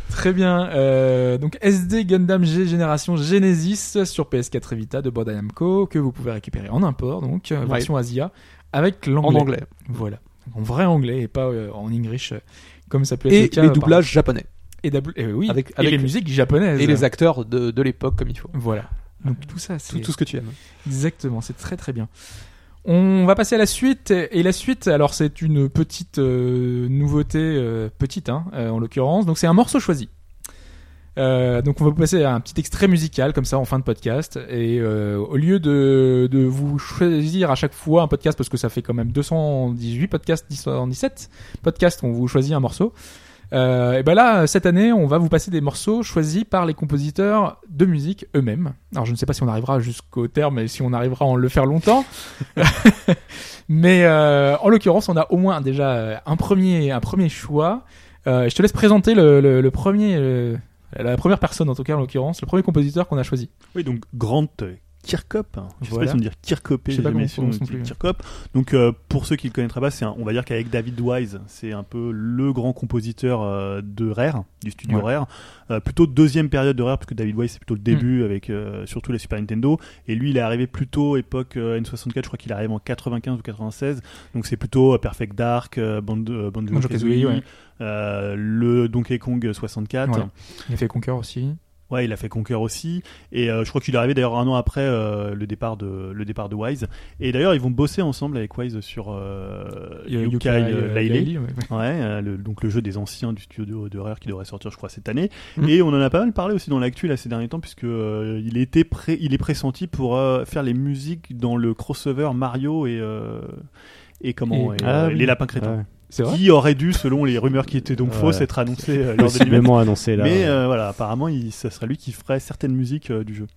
S3: Très bien. euh, donc SD Gundam G génération Genesis sur PS4 et Vita de Bandai Namco que vous pouvez récupérer en import, donc euh,
S5: Ouais.
S3: version Asia avec
S5: En
S3: l'anglais.
S5: anglais.
S3: Voilà. En vrai anglais et pas euh, en English comme ça peut être le
S5: Et
S3: cas.
S5: les
S3: par-
S5: doublages japonais.
S3: Et, oui.
S5: Avec-
S3: et
S5: avec-
S3: les musiques japonaises.
S5: Et les acteurs de, de l'époque comme il faut.
S3: Voilà. Donc tout ça, c'est
S5: Tout, tout ce que tu aimes.
S3: Exactement, c'est très très bien. On va passer à la suite et la suite, alors c'est une petite euh, nouveauté, euh, petite hein, euh, en l'occurrence. Donc c'est un morceau choisi. Donc on va vous passer à un petit extrait musical comme ça en fin de podcast et au lieu de, de vous choisir à chaque fois un podcast parce que ça fait quand même 218 podcasts 217 podcasts on vous choisit un morceau euh, et ben là cette année on va vous passer des morceaux choisis par les compositeurs de musique eux-mêmes. Alors je ne sais pas si on arrivera jusqu'au terme et si on arrivera à en le faire longtemps. Mais euh, en l'occurrence on a au moins déjà euh, un premier un premier choix. Euh, je te laisse présenter le, le, le premier euh, la première personne en tout cas en l'occurrence, le premier compositeur qu'on a choisi.
S6: Oui, donc Grant Kirkhope. hein. Je sais
S3: Voilà.
S6: pas si on dit Kirkhope,
S3: Je sais pas comment on
S6: dit
S3: plus.
S6: Kirkhope. Donc euh, pour ceux qui le connaîtraient pas, c'est on va dire qu'avec David Wise, c'est un peu le grand compositeur euh, de Rare, du studio
S3: Ouais.
S6: Rare. Euh, plutôt deuxième période de Rare, parce que David Wise c'est plutôt le
S3: Mm.
S6: début avec surtout la Super Nintendo. Et lui, il est arrivé plutôt époque euh, N64, je crois qu'il arrive en 95 ou 96. Donc c'est plutôt Perfect Dark, Banjo, Banjo
S3: Banjo-Kazooie,
S6: Kazooie, le Donkey Kong 64.
S3: Ouais. Il a fait Conquer aussi.
S6: Ouais, il a fait Conquer aussi, et euh, je crois qu'il est arrivé d'ailleurs un an après euh, le départ de le départ de Wise. Et d'ailleurs, ils vont bosser ensemble avec Wise sur euh,
S3: Il y a
S6: Yokai
S3: Yokai,
S6: euh. Lailey,
S3: ouais, ouais.
S6: Ouais, le- donc le jeu des anciens du studio de Rare qui devrait sortir, je crois, cette année.
S5: Mhm.
S6: Et on en a pas mal parlé aussi dans l'actu là ces derniers temps, puisque il était pré- il est pressenti pour faire les musiques dans le crossover Mario et et comment
S3: Et-
S6: et,
S4: Ah oui.
S6: les lapins crétins.
S4: Ouais.
S6: Qui aurait dû, selon les rumeurs qui étaient donc fausses, être annoncé euh, lors de
S4: annoncé là.
S6: Mais euh, voilà, apparemment, il, ça serait lui qui ferait certaines musiques euh, du jeu.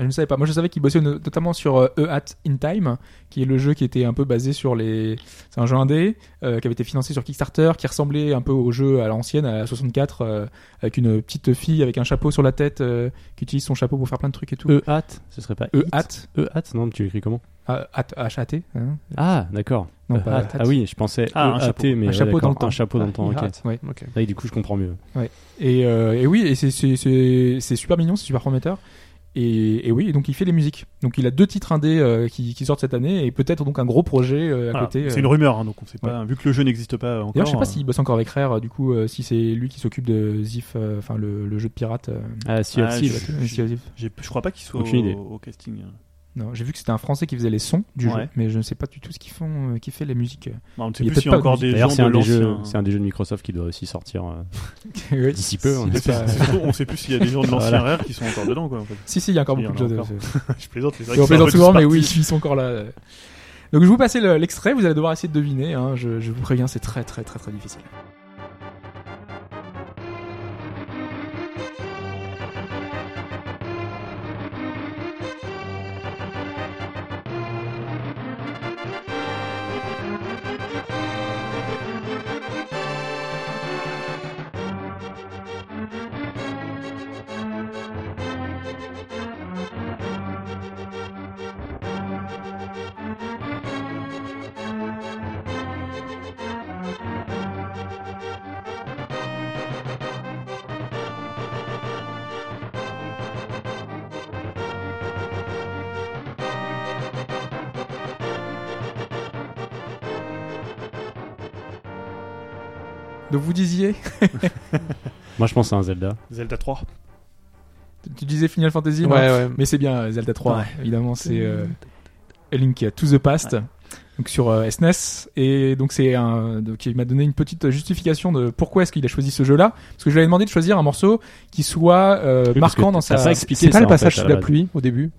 S3: Je ne savais pas. Moi, je savais qu'il bossait no- notamment sur euh, E At In Time, qui est le jeu qui était un peu basé sur les. C'est un jeu indé euh, qui avait été financé sur Kickstarter, qui ressemblait un peu au jeu à l'ancienne, à la 64, euh, avec une petite fille avec un chapeau sur la tête, euh, qui utilise son chapeau pour faire plein de trucs et tout.
S4: E hat, ce serait pas
S3: E
S4: it
S3: At,
S4: E hat, non, tu écris comment
S3: Ah, At- H-A-T. hein.
S4: Ah, d'accord.
S3: Non, pas
S4: hat.
S3: hat.
S4: Ah oui, je pensais
S6: Ah, un
S4: E
S6: chapeau.
S4: hat, mais
S3: Un
S4: ouais,
S3: chapeau
S4: d'accord,
S3: dans le temps.
S4: Un chapeau dans le
S3: Ah,
S4: temps, ok.
S3: Hat, ouais.
S4: Là, du coup, je comprends mieux.
S3: Et, euh, et oui, et c'est super mignon, c'est super prometteur. Et, et oui, et donc il fait les musiques. Donc il a deux titres indés euh, qui, qui sortent cette année et peut-être donc un gros projet euh, à
S6: Voilà.
S3: côté.
S6: C'est
S3: euh.
S6: une rumeur, hein, donc on sait pas. Vu que le jeu n'existe pas encore.
S3: D'ailleurs, je sais pas
S6: euh,
S3: s'il bosse encore avec Rare, du coup, euh, si c'est lui qui s'occupe de Zif, euh, enfin le, le jeu de pirate. euh,
S4: Ah, si,
S6: Ah,
S4: si,
S6: je-
S3: Thieves.
S6: j'ai- Je crois pas qu'il soit
S4: Aucune
S6: au,
S4: idée.
S6: au casting.
S3: Non, j'ai vu que c'était un Français qui faisait les sons du
S6: Ouais.
S3: jeu, mais je ne sais pas du tout ce qu'ils font, euh, qui fait les musiques.
S6: Bah, on ne sait
S3: Il y a
S6: plus s'il y a encore
S3: de
S6: des gens
S4: D'ailleurs, c'est
S6: de
S4: un, des jeux-
S6: l'ancien.
S4: c'est un des jeux de Microsoft qui doit aussi sortir euh,
S3: Oui.
S4: d'ici peu. on
S3: Si,
S6: surtout, on sait plus s'il y a des gens de l'ancien
S4: Voilà.
S6: Rare qui sont encore dedans, quoi. En fait.
S3: Si, si, il y a encore
S6: y
S3: beaucoup de
S6: en
S3: jeux. de- c'est-
S6: Je plaisante, que
S3: on plaisante souvent, mais oui, ils sont encore là. Donc je vous passer le- l'extrait, vous allez devoir essayer de deviner. hein, je, je vous préviens, c'est très très très très difficile. Donc vous disiez,
S4: Moi, je pense à un Zelda.
S6: Zelda 3.
S3: tu disais Final Fantasy,
S5: Ouais, ouais.
S3: mais c'est bien euh, Zelda 3.
S6: Ouais.
S3: Évidemment, c'est euh, A Link to the Past. Donc sur euh, SNES et donc c'est un donc il m'a donné une petite justification de pourquoi est-ce qu'il a choisi ce jeu-là parce que je lui avais demandé de choisir un morceau qui soit euh,
S4: Oui,
S3: marquant dans sa
S5: C'est pas
S4: ça,
S5: le passage sous
S4: la
S5: pluie au début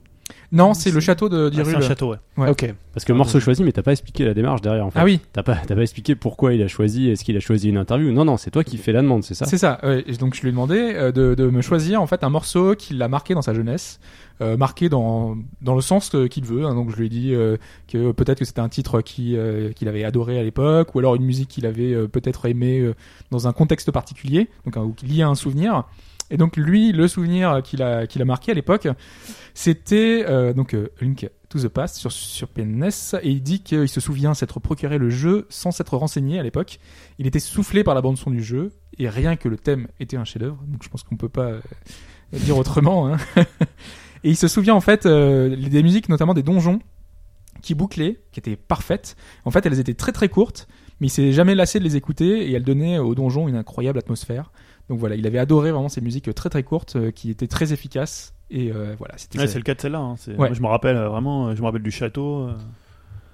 S3: non c'est le château de
S6: Ah, c'est un château, ouais.
S3: Ouais.
S5: Ok.
S4: Parce que morceau choisi, mais t'as pas expliqué la démarche derrière, en fait.
S3: ah oui
S4: T'as pas, t'as pas expliqué pourquoi il a choisi, est-ce qu'il a choisi une interview Non, non, c'est toi qui fais la demande, c'est ça
S3: C'est ça. ouais. Et donc je lui ai demandé euh, de, de me choisir en fait un morceau qui l'a marqué dans sa jeunesse, euh, marqué dans dans le sens que- qu'il veut. hein. Donc je lui ai dit euh, que peut-être que c'était un titre qui euh, qu'il avait adoré à l'époque, ou alors une musique qu'il avait euh, peut-être aimé euh, dans un contexte particulier, donc ou lié à un souvenir. Et donc lui, le souvenir qu'il a qu'il a marqué à l'époque, c'était euh, donc euh, Link to the Past sur PNS et il dit qu'il se souvient s'être procuré le jeu sans s'être renseigné à l'époque. Il était soufflé par la bande son du jeu et rien que le thème était un chef-d'œuvre. Donc je pense qu'on peut pas euh, dire autrement. hein. et il se souvient en fait des musiques, notamment des donjons qui bouclaient, qui étaient parfaites. En fait, elles étaient très très courtes, mais il s'est jamais lassé de les écouter et elles donnaient au donjon une incroyable atmosphère. Donc voilà, il avait adoré vraiment ces musiques très très courtes qui étaient très efficaces Et euh, voilà, c'était
S6: Ouais,
S3: ça.
S6: c'est le cas de celle-là. hein. C'est-
S3: Ouais.
S6: moi, je me rappelle euh, vraiment, euh, je me rappelle du château. euh.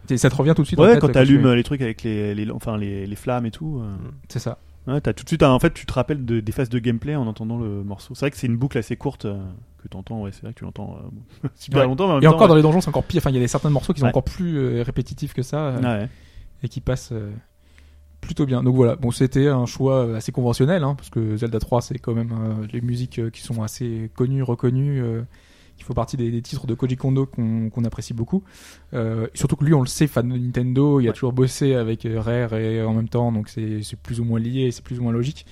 S3: Et ça te revient tout de suite. en
S6: Ouais,
S3: tête,
S6: quand
S3: tu-
S6: t'allumes euh, les trucs avec les, les, enfin, les, les flammes et tout. euh.
S3: C'est ça.
S6: Ouais, t'as tout de suite, un- en fait, tu te rappelles de- des phases de gameplay en entendant le morceau. C'est vrai que c'est une boucle assez courte euh, que t'entends. Ouais, c'est vrai que tu l'entends euh, super
S3: Ouais.
S6: longtemps. Mais en même
S3: Et
S6: temps,
S3: encore dans les donjons, c'est encore pire. Enfin, il y a des certains morceaux qui sont
S6: Ouais.
S3: encore plus euh, répétitifs que ça. euh,
S6: ouais.
S3: et qui passe euh, plutôt bien. Donc voilà, bon, c'était un choix euh, assez conventionnel, hein, parce que Zelda 3, c'est quand même euh, les musiques euh, qui sont assez connues, reconnues, euh, qui font partie des, des titres de Koji Kondo qu'on apprécie beaucoup. Surtout que lui, on le sait, fan de Nintendo, il a toujours bossé avec Rare et en même temps, donc c'est plus ou moins lié, c'est plus ou moins logique.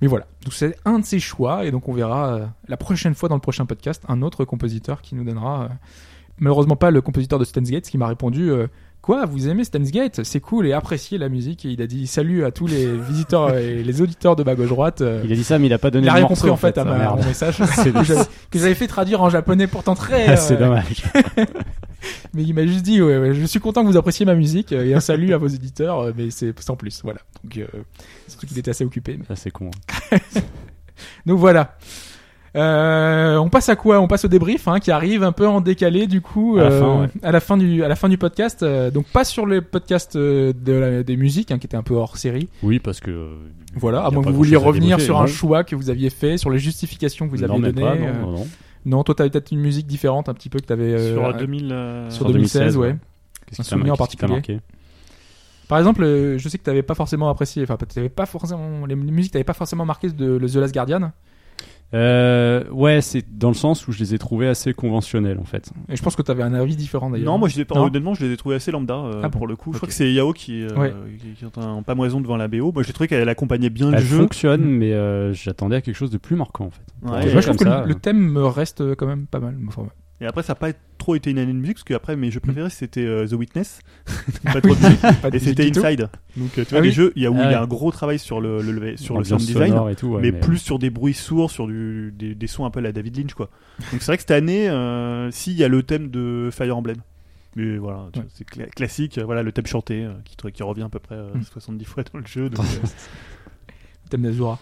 S3: Mais voilà, donc c'est un de ses choix, et donc on verra la prochaine fois dans le prochain podcast un autre compositeur qui nous donnera. malheureusement pas le compositeur de Stan's Gate qui m'a répondu euh, Quoi, vous aimez Stan's Gate C'est cool et appréciez la musique. Et il a dit salut à tous les visiteurs et les auditeurs de bas gauche droite. Euh,
S4: Il a dit ça, mais il a pas donné
S3: il a rien compris en fait, à, ma- à mon message
S4: C'est
S3: que j'avais- fait traduire en japonais pourtant très.
S4: c'est
S3: euh,
S4: dommage.
S3: Mais il m'a juste dit ouais, ouais, je suis content que vous appréciez ma musique euh, et un salut à vos éditeurs, euh, mais c'est sans plus. Voilà. Donc euh, surtout qu'il était assez occupé. mais-
S4: Ça, c'est con.
S3: Donc voilà. Euh, on passe à quoi? On passe au débrief hein, qui arrive un peu en décalé du coup
S4: À la
S3: euh,
S4: fin, ouais.
S3: à la fin du à la fin du podcast. euh, donc pas sur le podcast euh, de la- des musiques hein, qui était un peu hors série.
S4: Oui, parce que.
S3: Voilà. À moins que vous vouliez revenir sur un choix que vous aviez fait, sur les justifications que vous aviez données. euh,
S4: non, non, non.
S3: non, toi t'avais peut-être une musique différente un petit peu que t'avais euh,
S6: sur 2000.
S3: sur 2016, ouais.
S4: Qu'est-ce
S3: Un souvenir en particulier.
S4: marqué?
S3: Par exemple, je sais que t'avais pas forcément apprécié, enfin t'avais pas forcément les musiques t'avais pas forcément marqué de le The Last Guardian.
S4: Euh, ouais, c'est dans le sens où je les ai trouvés assez conventionnels en fait.
S3: Et je pense que t'avais un avis différent d'ailleurs.
S6: Non, moi je les,
S3: Non
S6: honnêtement, je les ai trouvés assez lambda euh,
S3: Ah bon
S6: pour le coup. Je crois que c'est Yao qui, euh,
S3: Ouais.
S6: qui, qui est en pamoison devant la BO. Moi, j'ai trouvé qu'elle accompagnait bien le
S4: Elle
S6: jeu.
S4: fonctionne, mais euh, j'attendais à quelque chose de plus marquant en fait.
S6: Ouais.
S3: Moi je trouve que
S4: ça,
S3: le, le thème me reste quand même pas mal. Enfin, ouais.
S6: Et après, ça n'a pas trop été une année de musique parce que après, mes jeux préférés c'était euh, The Witness.
S3: Ah
S6: pas trop de musique.
S3: Pas de
S6: Et c'était. Inside. Donc, euh, tu vois,
S3: Ah
S6: les
S3: oui.
S6: jeux, il y a où
S4: Ah
S6: il y a
S4: ouais.
S6: un gros travail sur le, le, le- sur le sound design.
S4: sonore et tout, ouais,
S6: mais,
S4: mais,
S6: plus sur des bruits sourds, sur du, des, des sons un peu à la David Lynch, quoi. Donc c'est vrai que cette année, euh, si il y a le thème de Fire Emblem, mais voilà,
S3: Ouais.
S6: vois, c'est cla- classique, euh, voilà le thème chanté euh, qui, qui revient à peu près euh,
S3: Mm.
S6: 70 fois dans le jeu. Donc, euh,
S3: thème d'Azura.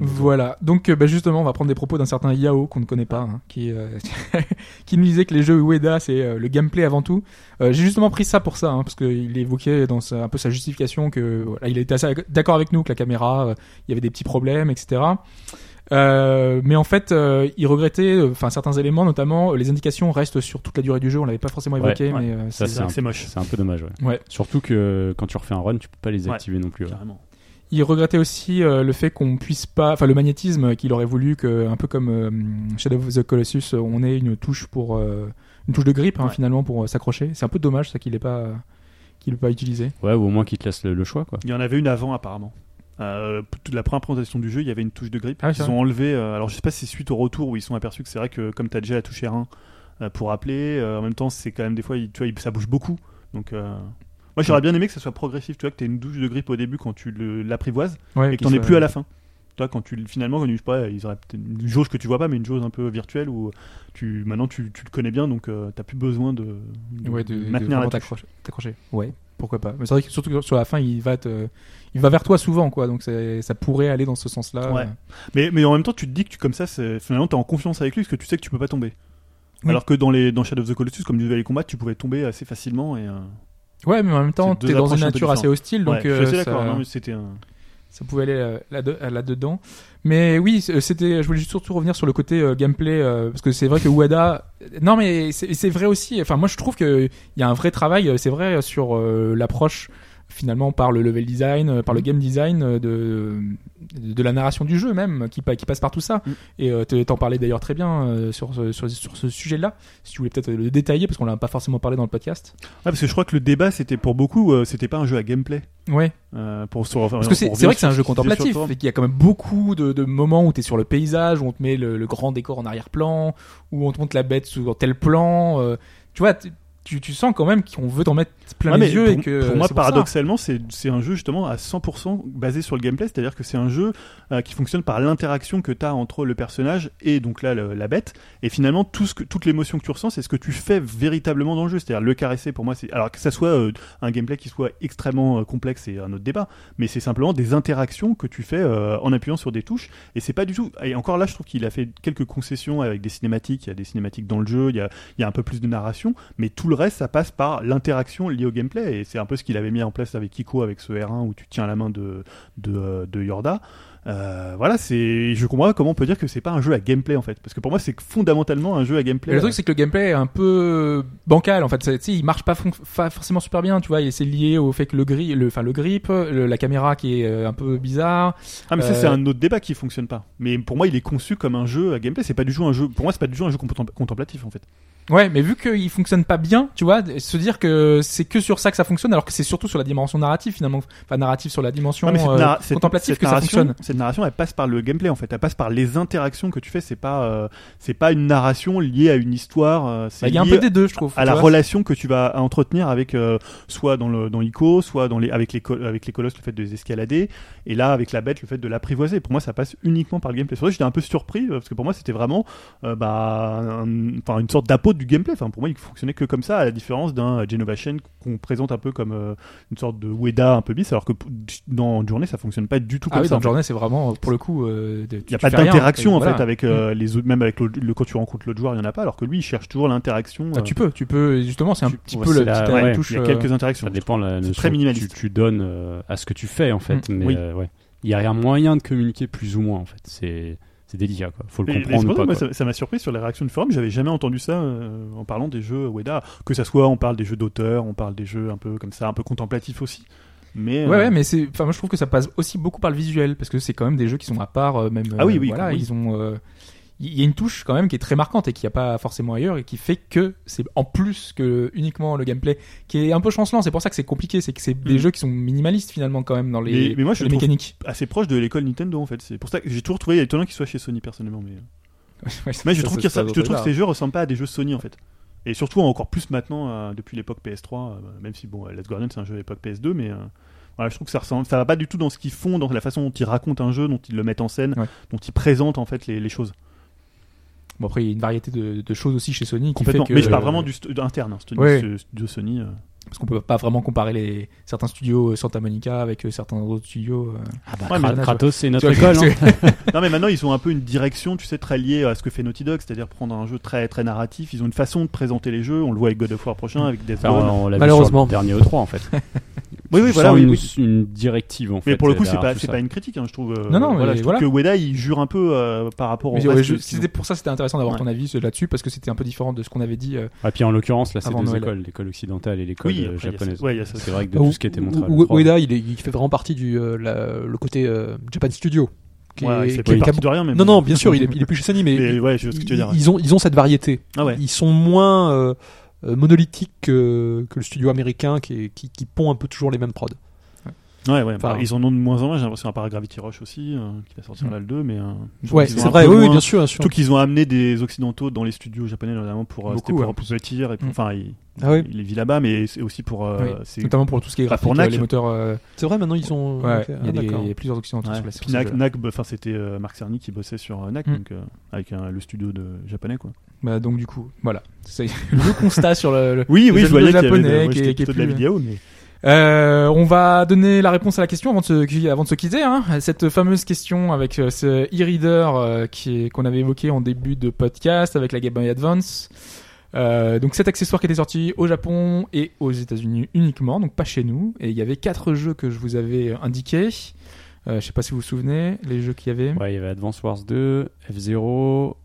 S3: Voilà. Donc euh, bah, justement, on va prendre des propos d'un certain Yao qu'on ne connaît pas, hein, qui euh, qui nous disait que les jeux Ueda c'est euh, le gameplay avant tout. Euh, J'ai justement pris ça pour ça, hein, parce qu'il évoquait dans sa, un peu sa justification que voilà, il était assez d'accord avec nous que la caméra, euh, il y avait des petits problèmes, etc. Euh, mais en fait, euh, il regrettait, euh, enfin certains éléments, notamment euh, les indications restent sur toute la durée du jeu. On l'avait pas forcément
S4: Ouais,
S3: évoqué,
S6: ouais.
S3: mais euh,
S4: Ça,
S3: c'est
S6: moche.
S4: c'est un peu dommage. Ouais.
S3: ouais.
S4: Surtout que quand tu refais un run, tu peux pas les
S6: Ouais.
S4: activer non plus. ouais.
S6: Carrément.
S3: Il regrettait aussi euh, le fait qu'on puisse pas, enfin le magnétisme qu'il aurait voulu que, un peu comme euh, Shadow of the Colossus, on ait une touche pour euh, une touche de grippe hein,
S6: Ouais.
S3: finalement pour euh, s'accrocher. C'est un peu dommage ça qu'il ait pas qu'il pas utilisé.
S4: Ouais, ou au moins qu'ils te laissent le, le choix quoi.
S6: Il y en avait une avant apparemment. Euh, toute la première présentation du jeu, il y avait une touche de grip.
S3: Ah
S6: ils ont enlevé. euh, alors je sais pas si c'est suite au retour où ils sont aperçus que c'est vrai que comme tu as déjà la touche R1 euh, pour appeler, euh, en même temps c'est quand même des fois, il- tu vois, il- ça bouge beaucoup. Donc euh, moi j'aurais bien aimé que ça soit progressif, tu vois, que tu aies une touche de grip au début quand tu l'apprivoises
S3: Ouais,
S6: et que
S3: qu'il
S6: t'en aies
S3: soit-
S6: plus à la fin. Tu vois, quand tu finalement, quand, je sais pas, ils auraient une jauge que tu vois pas, mais une jauge un peu virtuelle où tu maintenant tu, tu le connais bien, donc euh, t'as plus besoin de, de-
S3: Ouais, de,
S6: de
S3: de
S6: maintenir la touche.
S3: t'accrocher. Ouais, pourquoi pas. Mais c'est vrai que surtout que sur la fin, il va te, il va vers toi souvent quoi, donc ça pourrait aller dans ce sens-là.
S6: Ouais. Mais, mais en même temps, tu te dis que tu, comme ça, finalement, t'es en confiance avec lui parce que tu sais que tu peux pas tomber.
S3: Oui.
S6: Alors que dans, les, dans Shadow of the Colossus, comme tu devais les combattre, tu pouvais tomber assez facilement. Et, euh,
S3: Ouais, mais en même temps, t'es dans une nature assez hostile, donc
S6: ouais, je suis
S3: euh, ça-
S6: d'accord. non, mais c'était un...
S3: ça pouvait aller euh, là là dedans mais oui c'était je voulais juste surtout revenir sur le côté euh, gameplay euh, parce que c'est vrai que Wada non mais c'est vrai aussi enfin moi je trouve que il y a un vrai travail euh, c'est vrai sur euh, l'approche finalement par le level design euh, par le game design euh, de de la narration du jeu même qui, qui passe par tout ça
S6: Mm.
S3: et euh, te- t'en parlais d'ailleurs très bien euh, sur ce, sur, sur ce sujet là si tu voulais peut-être le détailler parce qu'on l'a pas forcément parlé dans le podcast
S6: Ouais, parce que je crois que le débat, c'était pour beaucoup, euh, c'était pas un jeu à gameplay.
S3: ouais
S6: Euh, pour, enfin,
S3: Parce que c'est vrai que c'est un jeu contemplatif et qu'il y a quand même beaucoup de, de moments où tu es sur le paysage, où on te met le, le grand décor en arrière-plan, où on te montre la bête sur tel plan. tu vois, tu, sens quand même qu'on veut t'en mettre plein
S6: Ouais,
S3: les yeux
S6: pour,
S3: et que
S6: pour moi, paradoxalement, c'est c'est un jeu justement à 100% basé sur le gameplay, c'est-à-dire que c'est un jeu euh, qui fonctionne par l'interaction que tu as entre le personnage et donc là le- la bête. Et finalement, tout ce que, toute l'émotion que tu ressens, c'est ce que tu fais véritablement dans le jeu. C'est-à-dire le caresser, pour moi, c'est alors que ça soit euh, un gameplay qui soit extrêmement euh, complexe, c'est un autre débat. Mais c'est simplement des interactions que tu fais en appuyant sur des touches. Et c'est pas du tout. Et encore là, je trouve qu'il a fait quelques concessions avec des cinématiques. Il y a des cinématiques dans le jeu, il y a, il y a un peu plus de narration, mais tout le reste, ça passe par l'interaction liée au gameplay. Et c'est un peu ce qu'il avait mis en place avec Kiko, avec ce R1 où tu tiens la main de, de, euh, de Yorda. Euh, voilà, c'est. Je comprends comment on peut dire que c'est pas un jeu à gameplay en fait, parce que pour moi c'est fondamentalement un jeu à gameplay.
S3: Le truc, c'est que le gameplay est un peu bancal en fait. Tu sais, il marche pas, forcément super bien, tu vois. Et c'est lié au fait que le grip, le, enfin le grip, le- la caméra qui est euh, un peu bizarre.
S6: Ah mais ça c'est un autre débat qui fonctionne pas. Mais pour moi il est conçu comme un jeu à gameplay. C'est pas du tout un jeu. Pour moi c'est pas du tout un jeu contempl- contemplatif en fait.
S3: Ouais, mais vu qu'il fonctionne pas bien, tu vois, se dire que c'est que sur ça que ça fonctionne, alors que c'est surtout sur la dimension narrative finalement, enfin narrative sur la dimension
S6: cette,
S3: euh,
S6: narra-
S3: contemplative que ça
S6: narration,
S3: fonctionne.
S6: Cette narration, elle passe par le gameplay en fait. Elle passe par les interactions que tu fais. C'est pas, euh, c'est pas une narration liée à une histoire. euh, c'est
S3: Bah, Il y a un peu des deux, je trouve.
S6: à la
S3: vois.
S6: relation que tu vas entretenir avec euh, soit dans le dans Ico, soit dans les avec les avec les colosses le fait de les escalader et là avec la bête le fait de l'apprivoiser. Pour moi ça passe uniquement par le gameplay. Que j'étais un peu surpris euh, parce que pour moi c'était vraiment euh, bah un- une sorte d'apôtre du gameplay. Enfin pour moi il fonctionnait que comme ça à la différence d'un Genova Chain qu'on présente un peu comme euh, une sorte de Ueda un peu bis alors que dans une journée ça fonctionne pas du tout
S3: Ah
S6: comme
S3: oui,
S6: ça.
S3: dans journée, c'est vraiment pour le coup. euh,
S6: Il n'y a pas d'interaction en
S3: voilà.
S6: fait avec euh, les autres, même avec le, le- quand tu rencontres l'autre joueur, il y en a pas, alors que lui il cherche toujours l'interaction.
S3: Ah,
S6: euh,
S3: tu peux, tu peux. Justement, c'est un
S6: tu-
S3: petit
S4: ouais,
S3: peu
S4: la-
S3: petit
S4: ouais,
S3: touche.
S6: il y a
S3: euh,
S6: quelques interactions.
S4: Ça dépend la notion
S6: très
S4: que
S6: minimaliste.
S4: Tu, tu donnes euh, à ce que tu fais en fait, mais
S6: Oui.
S4: euh, ouais, il y a rien moyen de communiquer plus ou moins en fait. C'est c'est délicat quoi. Faut le
S6: Et-
S4: comprendre pas.
S6: moi,
S4: quoi.
S6: ça m'a surpris sur les réactions du forum. J'avais jamais entendu ça euh, en parlant des jeux Weda. Que ça soit, on parle des jeux d'auteur, on parle des jeux un peu comme ça, un peu contemplatifs aussi. Mais
S3: Ouais,
S6: euh,
S3: ouais, mais c'est. Enfin, moi, je trouve que ça passe aussi beaucoup par le visuel parce que c'est quand même des jeux qui sont à part, euh, même.
S6: Ah oui,
S3: euh,
S6: oui,
S3: Voilà,
S6: oui.
S3: ils ont. Euh, Il y a une touche quand même qui est très marquante et qui n'y a pas forcément ailleurs et qui fait que c'est en plus que uniquement le gameplay qui est un peu chancelant. C'est pour ça que c'est compliqué, c'est que c'est des
S6: Mm.
S3: jeux qui sont minimalistes finalement quand même dans les,
S6: Mais- mais moi, je
S3: les mécaniques.
S6: assez proche de l'école Nintendo en fait. C'est pour ça que j'ai toujours trouvé étonnant qu'il soit chez Sony personnellement. Mais,
S3: Ouais,
S6: mais je trouve,
S3: ça,
S6: que,
S3: ça,
S6: ça-
S3: ça,
S6: je trouve
S3: ça,
S6: que ces jeux ressemblent pas à des jeux Sony en fait. Et surtout encore plus maintenant euh, depuis l'époque PS3, euh, même si bon, Let's Guardian c'est un jeu à l'époque PS2, mais euh, voilà, je trouve que ça ressemble, ça va pas du tout dans ce qu'ils font, dans la façon dont ils racontent un jeu, dont ils le mettent en scène,
S3: Ouais.
S6: dont ils présentent en fait les, les choses.
S3: Bon après il y a une variété de, de choses aussi chez Sony qui fait que
S6: mais je parle vraiment du interne, hein, studio,
S3: Ouais.
S6: ce- studio Sony.
S3: Parce qu'on peut pas vraiment comparer les certains studios euh, Santa Monica avec euh, certains autres studios. euh.
S4: Ah bah,
S6: Ouais, mais-
S4: Kra- Kratos c'est notre école. hein.
S6: non mais maintenant ils ont un peu une direction, tu sais, très liée à ce que fait Naughty Dog, c'est-à-dire prendre un jeu très très narratif. Ils ont une façon de présenter les jeux. On le voit avec God of War prochain, avec Death
S4: Enfin, on, on vu
S5: Malheureusement.
S4: sur le dernier E3 en fait.
S6: Oui, oui, voilà,
S4: sens
S6: oui,
S4: une,
S6: oui.
S4: une directive en fait.
S6: Mais pour le coup, c'est pas, pas une critique, hein, je trouve. euh,
S3: Non, non,
S6: voilà,
S3: mais
S6: je trouve
S3: voilà.
S6: que Ueda, il jure un peu euh, par rapport au
S3: Mais ouais, c'était pour ça c'était intéressant d'avoir
S6: Ouais.
S3: ton avis là-dessus parce que c'était un peu différent de ce qu'on avait dit. euh,
S4: Ah, puis en l'occurrence là c'est deux écoles, l'école occidentale et l'école
S6: Oui,
S4: euh, japonaise.
S6: ouais.
S4: C'est vrai que de
S5: Ou-
S4: tout ce qui était montré. à
S5: Ou-
S4: l'E3,
S5: Ueda, il, est- il fait vraiment partie du euh, la- le côté euh, Japan Studio. qui
S6: Ouais,
S5: est-
S6: il fait
S5: qui est-
S6: pas
S5: a-
S6: partie de rien, mais
S5: Non,
S6: bon.
S5: non, bien sûr, il est, il est plus chez Sony, mais,
S6: Mais ouais, je vois ce que tu veux
S5: ils,
S6: dire.
S5: ils ont, ils ont cette variété.
S6: Ah ouais.
S5: Ils sont moins euh, euh, monolithiques que, que le studio américain qui, est- qui, qui pond un peu toujours les mêmes prods.
S6: Ouais, ouais.
S5: Enfin-
S6: bah, ils en ont de moins en moins. J'ai l'impression à part Gravity Rush aussi, euh, qui va sortir
S3: Mm.
S6: là le 2, mais. euh,
S5: Ouais, c'est vrai, oui, bien sûr, bien sûr.
S6: Surtout qu'ils ont amené des occidentaux dans les studios japonais notamment pour euh,
S3: Beaucoup,
S6: pour
S3: ouais.
S6: et pour-
S3: Mm.
S6: enfin
S5: Ah oui.
S6: il vit là-bas mais c'est aussi pour euh,
S3: Oui.
S6: c'est
S3: notamment pour tout ce qui est graphique,
S6: pour
S3: euh,
S6: NAC.
S3: les moteurs. euh,
S5: C'est vrai, maintenant ils ont.
S3: ouais, il y a
S5: ah,
S3: des, plusieurs occidentaux
S6: Ouais.
S3: sur la
S6: Puis NAC. NAC, bah, enfin c'était euh, Marc Cerny qui bossait sur euh, NAC
S3: Mm.
S6: donc euh, avec un- le studio de japonais quoi.
S3: Bah, donc du coup, voilà, c'est le constat sur le. le-
S6: Oui oui, je voyais qu'il y avait de,
S3: qui qui est
S6: plutôt de la
S3: plus-
S6: vidéo mais
S3: Euh, on va donner la réponse à la question avant de se, qui- avant de se quitter. Hein. Cette fameuse question avec euh, ce e-reader euh, qui est- qu'on avait évoqué en début de podcast avec la Game Boy Advance. Euh, donc cet accessoire qui était sorti au Japon et aux États-Unis uniquement, donc pas chez nous. Et il y avait quatre jeux que je vous avais indiqués. Euh, je sais pas si vous vous souvenez les jeux qu'il y avait.
S4: Ouais, il y avait Advance Wars 2, F-Zero,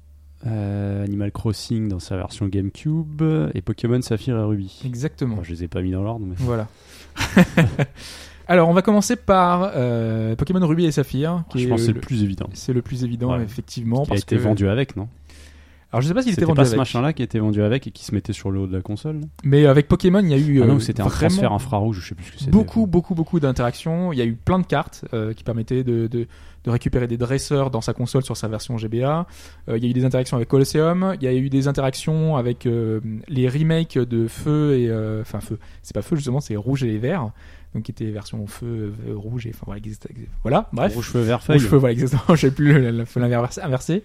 S4: euh, Animal Crossing dans sa version GameCube et Pokémon Saphir et Ruby.
S3: Exactement.
S4: Bon, je les ai pas mis dans l'ordre, mais
S3: Voilà. Alors on va commencer par euh, Pokémon Ruby et Saphir. Qui
S4: je
S3: est
S4: pense que c'est
S3: le-
S4: plus évident.
S3: c'est le plus évident
S4: Ouais.
S3: effectivement
S4: a
S3: parce
S4: été
S3: que
S4: vendu avec, non?
S3: Alors je sais pas s'il était
S4: C'était
S3: vendu
S4: pas ce
S3: avec,
S4: machin-là qui était vendu avec et qui se mettait sur le haut de la console
S3: mais avec Pokémon, il y a eu
S4: Ah
S3: euh,
S4: non, c'était un transfert infrarouge, je sais plus ce que c'était.
S3: beaucoup, beaucoup, beaucoup d'interactions. Il y a eu plein de cartes euh, qui permettaient de, de, de récupérer des dresseurs dans sa console sur sa version GBA. Euh, il y a eu des interactions avec Colosseum. Il y a eu des interactions avec euh, les remakes de Feu et euh, enfin Feu. C'est pas Feu justement, c'est Rouge et les Verts. Donc qui était version Feu, euh, Rouge et enfin voilà. Voilà, bref.
S4: Rouge feu vert feuille.
S3: Rouge feu, voilà, exactement. Je sais plus l'inverse- inversé.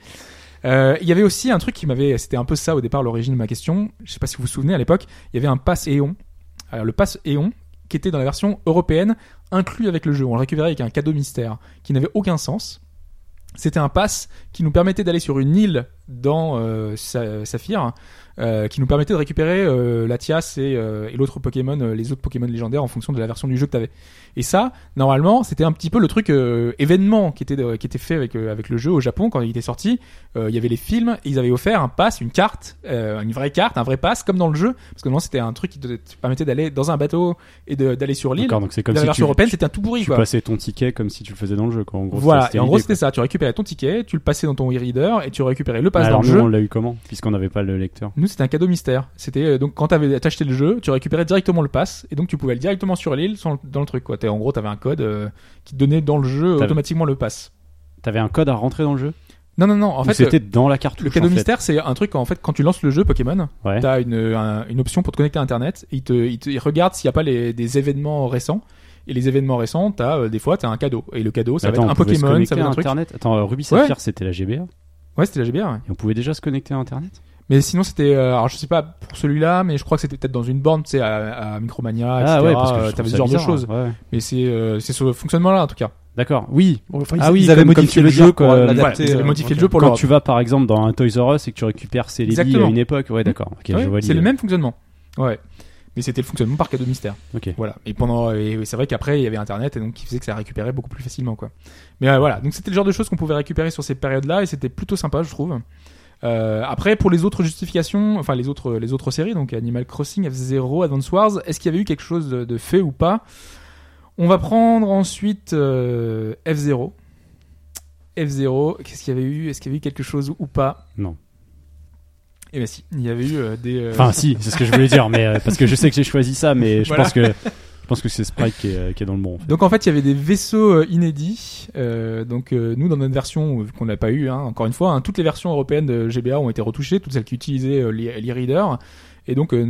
S3: Euh, il y avait aussi un truc qui m'avait, c'était un peu ça au départ l'origine de ma question. Je sais pas si vous vous souvenez à l'époque, il y avait un pass Eon. Alors le pass Eon qui était dans la version européenne inclus avec le jeu. On le récupérait avec un cadeau mystère qui n'avait aucun sens. C'était un pass qui nous permettait d'aller sur une île dans euh, Sa- Saphir, euh, qui nous permettait de récupérer euh, Latias et, euh, et l'autre Pokémon, euh, les autres Pokémon légendaires en fonction de la version du jeu que tu avais. Et ça, normalement, c'était un petit peu le truc événement qui était de- qui était fait avec avec le jeu au Japon quand il était sorti. Il y avait les films, et ils avaient offert un pass, une carte, une vraie carte, un vrai pass comme dans le jeu, parce que non, c'était un truc qui te, te permettait d'aller dans un bateau et d'aller sur l'île.
S4: D'accord, donc c'est comme
S3: la
S4: si
S3: version
S4: tu,
S3: européenne, c'était un tout pourri
S4: tu
S3: quoi.
S4: passais ton ticket comme si tu le faisais dans le jeu. Quoi. En gros,
S3: Voilà, et en gros c'était ça, tu récupérais ton ticket, tu le passais dans ton e-reader et tu récupérais le
S4: Alors
S3: dans le
S4: nous,
S3: jeu.
S4: on l'a eu comment Puisqu'on n'avait pas le lecteur.
S3: Nous, c'était un cadeau mystère. C'était euh, donc quand t'avais acheté le jeu, tu récupérais directement le pass et donc tu pouvais aller directement sur l'île sans- dans le truc. Quoi. T'es- En gros, t'avais un code euh, qui te donnait dans le jeu
S4: T'avais-
S3: automatiquement le pass.
S4: T'avais un code à rentrer dans le jeu
S3: Non, non, non. En
S4: Ou
S3: fait,
S4: c'était
S3: euh,
S4: dans la cartouche
S3: le cadeau
S4: en fait
S3: mystère, c'est un truc en fait quand tu lances le jeu Pokémon,
S4: Ouais.
S3: t'as une, un- une option pour te connecter à Internet. Et il, te, il, te- il regarde s'il n'y a pas les, des événements récents. Et les événements récents, t'as euh, des fois t'as un cadeau. Et le cadeau, ça
S4: Attends,
S3: va
S4: on
S3: être un
S4: pouvait se
S3: Pokémon,
S4: connecter
S3: ça va être un truc.
S4: Internet. Attends, euh, Ruby Saphir, c'était la GBA.
S3: Ouais, c'était la GBA. ouais.
S4: Et on pouvait déjà se connecter à Internet?
S3: Mais sinon, c'était. euh, alors, je sais pas pour celui-là, mais je crois que c'était peut-être dans une borne, tu sais, à, à Micromania, etc.
S4: Ah ouais, parce que
S3: euh, T'avais ce genre de
S4: bizarre,
S3: choses.
S4: hein. Ouais.
S3: Mais c'est euh, c'est ce fonctionnement-là, en tout cas.
S4: D'accord, oui.
S5: Enfin,
S4: Ah
S5: ils,
S4: oui,
S5: ils avaient
S4: comme-
S5: modifié le jeu pour l'adapter.
S3: voilà, modifié le jeu pour
S4: Quand tu vas par exemple dans un Toys R Us et que tu récupères ces à une époque, ouais, d'accord. Ok,
S3: Ouais,
S4: je vois
S3: c'est le même fonctionnement. Ouais. Mais c'était le fonctionnement par cadeau mystère.
S4: Ok.
S3: Voilà. Et pendant, et c'est vrai qu'après il y avait Internet et donc qui faisait que ça récupérait beaucoup plus facilement, quoi. Mais euh, voilà. Donc c'était le genre de choses qu'on pouvait récupérer sur ces périodes-là et c'était plutôt sympa, je trouve. Euh, après, pour les autres justifications, enfin les autres, les autres séries, donc Animal Crossing, F0, Advance Wars, est-ce qu'il y avait eu quelque chose de, de fait ou pas? On va prendre ensuite euh, F0. F0, qu'est-ce qu'il y avait eu? Est-ce qu'il y avait eu quelque chose ou pas?
S4: Non.
S3: Eh ben si, il y avait eu euh, des. euh,
S4: Enfin, si, c'est ce que je voulais dire, mais euh, parce que je sais que j'ai choisi ça, mais je
S3: Voilà.
S4: pense que je pense que c'est Sprite qui est, euh, qui est dans le bon. En fait.
S3: Donc en fait, il y avait des vaisseaux euh, inédits. Euh, donc euh, nous, dans notre version qu'on n'a pas eu, hein, encore une fois, hein, toutes les versions européennes de GBA ont été retouchées, toutes celles qui utilisaient l'e- l'e-reader. Et donc euh,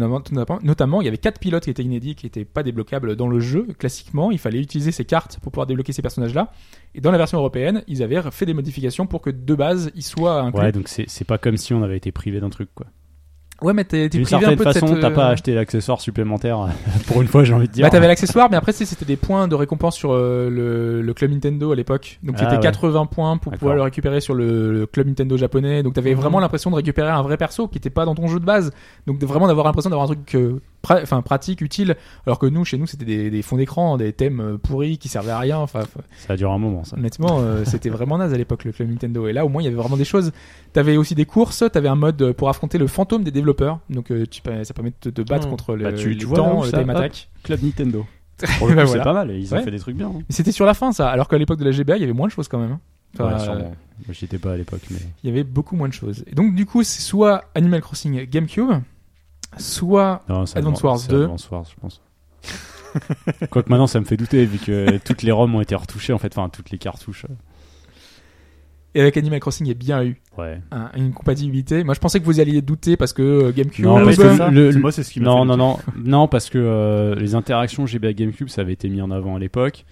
S3: notamment- il y avait quatre pilotes qui étaient inédits, qui n'étaient pas débloquables dans le jeu. Classiquement, il fallait utiliser ces cartes pour pouvoir débloquer ces personnages-là. Et dans la version européenne, ils avaient fait des modifications pour que de base, ils soient inclus.
S4: Ouais, donc c'est pas comme si on avait été privé d'un truc, quoi.
S3: Ouais, mais t'es privé un
S4: certaine
S3: peu de
S4: façon,
S3: cette,
S4: t'as
S3: euh,
S4: pas acheté l'accessoire supplémentaire pour une fois, j'ai envie de dire.
S3: Bah, t'avais l'accessoire, mais après, c'était des points de récompense sur euh, le, le club Nintendo à l'époque. Donc,
S4: Ah,
S3: c'était
S4: ouais.
S3: 80 points pour pouvoir le récupérer sur le, le club Nintendo japonais. Donc, t'avais
S5: Mhm.
S3: vraiment l'impression de récupérer un vrai perso qui était pas dans ton jeu de base. Donc, de vraiment d'avoir l'impression d'avoir un truc euh, pra- enfin pratique, utile. Alors que nous, chez nous, c'était des, des fonds d'écran, des thèmes euh, pourris qui servaient à rien. Enfin,
S4: Ça a duré un moment, ça.
S3: honnêtement, euh, c'était vraiment naze à l'époque le club Nintendo. Et là, au moins, il y avait vraiment des choses. T'avais aussi des courses. T'avais un mode pour affronter le fantôme des développeurs. Donc, euh, tu, ça permet de te, battre
S5: Mhm.
S3: contre le,
S4: Bah, tu- tu vois
S3: temps, le time attack.
S4: Club Nintendo. Pour le
S3: Bah,
S4: coup,
S3: voilà.
S4: c'est pas mal. Ils ont
S3: Ouais.
S4: fait des trucs bien. hein.
S3: C'était sur la fin, ça. Alors qu'à l'époque de la GBA, il y avait moins de choses quand même. hein. Enfin,
S4: Ouais, sûrement.
S3: euh,
S4: Moi, j'y étais pas à l'époque, mais.
S3: il y avait beaucoup moins de choses. Et donc, du coup, c'est soit Animal Crossing GameCube, soit
S4: Non, c'est
S3: Advance
S4: Advan-
S3: Wars
S4: c'est
S3: 2.
S4: Advance Wars, je pense. Quoique maintenant, ça me fait douter vu que toutes les ROM ont été retouchées, en fait, enfin, toutes les cartouches.
S3: et avec Animal Crossing, il y a bien eu
S4: Ouais.
S3: un- une compatibilité. Moi, je pensais que vous alliez douter parce que euh, GameCube.
S4: Non,
S6: Ah
S4: parce que
S6: ça.
S4: le-
S6: moi, c'est ce qui
S4: Non,
S6: fait
S4: non, non, non, parce que euh, les interactions GBA GameCube, ça avait été mis en avant à l'époque.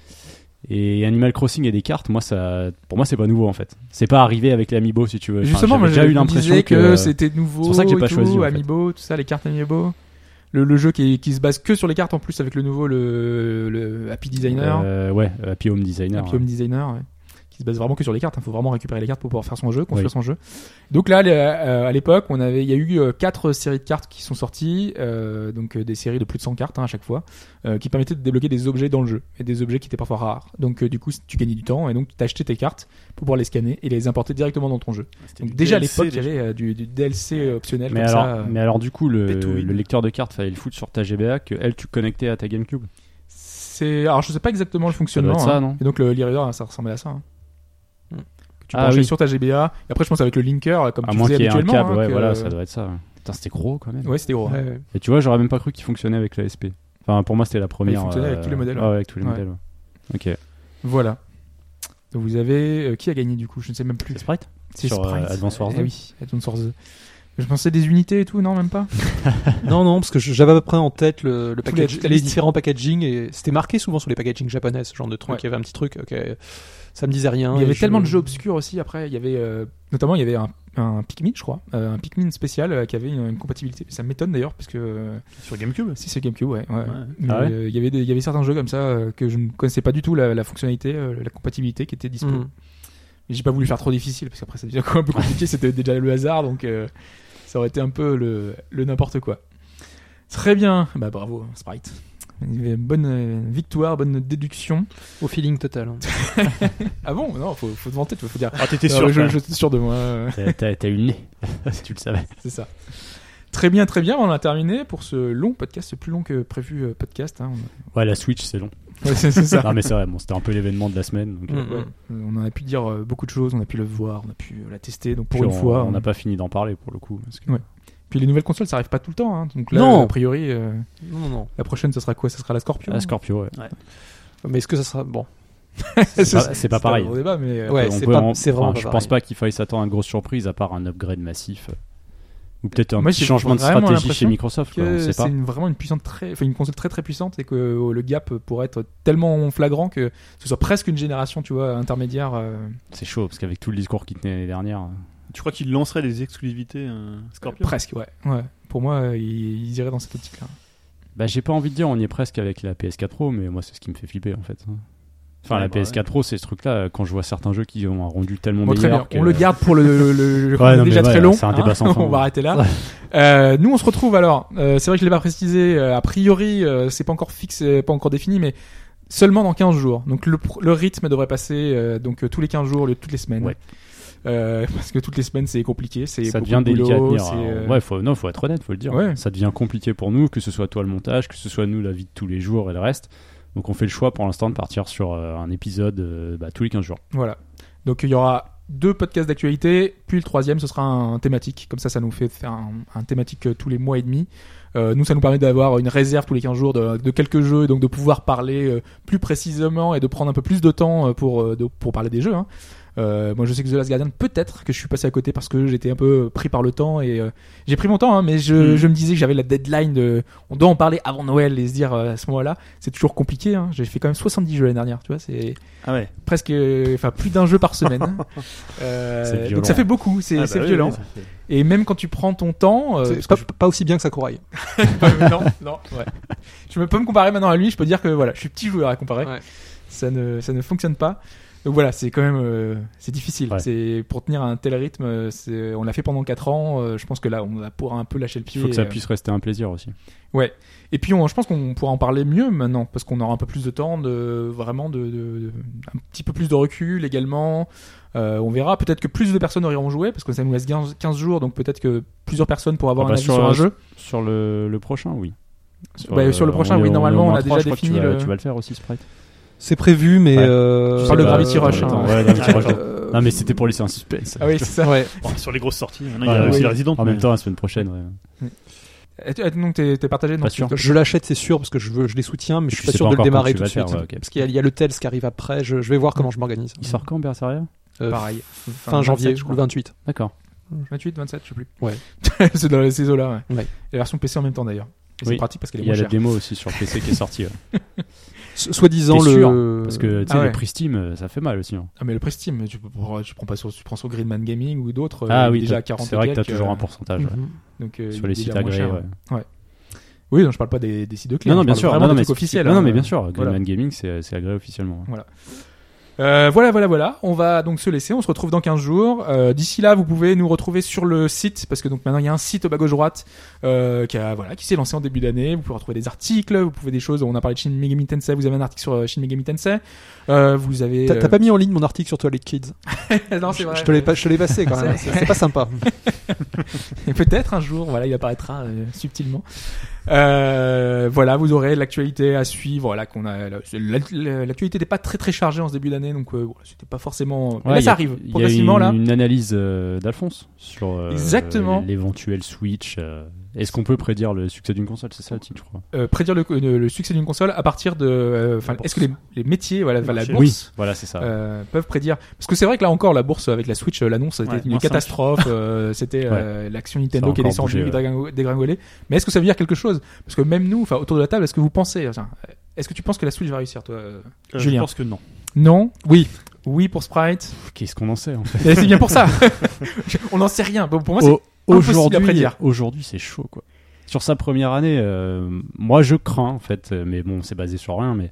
S4: Et Animal Crossing et des cartes, moi, ça, pour moi, c'est pas nouveau en fait. C'est pas arrivé avec l'Amiibo, si tu veux. Enfin,
S3: Justement, moi,
S4: j'avais eu l'impression
S3: que,
S4: que,
S3: c'était nouveau.
S4: c'est pour ça que j'ai pas
S3: tout,
S4: choisi, en fait.
S3: Amiibo, tout ça, les cartes Amiibo. Le, le jeu qui, se base que sur les cartes en plus avec le nouveau le, le Happy Designer.
S4: euh, ouais, Happy Home Designer.
S3: Happy
S4: ouais.
S3: Home Designer, ouais. Qui se base vraiment que sur les cartes. Il faut vraiment récupérer les cartes pour pouvoir faire son jeu, construire
S4: Oui.
S3: son jeu. Donc là, euh, à l'époque, on avait, il y a eu euh, quatre séries de cartes qui sont sorties, euh, donc des séries de plus de 100 cartes hein, à chaque fois, euh, qui permettaient de débloquer des objets dans le jeu et des objets qui étaient parfois rares. Donc euh, du coup, tu gagnais du temps et donc tu achetais tes cartes pour pouvoir les scanner et les importer directement dans ton jeu. Donc déjà à l'époque, il y avait euh, du, du DLC optionnel
S4: Mais
S3: comme
S4: alors,
S3: ça. euh.
S4: mais alors, du coup, le, lecteur de cartes, fallait le foutre sur ta GBA que elle, tu connectais à ta GameCube?
S3: Alors je sais pas exactement le fonctionnement.
S4: ça,
S3: hein.
S4: non?
S3: Et donc le l'e-reader, ça ressemblait à ça. hein. Tu
S4: Ah
S3: branchais
S4: oui.
S3: sur ta GBA. Et après, je pense avec le linker, comme
S4: À
S3: tu
S4: moins
S3: faisais
S4: qu'il y ait un
S3: habituellement.
S4: câble,
S3: hein,
S4: ouais,
S3: que-
S4: voilà, ça doit être ça. Putain, c'était gros quand même.
S3: Ouais, c'était gros.
S5: Ouais, ouais.
S4: Et tu vois, j'aurais même pas cru qu'il fonctionnait avec la SP. Enfin, pour moi, c'était la première.
S3: fonctionnait avec
S4: euh,
S3: tous les modèles,
S4: ah avec tous les
S3: Ouais.
S4: modèles. Ok.
S3: Voilà. Donc vous avez euh, qui a gagné du coup? Je ne sais même plus.
S4: C'est Sprite?
S3: C'est
S4: sur, euh,
S3: Sprite.
S4: Advance Wars
S3: Eh
S4: 2.
S3: oui, Advance Wars 2. Je pensais des unités et tout, non, même pas?
S5: Non, non, parce que j'avais à peu près en tête le, le package-
S3: les-
S5: les, différents packaging et c'était marqué souvent sur les packaging japonais, ce genre de truc.
S3: Ouais.
S5: Il y avait un petit truc, ok, ça me disait rien.
S3: Il y avait
S5: je-
S3: tellement de jeux obscurs aussi. Après, il y avait euh, notamment il y avait un, un Pikmin, je crois, euh, un Pikmin spécial euh, qui avait une, une compatibilité. Ça m'étonne d'ailleurs parce que euh,
S6: Sur GameCube
S3: si c'est GameCube, ouais. ouais. Mais,
S4: Ah ouais
S3: euh, il y avait des- il y avait certains jeux comme ça euh, que je ne connaissais pas du tout la, la fonctionnalité, euh, la compatibilité qui était dispo.
S5: Mhm.
S3: Mais j'ai pas voulu faire trop difficile parce qu'après ça devient un peu compliqué. C'était déjà le hasard, donc euh, ça aurait été un peu le, le n'importe quoi. Très bien, bah bravo Sprite. Bonne euh, victoire, bonne déduction.
S5: Au feeling total. hein.
S3: Ah bon? Non, faut, faut te vanter, faut dire.
S6: Ah, t'étais
S3: Non,
S6: sûr
S3: je, suis sûr de moi.
S4: T'as- eu le nez. tu le savais.
S3: C'est ça. Très bien, très bien. On a terminé pour ce long podcast, ce plus long que prévu euh, podcast. hein.
S4: Ouais, la Switch, c'est long.
S3: Ouais, c'est c'est ça.
S4: non, mais c'est vrai, bon, c'était un peu l'événement de la semaine. donc, euh.
S3: Ouais. On en a pu dire beaucoup de choses, on a pu le voir, on a pu la tester. Donc pour
S4: puis
S3: une
S4: on-
S3: fois,
S4: on
S3: on-
S4: n'a pas fini d'en parler pour le coup. parce que-
S3: Ouais. Puis les nouvelles consoles, ça arrive pas tout le temps. hein. Donc là,
S5: Non.
S3: a priori, euh,
S5: Non, non, non.
S3: la prochaine, ça sera quoi? Ça sera la Scorpio
S4: Ah, Scorpio, ouais.
S5: Mais est-ce que ça sera bon
S4: C'est pas, pareil.
S3: un gros débat, mais euh,
S5: Ouais,
S4: On
S5: c'est vraiment
S4: enfin,
S5: pas
S4: Je pense pas qu'il faille s'attendre à une grosse surprise à part un upgrade massif. Ou peut-être un
S3: Moi,
S4: petit changement de stratégie chez Microsoft.
S3: c'est une- vraiment une puissante très, enfin, une console très très puissante et que euh, le gap pourrait être tellement flagrant que ce soit presque une génération, tu vois, intermédiaire. euh,
S4: C'est chaud parce qu'avec tout le discours qui tenait l'année dernière. Euh,
S6: Tu crois qu'il lancerait des exclusivités euh, Scorpio
S3: presque, ouais. ouais. Pour moi, euh, ils, ils iraient dans cette optique-là.
S4: Bah, j'ai pas envie de dire on y est presque avec la PS4 Pro, mais moi c'est ce qui me fait flipper en fait. Enfin,
S6: Ouais,
S4: la
S6: bah
S4: PS4 Pro, c'est ce truc-là. Quand je vois certains jeux qui ont un rendu tellement
S3: Bon, très
S4: meilleur.
S3: bien.
S4: que-
S3: On le garde pour le, le,
S4: Ouais, non,
S3: déjà très long.
S4: c'est un débat sans fin.
S3: on va arrêter là. Euh, nous, on se retrouve alors. euh, c'est vrai que je l'ai pas précisé. euh, a priori, euh, c'est pas encore fixe, euh, pas encore défini, mais seulement dans 15 jours. Donc le, rythme devrait passer euh, donc euh, tous les 15 jours au lieu de toutes les semaines. Euh, parce que toutes les semaines c'est compliqué, c'est
S4: ça devient
S3: de boulot,
S4: délicat à tenir. Alors, Ouais, faut, non, faut être honnête, faut le dire.
S3: Ouais.
S4: Ça devient compliqué pour nous, que ce soit toi le montage, que ce soit nous la vie de tous les jours et le reste. Donc on fait le choix pour l'instant de partir sur euh, un épisode euh, bah, tous les 15 jours.
S3: Voilà. Donc il y aura deux podcasts d'actualité, puis le troisième ce sera un thématique. Comme ça, ça nous fait faire un, un thématique tous les mois et demi. Euh, nous, ça nous permet d'avoir une réserve tous les 15 jours de, de quelques jeux, et donc de pouvoir parler plus précisément et de prendre un peu plus de temps pour de- pour parler des jeux. Hein. Euh, moi, je sais que The Last Guardian, peut-être que je suis passé à côté parce que j'étais un peu pris par le temps et euh, j'ai pris mon temps, hein, mais je,
S6: Mm.
S3: je me disais que j'avais la deadline de, on doit en parler avant Noël et se dire euh, à ce moment-là, c'est toujours compliqué. Hein. J'ai fait quand même 70 jeux l'année dernière, tu vois, c'est
S6: Ah ouais.
S3: presque, enfin plus d'un jeu par semaine. Euh, donc ça fait beaucoup, c'est
S6: Ah
S3: c'est
S6: bah oui,
S3: violent.
S6: oui, ça fait-
S3: Et même quand tu prends ton temps, euh,
S5: C'est
S3: parce
S5: pas, pas aussi bien que ça couraille.
S3: que- non, non, ouais. Je peux pas me comparer maintenant à lui. Je peux dire que voilà, je suis petit joueur à comparer.
S5: Ouais.
S3: Ça ne, ça ne fonctionne pas. Donc voilà, c'est quand même, euh, c'est difficile.
S4: Ouais.
S3: C'est pour tenir un tel rythme. euh, C'est, on l'a fait pendant 4 ans. euh, je pense que là, on va pouvoir un peu lâcher le
S4: Il
S3: pied.
S4: faut que ça puisse rester un plaisir aussi.
S3: Et puis, on, je pense qu'on pourra en parler mieux maintenant, parce qu'on aura un peu plus de temps, de vraiment de, de- de- un petit peu plus de recul également. On verra. Peut-être que plus de personnes auront joué, parce que ça nous laisse 15, 15 jours, donc peut-être que plusieurs personnes pourront avoir
S4: Ah bah,
S3: un avis
S4: sur,
S3: sur, un jeu.
S4: Sur le, le prochain, oui.
S3: Bah, sur le prochain, oui,
S4: est
S3: normalement, on a déjà défini
S4: Tu vas,
S3: le-
S4: tu vas le faire aussi, Sprite
S5: C'est prévu, mais.
S4: Ouais.
S5: euh,
S3: Tu parles de Gravity Rush, hein.
S4: ouais, Gravity Rush.
S5: euh,
S4: Non, mais c'était pour laisser un suspense.
S3: Ah oui, c'est ça.
S5: Ouais.
S6: Bon, sur les grosses sorties, maintenant, il y a aussi
S3: oui.
S6: la résidente.
S4: En même temps, la semaine prochaine, ouais.
S3: Donc t'es partagé non
S4: Pas sûr.
S5: Je l'achète, c'est sûr, parce que je, veux, je les soutiens, mais je suis pas sûr
S4: pas
S5: de le démarrer tout de suite.
S4: faire, ouais, ok.
S5: Parce qu'il y, a- il y a le Tels qui arrive après, je, je vais voir comment je m'organise.
S4: Il sort quand, Berseria
S5: Euh,
S3: Pareil.
S5: Fin janvier,
S3: 27, je
S5: le
S3: crois.
S5: 28.
S4: D'accord.
S3: 28, 27, je sais plus.
S5: Ouais.
S3: c'est dans ces eaux-là, ouais.
S5: Ouais.
S3: Et la version PC en même temps d'ailleurs. Et c'est
S4: Oui.
S3: pratique parce qu'elle est
S4: Il y a
S3: moins
S4: la
S3: chère.
S4: démo aussi sur PC qui est sortie. ouais.
S5: Soi-disant le.
S4: Parce que tu sais,
S3: Ah ouais.
S4: les prix Steam, euh, ça fait mal aussi. hein.
S3: Ah mais le prix Steam, tu, prends- tu prends pas sur, tu prends sur Gridman Gaming ou d'autres. euh,
S4: Ah oui,
S3: déjà à
S4: t'as-
S3: 40
S4: c'est vrai que t'as
S3: quelques,
S4: toujours
S3: euh,
S4: un pourcentage. ouais.
S5: Mhm.
S3: donc, euh,
S4: Sur les sites agréés, ouais.
S3: Oui, non, je parle pas des, des sites de clés.
S4: Non, non,
S3: je
S4: bien sûr. Non, non, mais
S3: trucs officiels.
S4: Non, non,
S3: hein.
S4: mais bien sûr.
S3: Voilà.
S4: Gridman Gaming, c'est c'est agréé officiellement. ouais.
S3: Euh, voilà, voilà, voilà. On va donc se laisser. On se retrouve dans 15 jours. Euh, D'ici là, vous pouvez nous retrouver sur le site parce que donc maintenant il y a un site au bas gauche droite euh, qui a voilà qui s'est lancé en début d'année. Vous pouvez retrouver des articles, vous pouvez des choses. On a parlé de Shin Megami Tensei. Vous avez un article sur euh, Shin Megami Tensei. Euh, vous avez.
S5: T'as pas mis en ligne mon article sur Toilet Kids?
S3: Non, c'est vrai.
S5: Je te l'ai pas- je te l'ai passé quand même. C'est pas sympa.
S3: Et peut-être un jour, voilà, il apparaîtra subtilement. Euh, voilà, vous aurez l'actualité à suivre. Voilà, qu'on a la- la- l'actualité n'était pas très très chargée en ce début d'année, donc euh, c'était pas forcément. Mais
S4: Ouais,
S3: là, ça
S4: a-
S3: arrive
S4: il y a
S3: progressivement
S4: une,
S3: là.
S4: Une analyse euh, d'Alphonse sur euh,
S3: Exactement.
S4: l'éventuel Switch. Euh, Est-ce qu'on peut prédire le succès d'une console? C'est ça le titre, je crois.
S3: Euh, prédire le, le- le succès d'une console à partir de. euh, Enfin, est-ce que les, les métiers, voilà, la bourse.
S4: Voilà, c'est ça.
S3: euh, peuvent prédire? Parce que c'est vrai que là encore la bourse avec la Switch euh, l'annonce c'était
S6: Ouais,
S3: une catastrophe euh, c'était euh, l'action Nintendo qui est descendue
S4: ouais.
S3: dégringo- dégringolée mais est-ce que ça veut dire quelque chose? Parce que même nous enfin autour de la table est-ce que vous pensez est-ce que tu penses que la Switch va réussir toi euh
S6: Euh,
S3: Julien?
S6: Je pense que non.
S3: non? Oui oui pour Sprite?
S4: Qu'est-ce qu'on en sait en fait?
S3: Et c'est bien pour ça on n'en sait rien Bon, pour moi c'est
S4: Aujourd'hui, aujourd'hui, c'est chaud quoi. Sur sa première année, euh, moi je crains en fait, euh, mais bon, c'est basé sur rien, mais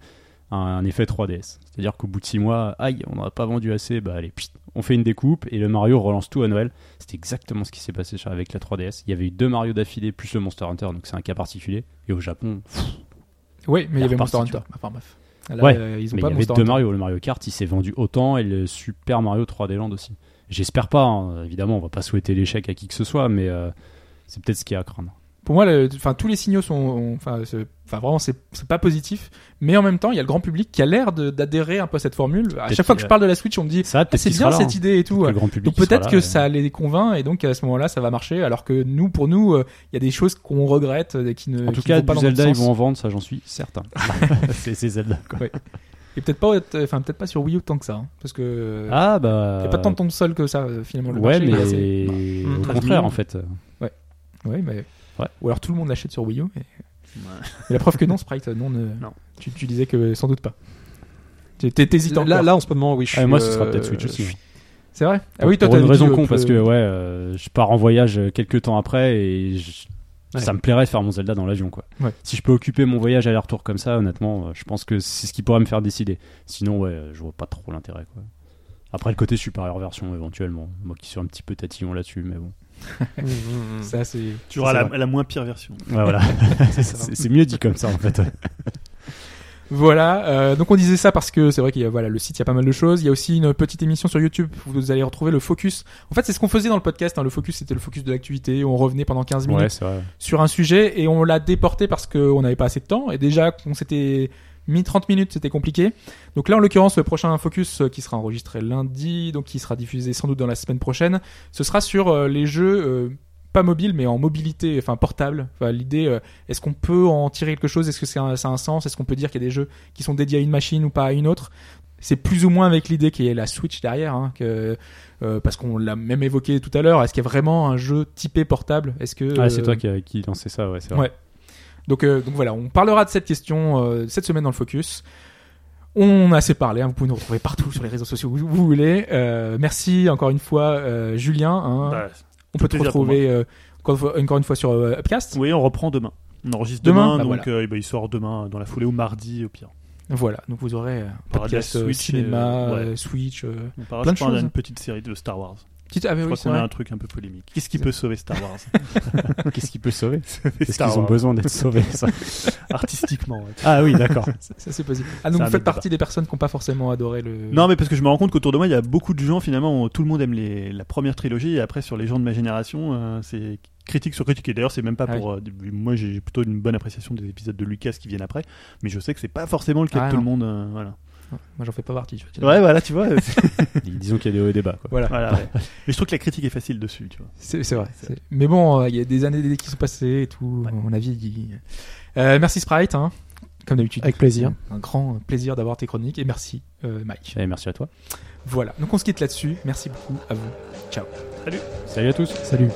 S4: un, un effet 3DS. C'est-à-dire qu'au bout de 6 mois, aïe, on n'a pas vendu assez, bah allez, on fait une découpe et le Mario relance tout à Noël. C'était exactement ce qui s'est passé sur- avec la 3DS. Il y avait eu deux Mario d'affilée plus le Monster Hunter, donc c'est un cas particulier. Et au Japon, pff,
S3: oui mais il y avait Monster Hunter enfin bref Là,
S4: Ouais,
S3: euh, ils ont
S4: mais il
S3: pas
S4: y avait deux. Mario. Le Mario Kart, il s'est vendu autant et le Super Mario 3D Land aussi. J'espère pas, hein. évidemment, on va pas souhaiter l'échec à qui que ce soit, mais euh, c'est peut-être ce qu'il y a à craindre.
S3: pour moi, le- tous les signaux sont, enfin, vraiment, c'est pas positif. Mais en même temps, il y a le grand public qui a l'air d'adhérer un peu à cette formule. À chaque fois que je parle de la Switch, on me dit ah, c'est bien cette
S4: hein.
S3: idée et tout.
S4: Grand public
S3: Donc
S4: qui
S3: peut-être que ça les convainc et donc à ce moment-là, ça va marcher. Alors que nous, pour nous, euh, il y a des choses qu'on regrette et qui ne.
S4: En tout
S3: qui
S4: cas,
S3: vont pas
S4: du Zelda, ils vont en vendre, ça j'en suis certain. c'est c'est Zelda quoi.
S3: Et peut-être pas, être- enfin peut-être pas sur Wii U tant que ça, hein, parce que
S4: Ah bah.
S3: il y a pas tant de consoles que ça euh, finalement. Le
S4: Ouais,
S3: marché,
S4: mais
S3: c'est-
S6: Bah,
S4: au
S6: 13
S4: contraire en fait.
S3: Ouais, mais
S4: Ouais.
S3: ou alors tout le monde l'achète sur Wii U. Et... mais la preuve que non, Sprite, non, ne...
S6: Non.
S3: Tu, tu disais que sans doute pas. Tu- T'es hésitant.
S5: Là,
S3: encore.
S5: là, en ce moment, oui, je suis.
S4: Ah, moi, ce sera
S5: euh,
S4: peut-être Switch aussi.
S3: c'est vrai? Ah oui, toi,
S4: pour
S3: t'as
S4: une raison
S3: euh,
S4: con
S3: que-
S4: parce que ouais, euh, je pars en voyage euh, quelques temps après et je-
S5: Ouais.
S4: ça me plairait de faire mon Zelda dans l'avion quoi.
S3: Ouais.
S4: Si je peux occuper mon voyage aller-retour comme ça, honnêtement, euh, je pense que c'est ce qui pourrait me faire décider. Sinon ouais, je vois pas trop l'intérêt quoi. Après le côté supérieur version éventuellement, moi qui suis un petit peu tatillon là-dessus, mais bon.
S3: Ça, c'est.
S6: Tu auras la, la moins pire version.
S4: Ouais, voilà. c'est mieux dit comme ça en fait.
S3: Voilà, euh, donc on disait ça parce que c'est vrai qu'il y a voilà le site, il y a pas mal de choses. Il y a aussi une petite émission sur YouTube. où Vous allez retrouver le focus. En fait, c'est ce qu'on faisait dans le podcast. Hein. Le focus, c'était le focus de l'actualité. On revenait pendant 15 minutes
S4: Ouais,
S3: sur un sujet et on l'a déporté parce qu'on n'avait pas assez de temps. Et déjà, qu'on s'était mis 30 minutes, c'était compliqué. Donc là, en l'occurrence, le prochain focus euh, qui sera enregistré lundi, donc qui sera diffusé sans doute dans la semaine prochaine, ce sera sur euh, les jeux euh, pas mobiles mais en mobilité, enfin portable. Enfin, l'idée, euh, est-ce qu'on peut en tirer quelque chose? Est-ce que c'est un- ça a un sens? Est-ce qu'on peut dire qu'il y a des jeux qui sont dédiés à une machine ou pas à une autre? C'est plus ou moins avec l'idée qu'il y ait la Switch derrière, hein, que, euh, parce qu'on l'a même évoqué tout à l'heure. Est-ce qu'il y a vraiment un jeu typé portable? Est-ce que
S4: Ah, c'est
S3: euh,
S4: toi qui, a- qui lançait ça, ouais, c'est vrai.
S3: Ouais. Donc, euh, donc voilà, on parlera de cette question euh, cette semaine dans le focus. On a assez parlé, hein, vous pouvez nous retrouver partout sur les réseaux sociaux où vous voulez. Euh, merci encore une fois euh, Julien. hein.
S6: Bah,
S3: on peut te retrouver euh, encore, une fois- une sur euh, Upcast.
S6: oui, on reprend demain. On enregistre
S3: Demain
S6: demain,
S3: Bah,
S6: donc euh, eh ben, il sort demain dans la foulée ou mardi au pire.
S3: Voilà, donc vous aurez euh, podcast,
S6: Switch,
S3: cinéma,
S6: ouais.
S3: Switch. euh,
S6: On
S3: Plein de choses.
S6: d'une petite série de Star Wars.
S3: Petite- Ah,
S6: Je
S3: oui,
S6: crois qu'on a un truc un peu polémique. Qu'est-ce qui peut sauver Star Wars
S4: Qu'est-ce qui peut sauver Est-ce qu'ils ont besoin d'être sauvés ça
S6: Artistiquement. ouais.
S4: Ah oui, d'accord.
S3: Ça, ça, c'est possible. Ah, donc vous faites partie des personnes qui n'ont pas forcément adoré le.
S6: Non, mais parce que je me rends compte qu'autour de moi, il y a beaucoup de gens, finalement, où tout le monde aime les, la première trilogie, et après, sur les gens de ma génération, euh, c'est critique sur critique. Et d'ailleurs, c'est même pas
S3: Ah
S6: pour. euh, moi, j'ai plutôt une bonne appréciation des épisodes de Lucas qui viennent après, mais je sais que c'est pas forcément le cas
S3: Ah,
S6: de tout le monde. euh, voilà.
S3: Moi, j'en fais pas partie. tu vois.
S6: Ouais, voilà, tu vois.
S4: Disons qu'il y a des hauts et des bas. Quoi.
S3: Voilà.
S6: voilà, ouais. Mais je trouve que la critique est facile dessus, tu vois.
S3: C'est vrai. Mais bon, euh, il y a des années qui sont passées et tout. On a vieilli. Euh, merci Sprite, hein, comme d'habitude.
S5: Avec plaisir.
S3: Un grand plaisir d'avoir tes chroniques et merci euh, Mike.
S4: Et merci à toi.
S3: Voilà. Donc on se quitte là-dessus. Merci beaucoup à vous. Ciao.
S4: Salut à tous.
S3: Salut.